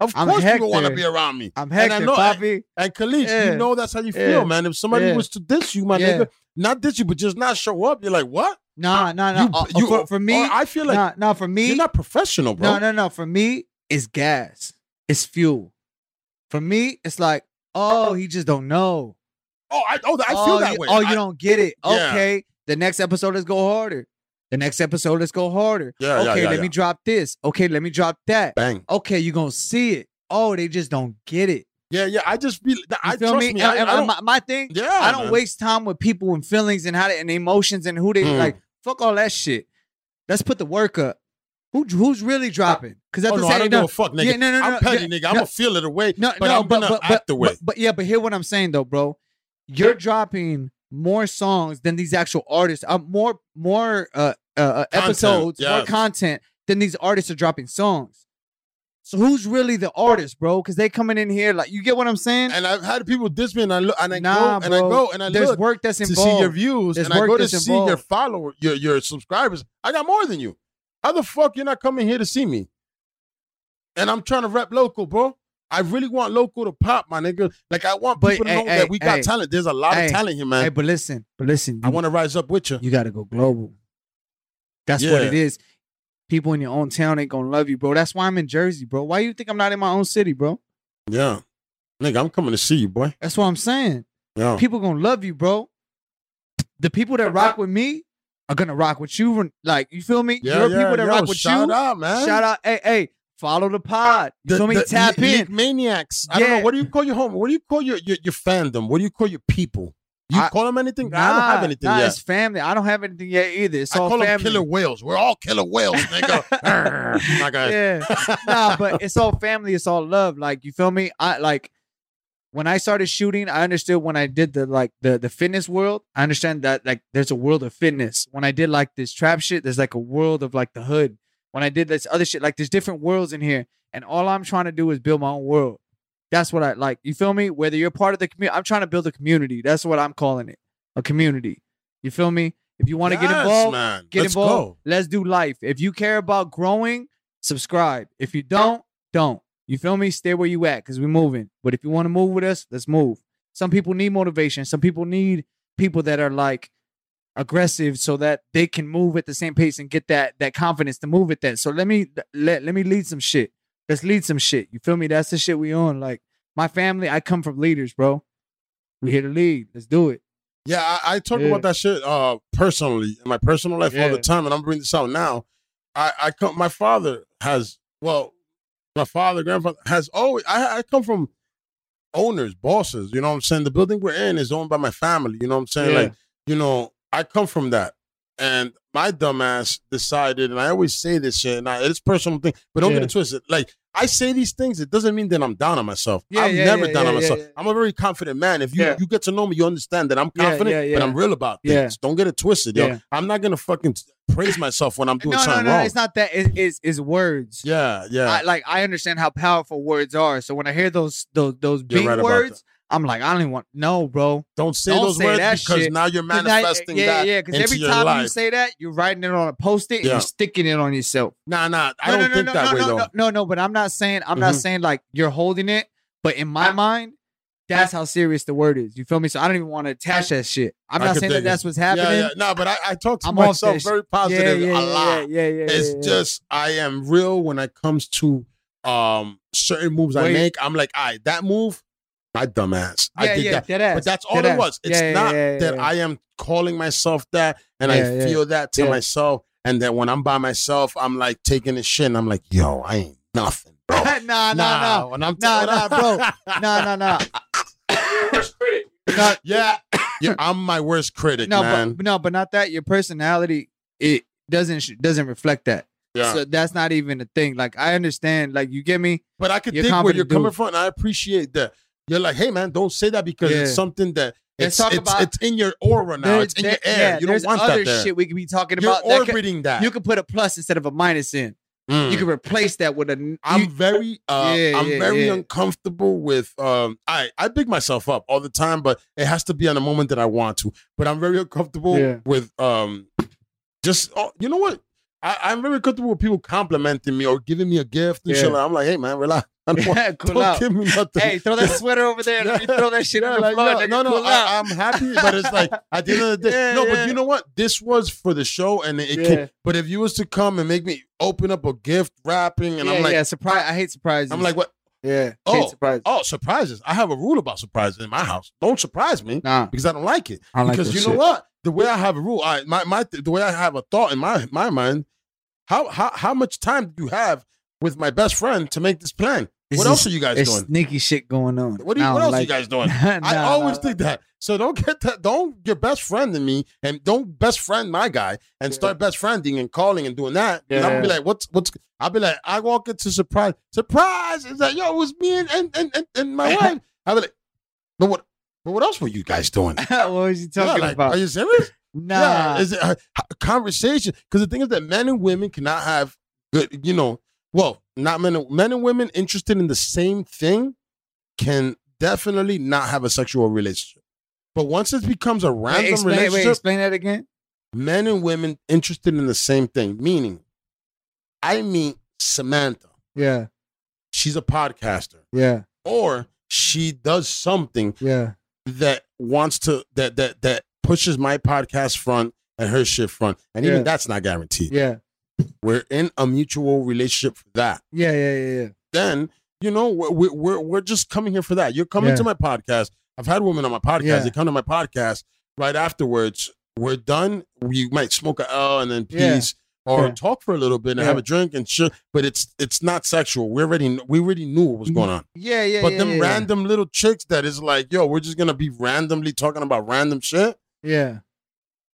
Speaker 1: Of
Speaker 2: I'm
Speaker 1: course people want to be around me.
Speaker 2: I'm
Speaker 1: And I know-
Speaker 2: Papi.
Speaker 1: And Kaliq,
Speaker 2: Yeah.
Speaker 1: you know that's how you feel,
Speaker 2: Yeah.
Speaker 1: man. If somebody
Speaker 2: Yeah.
Speaker 1: was to diss you, my nigga, not diss you, but just not show up, you're like, what?
Speaker 2: Nah, nah, nah.
Speaker 1: You-
Speaker 2: Uh,
Speaker 1: you-
Speaker 2: for, for me,
Speaker 1: I feel like
Speaker 2: nah, nah. For me,
Speaker 1: you're not professional, bro.
Speaker 2: No, no, no. For me, it's gas. It's fuel. For me, it's like, oh, he just don't know.
Speaker 1: Oh, I, oh, I feel
Speaker 2: oh,
Speaker 1: that
Speaker 2: you,
Speaker 1: way.
Speaker 2: Oh, you
Speaker 1: I-
Speaker 2: don't get it. Okay. The next episode, let's go harder. The next episode, let's go harder.
Speaker 1: Yeah,
Speaker 2: okay,
Speaker 1: yeah,
Speaker 2: let
Speaker 1: yeah.
Speaker 2: me drop this. Okay, let me drop that.
Speaker 1: Bang.
Speaker 2: Okay, you're gonna see it. Oh, they just don't get it.
Speaker 1: Yeah, yeah. I just feel.
Speaker 2: You
Speaker 1: I
Speaker 2: feel
Speaker 1: trust
Speaker 2: me?
Speaker 1: me.
Speaker 2: And-
Speaker 1: I, I don't,
Speaker 2: my, my thing,
Speaker 1: yeah,
Speaker 2: I don't
Speaker 1: man.
Speaker 2: waste time with people and feelings and how they, and emotions and who they
Speaker 1: Mm.
Speaker 2: like. Fuck all that shit. Let's put the work up. Who who's really dropping? Because at
Speaker 1: Oh
Speaker 2: the
Speaker 1: no,
Speaker 2: same
Speaker 1: I don't
Speaker 2: no,
Speaker 1: give a fuck, nigga.
Speaker 2: Yeah, no, no, no,
Speaker 1: I'm petty, nigga. I'm gonna feel it away,
Speaker 2: No,
Speaker 1: but
Speaker 2: no,
Speaker 1: I'm
Speaker 2: but,
Speaker 1: gonna
Speaker 2: but,
Speaker 1: act the way.
Speaker 2: But, but yeah, but hear what I'm saying though, bro. You're dropping more songs than these actual artists. Uh, more more uh, uh, uh, episodes, more content than these artists are dropping songs. So who's really the artist, bro? Because they coming in here like you get what I'm saying.
Speaker 1: and I've had people diss me, and I look, and I
Speaker 2: nah,
Speaker 1: go,
Speaker 2: bro.
Speaker 1: and I go, and I
Speaker 2: There's
Speaker 1: look
Speaker 2: work that's involved.
Speaker 1: to see your views,
Speaker 2: There's
Speaker 1: and I go to see your follower, your your subscribers. I got more than you. How the fuck you're not coming here to see me? And I'm trying to rep local, bro. I really want local to pop, my nigga. Like I want
Speaker 2: But,
Speaker 1: people to know
Speaker 2: hey,
Speaker 1: that we got
Speaker 2: hey,
Speaker 1: talent. There's a lot
Speaker 2: hey,
Speaker 1: of talent here, man.
Speaker 2: Hey, but listen, but listen.
Speaker 1: I want to rise up with you.
Speaker 2: you got to go global. That's what it is. People in your own town ain't gonna love you, bro. That's why I'm in Jersey, bro. Why you think I'm not in my own city, bro?
Speaker 1: Yeah, nigga, I'm coming to see you, boy.
Speaker 2: That's what I'm saying.
Speaker 1: Yeah,
Speaker 2: People gonna love you, bro. The people that rock with me are gonna rock with you. Like you feel me?
Speaker 1: yeah,
Speaker 2: Your
Speaker 1: yeah.
Speaker 2: people that
Speaker 1: Yo,
Speaker 2: rock with
Speaker 1: shout
Speaker 2: you.
Speaker 1: out, man.
Speaker 2: Shout out, hey, hey, follow the pod. You
Speaker 1: The-
Speaker 2: feel me?
Speaker 1: the
Speaker 2: Tap
Speaker 1: le-
Speaker 2: in.
Speaker 1: maniacs. I don't
Speaker 2: Yeah.
Speaker 1: know. What do you call your home? What do you call your your, your fandom? What do you call your people? You
Speaker 2: I-
Speaker 1: call them anything?
Speaker 2: Nah,
Speaker 1: I don't have anything
Speaker 2: nah,
Speaker 1: yet.
Speaker 2: It's family. I don't have anything yet either. It's
Speaker 1: I
Speaker 2: all
Speaker 1: call them
Speaker 2: family.
Speaker 1: killer whales. We're all killer whales, nigga. *laughs* My guy.
Speaker 2: yeah. nah, but *laughs* it's all family. It's all love. Like you feel me? I like when I started shooting. I understood when I did the like the the fitness world. I understand that like there's a world of fitness. When I did like this trap shit, there's like a world of like the hood. When I did this other shit, like there's different worlds in here, and all I'm trying to do is build my own world. That's what I like. You feel me? Whether you're part of the community, I'm trying to build a community. That's what I'm calling it, a community. You feel me? If you want to get involved,
Speaker 1: man.
Speaker 2: get
Speaker 1: Let's
Speaker 2: involved.
Speaker 1: go.
Speaker 2: Let's do life. If you care about growing, subscribe. If you don't, don't. You feel me? Stay where you at because we're moving. But if you want to move with us, let's move. Some people need motivation. Some people need people that are like aggressive so that they can move at the same pace and get that that confidence to move at that. So let me let, let me lead some shit. Let's lead some shit. You feel me? That's the shit we on. Like my family, I come from leaders, bro. We here to lead. Let's do it.
Speaker 1: Yeah, I, I talk
Speaker 2: Yeah.
Speaker 1: about that shit uh personally in my personal life all the time, and I'm bringing this out now. I I come. My father has well, my father, grandfather has always. I I come from owners, bosses. You know what I'm saying? The building we're in is owned by my family. You know what I'm saying?
Speaker 2: Yeah.
Speaker 1: Like you know, I come from that, and my dumbass decided, and I always say this shit, and I, it's personal thing, but don't
Speaker 2: Yeah.
Speaker 1: get it twisted. Like I say these things, it doesn't mean that I'm down on myself.
Speaker 2: Yeah,
Speaker 1: I'm
Speaker 2: yeah,
Speaker 1: never down on myself. I'm a very confident man. If you you get to know me, you understand that I'm confident, but I'm real about things. Don't get it twisted, yo.
Speaker 2: Yeah.
Speaker 1: I'm not gonna fucking praise myself when I'm doing
Speaker 2: no, no,
Speaker 1: something
Speaker 2: no.
Speaker 1: wrong.
Speaker 2: It's not that. It, it's, it's words.
Speaker 1: yeah, yeah.
Speaker 2: I, like I understand how powerful words are. So when I hear those those those
Speaker 1: You're
Speaker 2: big
Speaker 1: right
Speaker 2: words, I'm like, I don't even want no, bro.
Speaker 1: don't say
Speaker 2: don't
Speaker 1: those
Speaker 2: say
Speaker 1: words
Speaker 2: that
Speaker 1: because
Speaker 2: shit.
Speaker 1: now you're manifesting
Speaker 2: yeah,
Speaker 1: that
Speaker 2: yeah. Yeah.
Speaker 1: Because
Speaker 2: every time
Speaker 1: life.
Speaker 2: you say that, you're writing it on a post-it and you're sticking it on yourself.
Speaker 1: nah, nah. I
Speaker 2: No,
Speaker 1: don't
Speaker 2: no,
Speaker 1: think
Speaker 2: no,
Speaker 1: that
Speaker 2: no,
Speaker 1: way
Speaker 2: no,
Speaker 1: though.
Speaker 2: No, no, no. But I'm not saying I'm not
Speaker 1: Mhm.
Speaker 2: saying like you're holding it. But in my mind, that's how serious the word is. You feel me? So I don't even want to attach that shit. I'm
Speaker 1: I
Speaker 2: not saying that
Speaker 1: it.
Speaker 2: that's what's happening.
Speaker 1: Yeah, yeah. No, but I, I talk to
Speaker 2: I'm
Speaker 1: myself very positive
Speaker 2: yeah, yeah,
Speaker 1: a lot.
Speaker 2: Yeah, yeah, yeah.
Speaker 1: it's
Speaker 2: yeah, yeah.
Speaker 1: just I am real when it comes to um certain moves I make. I'm like, all right, that move, my dumbass. I did
Speaker 2: yeah,
Speaker 1: that.
Speaker 2: dead ass,
Speaker 1: But that's all
Speaker 2: dead
Speaker 1: it
Speaker 2: ass.
Speaker 1: was. It's
Speaker 2: Yeah, yeah,
Speaker 1: not
Speaker 2: yeah, yeah,
Speaker 1: that
Speaker 2: yeah.
Speaker 1: I am calling myself that and
Speaker 2: Yeah,
Speaker 1: I
Speaker 2: yeah.
Speaker 1: feel that to
Speaker 2: Yeah.
Speaker 1: myself. And then when I'm by myself, I'm like taking a shit and I'm like, yo, I ain't nothing. Bro. *laughs*
Speaker 2: nah, nah, nah,
Speaker 1: When I'm
Speaker 2: Nah, nah, bro. *laughs* nah, nah, nah. No,
Speaker 1: yeah, yeah. I'm my worst critic,
Speaker 2: no,
Speaker 1: man.
Speaker 2: but no, but not that. Your personality it doesn't doesn't reflect that.
Speaker 1: yeah.
Speaker 2: So that's not even a thing. Like I understand. Like you get me.
Speaker 1: But I could
Speaker 2: You're
Speaker 1: think where you're coming from, and I appreciate that. You're like, hey man, don't say that because it's something that it's
Speaker 2: talk
Speaker 1: it's,
Speaker 2: about-
Speaker 1: it's in your aura now.
Speaker 2: There-
Speaker 1: it's in
Speaker 2: there-
Speaker 1: your air.
Speaker 2: yeah,
Speaker 1: you don't want
Speaker 2: other
Speaker 1: that there.
Speaker 2: shit we could be talking
Speaker 1: you're
Speaker 2: about. that could-
Speaker 1: orbiting that.
Speaker 2: you could put a plus instead of a minus in.
Speaker 1: Mm.
Speaker 2: You can replace that with a.
Speaker 1: I'm
Speaker 2: you-
Speaker 1: very uh
Speaker 2: Yeah,
Speaker 1: I'm
Speaker 2: yeah,
Speaker 1: very
Speaker 2: yeah.
Speaker 1: uncomfortable with um I I big myself up all the time but it has to be on a moment that I want to but I'm very uncomfortable
Speaker 2: Yeah.
Speaker 1: with um just oh, you know what I, I'm very comfortable with people complimenting me or giving me a gift and shit like, I'm like hey man relax I don't, want,
Speaker 2: cool
Speaker 1: don't
Speaker 2: out.
Speaker 1: give me nothing
Speaker 2: Hey, throw that sweater over there. Let me throw that shit
Speaker 1: Yeah,
Speaker 2: the
Speaker 1: like,
Speaker 2: floor.
Speaker 1: no, no, no,
Speaker 2: Cool
Speaker 1: I, I'm happy, but it's like at the end of the day,
Speaker 2: Yeah,
Speaker 1: no.
Speaker 2: yeah.
Speaker 1: But you know what? This was for the show, and it,
Speaker 2: Yeah.
Speaker 1: can, But if you was to come and make me open up a gift, wrapping, and
Speaker 2: yeah,
Speaker 1: I'm like,
Speaker 2: yeah, surprise. I hate surprises.
Speaker 1: I'm like, what?
Speaker 2: yeah,
Speaker 1: Oh,
Speaker 2: surprises.
Speaker 1: Oh, surprises! I have a rule about surprises in my house. Don't surprise me
Speaker 2: Nah,
Speaker 1: because I don't like it.
Speaker 2: I don't like
Speaker 1: because
Speaker 2: that
Speaker 1: you know what? The way I have a rule, I my my the way I have a thought in my my mind. How how how much time do you have with my best friend to make this plan? What
Speaker 2: is-
Speaker 1: else are you guys doing?
Speaker 2: sneaky shit going on.
Speaker 1: What, you, what else are you guys doing? *laughs*
Speaker 2: Nah,
Speaker 1: I always
Speaker 2: nah.
Speaker 1: think that. So don't get that. Don't your best friend in me, and don't best friend my guy, and
Speaker 2: Yeah.
Speaker 1: start best friending and calling and doing that. And I'll be like, what's what's? I'll be like, I walk into surprise, surprise. It's like, yo, it was me and and and, and, my *laughs* wife. I'll be like, but what? But what else were you guys doing? *laughs*
Speaker 2: what was you
Speaker 1: Yeah,
Speaker 2: talking
Speaker 1: like,
Speaker 2: about?
Speaker 1: Are you serious?
Speaker 2: nah,
Speaker 1: Yeah, is it uh, a, a conversation? Because the thing is that men and women cannot have good, you know, well, not men and men and women interested in the same thing can definitely not have a sexual relationship. But once it becomes a
Speaker 2: wait,
Speaker 1: random
Speaker 2: explain, wait,
Speaker 1: relationship,
Speaker 2: explain that again.
Speaker 1: men and women interested in the same thing. Meaning, I meet Samantha.
Speaker 2: Yeah,
Speaker 1: She's a podcaster,
Speaker 2: yeah,
Speaker 1: or she does something
Speaker 2: yeah,
Speaker 1: that wants to that that that pushes my podcast front and her shit front, and even
Speaker 2: Yeah.
Speaker 1: that's not guaranteed.
Speaker 2: yeah,
Speaker 1: We're in a mutual relationship for that.
Speaker 2: yeah, yeah, yeah, yeah.
Speaker 1: Then you know we're we're we're just coming here for that. You're coming
Speaker 2: Yeah.
Speaker 1: to my podcast. I've had women on my podcast.
Speaker 2: Yeah.
Speaker 1: They come to my podcast right afterwards. We're done. We might smoke a L and then peace. Or talk for a little bit and have a drink and shit, but it's it's not sexual. We already we already knew what was mm-hmm. going on.
Speaker 2: Yeah, yeah,
Speaker 1: but them random little chicks that is like, yo, we're just gonna be randomly talking about random shit.
Speaker 2: Yeah,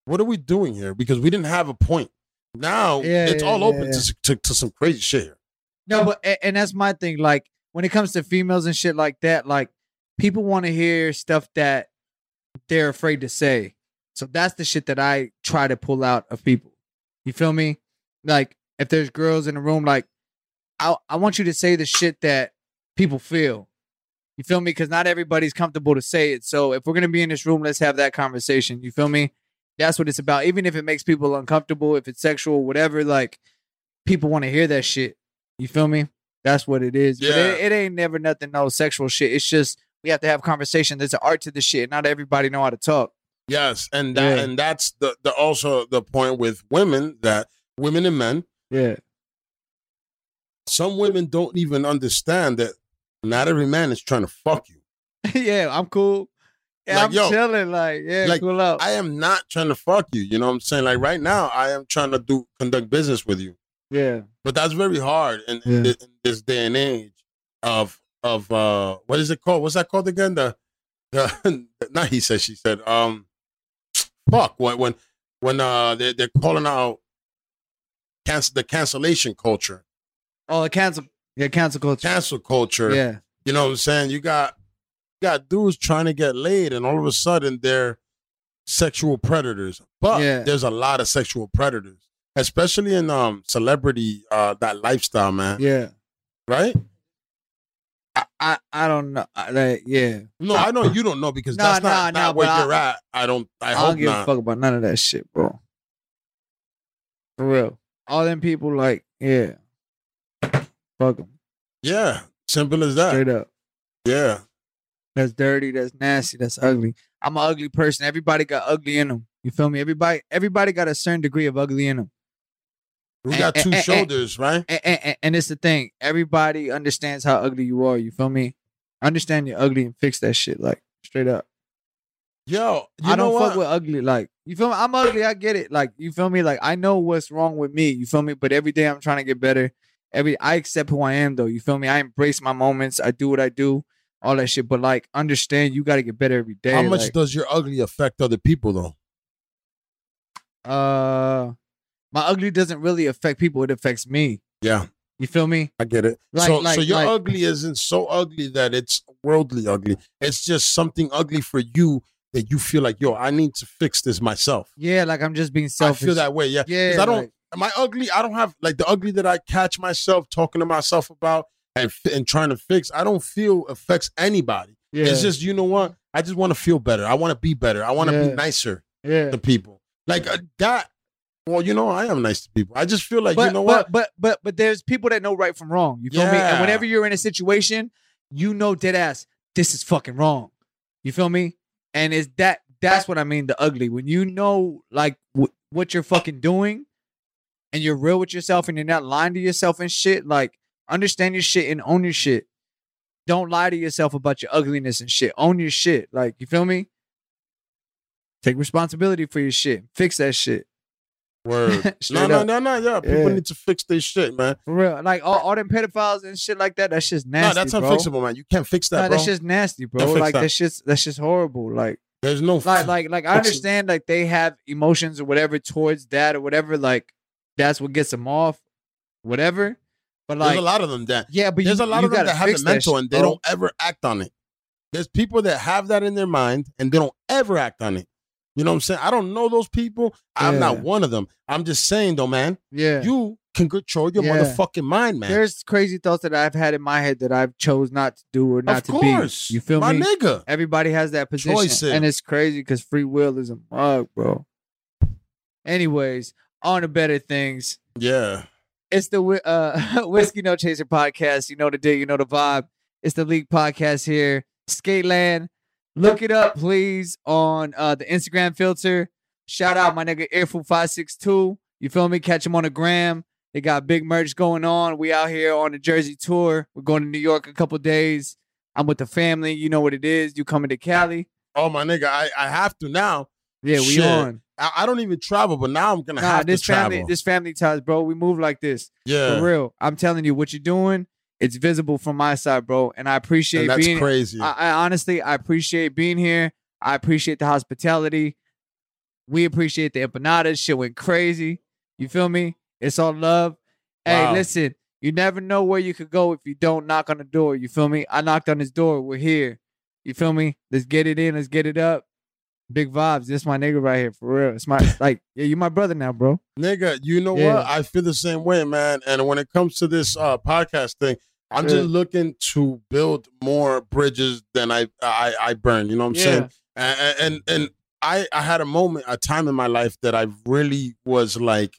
Speaker 1: What are we doing here? Because we didn't have a point. Now
Speaker 2: Yeah,
Speaker 1: it's
Speaker 2: yeah,
Speaker 1: all
Speaker 2: yeah,
Speaker 1: open. To, to to some crazy shit here.
Speaker 2: No, but and that's my thing. Like when it comes to females and shit like that, like people want to hear stuff that they're afraid to say. So that's the shit that I try to pull out of people. You feel me? Like if there's girls in the room, like I I want you to say the shit that people feel. You feel me? Because not everybody's comfortable to say it. So if we're gonna be in this room, let's have that conversation. You feel me? That's what it's about. Even if it makes people uncomfortable, if it's sexual, whatever, like people want to hear that shit. You feel me? That's what it is. But
Speaker 1: Yeah.
Speaker 2: it, it ain't never nothing no sexual shit. It's just we have to have conversation. There's an art to the shit. Not everybody know how to talk.
Speaker 1: Yes, and that
Speaker 2: Yeah.
Speaker 1: and that's the, the also the point with women that women and men.
Speaker 2: Yeah.
Speaker 1: Some women don't even understand that not every man is trying to fuck you. *laughs*
Speaker 2: yeah, I'm cool. Yeah,
Speaker 1: Like,
Speaker 2: I'm
Speaker 1: yo,
Speaker 2: chilling. Like, yeah,
Speaker 1: like,
Speaker 2: cool out.
Speaker 1: I am not trying to fuck you. You know what I'm saying? Like right now, I am trying to do conduct business with you.
Speaker 2: yeah.
Speaker 1: But that's very hard in, in
Speaker 2: Yeah.
Speaker 1: thi- in this day and age of of uh what is it called? What's that called again? The the *laughs* not he said she said. Um fuck when when when uh they they're calling out cancel the cancellation culture.
Speaker 2: Oh, the cancel. Yeah, cancel culture.
Speaker 1: Cancel culture.
Speaker 2: Yeah.
Speaker 1: You know what I'm saying? You got got dudes trying to get laid and all of a sudden they're sexual predators. But
Speaker 2: Yeah.
Speaker 1: there's a lot of sexual predators. Especially in um celebrity uh that lifestyle, man.
Speaker 2: Yeah.
Speaker 1: Right?
Speaker 2: I, I, I don't know. I, like, yeah.
Speaker 1: No, I know you don't know because that's not, not where you're at. I don't. I,
Speaker 2: I,
Speaker 1: hope
Speaker 2: don't give
Speaker 1: not.
Speaker 2: a fuck about none of that shit, bro. For real. All them people, like, yeah. Fuck them.
Speaker 1: Yeah, simple as that.
Speaker 2: Straight up.
Speaker 1: Yeah,
Speaker 2: That's dirty. That's nasty. That's ugly. I'm an ugly person. Everybody got ugly in them. You feel me? Everybody, everybody got a certain degree of ugly in them.
Speaker 1: we
Speaker 2: Eh,
Speaker 1: got two
Speaker 2: eh.
Speaker 1: shoulders, right?
Speaker 2: And, and, and it's the thing. Everybody understands how ugly you are. You feel me? Understand you're ugly and fix that shit. Like straight up.
Speaker 1: Yo, you
Speaker 2: I
Speaker 1: know
Speaker 2: don't
Speaker 1: what?
Speaker 2: fuck with ugly. Like you feel me? I'm ugly. I get it. Like you feel me? Like I know what's wrong with me. You feel me? But every day I'm trying to get better. Every I accept who I am though. You feel me? I embrace my moments. I do what I do, all that shit. But like, understand you got to get better every day.
Speaker 1: How much
Speaker 2: like,
Speaker 1: does your ugly affect other people though?
Speaker 2: uh, my ugly doesn't really affect people. It affects me.
Speaker 1: Yeah,
Speaker 2: You feel me?
Speaker 1: I get it.
Speaker 2: Like-
Speaker 1: so, so your
Speaker 2: like-
Speaker 1: ugly isn't so ugly that it's worldly ugly. It's just something ugly for you that you feel like, yo, I need to fix this myself.
Speaker 2: Yeah, like I'm just being selfish.
Speaker 1: I feel that way. Yeah,
Speaker 2: Yeah,
Speaker 1: I don't.
Speaker 2: like-
Speaker 1: Am I ugly? I don't have like the ugly that I catch myself talking to myself about and and trying to fix. I don't feel affects anybody.
Speaker 2: Yeah,
Speaker 1: It's just you know what? I just want to feel better. I want to be better. I want to
Speaker 2: Yeah.
Speaker 1: be nicer
Speaker 2: yeah.
Speaker 1: to people. Like uh, that. Well, you know, I am nice to people. I just feel like
Speaker 2: but,
Speaker 1: you know what?
Speaker 2: But, but but but there's people that know right from wrong. You feel me? And whenever you're in a situation, you know dead ass, this is fucking wrong. You feel me? And is that that's what I mean, the ugly. When you know like wh- what you're fucking doing and you're real with yourself and you're not lying to yourself and shit, like understand your shit and own your shit. Don't lie to yourself about your ugliness and shit. Own your shit. Like, you feel me? Take responsibility for your shit. Fix that shit.
Speaker 1: Word. no, no, no, no. Yeah, people
Speaker 2: Yeah.
Speaker 1: need to fix their shit, man.
Speaker 2: For real. Like all, all them pedophiles and shit like that, that's just nasty.
Speaker 1: no, that's
Speaker 2: bro.
Speaker 1: unfixable, man. You can't fix that,
Speaker 2: Nah,
Speaker 1: bro.
Speaker 2: that's just nasty, bro.
Speaker 1: Can't
Speaker 2: Like
Speaker 1: that.
Speaker 2: that's just that's just horrible. Like
Speaker 1: There's no
Speaker 2: like like like I understand like they have emotions or whatever towards that or whatever. Like that's what gets them off, whatever. But
Speaker 1: There's a lot of them that
Speaker 2: yeah, but
Speaker 1: there's
Speaker 2: you,
Speaker 1: a lot of them that have the mental
Speaker 2: shit,
Speaker 1: and they
Speaker 2: bro.
Speaker 1: don't ever act on it. There's people that have that in their mind and they don't ever act on it. You know what I'm saying? I don't know those people. I'm
Speaker 2: Yeah.
Speaker 1: not one of them. I'm just saying though, man,
Speaker 2: Yeah.
Speaker 1: you can control your
Speaker 2: Yeah.
Speaker 1: motherfucking mind, man.
Speaker 2: There's crazy thoughts that I've had in my head that I've chose not to do or not
Speaker 1: of
Speaker 2: to
Speaker 1: course.
Speaker 2: be. You feel
Speaker 1: My
Speaker 2: me?
Speaker 1: nigga.
Speaker 2: Everybody has that position,
Speaker 1: Choices.
Speaker 2: and it's crazy because free will is a mug, bro. Anyways, on to better things.
Speaker 1: Yeah.
Speaker 2: It's the uh, *laughs* Whiskey No Chaser podcast. You know the deal, you know the vibe. It's the Liq podcast here. Skateland. Look it up, please, on uh, the Instagram filter. Shout out my nigga Airful562. You feel me? Catch him on the gram. They got big merch going on. We out here on the Jersey tour. We're going to New York a couple days. I'm with the family. You know what it is. You coming to Cali?
Speaker 1: Oh my nigga, I, I have to now.
Speaker 2: Yeah, we
Speaker 1: Shit.
Speaker 2: on.
Speaker 1: I, I don't even travel, but now I'm gonna
Speaker 2: Nah,
Speaker 1: have
Speaker 2: this
Speaker 1: to travel.
Speaker 2: family, this family ties, bro. We move like this.
Speaker 1: yeah.
Speaker 2: For real. I'm telling you, what you're doing, it's visible from my side, bro. And I appreciate
Speaker 1: And that's
Speaker 2: being
Speaker 1: crazy.
Speaker 2: I, I honestly I appreciate being here. I appreciate the hospitality. We appreciate the empanadas. Shit went crazy. You feel me? It's all love. Hey, listen, you never know where you could go if you don't knock on the door. You feel me? I knocked on his door. We're here. You feel me? Let's get it in. Let's get it up. Big vibes. This my nigga right here for real. It's my *laughs* like, yeah, you my brother now, bro.
Speaker 1: Nigga, you know
Speaker 2: Yeah.
Speaker 1: what? I feel the same way, man. And when it comes to this uh podcast thing, I'm
Speaker 2: Yeah.
Speaker 1: just looking to build more bridges than I I, I burn. You know what I'm saying? And, and and I I had a moment, a time in my life that I really was like,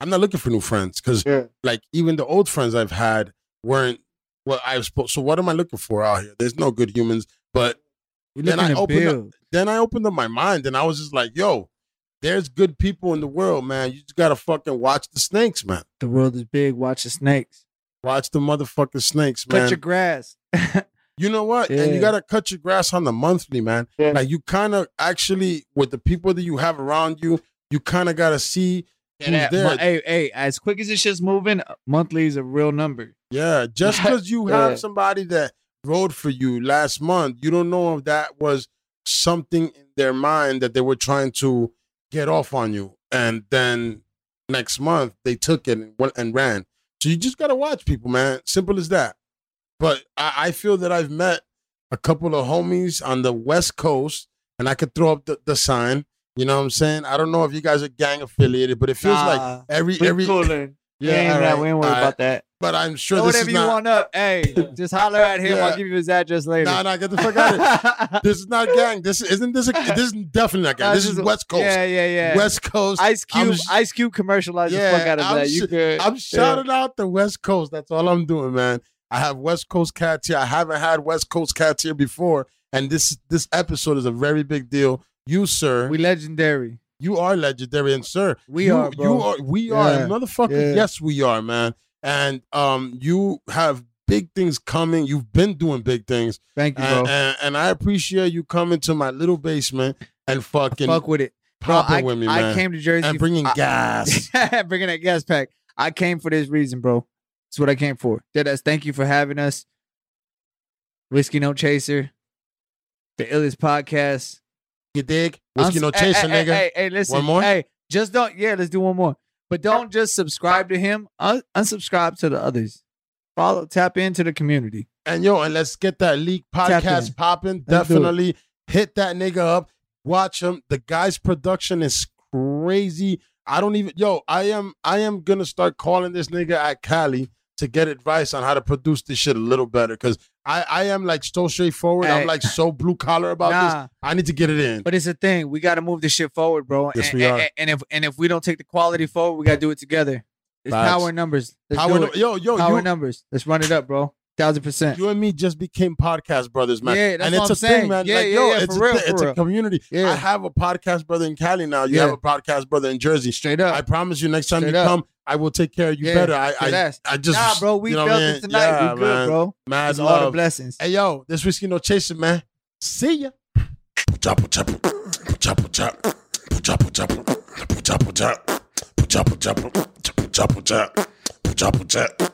Speaker 1: I'm not looking for new friends because
Speaker 2: Yeah.
Speaker 1: like even the old friends I've had weren't what I was supposed. So what am I looking for out here? There's no good humans, but Then I
Speaker 2: to
Speaker 1: opened up- then I opened up my mind and I was just like, yo, there's good people in the world, man. You just gotta fucking watch the snakes, man.
Speaker 2: The world is big. Watch the snakes.
Speaker 1: Watch the motherfucking snakes, man.
Speaker 2: Cut your grass. *laughs*
Speaker 1: you know what? And you gotta cut your grass on the monthly, man.
Speaker 2: Yeah.
Speaker 1: Like you kind of actually with the people that you have around you, you kind of gotta see who's
Speaker 2: And
Speaker 1: there.
Speaker 2: hey, hey, as quick as this shit's moving, monthly is a real number.
Speaker 1: Yeah, just *laughs* because you have
Speaker 2: Yeah.
Speaker 1: somebody that rode for you last month, you don't know if that was something in their mind that they were trying to get off on you, and then next month they took it and went and ran. So you just gotta watch people, man. Simple as that. But I, I feel that I've met a couple of homies on the West Coast, and I could throw up the, the sign. You know what I'm saying? I don't know if you guys are gang affiliated, but it feels like every every
Speaker 2: coolin'.
Speaker 1: Yeah, right,
Speaker 2: we ain't worried about that.
Speaker 1: But I'm sure this
Speaker 2: whatever you
Speaker 1: not.
Speaker 2: want up. Hey, *laughs* just holler at him.
Speaker 1: Yeah.
Speaker 2: I'll give you his address later.
Speaker 1: Nah, nah, get the fuck out of here. *laughs* This is not gang. This isn't this. A, this is definitely not gang.
Speaker 2: Nah,
Speaker 1: This is West Coast.
Speaker 2: Yeah, yeah, yeah.
Speaker 1: West Coast.
Speaker 2: Ice Cube,
Speaker 1: sh-
Speaker 2: Ice Cube commercialized
Speaker 1: Yeah,
Speaker 2: the fuck out of
Speaker 1: I'm
Speaker 2: that.
Speaker 1: sh-
Speaker 2: You good?
Speaker 1: I'm shouting out the West Coast. That's all I'm doing, man. I have West Coast cats here. I haven't had West Coast cats here before, and this this episode is a very big deal. You, sir,
Speaker 2: we legendary.
Speaker 1: You are legendary, and sir,
Speaker 2: We
Speaker 1: you,
Speaker 2: are, bro.
Speaker 1: You are. We are,
Speaker 2: Yeah,
Speaker 1: motherfucker.
Speaker 2: yeah.
Speaker 1: Yes, we are, man. And um, you have big things coming. You've been doing big things.
Speaker 2: Thank you, bro.
Speaker 1: and, and, and I appreciate you coming to my little basement and fucking
Speaker 2: Fuck with it. Bro,
Speaker 1: popping
Speaker 2: I,
Speaker 1: with me,
Speaker 2: I
Speaker 1: man.
Speaker 2: came to Jersey
Speaker 1: and bringing
Speaker 2: I-
Speaker 1: gas. *laughs*
Speaker 2: bringing that gas pack. I came for this reason, bro. That's what I came for. Deadass, thank you for having us. Whiskey No Chaser, the illest podcast.
Speaker 1: You dig? Whiskey
Speaker 2: Uns-
Speaker 1: no
Speaker 2: hey,
Speaker 1: chaser,
Speaker 2: hey,
Speaker 1: nigga.
Speaker 2: Hey, hey, listen.
Speaker 1: One more?
Speaker 2: Hey, just don't. Yeah, let's do one more. But don't just subscribe to him. Un- unsubscribe to the others. Follow, tap into the community.
Speaker 1: And yo, and let's get that
Speaker 2: Liq
Speaker 1: podcast popping.
Speaker 2: Let's do it.
Speaker 1: Definitely hit that nigga up. Watch him. The guy's production is crazy. I don't even yo, I am I am gonna start calling this nigga at Cali to get advice on how to produce this shit a little better. Cause I, I am like so straightforward.
Speaker 2: Hey.
Speaker 1: I'm like so blue collar about this. I need to get it in.
Speaker 2: but it's a thing. We got to move this shit forward, bro.
Speaker 1: Yes,
Speaker 2: and,
Speaker 1: we
Speaker 2: and-
Speaker 1: are.
Speaker 2: And if and if we don't take the quality forward, we got to do it together. It's
Speaker 1: Facts.
Speaker 2: power numbers. Let's
Speaker 1: Power
Speaker 2: do it.
Speaker 1: yo, yo,
Speaker 2: Power
Speaker 1: you,
Speaker 2: numbers. Let's run it up, bro. Thousand percent.
Speaker 1: you and me just became podcast brothers, man.
Speaker 2: Yeah, that's
Speaker 1: and
Speaker 2: what
Speaker 1: it's
Speaker 2: I'm
Speaker 1: a
Speaker 2: saying.
Speaker 1: thing, man.
Speaker 2: Yeah,
Speaker 1: like,
Speaker 2: yeah,
Speaker 1: yo,
Speaker 2: yeah,
Speaker 1: it's
Speaker 2: for
Speaker 1: a
Speaker 2: real,
Speaker 1: it's a community.
Speaker 2: Yeah.
Speaker 1: I have a podcast brother in Cali now. You
Speaker 2: Yeah.
Speaker 1: have a podcast brother in Jersey.
Speaker 2: Straight up.
Speaker 1: I promise you, next time
Speaker 2: Straight
Speaker 1: you
Speaker 2: up.
Speaker 1: come, I will take care of you
Speaker 2: Yeah,
Speaker 1: better. I, I. I just,
Speaker 2: nah, bro. We
Speaker 1: you know
Speaker 2: felt
Speaker 1: what
Speaker 2: it tonight.
Speaker 1: Yeah,
Speaker 2: we good,
Speaker 1: man.
Speaker 2: bro.
Speaker 1: Mad
Speaker 2: It's all the
Speaker 1: love.
Speaker 2: blessings.
Speaker 1: Hey, yo, this whiskey no chasing, man. See ya. Chop, chop, chop, chop, chop, chop, chop, chop, chop, chop, chop, chop, chop.